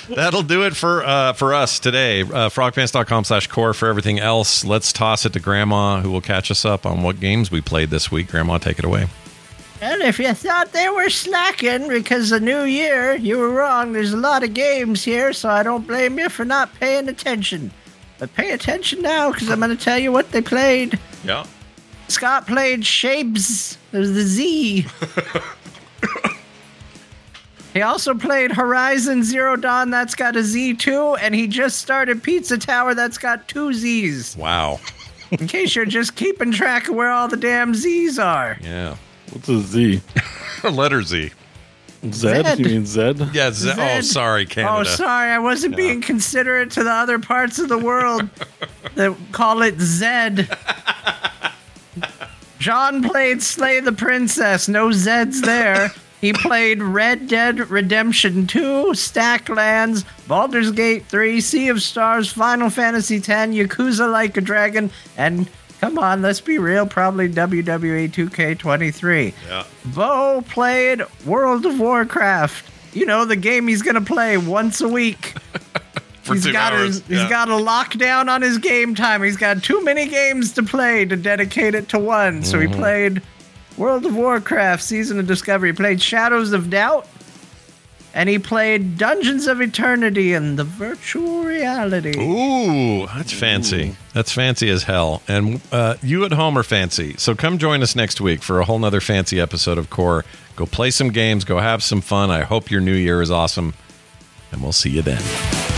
[SPEAKER 1] that'll do it for uh, for us today. Uh, frogpants.com slash core for everything else. Let's toss it to Grandma, who will catch us up on what games we played this week. Grandma, take it away.
[SPEAKER 3] And if you thought they were slacking because the new year, you were wrong. There's a lot of games here, so I don't blame you for not paying attention. But pay attention now because I'm going to tell you what they played.
[SPEAKER 1] Yeah.
[SPEAKER 3] Scott played Shapez. There's the Z. he also played Horizon Zero Dawn. That's got a Z too, and he just started Pizza Tower. That's got two Z's.
[SPEAKER 1] Wow.
[SPEAKER 3] In case you're just keeping track of where all the damn Z's are.
[SPEAKER 1] Yeah.
[SPEAKER 4] What's a Z?
[SPEAKER 1] Letter Z.
[SPEAKER 4] Zed?
[SPEAKER 3] Zed.
[SPEAKER 4] You mean Zed?
[SPEAKER 1] Yeah. Z- oh, sorry, Canada.
[SPEAKER 3] Oh, sorry, I wasn't being considerate to the other parts of the world that call it Zed. John played Slay the Princess. No Zeds there. He played Red Dead Redemption 2, Stacklands, Baldur's Gate 3, Sea of Stars, Final Fantasy X, Yakuza Like a Dragon, and come on, let's be real, probably WWE 2K23.
[SPEAKER 1] Yeah.
[SPEAKER 3] Beau played World of Warcraft. You know, the game he's gonna play once a week.
[SPEAKER 1] For
[SPEAKER 3] He's
[SPEAKER 1] two
[SPEAKER 3] got
[SPEAKER 1] hours.
[SPEAKER 3] his, he's
[SPEAKER 1] Yeah.
[SPEAKER 3] got a lockdown on his game time. He's got too many games to play to dedicate it to one. So
[SPEAKER 1] Mm-hmm.
[SPEAKER 3] he played World of Warcraft Season of Discovery. Played Shadows of Doubt. And he played Dungeons of Eternity and the virtual reality.
[SPEAKER 1] Ooh, that's fancy. That's fancy as hell. And uh, you at home are fancy. So come join us next week for a whole nother fancy episode of Core. Go play some games, go have some fun. I hope your new year is awesome. And we'll see you then.